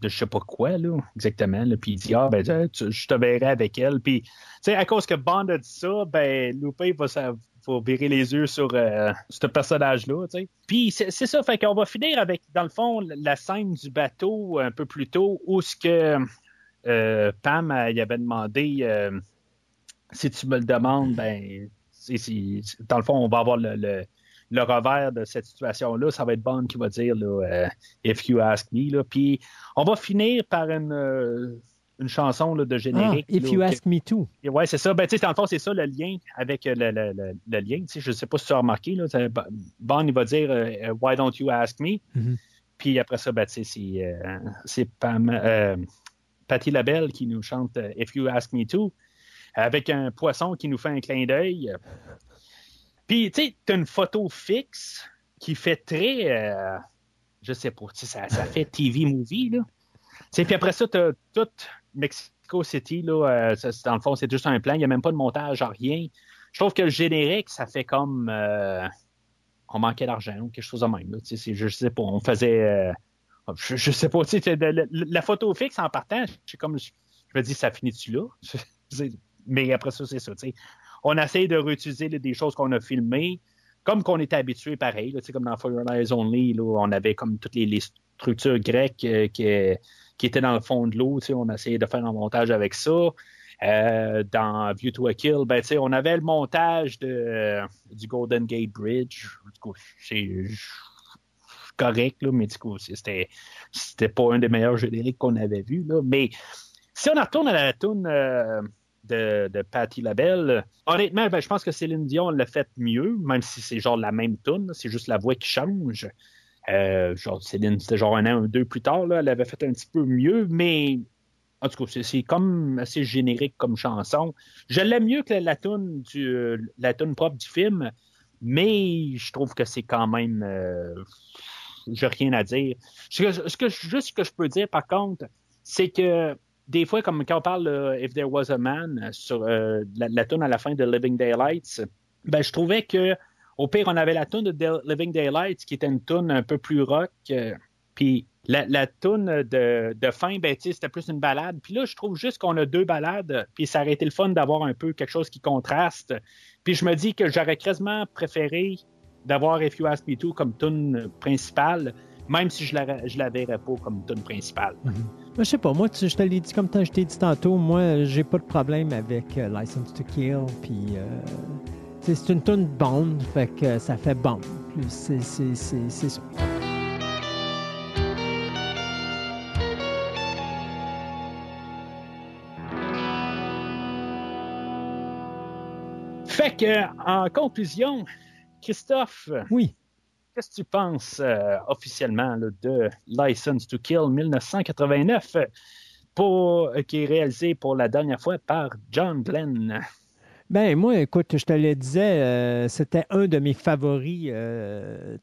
de je sais pas quoi, là, exactement. puis il dit Ah, ben, je te verrai avec elle. Puis, tu sais, à cause que Bond a dit ça, ben, Loupé va, va virer les yeux sur euh, ce personnage-là. Puis, c'est ça. Fait qu'on va finir avec, dans le fond, la scène du bateau un peu plus tôt où ce que Pam, il avait demandé si tu me le demandes, ben, dans le fond, on va avoir le, revers de cette situation-là. Ça va être Bond qui va dire là, euh, If you ask me. Là. Puis on va finir par une, euh, une chanson là, de générique. Ah, if you ask me too. Oui, c'est ça. Ben, dans le fond, c'est ça le lien avec euh, le, le, lien. Je ne sais pas si tu as remarqué. Là, Bond, il va dire Why don't you ask me? Mm-hmm. Puis après ça, ben, c'est Pam. Patty Labelle qui nous chante If You Ask Me Too avec un poisson qui nous fait un clin d'œil. Puis, tu sais, tu as une photo fixe qui fait très, euh, je sais pas, ça, ça fait TV movie, là. Puis après ça, tu as tout Mexico City, là, euh, dans le fond, c'est juste un plan, il n'y a même pas de montage, rien. Je trouve que le générique, ça fait comme. Euh, on manquait d'argent ou quelque chose de même. Là, je sais pas, on faisait. Euh, je, je, sais pas, la, la, photo fixe en partant, je, comme, je, me dis, ça finit-tu là? Mais après ça, c'est ça. sais On essaie de réutiliser des choses qu'on a filmées, comme qu'on était habitué pareil. Là, comme dans Fire Eyes Only, là, on avait comme toutes les, structures grecques euh, qui, étaient dans le fond de l'eau. On essayait de faire un montage avec ça. Euh, dans View to a Kill, ben, on avait le montage de, du Golden Gate Bridge. C'est correct, là, mais du coup, c'était, c'était pas un des meilleurs génériques qu'on avait vu. Là. Mais si on retourne à la tune euh, de, de Patty LaBelle, honnêtement, ben, je pense que Céline Dion l'a fait mieux, même si c'est genre la même tune, c'est juste la voix qui change. Euh, genre, Céline, c'était genre un an ou deux plus tard, elle avait fait un petit peu mieux, mais en tout cas, c'est comme assez générique comme chanson. Je l'aime mieux que la, la tune du la tune propre du film, mais je trouve que c'est quand même euh, j'ai rien à dire. Ce que, juste ce que je peux dire par contre, c'est que des fois, comme quand on parle de If There Was a Man sur euh, la, la tune à la fin de Living Daylights, ben je trouvais que au pire, on avait la tune de Living Daylights qui était une tune un peu plus rock. Euh, puis la, la de fin, ben, c'était plus une balade. Puis là, je trouve juste qu'on a deux balades, puis ça aurait été le fun d'avoir un peu quelque chose qui contraste. Puis je me dis que j'aurais quasiment préféré d'avoir If You Ask Me To comme tune principale, même si je la, je la verrais pas comme tune principale. Mm Je sais pas, moi, tu, je te l'ai dit comme je t'ai dit tantôt, moi, j'ai pas de problème avec euh, License to Kill, puis euh, c'est une tune Bond, fait que ça fait Bond. C'est ça. Fait que, en conclusion, Christophe. Oui. Qu'est-ce que tu penses euh, officiellement de License to Kill 1989, pour, euh, qui est réalisé pour la dernière fois par John Glenn? Ben moi, écoute, je te le disais, euh, c'était un de mes favoris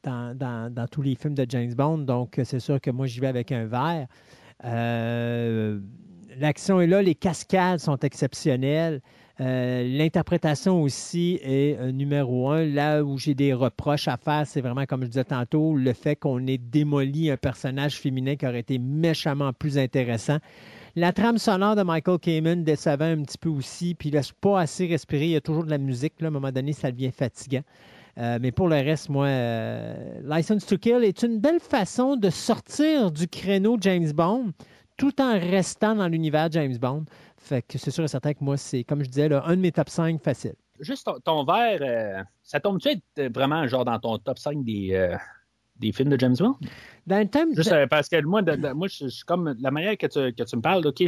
dans, tous les films de James Bond, donc c'est sûr que moi j'y vais avec un verre. L'action est là, les cascades sont exceptionnelles. Euh, l'interprétation aussi est euh, numéro un. Là où j'ai des reproches à faire, c'est vraiment, comme je disais tantôt, le fait qu'on ait démoli un personnage féminin qui aurait été méchamment plus intéressant. La trame sonore de Michael Kamen décevait un petit peu aussi, puis il laisse pas assez respirer. Il y a toujours de la musique. Là, à un moment donné, ça devient fatigant. Euh, mais pour le reste, moi, License to Kill est une belle façon de sortir du créneau James Bond tout en restant dans l'univers James Bond. Fait que c'est sûr et certain que moi, c'est, comme je disais, là, un de mes top 5 faciles. Juste ton, verre, euh, ça tombe-tu être vraiment genre dans ton top 5 des, euh, des films de James Bond? Dans le thème. Juste euh, parce que moi, moi je suis comme la manière que tu, que tu me parles, OK,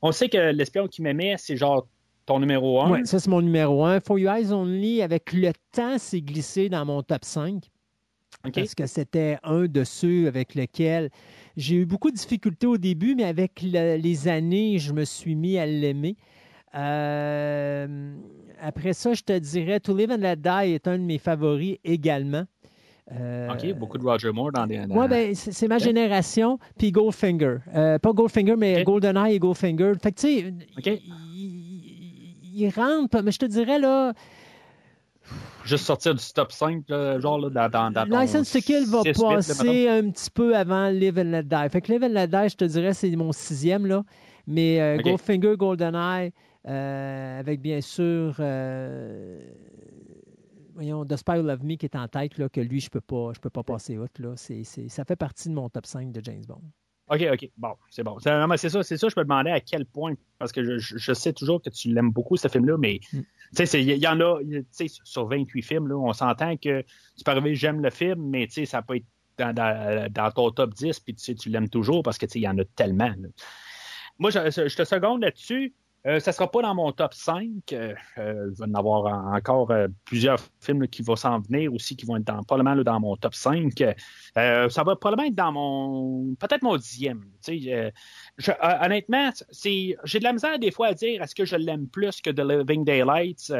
on sait que l'espion qui m'aimait, c'est genre ton numéro 1. Oui, ça c'est mon numéro 1. For You Eyes Only, avec le temps, c'est glissé dans mon top 5. Parce que c'était un de ceux avec lesquels j'ai eu beaucoup de difficultés au début, mais avec les années, je me suis mis à l'aimer. Euh, après ça, je te dirais To Live and Let Die est un de mes favoris également. Euh, OK, beaucoup de Roger Moore dans les. Oui, ben, c'est ma génération. Puis Goldfinger. Euh, pas Goldfinger, mais GoldenEye et Goldfinger. Fait que, tu sais, il, il, rentre, mais je te dirais, là, juste sortir du top 5, genre là, dans, dans, ton License to Kill va passer un petit peu avant Live and Let Die. Fait que Live and Let Die, je te dirais, c'est mon sixième, là. Mais euh, Goldfinger, GoldenEye, euh, avec bien sûr, euh, voyons, The Spy Who Love Me qui est en tête, là, que lui, je peux pas, je peux pas passer outre, là. Ça fait partie de mon top 5 de James Bond. OK, OK. Bon, c'est bon. C'est ça, c'est ça, je me demandais à quel point, parce que je, je sais toujours que tu l'aimes beaucoup, ce film-là, mais mm. tu sais, il y, en a, sur 28 films, là, on s'entend que tu peux arriver, j'aime le film, mais tu sais, ça peut être dans, dans, dans, ton top 10, puis tu sais, tu l'aimes toujours parce que tu sais, il y en a tellement. Moi, je, je, te seconde là-dessus. Euh, ça ne sera pas dans mon top 5. Euh, euh, il va y en avoir encore plusieurs films qui vont s'en venir aussi, qui vont être dans, probablement dans mon top 5. ça va probablement être dans mon. peut-être mon dixième. honnêtement, c'est, j'ai de la misère des fois à dire est-ce que je l'aime plus que The Living Daylights?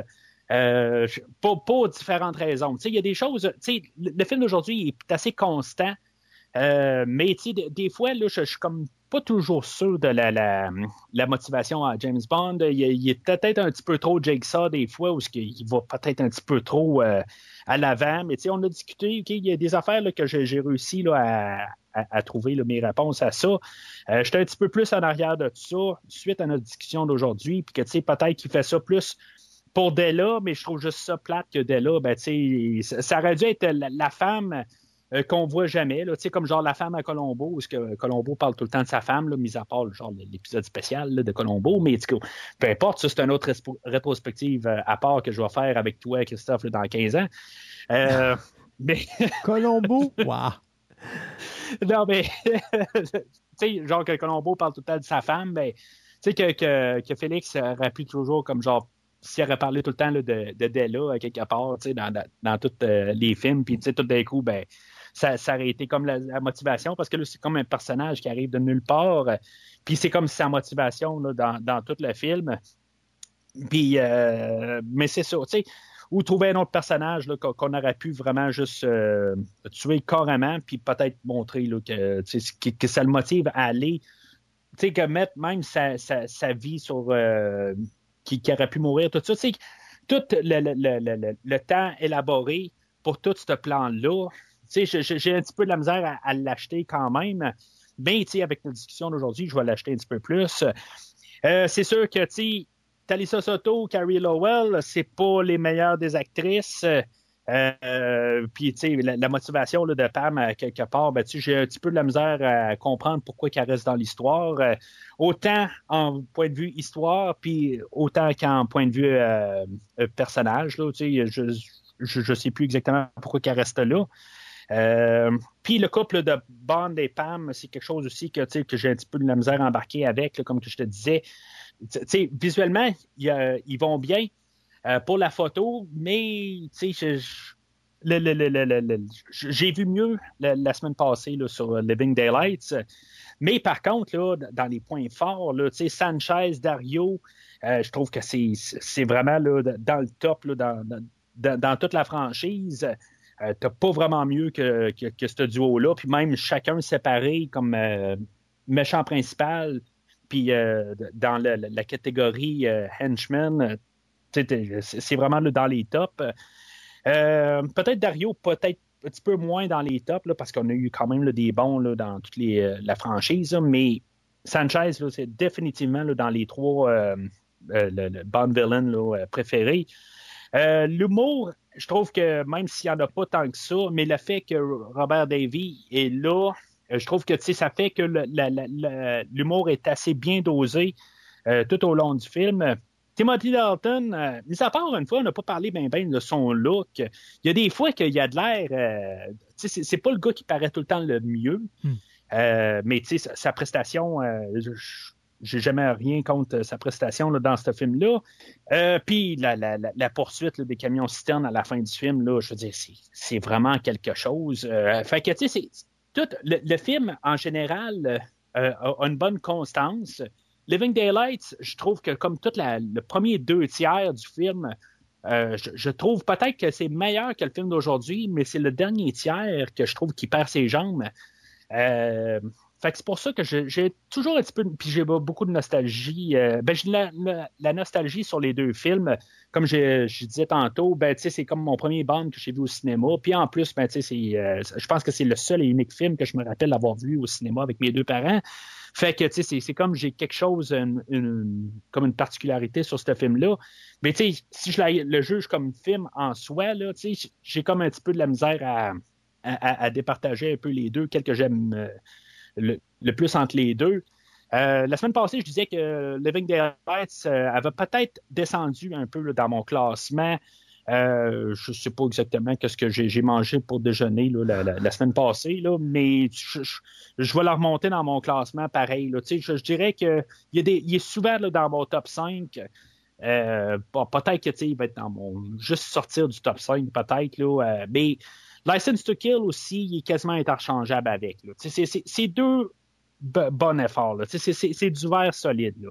pour, pour, différentes raisons. Il y a des choses. Le, le film d'aujourd'hui est assez constant. mais sais, des, fois, là, je, suis comme pas toujours sûr de la, motivation à James Bond. Il, est peut-être un petit peu trop Jigsaw des fois, ou qu'il va peut-être un petit peu trop à l'avant. Mais on a discuté, il y a des affaires que j'ai réussi à, trouver mes réponses à ça. J'étais un petit peu plus en arrière de tout ça, suite à notre discussion d'aujourd'hui, puis que peut-être qu'il fait ça plus pour Della, mais je trouve juste ça plate que Della, ben, ça aurait dû être la, femme euh, qu'on voit jamais, là, comme genre la femme à Colombo, où que Colombo parle tout le temps de sa femme, là, mis à part genre l'épisode spécial de Colombo, mais peu importe, ça c'est une autre rétrospective euh, à part que je vais faire avec toi, Christophe, dans 15 ans. Euh, mais... Colombo? Wow! non, mais, tu sais, genre que Colombo parle tout le temps de sa femme, ben, tu sais, que, que, que, Félix rappuie toujours comme genre s'il aurait parlé tout le temps de, de Della quelque part, dans, dans, dans tous euh, les films, puis tout d'un coup, ben, ça, aurait été comme la, motivation, parce que là, c'est comme un personnage qui arrive de nulle part, puis c'est comme sa motivation dans, dans, tout le film. Puis, euh, mais c'est ça, tu sais, ou trouver un autre personnage qu'on aurait pu vraiment juste euh, tuer carrément, puis peut-être montrer que, ça le motive à aller, tu sais, que mettre même sa, sa, vie sur qui, aurait pu mourir, tout ça. Tu sais, tout le, temps élaboré pour tout ce plan-là, j'ai un petit peu de la misère à, l'acheter quand même. Mais, avec notre discussion d'aujourd'hui, je vais l'acheter un petit peu plus. Euh, c'est sûr que, Talisa Soto, Carrie Lowell, c'est pas les meilleures des actrices. Euh, puis, tu sais, la, motivation de Pam, à quelque part, ben, j'ai un petit peu de la misère à comprendre pourquoi elle reste dans l'histoire. Euh, autant en point de vue histoire, puis autant qu'en point de vue euh, personnage. Là, je ne sais plus exactement pourquoi elle reste là. Puis le couple de Bond et Pam, c'est quelque chose aussi que, que j'ai un petit peu de la misère à embarquer avec, comme que je te disais. visuellement, ils vont bien, euh, pour la photo, mais j'ai vu mieux la, semaine passée là, sur Living Daylights. Mais par contre, là, dans les points forts, là, Sanchez, Dario, euh, je trouve que c'est vraiment dans le top dans, dans, dans, toute la franchise. Euh, T'as pas vraiment mieux que, que, que ce duo-là. Puis même chacun séparé comme euh, méchant principal. Puis dans la, catégorie henchman, c'est vraiment dans les tops. Euh, peut-être Dario, peut-être un petit peu moins dans les tops, parce qu'on a eu quand même des bons dans toute euh, la franchise, mais Sanchez, c'est définitivement dans les trois euh, le, Bond villain préférés. L'humour, je trouve que même s'il n'y en a pas tant que ça, mais le fait que Robert Davy est là, je trouve que ça fait que l'humour est assez bien dosé tout au long du film. Timothy Dalton, euh, mis à part une fois, on n'a pas parlé bien ben de son look. Il y a des fois qu'il y a de l'air. Euh, c'est pas le gars qui paraît tout le temps le mieux. Euh, mais sa, sa, prestation, j'ai jamais rien contre sa prestation dans ce film-là. Puis la, la, la, poursuite des camions citernes à la fin du film, là, je veux dire, c'est vraiment quelque chose. fait que, tu sais, tout le, film en général a une bonne constance. Living Daylights, je trouve que comme tout le premier deux tiers du film, euh, je, trouve peut-être que c'est meilleur que le film d'aujourd'hui, mais c'est le dernier tiers que je trouve qui perd ses jambes. Euh, fait que c'est pour ça que j'ai toujours un petit peu, puis j'ai beaucoup de nostalgie. Euh, ben, j'ai la, nostalgie sur les deux films. Comme je, disais tantôt, ben, c'est comme mon premier band que j'ai vu au cinéma. Puis en plus, ben, je pense que c'est le seul et unique film que je me rappelle d'avoir vu au cinéma avec mes deux parents. Fait que, c'est comme j'ai quelque chose, comme une particularité sur ce film-là. Mais, si je le juge comme film en soi, j'ai comme un petit peu de la misère à, à, départager un peu les deux, quel que j'aime le, plus entre les deux. Euh, la semaine passée, je disais que Living Daylights euh, avait peut-être descendu un peu dans mon classement. Euh, je ne sais pas exactement ce que j'ai mangé pour déjeuner la, semaine passée, mais je, vais la remonter dans mon classement pareil. je, dirais qu'il il est souvent dans mon top 5. Euh, peut-être qu'il va être dans mon. juste sortir du top 5, peut-être. Mais License to Kill aussi, il est quasiment interchangeable avec. C'est deux bons efforts. C'est du verre solide.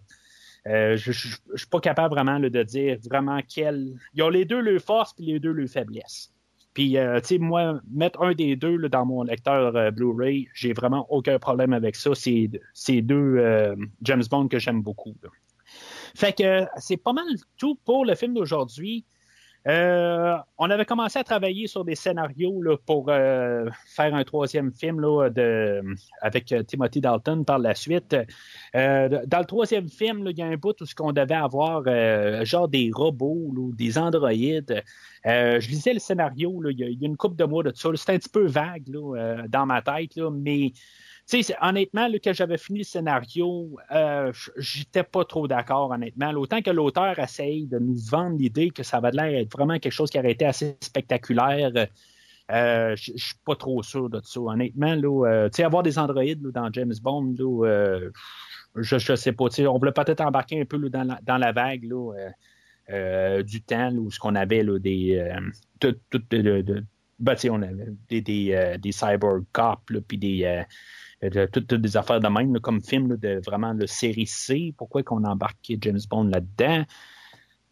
Euh, je ne suis pas capable vraiment de dire vraiment quel. Ils ont les deux le force et les deux le faiblesse. Puis, tu sais, moi, mettre un des deux dans mon lecteur Blu-ray, j'ai vraiment aucun problème avec ça. C'est deux James Bond que j'aime beaucoup. Fait que c'est pas mal tout pour le film d'aujourd'hui. Euh, on avait commencé à travailler sur des scénarios là, pour euh, faire un troisième film là, de, avec euh, Timothy Dalton par la suite. dans le troisième film, il y a un bout où ce qu'on devait avoir genre des robots, ou des androïdes. je lisais le scénario, il y, a une coupe de mois de ça. C'était un petit peu vague dans ma tête, mais honnêtement, là, que j'avais fini le scénario, euh, j'étais pas trop d'accord, honnêtement. Autant que l'auteur essaye de nous vendre l'idée que ça va l'air être vraiment quelque chose qui aurait été assez spectaculaire, euh, je suis pas trop sûr de ça. Honnêtement, là, euh, avoir des androïdes dans James Bond, euh, je, sais pas. On voulait peut-être embarquer un peu dans, la, dans la vague du temps où ce qu'on avait des. Tout, de, ben, on avait des, des, des cyborg cops, puis des euh, toutes, des affaires de même, comme film de vraiment le série C. Pourquoi qu'on a embarqué James Bond là-dedans?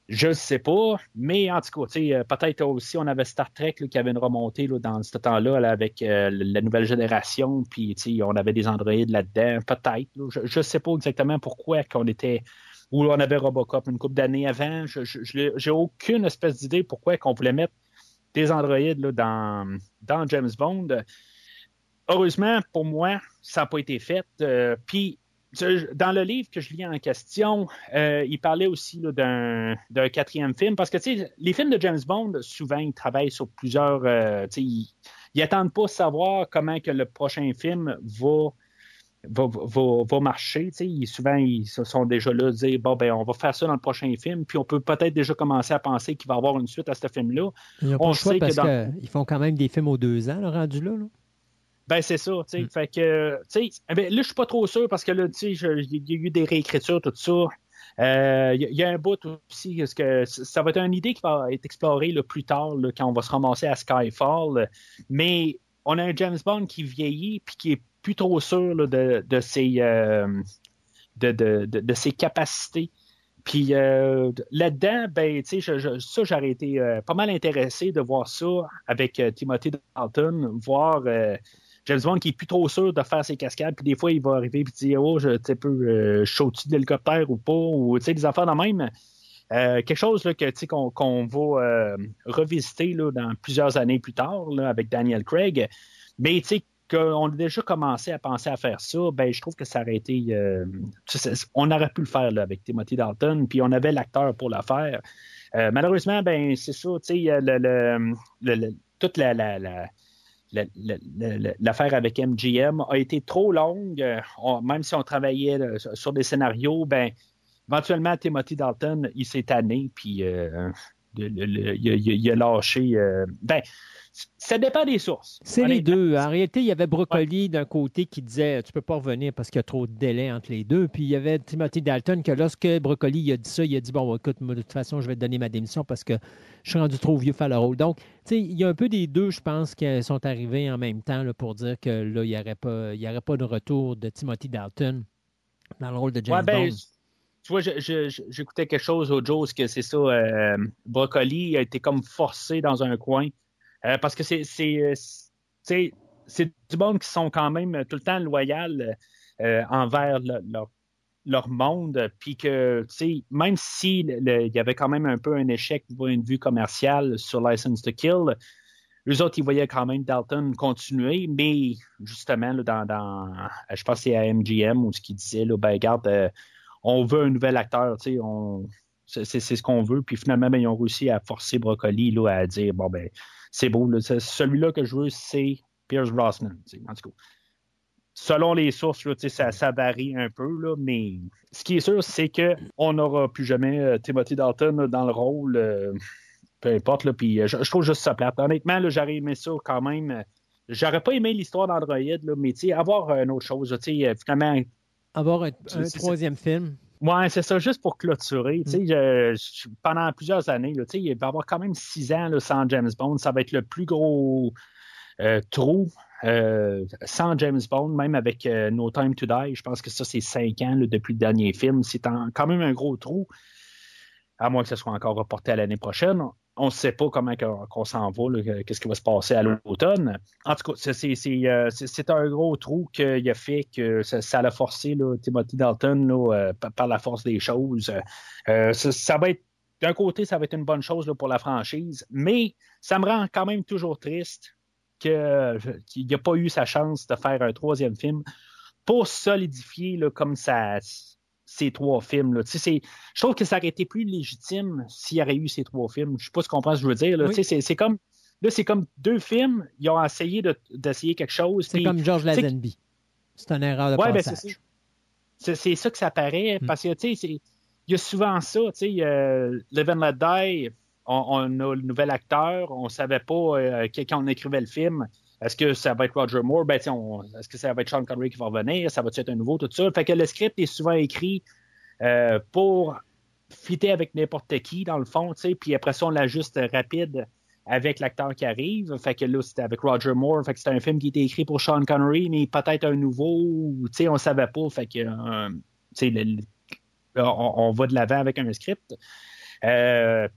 Je ne sais pas, mais en tout cas, euh, peut-être aussi, on avait Star Trek qui avait une remontée dans ce temps-là avec euh, la nouvelle génération, puis on avait des androïdes là-dedans, peut-être. Je ne sais pas exactement pourquoi qu'on était ou on avait Robocop une couple d'années avant. Je n'ai aucune espèce d'idée pourquoi qu'on voulait mettre des androïdes dans, dans James Bond heureusement, pour moi, ça n'a pas été fait. Euh, puis, dans le livre que je lis en question, euh, il parlait aussi d'un quatrième film, parce que les films de James Bond, souvent, ils travaillent sur plusieurs. Euh, ils n'attendent pas savoir comment que le prochain film va. Va, marcher. souvent, ils sont déjà là, dire bon, ben, on va faire ça dans le prochain film, puis on peut peut-être déjà commencer à penser qu'il va y avoir une suite à ce film-là. On sait parce qu'ils font quand même des films aux deux ans, le rendu là. là. Ben, c'est ça, tu sais. Mm. Fait que, tu sais, eh ben, là, je suis pas trop sûr parce que là, tu sais, il y a eu des réécritures, tout ça. Il euh, y, a un bout aussi, parce que ça va être une idée qui va être explorée plus tard, quand on va se ramasser à Skyfall. Mais on a un James Bond qui vieillit puis qui est plus trop sûr de, de, ses, euh, de, de, ses capacités. Puis euh, là-dedans, ben, tu sais, ça, j'aurais été pas mal intéressé de voir ça avec Timothy Dalton, voir James Bond qui est plus trop sûr de faire ses cascades, puis des fois, il va arriver et dire Oh, je sais peu, euh, dessus de l'hélicoptère ou pas, ou des affaires de même. Euh, quelque chose là, que, qu'on, qu'on va euh, revisiter là, dans plusieurs années plus tard là, avec Daniel Craig. Mais tu sais, qu'on a déjà commencé à penser à faire ça, ben, je trouve que ça aurait été. Euh, on aurait pu le faire là, avec Timothy Dalton, puis on avait l'acteur pour le faire. malheureusement, ben, c'est ça, tu sais, le, le, toute la, la, la l'affaire avec MGM a été trop longue. Euh, même si on travaillait sur des scénarios, ben, éventuellement, Timothy Dalton, il s'est tanné, puis euh, il, a lâché. Euh, ben, ça dépend des sources. C'est les deux. En réalité, il y avait Brocoli d'un côté qui disait tu peux pas revenir parce qu'il y a trop de délai entre les deux. Puis il y avait Timothy Dalton que lorsque Brocoli a dit ça, il a dit bon, écoute, de toute façon, je vais te donner ma démission parce que je suis rendu trop vieux pour faire le rôle. Donc, tu sais, il y a un peu des deux, je pense, qui sont arrivés en même temps pour dire que là, il n'y aurait, pas, il aurait pas de retour de Timothy Dalton dans le rôle de James ben, Bond. Tu vois, j'écoutais quelque chose au Joe, que c'est ça, euh, Brocoli a été comme forcé dans un coin euh, parce que c'est euh, c'est du monde qui sont quand même tout le temps loyal euh, envers leur, monde, puis que, même s'il il y avait quand même un peu un échec du point vue commercial sur License to Kill, eux autres, ils voyaient quand même Dalton continuer, mais justement, dans, je pense que c'est à MGM où ce qu'ils disaient, là, ben, regarde, on veut un nouvel acteur, on, c'est, ce qu'on veut, puis finalement, ben, ils ont réussi à forcer Broccoli là, à dire, bon, ben, c'est beau. Celui-là que je veux, c'est Pierce Brosnan. En tout cas, selon les sources, ça, ça, varie un peu, là, mais ce qui est sûr, c'est qu'on n'aura plus jamais euh, Timothy Dalton dans le rôle. Euh, peu importe, là, puis euh, je, trouve juste ça plate. Honnêtement, j'aurais aimé ça quand même. J'aurais pas aimé l'histoire d'Android, mais avoir une autre chose, finalement. Avoir un troisième film. Oui, c'est ça, juste pour clôturer. Mm. pendant plusieurs années, là, il va y avoir quand même six ans là, sans James Bond. Ça va être le plus gros euh, trou euh, sans James Bond, même avec euh, No Time to Die. Je pense que ça, c'est cinq ans depuis le dernier film. C'est quand même un gros trou, à moins que ce soit encore reporté à l'année prochaine. On ne sait pas comment qu'on s'en va, qu'est-ce qui va se passer à l'automne. En tout cas, c'est un gros trou qu'il a fait que ça, ça a forcé Timothy Dalton par la force des choses. ça, va d'un côté, ça va être une bonne chose pour la franchise, mais ça me rend quand même toujours triste qu'il n'ait pas eu sa chance de faire un troisième film pour solidifier comme ça, ces trois films. Là. Je trouve que ça aurait été plus légitime s'il y aurait eu ces trois films. Je ne sais pas ce qu'on pense, je veux dire. C'est comme. Là, c'est comme deux films, ils ont essayé d'essayer quelque chose. C'est comme George Lazenby. C'est une erreur de ouais, ben, passage. c'est ça que ça paraît, hmm. parce que, tu sais, il y a souvent ça, tu sais, euh, Live and Let Die, on, a le nouvel acteur, on ne savait pas euh, quand on écrivait le film, est-ce que ça va être Roger Moore? Ben, est-ce que ça va être Sean Connery qui va revenir? Ça va être un nouveau, tout ça? Fait que le script est souvent écrit euh, pour fitter avec n'importe qui, dans le fond, puis après ça, on l'ajuste rapide avec l'acteur qui arrive. Fait que là, c'était avec Roger Moore. Fait que c'était un film qui était écrit pour Sean Connery, mais peut-être un nouveau, tu sais, on savait pas. Fait que, euh, on, on, va de l'avant avec un script. Euh,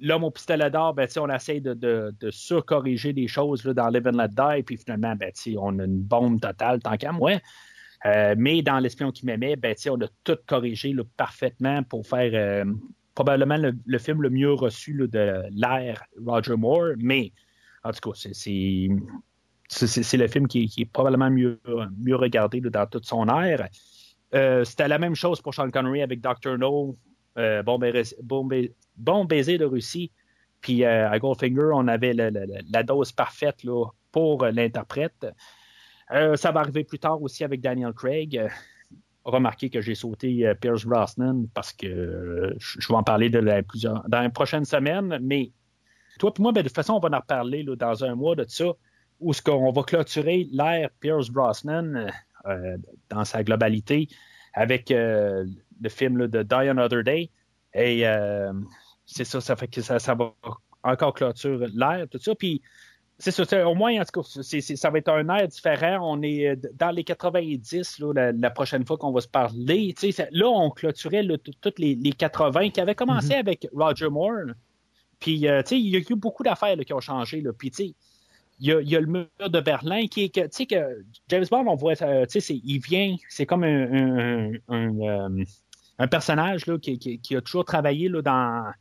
l'homme au pistolet d'or, ben, on essaie de, surcorriger des choses là, dans Live and Let Die, puis finalement, ben, on a une bombe totale, tant qu'à moi. Euh, mais dans L'espion qui m'aimait, ben, on a tout corrigé parfaitement pour faire euh, probablement le, film le mieux reçu de l'ère Roger Moore. Mais en tout cas, c'est, le film qui, est probablement mieux, mieux regardé dans toute son ère. Euh, c'était la même chose pour Sean Connery avec Dr. No, bon, bon, baiser de Russie. Puis euh, à Goldfinger, on avait la dose parfaite pour l'interprète. Euh, ça va arriver plus tard aussi avec Daniel Craig. remarquez que j'ai sauté Pierce Brosnan parce que je vais en parler dans les prochaines semaines. Mais toi et moi, ben, de toute façon, on va en reparler dans un mois de ça, où ce qu'on va clôturer l'ère Pierce Brosnan dans sa globalité avec le film de Die Another Day. Et c'est ça, ça fait que ça, ça va encore clôturer l'air, tout ça. Puis c'est ça, au moins, en tout cas, ça va être un air différent. On est euh, dans les 90 là, la, prochaine fois qu'on va se parler. là, on clôturait toutes les, les, 80 qui avaient commencé mm-hmm. avec Roger Moore. Puis, euh, il y a eu beaucoup d'affaires qui ont changé. Là. Puis, il y, a, y a, le mur de Berlin qui est que, tu sais, que James Bond, on voit, euh, tu sais, il vient, c'est comme un, un, un, personnage là, qui, a toujours travaillé là, dans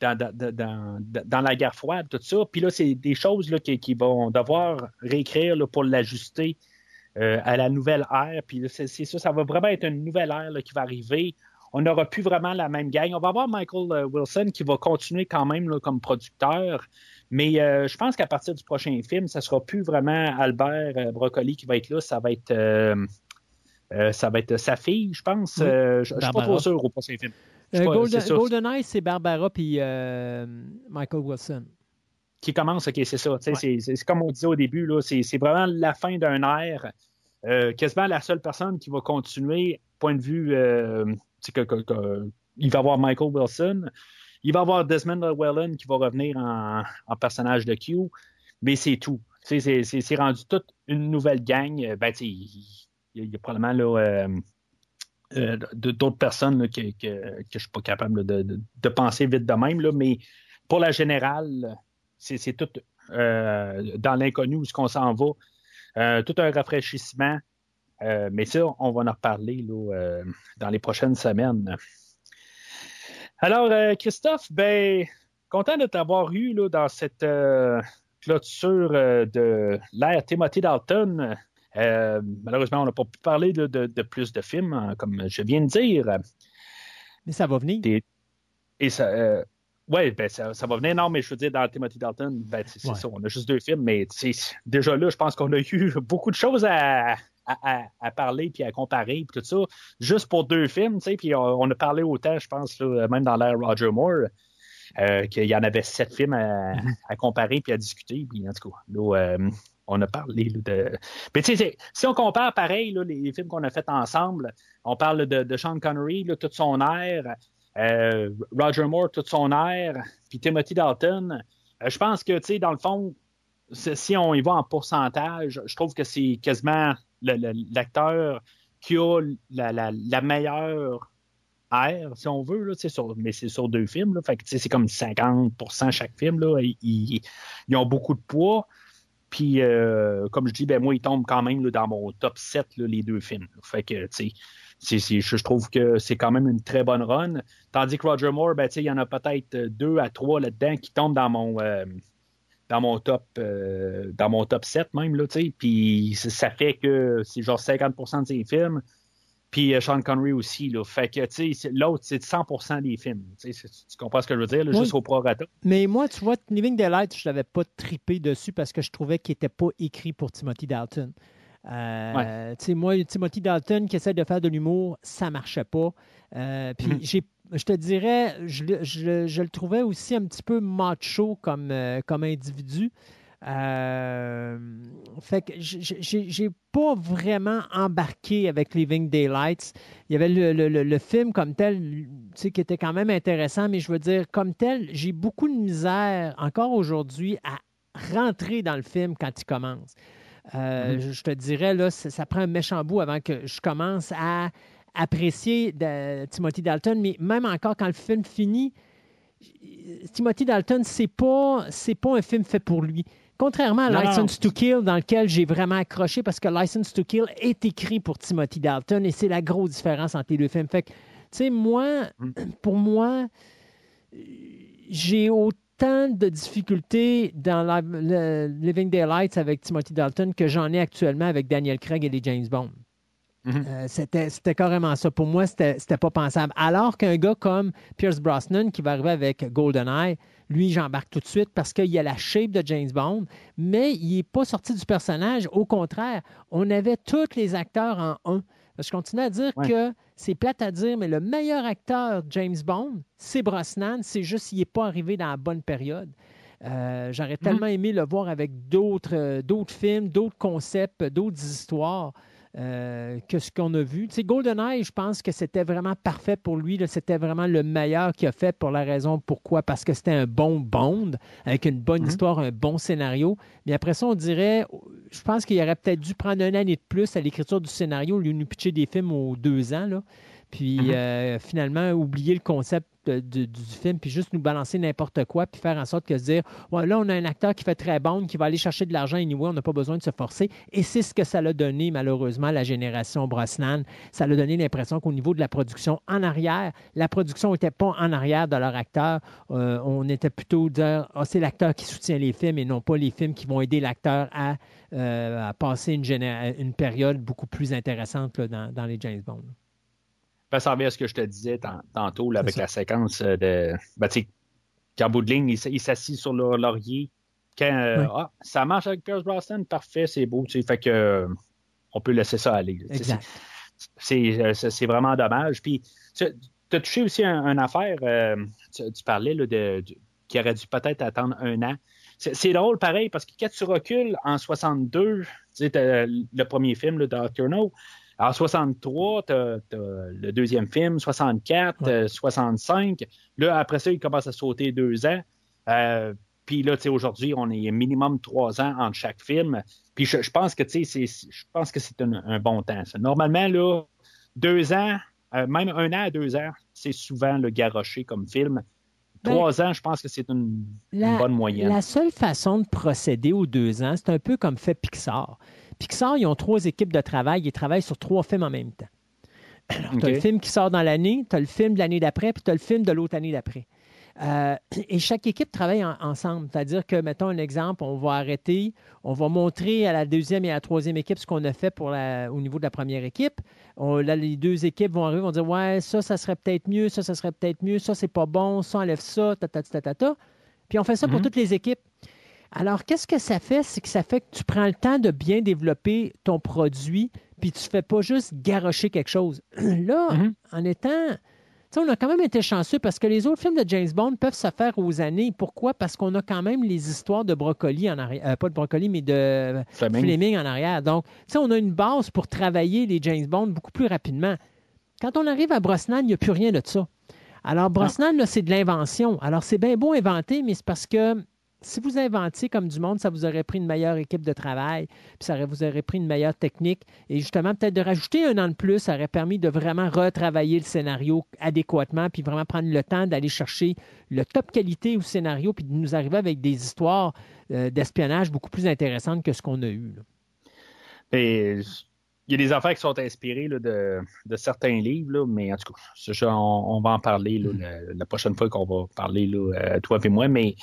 dans, la guerre froide, tout ça. Puis là, c'est des choses là, qui, vont devoir réécrire pour l'ajuster euh, à la nouvelle ère. Puis c'est ça, ça va vraiment être une nouvelle ère qui va arriver. On n'aura plus vraiment la même gang. On va avoir Michael euh, Wilson qui va continuer quand même comme producteur. Mais euh, je pense qu'à partir du prochain film, ça ne sera plus vraiment Albert Broccoli qui va être là. Ça va être, ça va être sa fille, je pense. je ne suis pas trop sûr au prochain film. Euh, Golden, GoldenEye, c'est Barbara puis euh, Michael Wilson. Qui commence, ok, c'est ça. C'est comme on disait au début, c'est vraiment la fin d'un. Euh, quasiment la seule personne qui va continuer, point de vue, que, il va y avoir Michael Wilson, il va avoir Desmond Llewellyn qui va revenir en, personnage de Q, mais c'est tout. C'est rendu toute une nouvelle gang. Ben, il, y a probablement là, euh, d'autres personnes que, je ne suis pas capable de, penser vite de même, là, mais pour la générale, c'est tout euh, dans l'inconnu où ce qu'on s'en va. Euh, tout un rafraîchissement. mais ça, on va en reparler là, dans les prochaines semaines. Alors, Christophe, ben, content de t'avoir eu dans cette clôture de l'ère Timothy Dalton. Euh, malheureusement, on n'a pas pu parler de, plus de films, hein, comme je viens de dire. Mais ça va venir. Et, ça. Euh, oui, ben ça, va venir. Non, mais je veux dire, dans Timothy Dalton, ben, c'est ça. On a juste deux films, mais déjà là, je pense qu'on a eu beaucoup de choses à, parler puis à comparer puis tout ça, juste pour deux films, puis on, a parlé autant, je pense, même dans l'ère Roger Moore. Euh, qu'il y en avait sept films à, mm-hmm. comparer puis à discuter. Puis en tout cas, là, on a parlé de. Mais tu sais, si on compare pareil les films qu'on a fait ensemble, on parle de, Sean Connery, là, toute son air, euh, Roger Moore, toute son air, puis Timothy Dalton. Euh, je pense que, tu dans le fond, si on y va en pourcentage, je trouve que c'est quasiment l'acteur qui a la, meilleure R, si on veut, là, mais c'est sur deux films. Là, fait que c'est comme 50% chaque film. Là, ils, ont beaucoup de poids. Puis, euh, comme je dis, ben, moi, ils tombent quand même dans mon top 7, là, les deux films. Tu sais, je trouve que c'est quand même une très bonne run. Tandis que Roger Moore, ben, il y en a peut-être deux à trois là-dedans qui tombent dans mon, euh, dans mon top euh, dans mon top 7 même. Puis ça fait que c'est genre 50% de ses films. Puis euh, Sean Connery aussi. Là. Fait que l'autre, c'est 100% des films. Tu comprends ce que je veux dire, juste au prorata. Mais moi, tu vois, Living Daylight, je l'avais pas tripé dessus parce que je trouvais qu'il n'était pas écrit pour Timothy Dalton. Euh, moi, Timothy Dalton qui essaie de faire de l'humour, ça marchait pas. Euh, puis mm-hmm. je te dirais, je, le trouvais aussi un petit peu macho comme, comme individu. Fait que j'ai pas vraiment embarqué avec Living Daylights. Il y avait le, film comme tel, qui était quand même intéressant, mais je veux dire, comme tel, j'ai beaucoup de misère encore aujourd'hui à rentrer dans le film quand il commence. Euh, mm-hmm. je, te dirais, là, ça, prend un méchant bout avant que je commence à apprécier Timothy Dalton, mais même encore quand le film finit, Timothy Dalton, c'est pas, c'est pas un film fait pour lui. Contrairement à License to Kill, dans lequel j'ai vraiment accroché, parce que License to Kill est écrit pour Timothy Dalton, et c'est la grosse différence entre les deux films. Fait que, tu sais, moi, mm. pour moi, j'ai autant tant de difficultés dans la, Living Daylights avec Timothy Dalton que j'en ai actuellement avec Daniel Craig et les James Bond. Mhm. Euh, c'était carrément ça. Pour moi, c'était pas pensable. Alors qu'un gars comme Pierce Brosnan qui va arriver avec GoldenEye, lui, j'embarque tout de suite parce qu'il a la shape de James Bond, mais il n'est pas sorti du personnage. Au contraire, on avait tous les acteurs en un. Je continue à dire que c'est plate à dire, mais le meilleur acteur James Bond, c'est Brosnan. C'est juste qu'il n'est pas arrivé dans la bonne période. Euh, j'aurais mhm. tellement aimé le voir avec d'autres euh, films, d'autres concepts, d'autres histoires. Euh, que ce qu'on a vu. Tu sais, GoldenEye, je pense que c'était vraiment parfait pour lui. C'était vraiment le meilleur qu'il a fait pour la raison pourquoi. Parce que c'était un bon Bond, avec une bonne mhm. histoire, un bon scénario. Mais après ça, on dirait, je pense qu'il aurait peut-être dû prendre une année de plus à l'écriture du scénario, lui nous pitcher des films aux deux ans. Là. Puis mhm. euh, finalement, oublier le concept du film, puis juste nous balancer n'importe quoi, puis faire en sorte que dire, ouais, là, on a un acteur qui fait très bon, qui va aller chercher de l'argent anyway, on n'a pas besoin de se forcer. Et c'est ce que ça l'a donné, malheureusement, la génération Brosnan. Ça l'a donné l'impression qu'au niveau de la production en arrière, la production n'était pas en arrière de leur acteur. Euh, on était plutôt dire, ah, c'est l'acteur qui soutient les films et non pas les films qui vont aider l'acteur à, euh, passer une, période beaucoup plus intéressante dans les James Bond ça revient à ce que je te disais tantôt avec la séquence euh, de. Ben, qu'en bout de ligne, il, s'assit sur le laurier. Quand euh, ah, ça marche avec Pierce Brosnan, parfait, c'est beau. Fait que on peut laisser ça aller. Euh, c'est vraiment dommage. Puis tu as touché aussi une affaire, tu, parlais là, de, qui aurait dû peut-être attendre un an. C'est drôle pareil parce que quand tu recules en 62, tu sais, le premier film, le Doctor No, en 63, tu as, le deuxième film, 64, 65. Euh, là, après ça, il commence à sauter deux ans. Euh, puis là, tu sais, aujourd'hui, on est minimum trois ans entre chaque film. Puis je, pense que, tu sais, je pense que c'est un, bon temps. Normalement, là, deux ans, euh, même un an à deux ans, c'est souvent le garoché comme film. Ben, trois ans, je pense que c'est une, bonne moyenne. La seule façon de procéder aux deux ans, c'est un peu comme fait Pixar. Pixar, ils ont trois équipes de travail. Ils travaillent sur trois films en même temps. Alors, tu as le film qui sort dans l'année, tu as le film de l'année d'après, puis tu as le film de l'autre année d'après. Euh, et chaque équipe travaille ensemble. C'est-à-dire que, mettons un exemple, on va arrêter, on va montrer à la deuxième et à la troisième équipe ce qu'on a fait pour au niveau de la première équipe. là, les deux équipes vont arriver, vont dire Ouais, ça, ça serait peut-être mieux, ça, ça serait peut-être mieux, ça, c'est pas bon, ça, enlève ça, ta, ta, ta, ta, ta. Puis on fait ça pour mhm. toutes les équipes. Alors, qu'est-ce que ça fait? C'est que ça fait que tu prends le temps de bien développer ton produit, puis tu ne fais pas juste garrocher quelque chose. Là, mm-hmm. en étant. on a quand même été chanceux parce que les autres films de James Bond peuvent se faire aux années. Pourquoi? Parce qu'on a quand même les histoires de Brocoli en arrière. Euh, pas de Brocoli, mais de Fleming, en arrière. Donc, on a une base pour travailler les James Bond beaucoup plus rapidement. Quand on arrive à Brosnan, il n'y a plus rien de ça. Alors, Brosnan, c'est de l'invention. Alors, c'est bien beau inventer, mais c'est parce que Si vous inventiez comme du monde, ça vous aurait pris une meilleure équipe de travail, puis ça vous aurait pris une meilleure technique. Et justement, peut-être de rajouter un an de plus, ça aurait permis de vraiment retravailler le scénario adéquatement, puis vraiment prendre le temps d'aller chercher le top qualité au scénario, puis de nous arriver avec des histoires euh, d'espionnage beaucoup plus intéressantes que ce qu'on a eu. Et il y a des affaires qui sont inspirées de, certains livres, mais en tout cas, on, va en parler mm. la, prochaine fois qu'on va parler, là, toi et moi, mais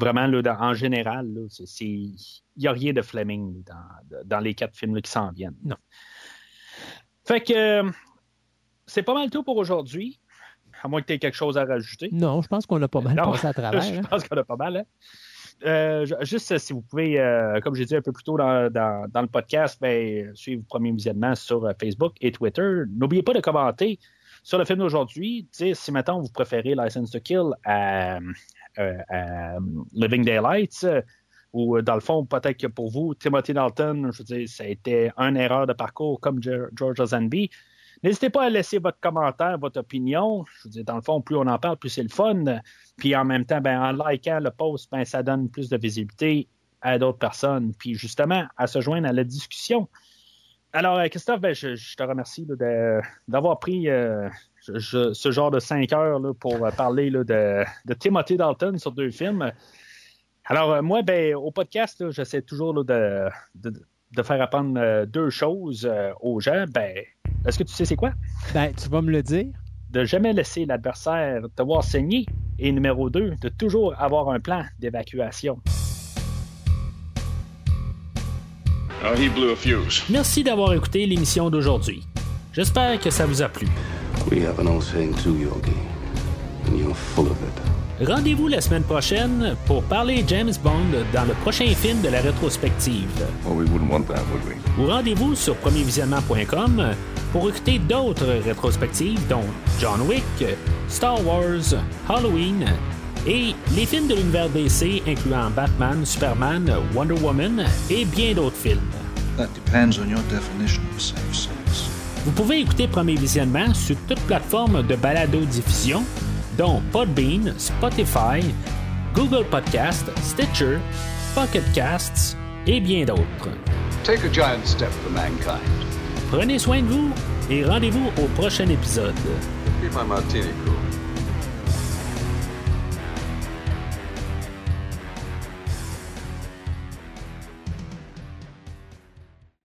vraiment, en général, il n'y a rien de Fleming dans, les quatre films qui s'en viennent. Non. Fait que c'est pas mal tout pour aujourd'hui. À moins que tu aies quelque chose à rajouter. Non, je pense qu'on a pas mal passé à travers. je hein. pense qu'on a pas mal. Hein. Euh, juste si vous pouvez, euh, comme j'ai dit un peu plus tôt dans, le podcast, ben, suivre premier visionnement sur euh, Facebook et Twitter. N'oubliez pas de commenter sur le film d'aujourd'hui. Si maintenant vous préférez License to Kill à, Living Daylights, ou dans le fond, peut-être que pour vous, Timothy Dalton, je veux dire, ça a été une erreur de parcours comme George Lazenby. N'hésitez pas à laisser votre commentaire, votre opinion. Je veux dire, dans le fond, plus on en parle, plus c'est le fun. Puis en même temps, ben, en likant le post, ben, ça donne plus de visibilité à d'autres personnes. Puis justement, à se joindre à la discussion. Alors, euh, Christophe, ben, je, te remercie d'avoir pris euh, ce genre de cinq heures pour euh, parler de, Timothy Dalton sur deux films. Alors, moi, ben, au podcast, j'essaie toujours de, de faire apprendre euh, deux choses euh, aux gens, ben, est-ce que tu sais c'est quoi? Ben, tu vas me le dire. De jamais laisser l'adversaire te voir saigner. Et numéro deux, de toujours avoir un plan d'évacuation. Oh, Merci d'avoir écouté l'émission d'aujourd'hui. J'espère que ça vous a plu. We have an old saying too, Yogi. And you're full of it. Rendez-vous la semaine prochaine pour parler James Bond dans le prochain film de la rétrospective. Ou rendez-vous sur premiervisionnement.com pour écouter d'autres rétrospectives dont John Wick, Star Wars, Halloween et les films de l'univers DC incluant Batman, Superman, Wonder Woman et bien d'autres films. Vous pouvez écouter Premier Visionnement sur toute plateforme de balado-diffusion dont Podbean, Spotify, Google Podcast, Stitcher, Pocket Casts et bien d'autres. Take a giant step for mankind. Prenez soin de vous et rendez-vous au prochain épisode. Keep my martini cool.